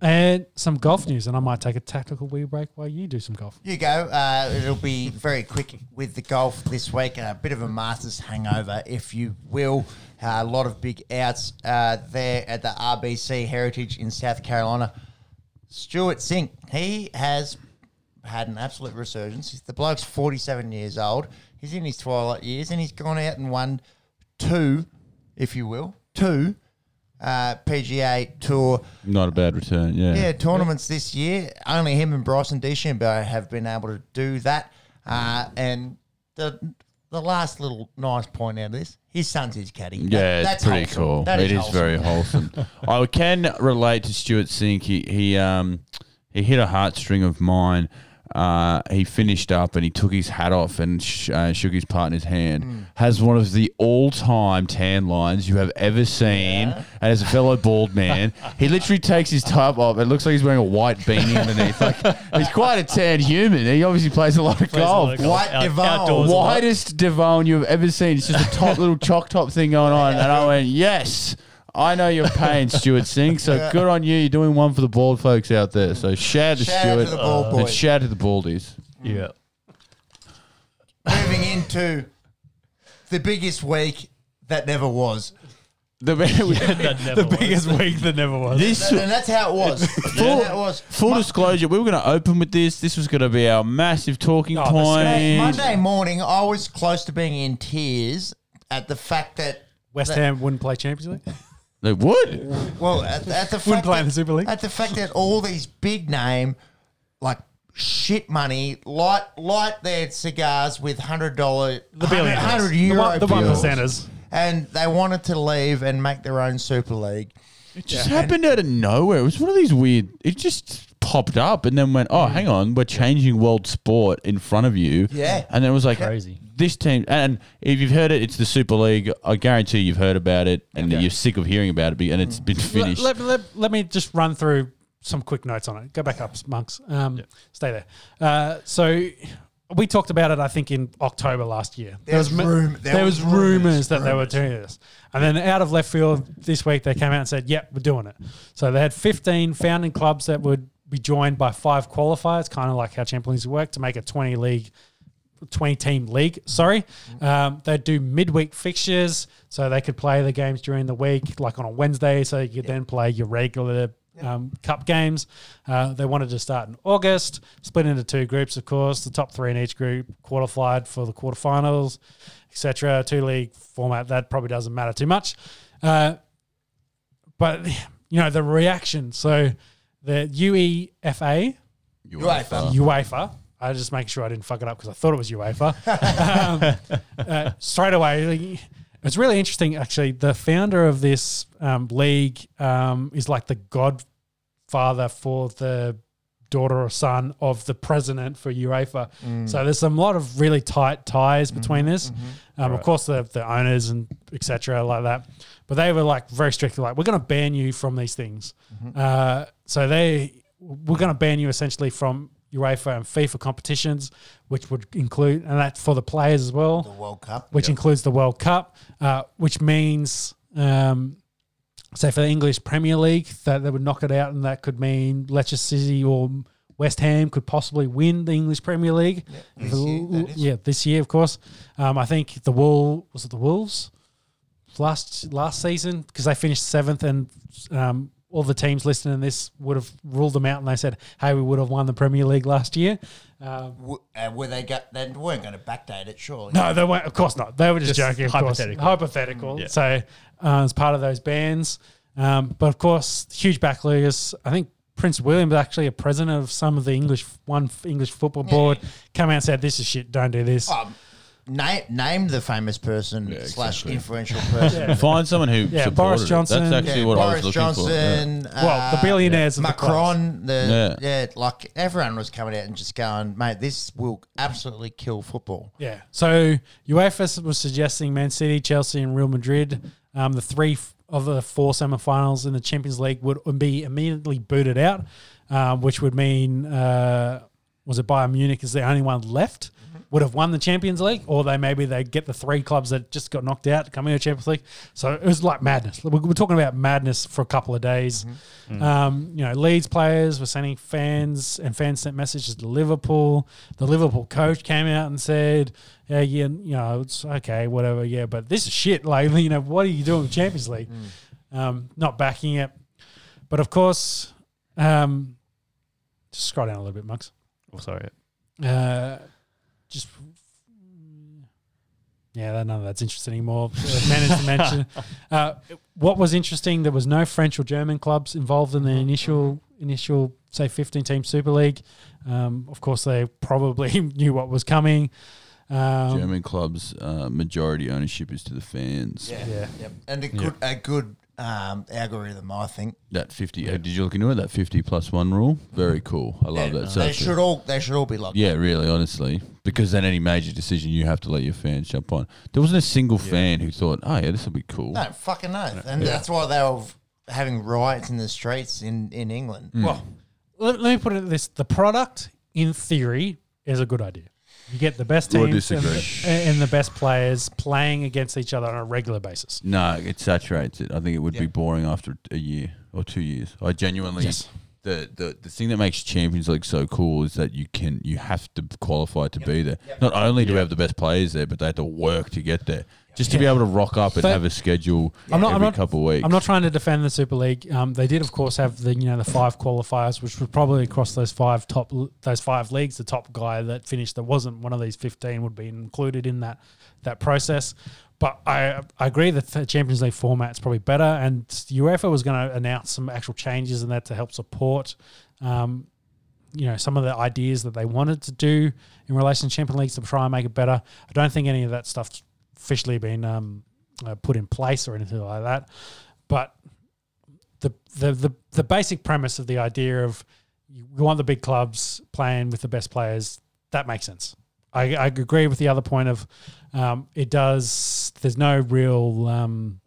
and some golf news, and I might take a tactical wee break while you do some golf. You go. Uh, it'll be very quick with the golf this week. A bit of a Masters hangover, if you will. Uh, a lot of big outs uh, there at the RBC Heritage in South Carolina. Stewart Cink, he has had an absolute resurgence. The bloke's 47 years old. He's in his twilight years and he's gone out and won two, if you will, two uh, PGA Tour Not a bad return. Yeah. yeah, tournaments this year. Only him and Bryson DeChambeau have been able to do that. Uh, and the the last little nice point out of this, his son's his caddy. That- Yeah, it's that's pretty wholesome. cool. That It is wholesome. very wholesome. I can relate to Stewart Cink. He he um he hit a heartstring of mine. Uh, he finished up and he took his hat off and sh- uh, shook his partner's hand. Hmm. Has one of the all-time tan lines you have ever seen. And as a fellow bald man, he literally takes his top off. It looks like he's wearing a white beanie underneath. Like he's quite a tan human. He obviously plays a lot of Plays a lot golf. of golf. White Out- Devon. outdoors. Whitest Devon you've ever seen. It's just a top little chalk top thing going on. And I went, yes, I know your pain, Stewart Cink. So good on you. You're doing one for the bald folks out there. So shout to Shout out Stuart to the bald and boys. shout to the baldies. Yeah. Moving into the biggest week that never was. The, That never the was. biggest week that never was. this And that's how it was. full, That's how was. full disclosure, we were going to open with this. This was going to be our massive talking Oh, that's point. Monday morning, I was close to being in tears at the fact that West that- Ham wouldn't play Champions League. They would. Well, at, at the Wouldn't fact play in that, the Super League. At the fact that all these big name, like shit money, light light their cigars with hundred dollar, The billionaires. hundred The euro, one, the one bills, percenters. and they wanted to leave and make their own Super League. It just happened out of nowhere. It was one of these weird. It just popped up and then went, "Oh, hang on, we're changing world sport in front of you." Yeah. and then it was like Crazy. This team, and if you've heard it, it's the Super League. I guarantee you've heard about it, and you're sick of hearing about it, and it's been Let, finished. let, let, let me just run through some quick notes on it. Go back up, monks. Um, Stay there. Uh, so we talked about it, I think, in October last year. There was ma- rumour- there there was was rumors rumours, that they were doing this, and then out of left field this week, they came out and said, "Yep, we're doing it." So they had 15 founding clubs that would be joined by five qualifiers, kind of like how Champions League work, to make a 20 league 20 team league. Sorry. Um, they'd do midweek fixtures so they could play the games during the week, like on a Wednesday, so you could then play your regular um, cup games. Uh, they wanted to start in August, split into two groups, of course. The top three in each group qualified for the quarterfinals, etc. Two league format, that probably doesn't matter too much. Uh, but, you know, the reaction. So the UEFA, UEFA. UEFA. I was just making sure I didn't fuck it up because I thought it was UEFA. um, uh, straight away, it's really interesting. Actually, the founder of this um, league um, is like the godfather for the daughter or son of the president for UEFA. So there's some lot of really tight ties between this. Um, Of course, the the owners and etc. like that, but they were like very strictly like, we're going to ban you from these things. Uh, so they we're going to ban you essentially from UEFA and FIFA competitions, which would include and that's for the players as well The World Cup. which includes the World Cup, uh, which means, um, say, for the English Premier League, that they would knock it out, and that could mean Leicester City or West Ham could possibly win the English Premier League. this year, yeah, this year, of course. Um, I think the Wool was it the Wolves last last season because they finished seventh, and um, all the teams listening to this would have ruled them out, and they said, "Hey, we would have won the Premier League last year." Um, W- uh, were they got? They weren't going to backdate it, surely. no, they weren't. Of course not. They were just, Just joking. Of hypothetical. Course. Hypothetical. Yeah. So, uh, as part of those bans, um, but of course, huge backloggers. I think Prince William was actually a president of some of the English one English football board. Came out and said, "This is shit. Don't do this." Um, name name the famous person slash exactly. influential person. Find someone who Yeah, supported Boris it. Johnson. That's actually Yeah, what Boris I was looking Johnson. for. Well, the uh, billionaires of the Macron, the, Yeah. yeah. like everyone was coming out and just going, mate, this will absolutely kill football. Yeah. So UEFA was suggesting Man City, Chelsea, and Real Madrid, um, the three f- of the four semifinals in the Champions League, would be immediately booted out, um, which would mean uh, was it Bayern Munich is the only one left. Would have won the Champions League, or they maybe they get the three clubs that just got knocked out coming to come the Champions League. So it was like madness. We're, we're talking about madness for a couple of days. Um, you know, Leeds players were sending fans, and fans sent messages to Liverpool. The Liverpool coach came out and said, "Yeah, yeah, you know, it's okay, whatever, yeah, but this is shit. Like, you know, what are you doing with Champions League? Um, not backing it, but of course, um, just scroll down a little bit, Mugs. Oh, sorry. Uh, just Yeah, that- none of that's interesting anymore. Uh, Managed to mention. Uh, what was interesting, there was no French or German clubs involved in the initial initial say 15 team Super League. Um, of course, they probably knew what was coming. Um, German clubs, uh, majority ownership is to the fans. Yeah. Yeah. Yep. And a good a good um, algorithm, I think. That 50, uh, did you look into it? That 50 plus one rule? Very cool. I love Yeah, that. So they it's a- should all they should all be like Yeah, really, honestly. Because then any major decision, you have to let your fans jump on. There wasn't a single fan who thought, oh, yeah, this will be cool. No, fucking no. And that's why they were having riots in the streets in, in England. Well, let, let me put it this: the product, in theory, is a good idea. You get the best I teams and disagree. the, and the best players playing against each other on a regular basis. No, it saturates it. I think it would be Yeah. boring after a year or two years. I genuinely Yes. the, the the thing that makes Champions League so cool is that you can you have to qualify to be there. Not only do we have the best players there, but they have to work to get there. Just to be able to rock up and But- have a schedule I'm not- I'm every not- couple of weeks. I'm not trying to defend the Super League. Um, they did, of course, have the you know the five qualifiers, which were probably across those five top those five leagues. The top guy that finished that wasn't one of these 15 would be included in that that process. But I I agree that the Champions League format is probably better, and UEFA was going to announce some actual changes in that to help support. Um, you know some of the ideas that they wanted to do in relation to Champions Leagues to try and make it better. I don't think any of that stuff's officially been um, uh, put in place or anything like that. But the, the the the basic premise of the idea of you want the big clubs playing with the best players that makes sense. I, I agree with the other point of um, it does. There's no real um,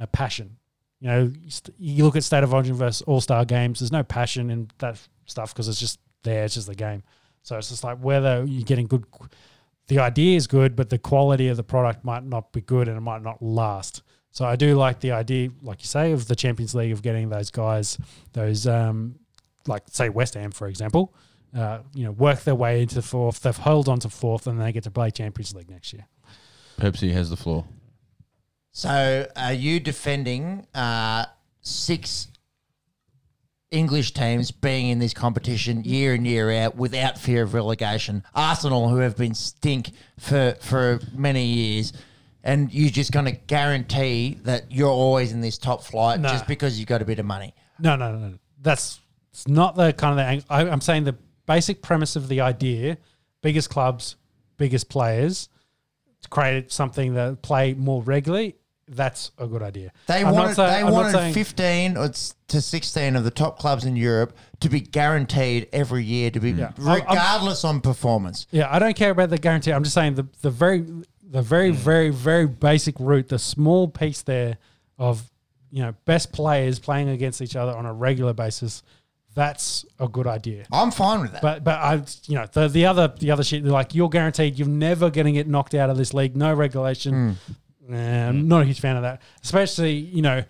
uh, passion. You know, you look at State of Origin versus All Star games. There's no passion in that stuff because it's just there. It's just the game. So it's just like whether you're getting good. The idea is good, but the quality of the product might not be good, and it might not last. So I do like the idea, like you say, of the Champions League of getting those guys, those um, like say West Ham, for example, uh, you know, work their way into fourth. They've held on to fourth, and they get to play Champions League next year. Pepsi has the floor. So are you defending uh, six English teams being in this competition year in year out without fear of relegation? Arsenal, who have been stink for for many years. And you're just going to guarantee that you're always in this top flight No. just because you've got a bit of money. No, no, no, no. That's it's not the kind of the. I, I'm saying the basic premise of the idea: biggest clubs, biggest players, to create something that play more regularly. That's a good idea. They I'm wanted, saying- they I'm wanted saying- 15 or to 16 of the top clubs in Europe to be guaranteed every year to be Yeah. I'm- I'm- regardless on performance. Yeah, I don't care about the guarantee. I'm just saying the the very the very mm. very very basic route, the small piece there of you know best players playing against each other on a regular basis. That's a good idea. I'm fine with that. But but I you know the the other the other shit like you're guaranteed you're never going to get knocked out of this league. No regulation. Nah, I'm not a huge fan of that. Especially you know.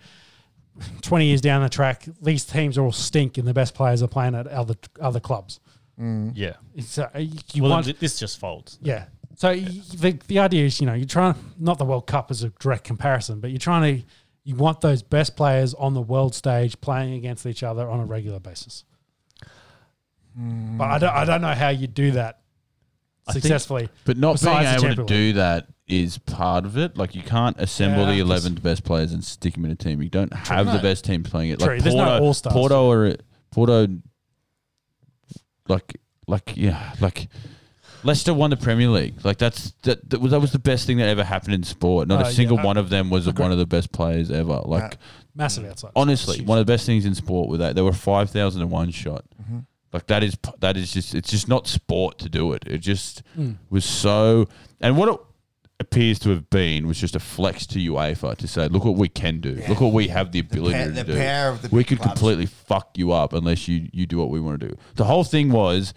20 years down the track, these teams are all stink and the best players are playing at other other clubs. Yeah. It's, uh, you, you well, want, this just folds. yeah. So y- the the idea is, you know, you're trying not the World Cup as a direct comparison, but you're trying to you want those best players on the world stage playing against each other on a regular basis. But I don't I don't know how you do that I think- successfully. But not being the able to do that is part of it. Like you can't assemble Yeah, the just- eleven best players and stick them in a team. You don't have the No. best teams playing it. True, Like there's no Porto, all-stars. Porto or Porto, like like yeah, like Leicester won the Premier League. Like that's that that was, that was the best thing that ever happened in sport. Not Uh, a yeah, single I- one of them was one of the best players ever. Like Massive outside. honestly, one of the best things in sport with that. There were five thousand and one shot. Mm-hmm. Like that is that is just it's just not sport to do it. It just Mm. was so and what it appears to have been was just a flex to UEFA to say, look what we can do. Look what we have the ability pa- to the do. power of the we could clubs. completely fuck you up unless you you do what we want to do. The whole thing was,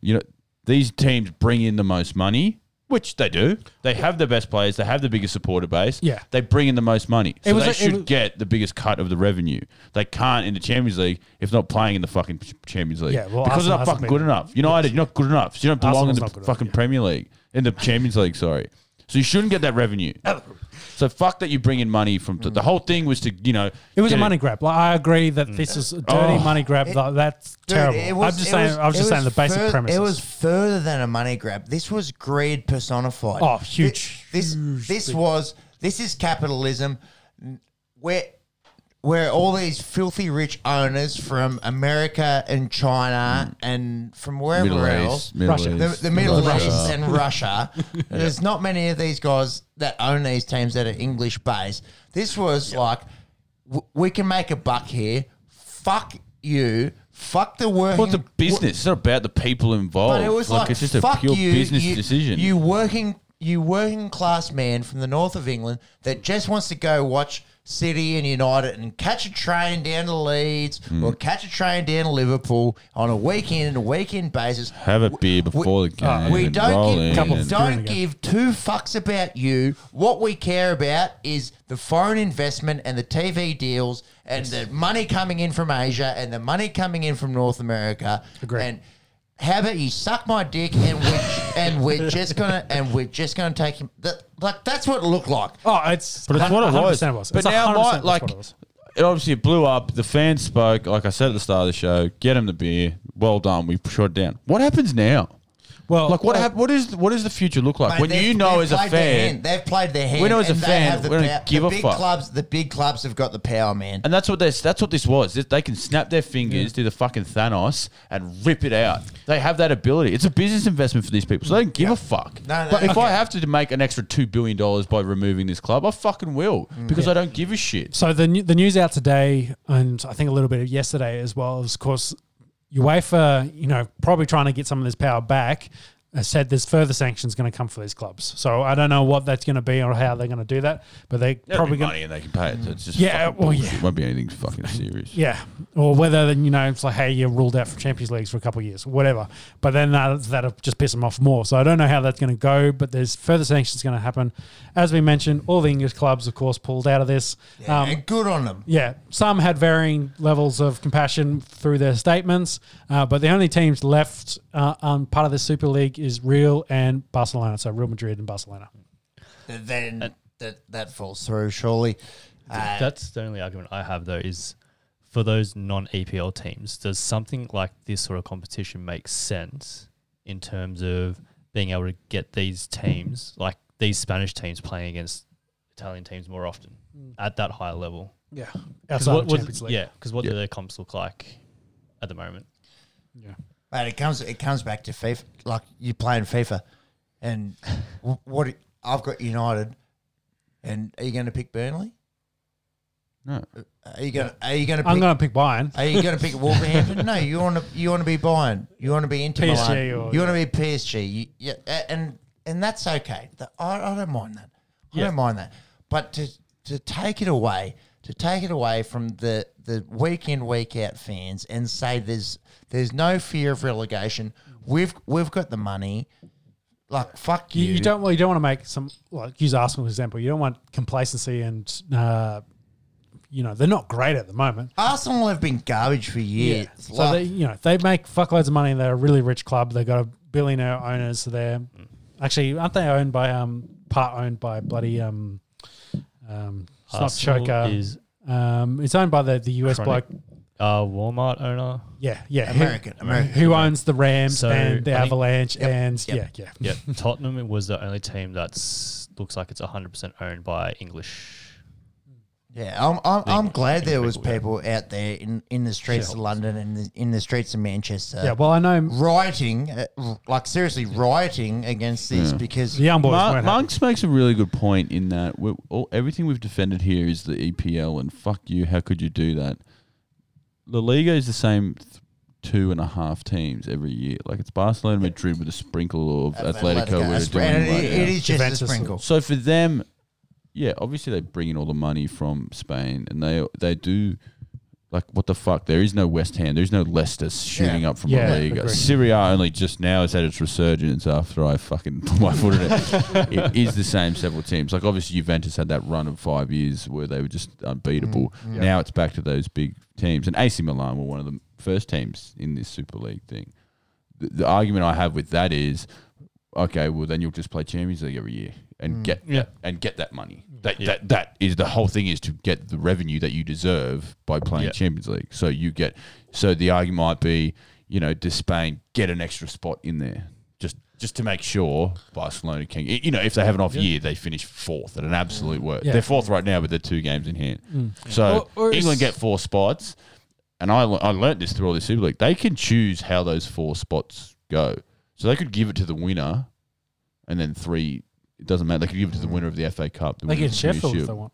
you know, these teams bring in the most money. Which they do. They have the best players. They have the biggest supporter base. Yeah. They bring in the most money. So was they a- it should was- get the biggest cut of the revenue. They can't in the Champions League if not playing in the fucking Champions League. Yeah, well, because Arsenal they're not fucking good enough. United, you're not good enough. So you don't belong Arsenal's in the good enough, fucking yeah. Premier League, in the Champions League. Sorry. So you shouldn't get that revenue. Oh. So fuck that you bring in money from the whole thing was to you know It was a get money grab. Like I agree that this is a dirty Oh. money grab. Like, that's Dude, terrible. it was- I'm just it saying. was- I was it just saying the basic fur- premise. It was further than a money grab. This was greed personified. oh huge. this this was this is capitalism, where where all these filthy rich owners from America and China hmm. and from wherever Middle else, East, Middle Russia. the, East, the Middle Russia. East and Russia. There's not many of these guys that own these teams that are English based. This was like, w- we can make a buck here. Fuck you. Fuck the working. Well, it's a business. It's not about the people involved. But it was like, it's just a fuck pure you, business you, decision. You working, you working class man from the north of England that just wants to go watch City and United and catch a train down to Leeds Hmm. or catch a train down to Liverpool on a weekend and a weekend basis. Have a beer before the game. We don't give, Couple don't During the game. give two fucks about you. What we care about is the foreign investment and the TV deals and the money coming in from Asia and the money coming in from North America. Agreed. And how about you suck my dick and we and we're just gonna and we're just gonna take him. That, like that's what it looked like. Oh, it's But it's what it 100% was. It's But now, 100% my, that's like, what it was. it obviously blew up. The fans spoke. Like I said at the start of the show, get him the beer. Well done. We shot it down. What happens now? Well, Like what? well, hap- what is what does the future look like Mate, when they've- you know they've as a played their fan? hand. they've played their hand. We know as a and they fan, have the we don't power. give the a big fuck. clubs. The big clubs have got the power, man. And that's what this, that's what this was. They- They can snap their fingers, do the fucking Thanos, and rip it out. They have that ability. It's a business investment for these people, so they don't give a fuck. No, no, but if okay. I have to make an extra two billion dollars by removing this club, I fucking will Mm. because I don't give a shit. So the new- the news out today, and I think a little bit of yesterday as well, is of course UEFA, you know, probably trying to get some of this power back. Has said there's further sanctions going to come for these clubs. So I don't know what that's going to be or how they're going to do that, but they Probably probably money going and they can pay it. So it's just Yeah, well, bullshit. yeah. It won't be anything fucking serious. yeah, or whether then you know it's like hey you're ruled out from Champions Leagues for a couple of years, whatever. But then that that'll just piss them off more. So I don't know how that's going to go, but there's further sanctions going to happen. As we mentioned, all the English clubs, of course, pulled out of this. Yeah, Um, good on them. Yeah, some had varying levels of compassion through their statements, uh, but the only teams left uh, on part of the Super League is Real and Barcelona. So Real Madrid and Barcelona. Then that that falls through surely. Uh, That's the only argument I have though is for those non EPL teams, does something like this sort of competition make sense in terms of being able to get these teams, like these Spanish teams, playing against Italian teams more often at that higher level? Yeah, 'Cause outside what, of what- Champions League. yeah, because what Yeah. do their comps look like at the moment? yeah. Mate, it comes it comes back to FIFA. Like you playing FIFA, and what I've got United, and are you going to pick Burnley? No. Uh, are you going? to Are you going to I'm going to pick Bayern. Are you going to pick Wolverhampton? no, you want to. You want to be Bayern. You want to be Inter PSG Milan. or- you want to be PSG. You, yeah, and and that's okay. That- I, I don't mind that. I Yeah. don't mind that. But to to take it away, to take it away from the the week in week out fans and say there's there's no fear of relegation. We've we've got the money. Like fuck You, you. you don't well, you don't want to make some like use Arsenal as an example. You don't want complacency and uh, you know they're not great at the moment. Arsenal have been garbage for years. So Like- they you know they make fuckloads of money. They're a really rich club. They've got a billionaire owners there. Actually, aren't they owned by um part owned by bloody um um it's not Choker. is um it's owned by the the US Kroenke. bloke. Uh, Walmart owner. Yeah, yeah. who- American, American. Who owns the Rams So, and the I think- Avalanche Yep, and yep. yeah, yeah. Yeah, Tottenham was the only team that's looks like it's 100% owned by English. Yeah, I'm I'm, I'm glad there was people, people out there in, in the streets of London and the, in the streets of Manchester. Yeah, well, I know rioting, uh, r- like seriously rioting against this Yeah. because the young boys Mar- weren't happy. Monks makes a really good point in that we all, everything we've defended here is the EPL, and fuck you, how could you do that? La Liga is the same th- two and a half teams every year. Like it's Barcelona, Madrid with a sprinkle of Atletico. where Atletico, they're and doing it, right it now. is just Juventus. a sprinkle. So for them, yeah, obviously they bring in all the money from Spain, and they they do. Like what the fuck? There is no West Ham. There is no Leicester shooting Yeah. up from Yeah, La Liga. agreed. Serie A only just now has had its resurgence after I fucking put my foot in it. it is the same several teams. Like obviously Juventus had that run of five years where they were just unbeatable. Mm, Now it's back to those big teams, and AC Milan were one of the first teams in this Super League thing. The, the argument I have with that is, okay, well then you'll just play Champions League every year and Mm. get Yeah. and get that money. That Yeah. that that is the whole thing is to get the revenue that you deserve by playing Yeah. Champions League. So you get so the argument might be, you know, does Spain get an extra spot in there? Just just to make sure Barcelona can. You know, if they have an off year, they finish fourth at an absolute worst. Yeah. They're fourth right now, but they're two games in hand. Mm. So Or- or England get four spots, and I I learnt this through all this Super League. They can choose how those four spots go. So they could give it to the winner, and then three. It doesn't matter. They could give it to the winner of the FA Cup. the They get of the Community Shield if they want.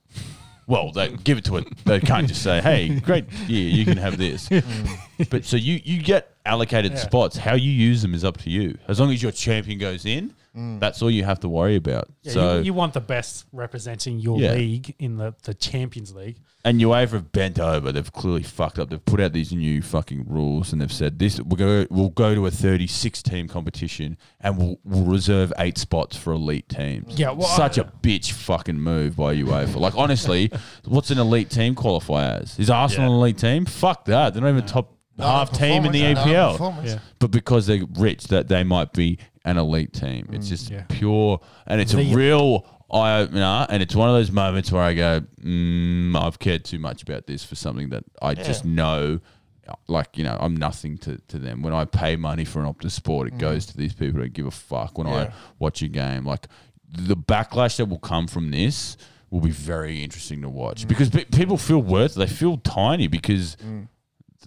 Well, they give it to it. They can't just say, "Hey, great year, you can have this." Mm. but so you you get allocated Yeah. spots. How you use them is up to you. As long as your champion goes in, Mm. that's all you have to worry about. Yeah, so you, you want the best representing your Yeah. league in the, the Champions League. and UEFA have bent over. They've clearly fucked up. They've put out these new fucking rules, and they've said this: we'll go we'll go to a thirty six team competition, and we'll, we'll reserve eight spots for elite teams. Yeah, well, such I- a bitch fucking move by UEFA. Like honestly, what's an elite team qualify as? Is Arsenal an elite team? Fuck that. They're not even top half team in the Performance, EPL. performance. Yeah. But because they're rich, that they might be an elite team. It's mm, just yeah. pure, and it's The- a real eye opener. And it's one of those moments where I go, mm, I've cared too much about this for something that I just know. Like you know, I'm nothing to, to them. When I pay money for an Optus Sport, it mm. goes to these people who give a fuck. When I watch a game, like the backlash that will come from this will be very interesting to watch mm. because pe- people feel worth. They feel tiny because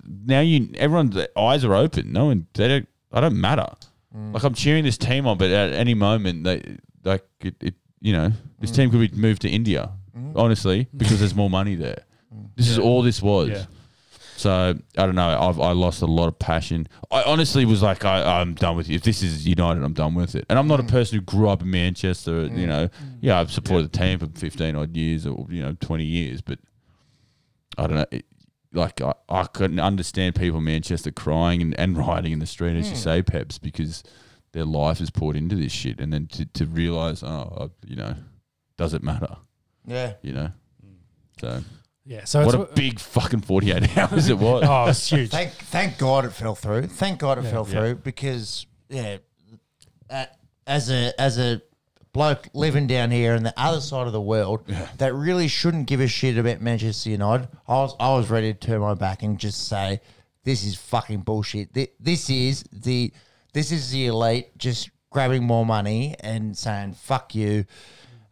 now you everyone's eyes are open. No one they don't. I don't matter. Mm. Like I'm cheering this team on, but at any moment they like it. it you know, this mm. team could be moved to India. Mm. Honestly, because there's more money there. This is all this was. Yeah. So I don't know. I've I lost a lot of passion. I honestly was like, I, I'm done with you. If this is United, I'm done with it. And I'm not a person who grew up in Manchester. You know, yeah, I've supported the team for 15 odd years or you know 20 years, but I don't know. It, like I, I couldn't understand people in Manchester crying and, and rioting in the street, as you say, Peps, because their life is poured into this shit, and then to, to realize, oh, I- you know, does it matter? Yeah. You know, so Yeah, so what it's, a big fucking 48 hours it was. oh, it's huge. Thank thank God it fell through. Thank God it Yeah. fell through because yeah, uh, as a as a bloke living down here in the other side of the world that really shouldn't give a shit about Manchester United, I was I was ready to turn my back and just say this is fucking bullshit. Thi- This is the this is the elite just grabbing more money and saying fuck you.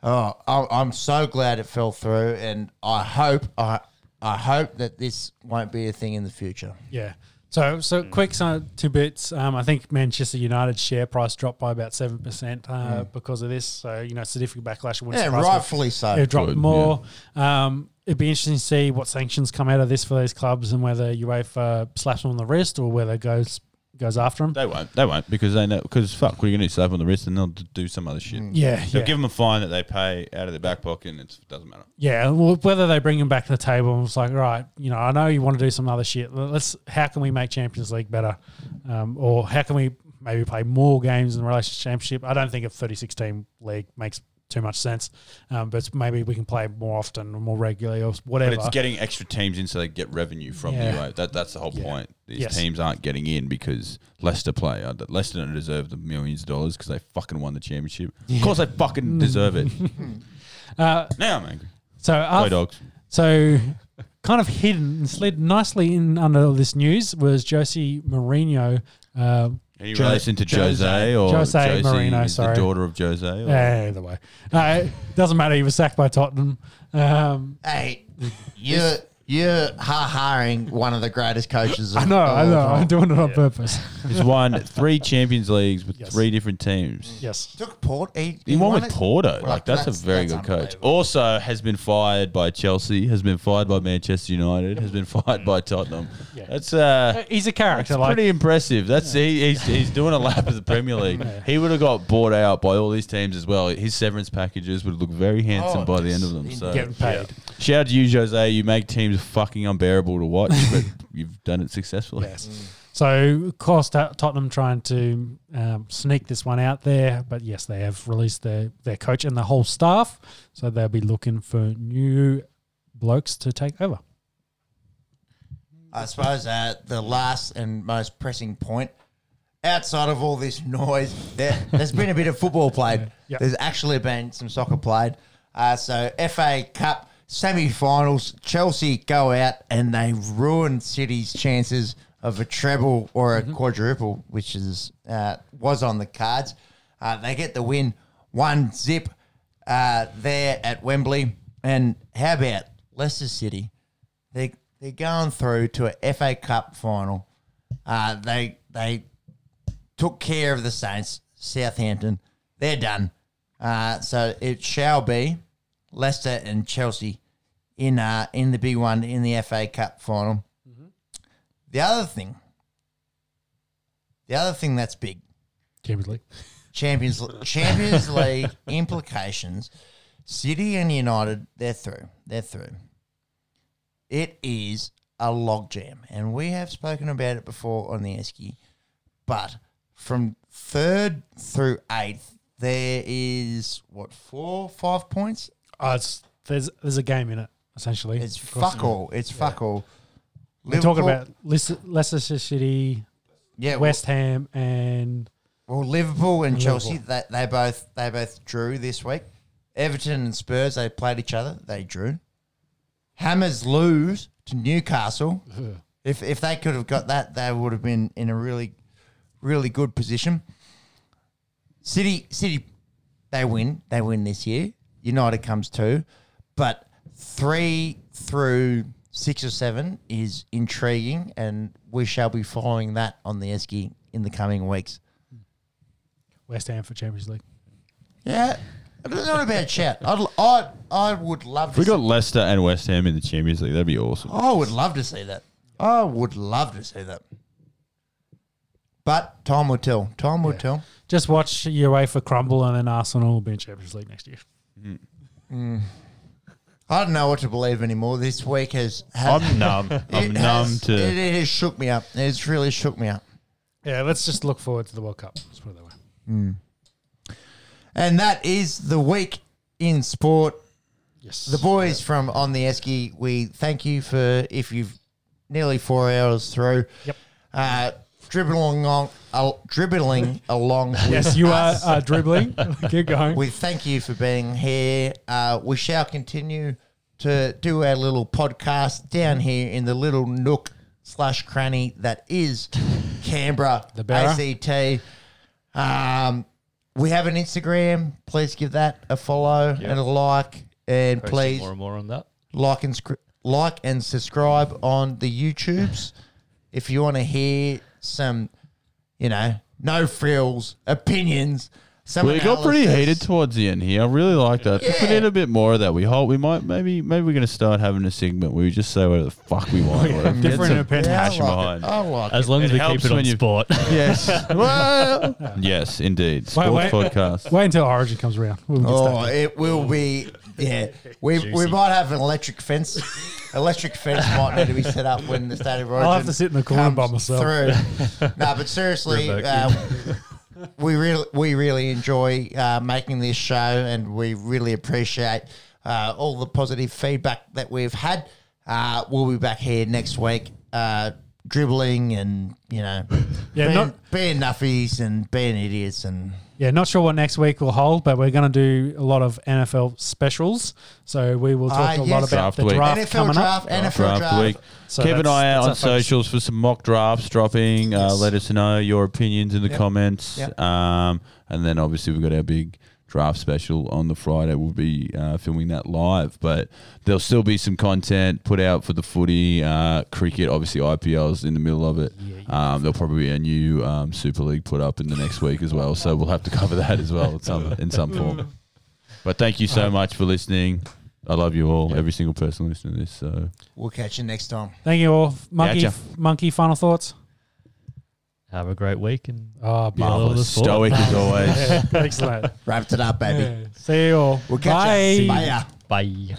Oh, I- I'm so glad it fell through, and I hope I I hope that this won't be a thing in the future. Yeah. So, so quick some two bits. Um, I think Manchester United's share price dropped by about seven percent uh, because of this. So, you know, significant backlash. Wouldn't Yeah, surprise me. rightfully so. It dropped Good, more. Um, it'd be interesting to see what sanctions come out of this for those clubs and whether UEFA slaps them on the wrist or whether it goes goes after them. They won't. They won't because they know. Because fuck, you going to do? Slap on the wrist and they'll d- do some other shit. Yeah, They'll yeah. give them a fine that they pay out of their back pocket, and it doesn't matter. Yeah, well, whether they bring him back to the table and it's like, right, you know, I know you want to do some other shit. Let's, how can we make Champions League better, um, or how can we maybe play more games in relation to Championship? I don't think a 36 team league makes too much sense, um, but maybe we can play more often or more regularly or whatever. But it's getting extra teams in so they get revenue from Yeah. the UA. That that's the whole Yeah. point. These Yes. teams aren't getting in because Leicester play. Leicester don't deserve the millions of dollars because they fucking won the championship. Of course, they fucking deserve it. uh, now I'm angry. so Play dogs. So, kind of hidden and slid nicely in under this news was Josie Mourinho. Uh, Any Jo- relation to Jose, Jose. or Jose Josie Mourinho, is sorry. the daughter of Jose? Or? either way, uh, doesn't matter. He was sacked by Tottenham. Um, Hey, you're you're ha haring one of the greatest coaches. Of I know, I know. Time. I'm doing it on purpose. He's won three Champions Leagues with Yes. three different teams. Yes. Took Port. He, He won with it. Porto. Well, like that's, that's- a very that's good coach. unbelievable. Also has been fired by Chelsea, has been fired by Manchester United, has been fired by Tottenham. Yeah. That's uh He's a character. It's like pretty impressive. That's he, he's he's doing a lap of the Premier League. He would have got bought out by all these teams as well. His severance packages would look very handsome Oh, by the end of them. yes, So getting paid. Shout out to you, Jose. You make teams fucking unbearable to watch, but you've done it successfully. Yes. So, of course, Tot- Tottenham trying to um, sneak this one out there, but yes, they have released their, their coach and the whole staff, so they'll be looking for new blokes to take over. I suppose uh, the last and most pressing point, outside of all this noise, there, there's been a bit of football played. Yeah. There's actually been some soccer played. Uh, so FA Cup semi-finals, Chelsea go out and they ruin City's chances of a treble or a quadruple, which is uh, was on the cards. Uh, they get the win, one zip uh, there at Wembley. And how about Leicester City? They they're going through to a FA Cup final. Uh, they they took care of the Saints, Southampton. They're done. Uh, so it shall be Leicester and Chelsea in uh, in the big one in the FA Cup final. The other thing, the other thing that's big, Champions League. Champions Champions League implications. City and United, they're through. They're through. It is a logjam, and we have spoken about it before on the Esky. But from third through eighth, there is what four, five points. Oh, it's, there's there's a game in it essentially. It's Across fuck the- all. It's fuck all. We're talking Liverpool- about Leicester, Leicester City, yeah, West Ham, and Well, Liverpool and. Chelsea, they, they both they both drew this week. Everton and Spurs, they played each other. They drew. Hammers lose to Newcastle. If if they could have got that, they would have been in a really, really good position. City City, they win. They win this year. United comes two, but three through six or seven is intriguing, and we shall be following that on the Esky in the coming weeks. West Ham for Champions League. Yeah, not a bad chat. I'd, I I would love If to. we got see, Leicester and West Ham in the Champions League, that'd be awesome. I would love to see that. I would love to see that. But time will tell. Time will Yeah. tell. Just watch your UEFA crumble, and then Arsenal will be in Champions League next year. I don't know what to believe anymore. This week has. has I'm numb. I'm it numb has- to. It, it has shook me up. It's really shook me up. Yeah, let's just look forward to the World Cup. Let's put it that way. And that is the week in sport. Yes. The boys from On the Esky, we thank you for if you've nearly four hours through. Yep. Uh, dribbling along, uh, dribbling along. yes, you are uh, dribbling. Keep going. We thank you for being here. Uh, we shall continue to do our little podcast down here in the little nook slash cranny that is Canberra The Barra. ACT. Um, we have an Instagram. Please give that a follow and a like, and Posting please more and more on that. like and scr- like and subscribe on the YouTubes. If you want to hear some, you know, no frills opinions. Some we got pretty heated towards the end here. I really like that. If we Yeah. need a bit more of that. We hope we might maybe maybe we're gonna start having a segment where we just say whatever the fuck we want. Yeah, whatever. Get different some opinions. Yeah, I passion like behind. it. I like As it. long as It we keep it on sport. Yes. well, yes, indeed. Sports wait. podcast. Wait until Origin comes around. We'll Oh, it will be. Yeah, we we Juicy. might have an electric fence. electric fence might need to be set up when the state of origin. I'll have to sit in the corner by comes myself. Through. no, but seriously, Remote uh, we really we really enjoy uh, making this show, and we really appreciate uh, all the positive feedback that we've had. Uh, we'll be back here next week, uh, dribbling and you know, Yeah, being, not- being nuffies and being idiots and. Yeah, not sure what next week will hold, but we're going to do a lot of NFL specials. So we will talk Ah, a lot about Draft the week. draft NFL coming draft, up. NFL Draft draft. week. So Keep an that's- eye out on that's focus. socials for some mock drafts dropping. Uh, let us know your opinions in the Yep. comments. Yep. Um, and then obviously we've got our big draft special on the Friday. We'll be uh, filming that live, but there'll still be some content put out for the footy, uh, cricket. Obviously, IPL's in the middle of it. Um, there'll probably be a new um, Super League put up in the next week as well. So we'll have to cover that as well in some in some form. But thank you so much for listening. I love you all, every single person listening to this. So We'll catch you next time. Thank you all. Monkey, Gotcha. monkey final thoughts? Have a great week and Oh, Yeah, all the marvelous, stoic as always. Excellent. Wrapped it up, baby. Yeah. See you all. We'll catch Bye. you. Bye. bye.